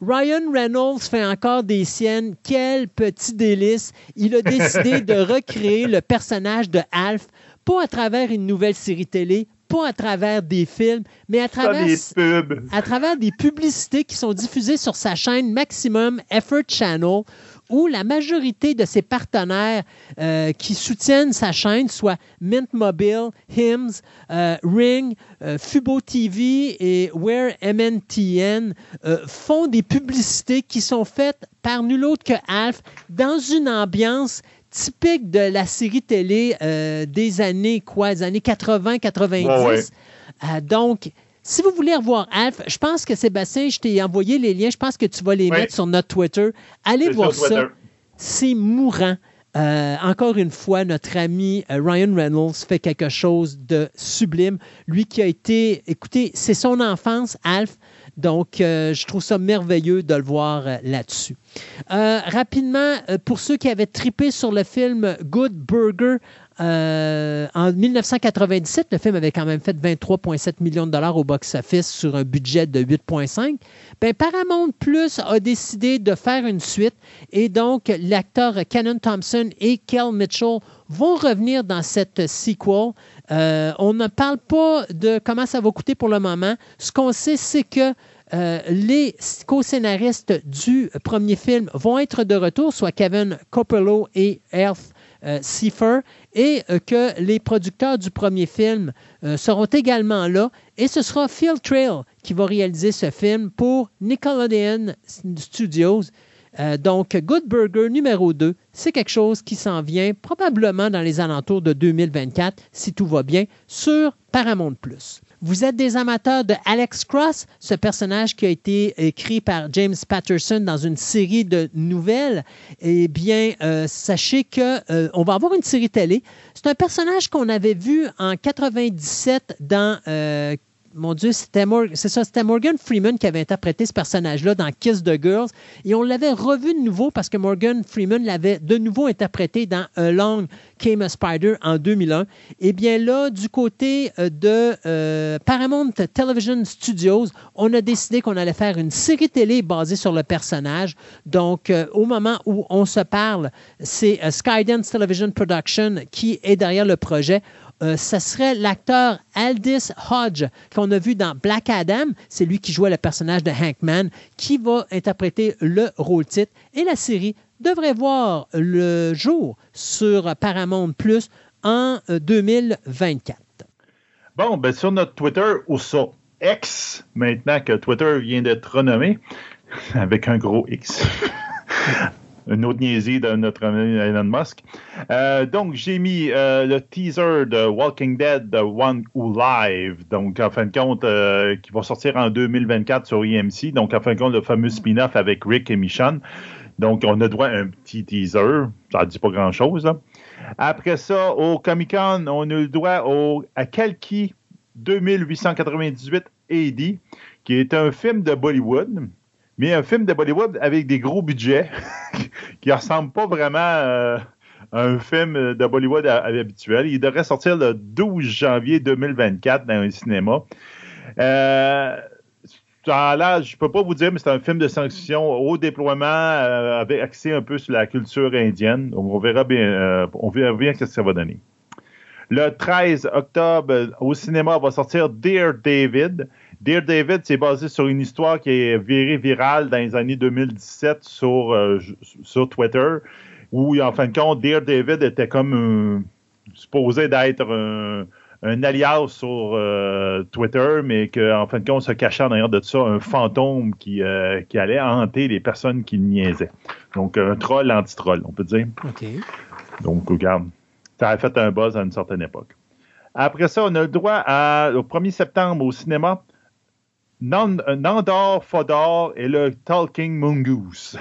Ryan Reynolds fait encore des siennes. Quel petit délice. Il a décidé (laughs) de recréer le personnage de Alf, pas à travers une nouvelle série télé, pas à travers des films, mais à travers pubs. à travers des publicités qui sont diffusées sur sa chaîne Maximum Effort Channel, où la majorité de ses partenaires euh, qui soutiennent sa chaîne, soit Mint Mobile, Hims, euh, Ring, euh, Fubo TV et Where MNTN, euh, font des publicités qui sont faites par nul autre que Alf dans une ambiance typique de la série télé euh, des années quoi, des années 80-90. Ouais, ouais. Euh, donc, si vous voulez revoir Alf, je pense que Sébastien, je t'ai envoyé les liens. Je pense que tu vas les mettre sur notre Twitter. Allez voir ça. C'est mourant. Euh, encore une fois, notre ami Ryan Reynolds fait quelque chose de sublime. Lui qui a été, écoutez, c'est son enfance, Alf. Donc, euh, je trouve ça merveilleux de le voir euh, là-dessus. Euh, rapidement, pour ceux qui avaient tripé sur le film Good Burger, en 1997, le film avait quand même fait 23,7 millions de dollars au box-office sur un budget de 8,5. Ben, Paramount Plus a décidé de faire une suite et donc l'acteur Canon Thompson et Kel Mitchell vont revenir dans cette sequel. Euh, on ne parle pas de comment ça va coûter pour le moment. Ce qu'on sait, c'est que euh, les co-scénaristes du premier film vont être de retour, soit Kevin Coppello et Elf euh, Seifer, et euh, que les producteurs du premier film seront également là. Et ce sera Phil Trail qui va réaliser ce film pour Nickelodeon Studios. Euh, donc, Good Burger numéro 2, c'est quelque chose qui s'en vient probablement dans les alentours de 2024, si tout va bien, sur Paramount+. Vous êtes des amateurs de Alex Cross, ce personnage qui a été écrit par James Patterson dans une série de nouvelles. Eh bien, euh, sachez que euh, on va avoir une série télé. C'est un personnage qu'on avait vu en 97 dans mon Dieu, c'était Morgan Freeman qui avait interprété ce personnage-là dans Kiss the Girls. Et on l'avait revu de nouveau parce que Morgan Freeman l'avait de nouveau interprété dans Along Came a Spider en 2001. Et bien là, du côté euh, de euh, Paramount Television Studios, on a décidé qu'on allait faire une série télé basée sur le personnage. Donc, euh, au moment où on se parle, c'est Skydance Television Production qui est derrière le projet euh, ça serait l'acteur Aldis Hodge, qu'on a vu dans Black Adam. C'est lui qui jouait le personnage de Hankman, qui va interpréter le rôle titre. Et la série devrait voir le jour sur Paramount Plus en euh, 2024. Bon, ben sur notre Twitter ou sur X, maintenant que Twitter vient d'être renommé, (laughs) avec un gros X. Une autre niaiserie de notre ami Elon Musk. Euh, donc, j'ai mis euh, le teaser de Walking Dead, The One Who Live. Donc, en fin de compte, euh, qui va sortir en 2024 sur EMC. Donc, en fin de compte, le fameux spin-off avec Rick et Michonne. Donc, on a droit à un petit teaser. Ça ne dit pas grand-chose. là. Après ça, au Comic Con, on a le droit au, à Kalki 2898 AD, qui est un film de Bollywood, mais un film de Bollywood avec des gros budgets, (laughs) qui ressemble pas vraiment euh, à un film de Bollywood habituel. Il devrait sortir le 12 janvier 2024 dans un cinéma. Euh, l'air- je peux pas vous dire, mais c'est un film de science-fiction au déploiement euh, avec accès un peu sur la culture indienne. Donc, on verra bien, euh, on verra bien ce que ça va donner. Le 13 octobre, euh, au cinéma, va sortir Dear David. Dear David, c'est basé sur une histoire qui est virée virale dans les années 2017 sur, euh, sur Twitter, où, en fin de compte, Dear David était comme un- supposé d'être un, un alias sur euh, Twitter, mais qu'en fin de compte, se cachait en arrière de ça un fantôme qui, euh, qui allait hanter les personnes qui niaisaient. Donc, un troll anti-troll, on peut dire. OK. Donc, regarde, ça a fait un buzz à une certaine époque. Après ça, on a le droit à, au 1er septembre au cinéma, euh, Nandor Fodor et le Talking Mongoose.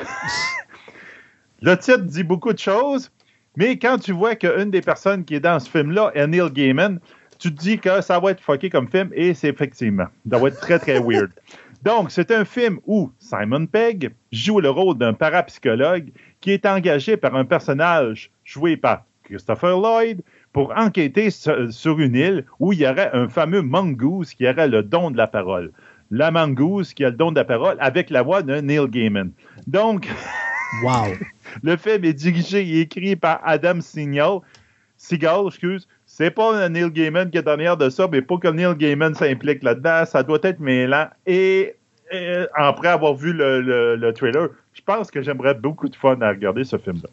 (laughs) le titre dit beaucoup de choses, mais quand tu vois qu'une des personnes qui est dans ce film-là est Neil Gaiman, tu te dis que ça va être fucké comme film, et c'est effectivement. Ça va être très, très weird. (laughs) Donc, c'est un film où Simon Pegg joue le rôle d'un parapsychologue qui est engagé par un personnage joué par Christopher Lloyd pour enquêter sur, sur une île où il y aurait un fameux mongoose qui aurait le don de la parole. La mongoose qui a le don de la parole avec la voix de Neil Gaiman. Donc, (laughs) Wow. le film est dirigé et écrit par Adam Signal. Seagal, excuse. C'est pas Neil Gaiman qui est en arrière de ça, mais pas que Neil Gaiman s'implique là-dedans. Ça doit être mêlant. Et, et après avoir vu le, le- le trailer, je pense que j'aimerais beaucoup de fun à regarder ce film-là.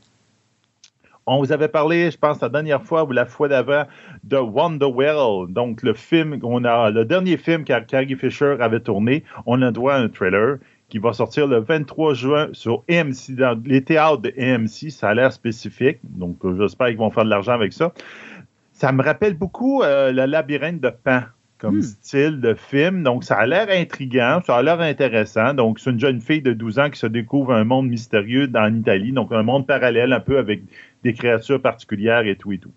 On vous avait parlé, je pense, la dernière fois ou la fois d'avant, de Wonderwell. Donc, le film, on a, le dernier film que Fisher avait tourné, on a droit à un trailer qui va sortir le 23 juin sur AMC, dans les théâtres de AMC. Ça a l'air spécifique. Donc, euh, j'espère qu'ils vont faire de l'argent avec ça. Ça me rappelle beaucoup euh, le labyrinthe de Pan comme Hmm. style de film. Donc, ça a l'air intriguant, ça a l'air intéressant. Donc, c'est une jeune fille de 12 ans qui se découvre un monde mystérieux dans l'Italie. Donc, un monde parallèle un peu avec des créatures particulières et tout et tout.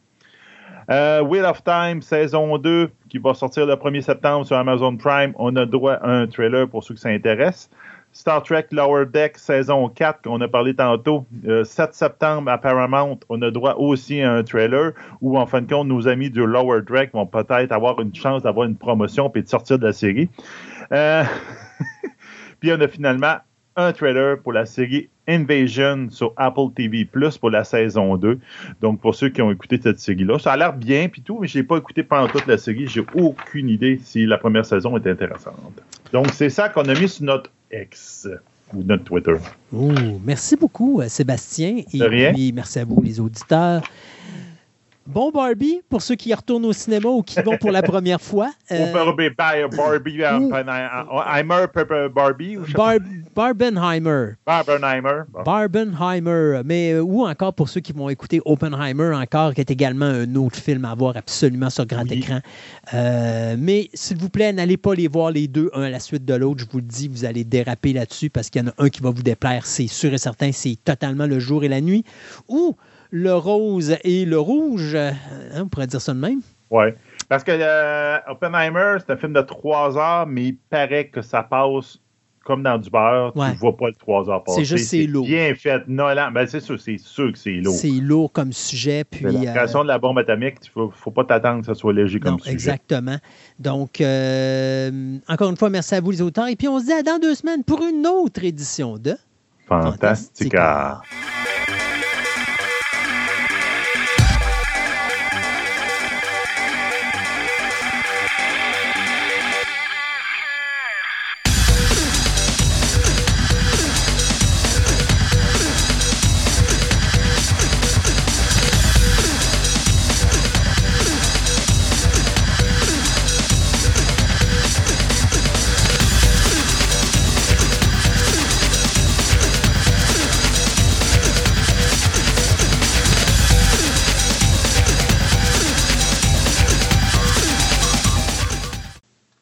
Euh, Wheel of Time, saison 2, qui va sortir le 1er septembre sur Amazon Prime. On a droit à un trailer pour ceux que ça intéresse. Star Trek Lower Deck, saison 4, qu'on a parlé tantôt, euh, 7 septembre à Paramount, on a droit aussi à un trailer où, en fin de compte, nos amis du Lower Deck vont peut-être avoir une chance d'avoir une promotion puis de sortir de la série. Euh, (laughs) puis on a finalement un trailer pour la série Invasion sur Apple TV Plus pour la saison 2. Donc, pour ceux qui ont écouté cette série-là, ça a l'air bien puis tout, mais je n'ai pas écouté pendant toute la série. J'ai aucune idée si la première saison est intéressante. Donc, c'est ça qu'on a mis sur notre X ou notre Twitter. Merci beaucoup, euh, Sébastien. Et De rien. puis, merci à vous, les auditeurs. Bon Barbie, pour ceux qui y retournent au cinéma ou qui vont pour la première fois. (laughs) Euh, Ou Barbie, Barbie, Barbie, euh, ou- Heimer, Pepper, Barbie, ou je sais Bar- Barbenheimer. Barbenheimer. Bon. Barbenheimer, mais euh, ou encore pour ceux qui vont écouter Oppenheimer, encore, qui est également un autre film à voir absolument sur grand Oui. écran. Euh, mais s'il vous plaît, n'allez pas les voir les deux, un à la suite de l'autre. Je vous le dis, vous allez déraper là-dessus parce qu'il y en a un qui va vous déplaire, c'est sûr et certain, c'est totalement le jour et la nuit. Ou le rose et le rouge, hein, on pourrait dire ça de même. Ouais. Parce que euh, Oppenheimer, c'est un film de 3 heures, mais il paraît que ça passe comme dans du beurre. Ouais. Tu ne vois pas le 3 heures passer. C'est juste, c'est lourd. bien fait. Nolan, ben c'est sûr, c'est sûr que c'est lourd. C'est lourd comme sujet. Puis, la euh, création de la bombe atomique, il ne faut, faut pas t'attendre que ça soit léger comme Non, sujet. exactement. Donc, euh, encore une fois, merci à vous les auteurs. Et puis, on se dit à dans deux semaines pour une autre édition de Fantastica. Fantastica.